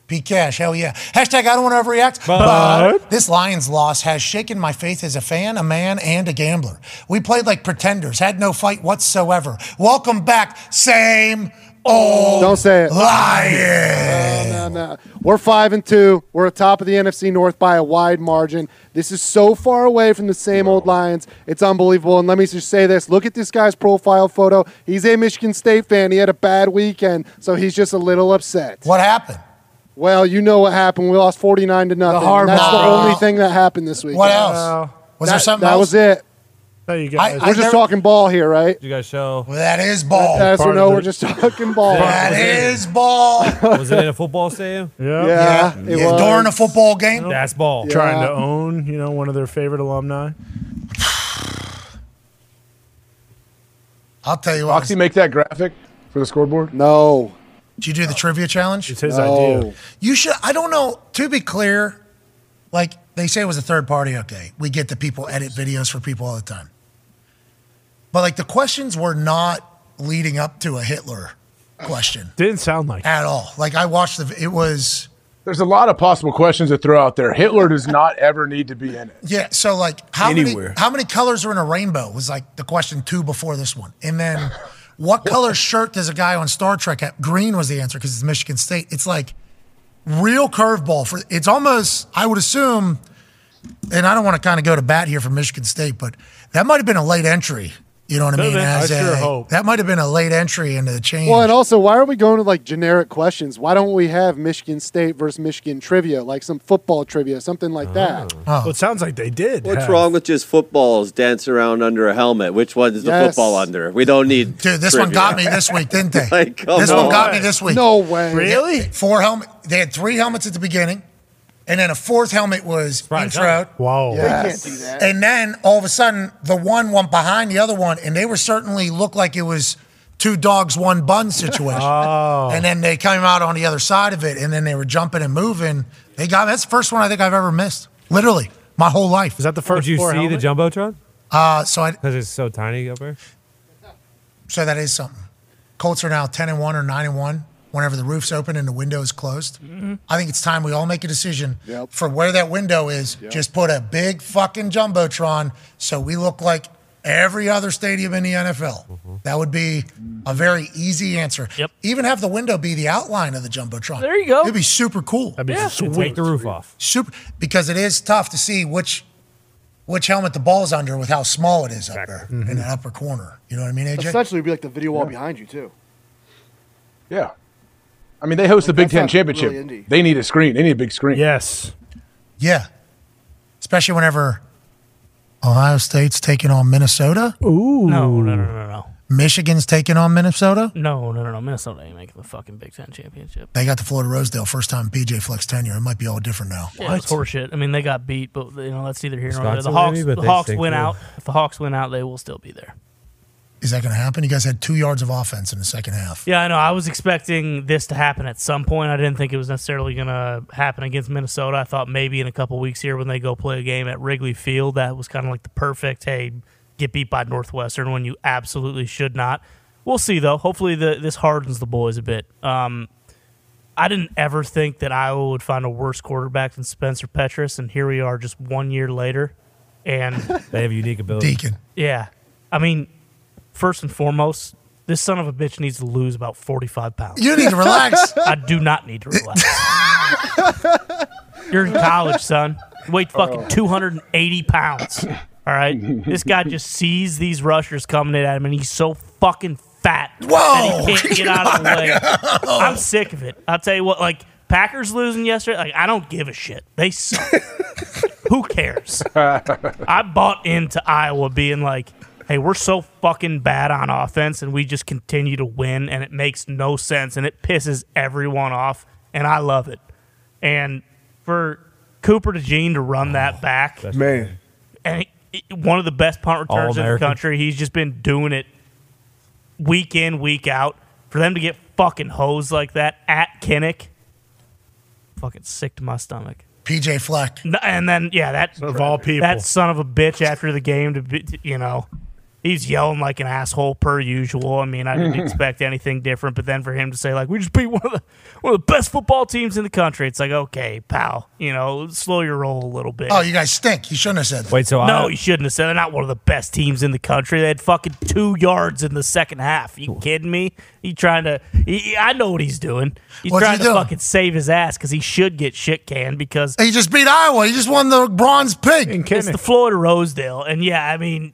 Pcash, hell yeah. Hashtag I don't want to overreact, but this Lions loss has shaken my faith as a fan, a man, and a gambler. We played like pretenders, had no fight whatsoever. Welcome back, same Oh, Don't say it. Lion. No, no, no. We're five and two. We're atop of the NFC North by a wide margin. This is so far away from the same old Lions. It's unbelievable. And let me just say this: look at this guy's profile photo. He's a Michigan State fan. He had a bad weekend, so he's just a little upset. What happened? Well, you know what happened. We lost forty-nine to nothing. hard and that's the only thing that happened this week. What else? Was there That- something That else? was it. No, you I- We're I just never- talking ball here, right? You guys show. Well, that is ball. Yes or Part no? of We're just talking ball. That is ball. (laughs) Was it in a football stadium? (laughs) Yeah. Yeah, it Yeah, was. during a football game. That's ball. Trying to own, you know, one of their favorite alumni. I'll tell you what. Foxy make that graphic for the scoreboard? No. Did you do the trivia challenge? It's his No. idea. You should. I don't know. To be clear, like they say it was a third party. Okay, we get the people edit videos for people all the time. But like the questions were not leading up to a Hitler question Didn't sound like. at all. Like I watched the. It was There's a lot of possible questions to throw out there. Hitler does not ever need to be in it. yeah. So like how Anywhere. many how many colors are in a rainbow was like the question two before this one, and then what (laughs) color shirt does a guy on Star Trek have? Green was the answer because it's Michigan State. It's like real curveball for. It's almost I would assume, and I don't want to kind of go to bat here for Michigan State, but that might have been a late entry. You know what I Could've mean? been. I sure a- hope. that might have been a late entry into the change. Well, and also, why are we going to like generic questions? Why don't we have Michigan State versus Michigan trivia, like some football trivia, something like that? Oh. oh. Well, it sounds like they did. What's have. wrong with just footballs dancing around under a helmet? Which one is the football under? We don't need. Dude, this one got me this week, didn't (laughs) they? Like, come this on. one got me this week. No way. Really? Four helmet. They had three helmets at the beginning, and then a fourth helmet was intro. Whoa. They can't do that. And then all of a sudden, the one went behind the other one, and they were certainly looked like it was two dogs, one bun situation. (laughs) Oh. And then they came out on the other side of it, and then they were jumping and moving. They got that's the first one I think I've ever missed. Literally, my whole life. Is that the first Did you floor see helmet? the jumbotron? Uh, so I Because it's so tiny up there. so that is something. Colts are now ten and one or nine and one. Whenever the roof's open and the window is closed, mm-hmm. I think it's time we all make a decision Yep. for where that window is. Just put a big fucking jumbotron so we look like every other stadium in the NFL. Mm-hmm. That would be a very easy answer. Yep. Even have the window be the outline of the jumbotron. There you go. It'd be super cool. That'd be Yeah. sweet. Take the roof off. Super because it is tough to see which which helmet the ball's under with how small it is up there in mm-hmm. the upper corner. You know what I mean, AJ? Essentially, it'd be like the video wall behind you too. Yeah. I mean, they host the Big Ten championship. really they need a screen. They need a big screen. Yes. Yeah. Especially whenever Ohio State's taking on Minnesota, Ooh. No, no, no, no, no. Michigan's taking on Minnesota. No, no, no, no. Minnesota ain't making the fucking Big Ten championship. They got the Floyd of Rosedale first time PJ Fleck's tenure. It might be all different now. Yeah, it's horseshit. I mean, they got beat, but you know that's neither here nor there. The Hawks, maybe, the Hawks stink win too. out. If the Hawks win out, they will still be there. Is that going to happen? You guys had two yards of offense in the second half. Yeah, I know. I was expecting this to happen at some point. I didn't think it was necessarily going to happen against Minnesota. I thought maybe in a couple weeks here when they go play a game at Wrigley Field, that was kind of like the perfect, hey, get beat by Northwestern when you absolutely should not. We'll see, though. Hopefully, the, this hardens the boys a bit. Um, I didn't ever think that Iowa would find a worse quarterback than Spencer Petras, and here we are just one year later. And (laughs) They have unique ability. Deacon. yeah, I mean, first and foremost, this son of a bitch needs to lose about 45 pounds. You need to relax. (laughs) I do not need to relax. You're in college, son. You weigh fucking 280 pounds. All right? This guy just sees these rushers coming in at him, and he's so fucking fat Whoa! that he can't get (laughs) out of the way. I'm sick of it. I'll tell you what, like, Packers losing yesterday, like, I don't give a shit. They suck. (laughs) Who cares? I bought into Iowa being like, hey, we're so fucking bad on offense and we just continue to win and it makes no sense and it pisses everyone off and I love it. And for Cooper DeJean to run that oh, back, Man, and he- one of the best punt returns in the country, he's just been doing it week in, week out. For them to get fucking hosed like that at Kinnick, fucking sick to my stomach. PJ Fleck. And then, yeah, that Of all people. that son of a bitch after the game to be, you know, he's yelling like an asshole per usual. I mean, I didn't mm-hmm. expect anything different. But then for him to say like we just beat one of the one of the best football teams in the country, it's like okay, pal, you know, slow your roll a little bit. Oh, you guys stink. You shouldn't have said that. Wait, so no, I, you shouldn't have said they're not one of the best teams in the country. They had fucking two yards in the second half. You kidding me? He trying to? He, I know what he's doing. He's What's he trying to doing? fucking save his ass because he should get shit canned because He just beat Iowa. He just won the bronze pig. it's the Floyd of Rosedale, and yeah, I mean,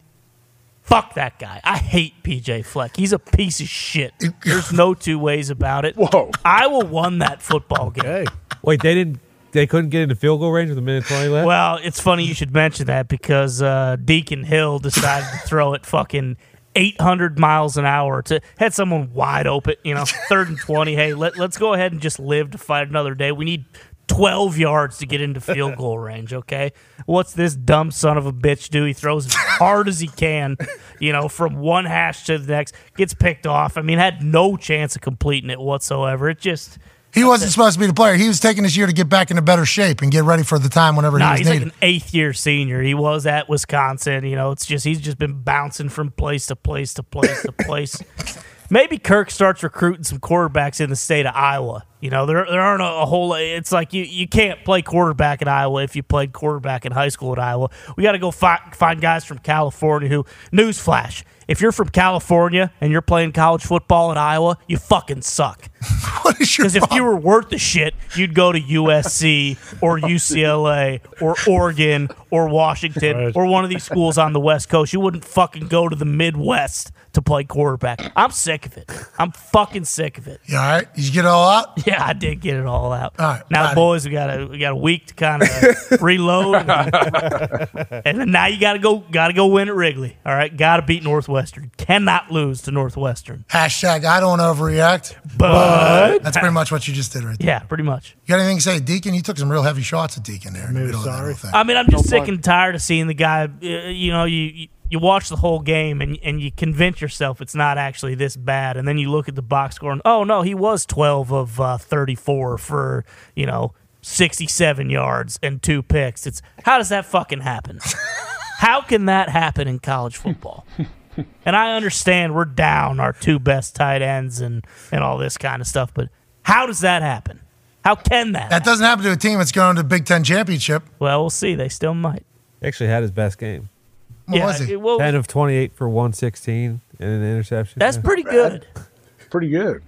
fuck that guy. I hate PJ Fleck. He's a piece of shit. There's no two ways about it. Whoa! Iowa won that football game. wait, they didn't. They couldn't get into field goal range with a minute twenty left. Well, it's funny you should mention that because uh, Deacon Hill decided to throw it fucking 800 miles an hour to had someone wide open, you know, third and 20. Hey, let, let's go ahead and just live to fight another day. We need 12 yards to get into field goal (laughs) range, okay? What's this dumb son of a bitch do? He throws as hard as he can, you know, from one hash to the next, gets picked off. I mean, had no chance of completing it whatsoever. It just. He wasn't supposed to be the player. He was taking this year to get back into better shape and get ready for the time whenever Nah, he was he's like an eighth year senior. He was at Wisconsin. You know, it's just he's just been bouncing from place to place to place to place. (laughs) Maybe Kirk starts recruiting some quarterbacks in the state of Iowa. You know, there there aren't a, a whole. It's like you, you can't play quarterback in Iowa if you played quarterback in high school at Iowa. We got to go fi- find guys from California who. Newsflash: If you're from California and you're playing college football at Iowa, you fucking suck. (laughs) Because if you were worth the shit, you'd go to USC or (laughs) UCLA or Oregon or Washington or one of these schools on the West Coast. You wouldn't fucking go to the Midwest to play quarterback. I'm sick of it. I'm fucking sick of it. You all right? Did you get it all out? (laughs) Yeah, I did get it all out. All right, now, got it. boys, we got a we got a week to kind of reload, and then now you got to go got to go win at Wrigley. All right, got to beat Northwestern. Cannot lose to Northwestern. Hashtag I don't overreact. But- that's pretty much what you just did right there. Yeah, pretty much. You got anything to say, Deacon? You took some real heavy shots at Deacon there. in the middle of that thing. I mean, I'm just sick and tired of seeing the guy. Uh, you know, you you- you watch the whole game and and you convince yourself it's not actually this bad, and then you look at the box score and oh no, he was 12 of uh, 34 for you know 67 yards and two picks. It's how does that fucking happen? (laughs) how can that happen in college football? (laughs) (laughs) And I understand we're down our two best tight ends and and all this kind of stuff, but how does that happen? How can that? That doesn't happen to a team that's going to the Big Ten championship. Well, we'll see. They still might. He actually had his best game. What was he? it- well, Ten of twenty-eight for one sixteen and an interception. That's Yeah. pretty good. Pretty good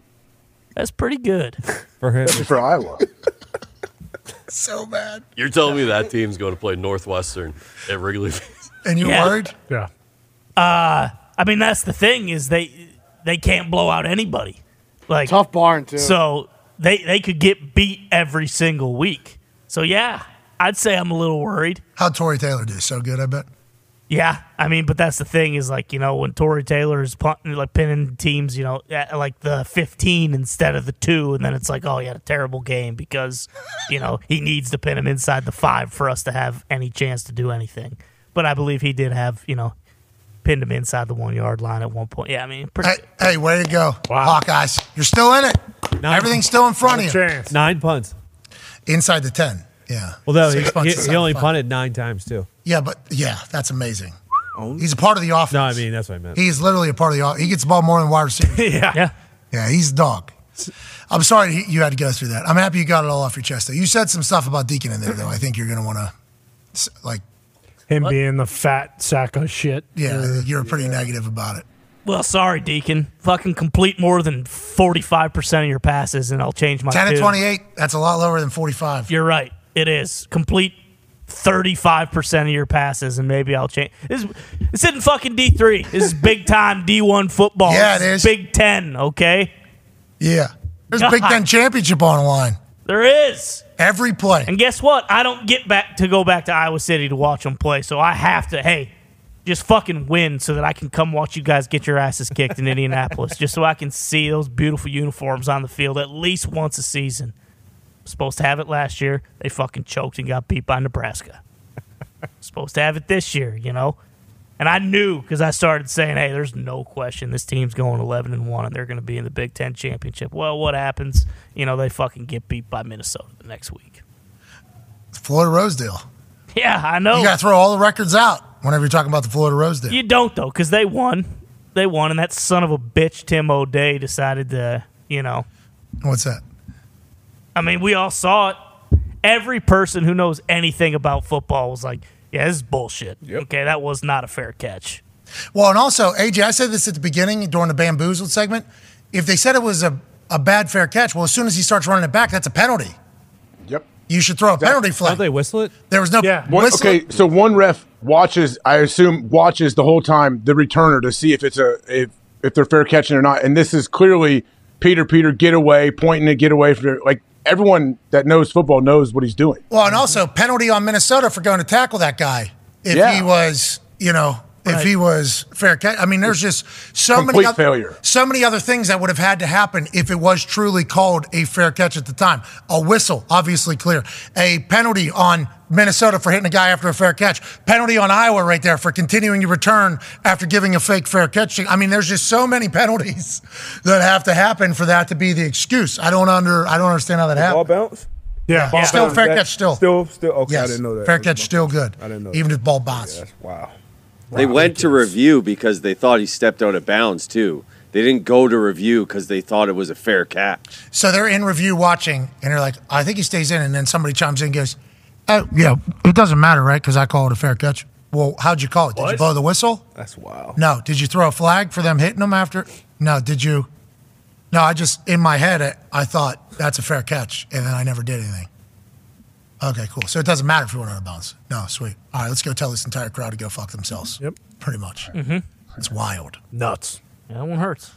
That's pretty good. for him. Especially for Iowa. (laughs) so bad. You're telling me that team's going to play Northwestern at Wrigley Field? And you're Yeah. worried? Yeah. Uh, I mean, that's the thing is they they can't blow out anybody. Like Tough barn too. So they they could get beat every single week. So yeah, I'd say I'm a little worried. How'd Tory Taylor do? So good, I bet. Yeah, I mean, but that's the thing is like you know when Tory Taylor is punting, like pinning teams, you know, at like the 15 instead of the two, and then it's like, oh, he had a terrible game because you know he needs to pin him inside the five for us to have any chance to do anything. But I believe he did have you know pinned him inside the one yard line at one point. Yeah, I mean, pretty, Hey, hey, way to go, Hawkeyes! You're still in it. Everything's still in front of you. Nine punts. Inside the ten. Yeah. Well, no, Six he, he, he only the five. punted nine times too. Yeah, but yeah, that's amazing. He's a part of the offense. No, I mean that's what I meant. He's literally a part of the. off- He gets the ball more than wide receiver. (laughs) yeah, yeah, yeah. He's a dog. I'm sorry you had to go through that. I'm happy you got it all off your chest. Though you said some stuff about Deacon in there, though. I think you're going to want to, like, Him being the fat sack of shit. yeah, you're pretty negative about it. Well, sorry, Deacon. Fucking complete more than 45% of your passes, and I'll change my 10 and tune. 28. That's a lot lower than 45. You're right. It is. Complete 35% of your passes, and maybe I'll change. This, is- this isn't fucking D3. This is big time (laughs) D1 football. Yeah, it is. Big 10, okay? Yeah. There's a Big Ten championship on the line. There is. Every play. And guess what? I don't get back to go back to Iowa City to watch them play, so I have to, hey, just fucking win so that I can come watch you guys get your asses kicked in Indianapolis, (laughs) just so I can see those beautiful uniforms on the field at least once a season. Supposed to have it last year. They fucking choked and got beat by Nebraska. (laughs) Supposed to have it this year, you know? And I knew because I started saying, hey, there's no question this team's going 11 and 1 and they're going to be in the Big Ten championship. Well, what happens? You know, they fucking get beat by Minnesota the next week. Floyd of Rosedale. Yeah, I know. You got to throw all the records out. whenever you're talking about the Floyd of Rosedale. You don't though, because they won. They won, and that son of a bitch Tim O'Dey decided to, you know. What's that? I mean, we all saw it. Every person who knows anything about football was like, "Yeah, this is bullshit." Okay, that was not a fair catch. Well, and also, AJ, I said this at the beginning during the bamboozled segment. If they said it was a, a bad fair catch, well, as soon as he starts running it back, that's a penalty. Yep. You should throw a penalty flag. they whistle it? There was no One, whistle. okay, so one ref watches. I assume watches the whole time the returner to see if it's a if if they're fair catching or not. And this is clearly Peter Peter get away, pointing to get away from like everyone that knows football knows what he's doing. Well, and also penalty on Minnesota for going to tackle that guy. If Yeah. he was, you know, if he was fair catch. I mean, there's just so Complete many oth- failure. so many other things that would have had to happen if it was truly called a fair catch at the time. A whistle, obviously clear. A penalty on Minnesota for hitting a guy after a fair catch. Penalty on Iowa right there for continuing to return after giving a fake fair catch. I mean, there's just so many (laughs) penalties that have to happen for that to be the excuse. I don't under I don't understand how that happened. Ball bounce? Yeah, Ball still bounce, fair that- catch. Still, Still, still. Okay, yes, I didn't know that. Fair catch, still good. I didn't know even that. if ball bounce. Wow. They went to review because they thought he stepped out of bounds too. They didn't go to review because they thought it was a fair catch. So they're in review watching, and they're like, "I think he stays in." And then somebody chimes in and goes, "Oh, yeah, it doesn't matter, right? Because I call it a fair catch." Well, how'd you call it? Did you blow the whistle? That's wild. No. Did you throw a flag for them hitting them after? No. Did you? No. I just in my head, I, I thought that's a fair catch, and then I never did anything. Okay, cool. So it doesn't matter if you went out of bounds. No, sweet. All right, let's go tell this entire crowd to go fuck themselves. Yep. Pretty much. Mm-hmm. It's wild. Nuts. Yeah, that one hurts.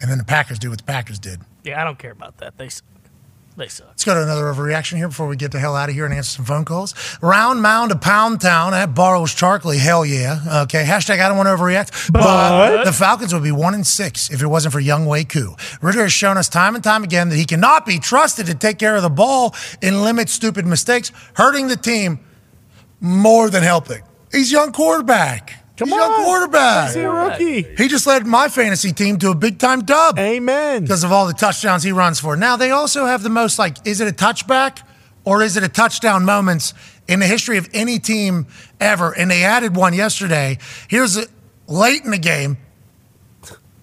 And then the Packers do what the Packers did. Yeah, I don't care about that. They suck. They suck. Let's go to another overreaction here before we get the hell out of here and answer some phone calls. Round mound of Pound Town at Borrows Charkley. Hell yeah. Okay. Hashtag I don't want to overreact. But, But- the Falcons would be one in six if it wasn't for Younghoe Koo. Ridder has shown us time and time again that he cannot be trusted to take care of the ball and limit stupid mistakes, hurting the team more than helping. He's young quarterback. Come He's a young quarterback. He's a rookie. He just led my fantasy team to a big time dub. Amen. Because of all the touchdowns he runs for. Now they also have the most like, is it a touchback or is it a touchdown moments in the history of any team ever? And they added one yesterday. Here's a late in the game.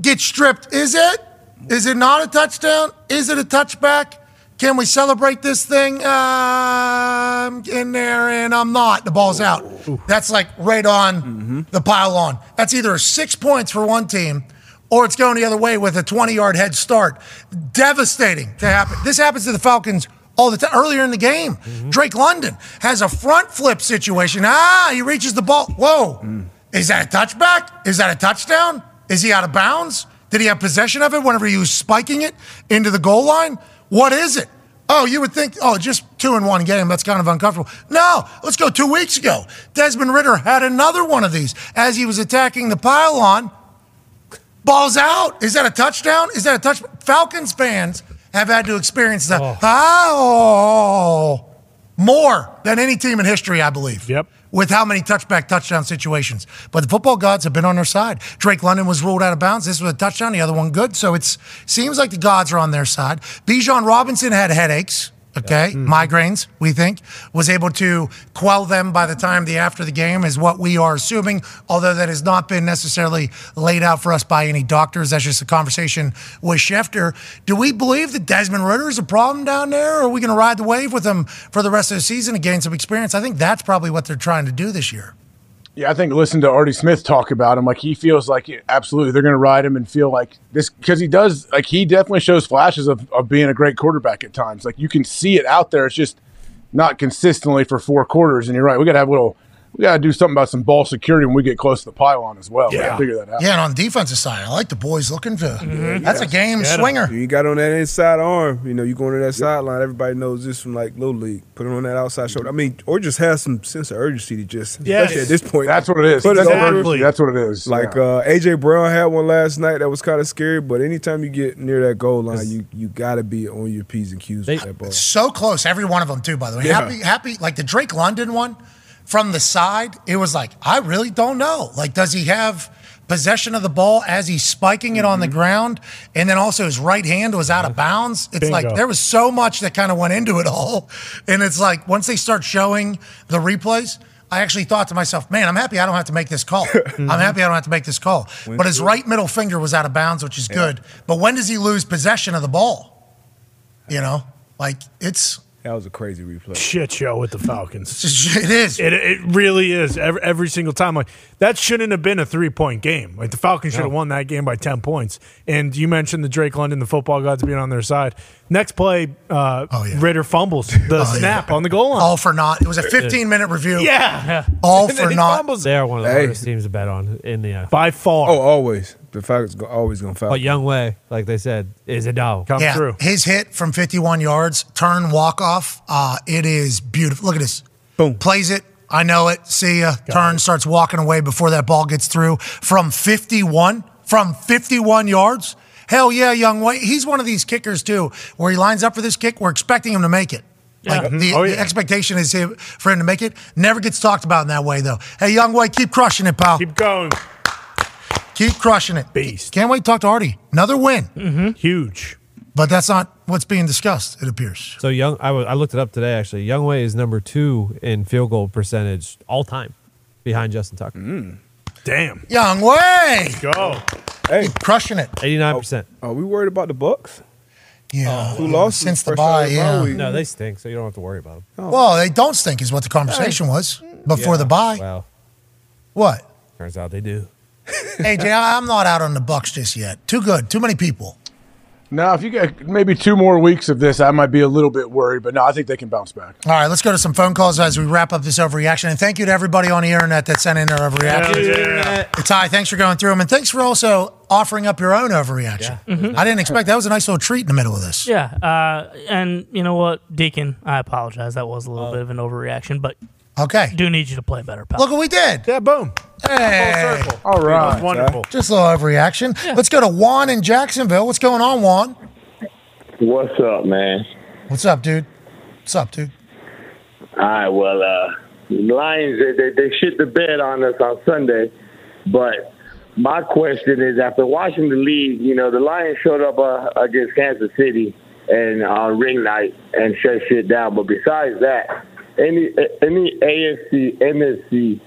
Get stripped. Is it? Is it not a touchdown? Is it a touchback? Can we celebrate this thing? Uh, I'm in there and I'm not. The ball's out. That's like right on the pile on. That's either six points for one team or it's going the other way with a 20 yard head start. Devastating to happen. This happens to the Falcons all the time. Earlier in the game, Drake London has a front flip situation. Ah, he reaches the ball. Whoa. Is that a touchback? Is that a touchdown? Is he out of bounds? Did he have possession of it whenever he was spiking it into the goal line? What is it? Oh, you would think, oh, just two in one game. That's kind of uncomfortable. No, let's go two weeks ago. Desmond Ridder had another one of these as he was attacking the pylon. Ball's out. Is that a touchdown? Is that a touch? Falcons fans have had to experience that. Oh, oh. more than any team in history, I believe. Yep. With how many touchback touchdown situations. But the football gods have been on their side. Drake London was ruled out of bounds. This was a touchdown, the other one good. So it seems like the gods are on their side. Bijan Robinson had headaches. Okay, mm-hmm. migraines, we think, was able to quell them by the time the after the game, is what we are assuming, although that has not been necessarily laid out for us by any doctors. That's just a conversation with Schefter. Do we believe that Desmond Ridder is a problem down there, or are we going to ride the wave with him for the rest of the season and gain some experience? I think that's probably what they're trying to do this year. Yeah, I think listen to Artie Smith talk about him. Like he feels like absolutely they're going to ride him and feel like this because he does. Like he definitely shows flashes of, of being a great quarterback at times. Like you can see it out there. It's just not consistently for four quarters. And you're right. We got to have little. We got to do something about some ball security when we get close to the pylon as well. We figure that out. Yeah, and on the defensive side, I like the boys looking to. That's a game swinger. You got on that inside arm. You know, you going to that sideline. Everybody knows this from like little league. Put it on that outside shoulder. I mean, or just have some sense of urgency to just, Yes. at this point. That's what it is. Put Exactly. over. That's what it is. Like Yeah. uh, AJ Brown had one last night that was kind of scary. But anytime you get near that goal line, you you got to be on your p's and q's with that ball. So close, every one of them too. By the way, Yeah. happy, happy. Like the Drake London one from the side, it was like I really don't know. Like, does he have possession of the ball as he's spiking it on the ground, and then also his right hand was out of bounds? It's like there was so much that kind of went into it all, and it's like once they start showing the replays. I actually thought to myself, man, I'm happy I don't have to make this call. (laughs) I'm happy I don't have to make this call. But his right middle finger was out of bounds, which is good. But when does he lose possession of the ball? You know, like it's That was a crazy replay. Shit show with the Falcons. (laughs) It is. It, it really is. Every, every single time. Like that shouldn't have been a three point game. Like the Falcons should have won that game by ten points. And you mentioned the Drake London, the football gods being on their side. Next play, uh, Ridder fumbles (laughs) the Oh, snap on the goal line. all for naught. It was a (laughs) 15 minute review. Yeah. All for naught. They are one of the Hey. hardest teams to bet on in the NFL. By far. Oh, always. The Falcons go, always gonna foul. But Younghoe, like they said, is a dog. Come yeah, His hit from 51 yards, turn walk off. Uh, it is beautiful. Look at this. Boom. Plays it. I know it. See ya. Turn starts walking away before that ball gets through from 51. From 51 yards. Hell yeah, Younghoe. He's one of these kickers too, where he lines up for this kick. We're expecting him to make it. Like Yeah. the, Oh, the expectation is him, for him to make it. Never gets talked about in that way though. Hey, Younghoe, keep crushing it, pal. Keep going. Keep crushing it. Beast. Can't wait to talk to Artie. Another win. Mm-hmm. Huge. But that's not what's being discussed, it appears. So Young, I looked it up today. Actually, Younghoe is number two in field goal percentage all time, behind Justin Tucker. Mm. Damn. Younghoe. Go. Hey, crushing it. Eighty nine percent. Are we worried about the Bucks? Yeah. Who lost Since the first bye, yeah. bye? No, they stink, so you don't have to worry about them. Well, they don't stink, is what the conversation was before Yeah, the bye. Well, What? turns out they do. (laughs) AJ, I- I'm not out on the Bucks just yet. Too good. Too many people. No, if you get maybe two more weeks of this, I might be a little bit worried, but no, I think they can bounce back. All right, let's go to some phone calls as we wrap up this overreaction. And thank you to everybody on the internet that sent in their overreaction. Hell yeah. Ty, thanks for going through them. And thanks for also offering up your own overreaction. I didn't expect that was a nice little treat in the middle of this. Yeah, uh, and you know what, Deacon? I apologize. That was a little bit of an overreaction, but Okay. do need you to play better, pal. Look what we did. Yeah, boom. Hey. All right. That's wonderful. Just a little overreaction. Let's go to Juan in Jacksonville. What's going on, Juan? What's up, man? What's up, dude? What's up, dude? All right, well, uh, Lions, they, they, they shit the bed on us on Sunday, but my question is after watching the league, you know, the Lions showed up uh, against Kansas City and on ring night and shut shit down, but besides that, any any AFC, NFC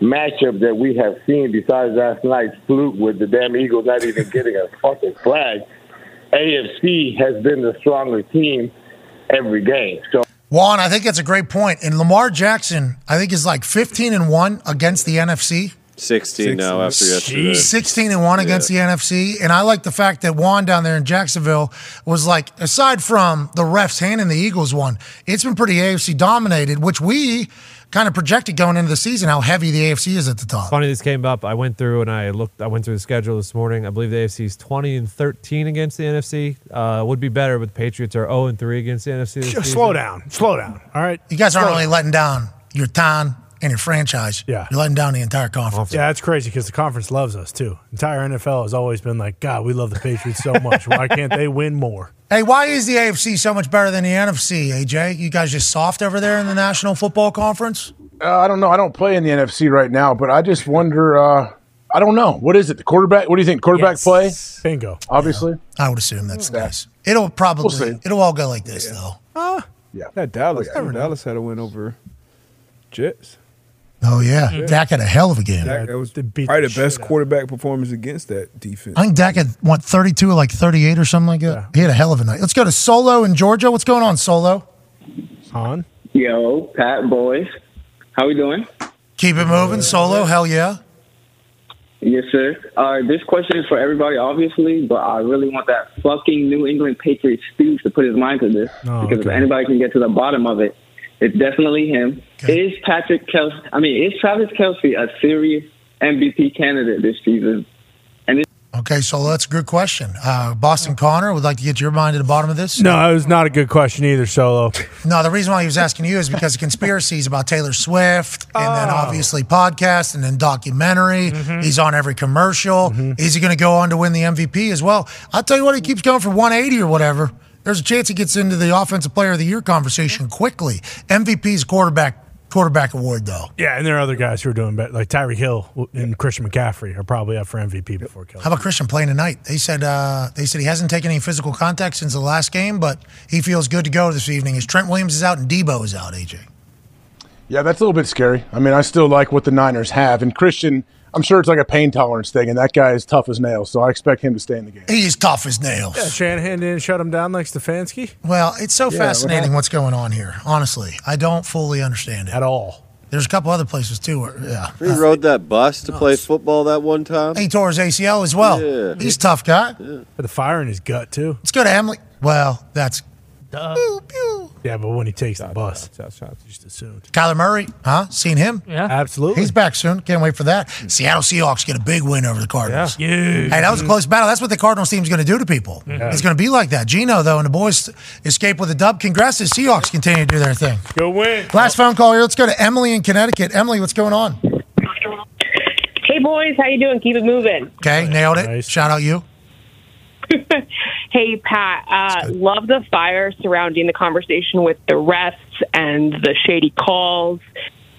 matchup that we have seen besides last night's fluke with the damn Eagles not even getting a fucking flag, AFC has been the stronger team every game. So Juan, I think that's a great point. And Lamar Jackson, I think, is like 15 and 1 against the NFC. 16 now after yesterday. 16 and 1 against the NFC. And I like the fact that Juan down there in Jacksonville was like, aside from the refs handing the Eagles one, it's been pretty AFC dominated, which we kind of projected going into the season how heavy the AFC is at the top. Funny this came up. I went through and I looked. I went through the schedule this morning. I believe the AFC is twenty and thirteen against the NFC. Uh, would be better, but the Patriots are zero and three against the NFC. This Just season. slow down. Slow down. All right. You guys aren't Slow only down. letting down your town and your franchise. Yeah. You're letting down the entire conference. Yeah, that's crazy because the conference loves us too. Entire NFL has always been like, God, we love the Patriots so much. Why can't they win more? (laughs) Hey, why is the AFC so much better than the NFC, AJ? You guys just soft over there in the National Football Conference? Uh, I don't know. I don't play in the NFC right now, but I just wonder. Uh, I don't know. What is it? The quarterback? What do you think? Quarterback play? Bingo. Obviously. I would assume that's the case. It'll probably, We'll see. it'll all go like this, though. Yeah. That Dallas. Dallas had a win over Jets. Oh, yeah. Dak had a hell of a game. Dak, that was beat probably the the best shit out. quarterback performance against that defense. I think Dak had, what, 32 or like 38 or something like that? He had a hell of a night. Let's go to Solo in Georgia. What's going on, Solo? On. Yo, Pat boys, how we doing? Keep it moving, Solo. Hell yeah. Yes, sir. Uh, this question is for everybody, obviously, but I really want that fucking New England Patriots Steve to put his mind to this Oh, because if anybody can get to the bottom of it, it's definitely him. Is Patrick Kelce? I mean, is Travis Kelce a serious MVP candidate this season? And it, Okay, Solo, that's a good question. Uh, Boston Connor would like to get your mind to the bottom of this. No, it was not a good question either, Solo. No, the reason why he was asking you is because of conspiracies about Taylor Swift, and then obviously podcast, and then documentary. He's on every commercial. Is he going to go on to win the MVP as well? I'll tell you what, he keeps going for 180 or whatever. There's a chance he gets into the Offensive Player of the Year conversation quickly. MVP's quarterback quarterback award though. Yeah, and there are other guys who are doing better. Like Tyreek Hill and Christian McCaffrey are probably up for MVP before Kelce. How about Christian playing tonight? They said uh, they said he hasn't taken any physical contact since the last game, but he feels good to go this evening. As Trent Williams is out and Deebo is out, AJ. Yeah, that's a little bit scary. I mean, I still like what the Niners have, and Christian. I'm sure it's like a pain tolerance thing, and that guy is tough as nails. So I expect him to stay in the game. He's tough as nails. Yeah, Shanahan didn't shut him down like Stefanski. Well, it's so Yeah, what fascinating happened? what's going on here. Honestly, I don't fully understand it at all. There's a couple other places too. Where, yeah, He rode that bus to play football that one time. he tore his ACL as well. Yeah. He's a tough guy. Yeah. With the fire in his gut too. Let's go to Emily. Well, that's Yeah, but when he takes the bus, just assumed. Kyler Murray, huh? Seen him? Yeah, absolutely. He's back soon. Can't wait for that. Seattle Seahawks get a big win over the Cardinals. Yeah. Hey, that was a close battle. That's what the Cardinals team's going to do to people. Yeah. It's going to be like that. Geno, though, and the boys escape with a dub. Congrats to the Seahawks continue to do their thing. Go win. Last phone call here. Let's go to Emily in Connecticut. Emily, what's going on? Hey boys, how you doing? Keep it moving. Okay, nailed it. Shout out you. (laughs) Hey Pat, uh, love the fire surrounding the conversation with the refs and the shady calls.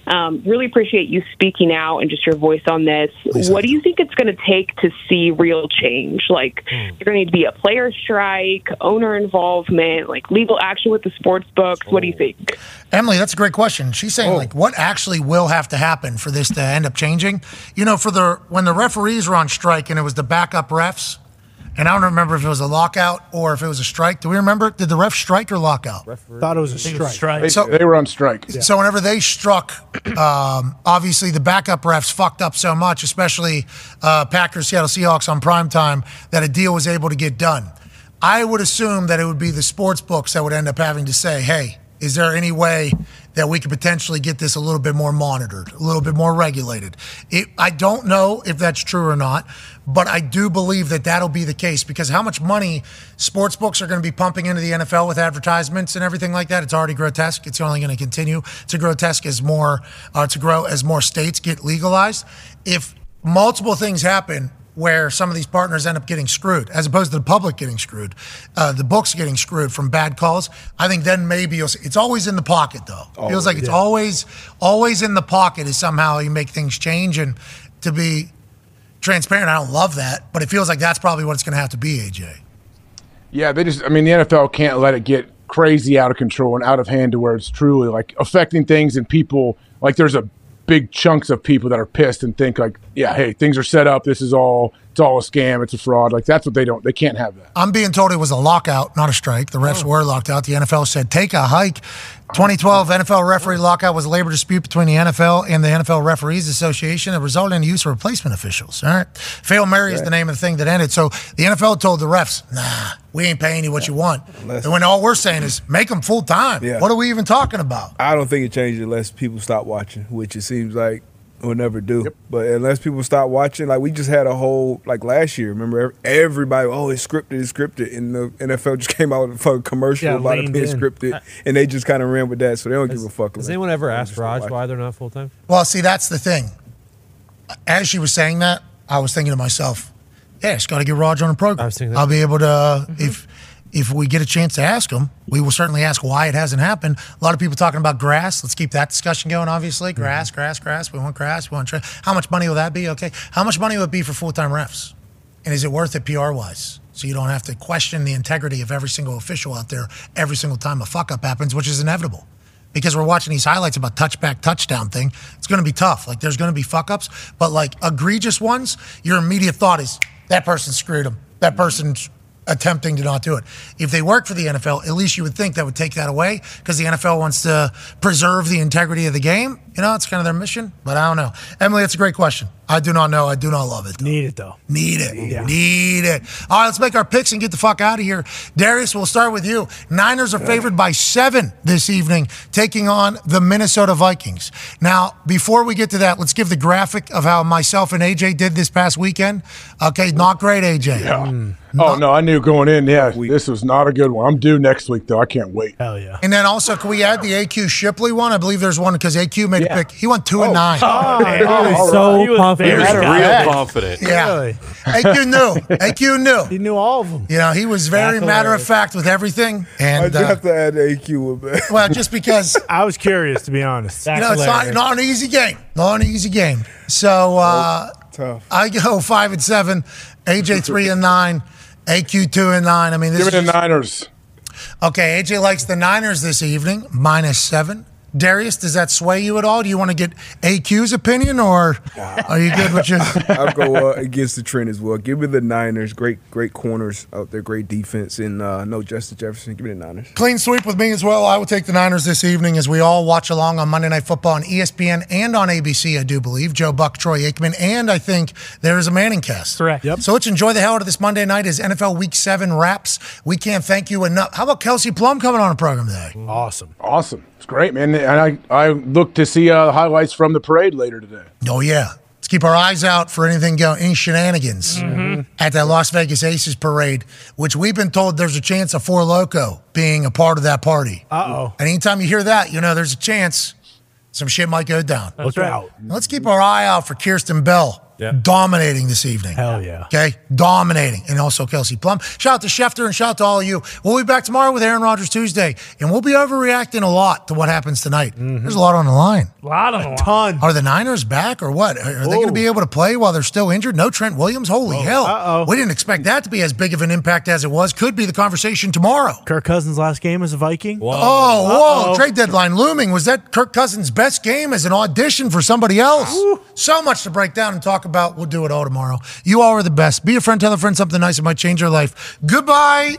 Um, really appreciate you speaking out and just your voice on this. What do you think it's going to take to see real change? Like, Hmm. you're going to need to be a player strike, owner involvement, like legal action with the sports books. What do you think? Emily, that's a great question. She's saying like what actually will have to happen for this to end up changing? You know, for the when the referees were on strike and it was the backup refs, and I don't remember if it was a lockout or if it was a strike. Do we remember? Did the ref strike or lockout? Thought it was a strike. They, So- they were on strike. So whenever they struck, um, obviously the backup refs fucked up so much, especially uh, Packers, Seattle Seahawks on prime time, that a deal was able to get done. I would assume that it would be the sports books that would end up having to say, "Hey, is there any way that we could potentially get this a little bit more monitored, a little bit more regulated?" It, I don't know if that's true or not, but I do believe that that'll be the case because how much money sports books are going to be pumping into the NFL with advertisements and everything like that, it's already grotesque. It's only going to continue to grotesque as more uh, to grow as more states get legalized. If multiple things happen where some of these partners end up getting screwed, as opposed to the public getting screwed, uh, the books getting screwed from bad calls. I think then maybe you'll see. It's always in the pocket, though. It feels like it's Yeah. always, always in the pocket is somehow you make things change. And to be transparent, I don't love that, but it feels like that's probably what it's going to have to be, AJ. Yeah, they just. I mean, the NFL can't let it get crazy out of control and out of hand to where it's truly like affecting things and people. Like there's a big chunks of people that are pissed and think like, yeah, hey, things are set up. This is all. It's all a scam. It's a fraud. Like that's what they don't. They can't have that. I'm being told it was a lockout, not a strike. The refs oh. were locked out. The NFL said take a hike. 2012 NFL referee lockout was a labor dispute between the NFL and the NFL Referees Association that resulted in the use of replacement officials. All right. Fail Mary is the name of the thing that ended. So the NFL told the refs, nah, we ain't paying you what you want. And when all we're saying is make them full time. Yeah. What are we even talking about? I don't think it changes unless people stop watching, which it seems like will never do. But unless people stop watching, like we just had a whole like last year. Remember, everybody, oh, it's scripted, it's scripted, and the NFL just (laughs) came out with a fucking commercial Yeah, about it leaned being in. scripted, and they just kind of ran with that, so they don't give a fuck. Has about- anyone ever they asked Rog why they're not full time? Well, see, that's the thing. As she was saying that, I was thinking to myself, yeah, it's got to get Roger on a program. I'll be able to, uh, if if we get a chance to ask them, we will certainly ask why it hasn't happened. A lot of people talking about grass. Let's keep that discussion going, obviously. Mm-hmm. Grass, grass, grass. We want grass. We want tra- How much money will that be? Okay. How much money would it be for full time refs? And is it worth it PR wise? So you don't have to question the integrity of every single official out there every single time a fuck up happens, which is inevitable. Because we're watching these highlights about touchback touchdown thing. It's going to be tough. Like there's going to be fuck ups, but like egregious ones, your immediate thought is that person screwed him. That person's attempting to not do it. If they work for the NFL, at least you would think that would take that away because the NFL wants to preserve the integrity of the game. You know, it's kind of their mission, but I don't know. Emily, that's a great question. I do not know. I do not love it. Need it though. Need it. Need it. All right, let's make our picks and get the fuck out of here. Darius, we'll start with you. Niners are favored by seven this evening, taking on the Minnesota Vikings. Now, before we get to that, let's give the graphic of how myself and AJ did this past weekend. Okay, not great, AJ. Yeah. Mm. Oh no, I knew going in. Yeah, this was not a good one. I'm due next week though. I can't wait. Hell yeah. And then also, can we add the AQ Shipley one? I believe there's one because AQ made a pick. He went two and nine. Oh, man, he was so He was confident. very Real Yeah. confident. Yeah. Really? AQ knew. (laughs) AQ knew. He knew all of them. You know, he was very That's matter of fact with everything. And I uh, have to add AQ with (laughs) that. well, just because (laughs) I was curious to be honest. you know, it's not, not an easy game. Not an easy game. So uh, Tough. I go five and seven, AJ three and nine, AQ two and nine. I mean, this Give me the Niners. okay. AJ likes the Niners this evening, minus seven. Darius, does that sway you at all? Do you want to get AQ's opinion, or are you good with just? (laughs) I'll go uh, against the trend as well. Give me the Niners. Great, great corners out there. Great defense, and uh, no Justin Jefferson. Give me the Niners. Clean sweep with me as well. I will take the Niners this evening as we all watch along on Monday Night Football on ESPN and on ABC, I do believe. Joe Buck, Troy Aikman, and I think there is a Manning cast. Correct. Yep. So let's enjoy the hell out of this Monday night as NFL Week 7 wraps. We can't thank you enough. How about Kelsey Plum coming on a program today? Awesome. Awesome. It's great, man. And I, I look to see uh, the highlights from the parade later today. Oh, yeah. Let's keep our eyes out for anything going, any shenanigans at that Las Vegas Aces parade, which we've been told there's a chance of Four Loko being a part of that party. Uh oh. And anytime you hear that, you know there's a chance some shit might go down. Look out. Let's keep our eye out for Kirsten Bell dominating this evening. Hell yeah. Okay, dominating, and also Kelsey Plum. Shout out to Schefter and shout out to all of you. We'll be back tomorrow with Aaron Rodgers Tuesday, and we'll be overreacting a lot to what happens tonight. Mm-hmm. There's a lot on the line. A lot of them. Ton. Are the Niners back or what? Are, are they going to be able to play while they're still injured? No Trent Williams? Holy hell. Uh-oh. We didn't expect that to be as big of an impact as it was. Could be the conversation tomorrow. Kirk Cousins' last game as a Viking. Oh, whoa. Uh-oh. Trade deadline looming. Was that Kirk Cousins' best game as an audition for somebody else? So much to break down and talk about. We'll do it all tomorrow. You all are the best. Be a friend, tell a friend something nice. It might change your life. Goodbye.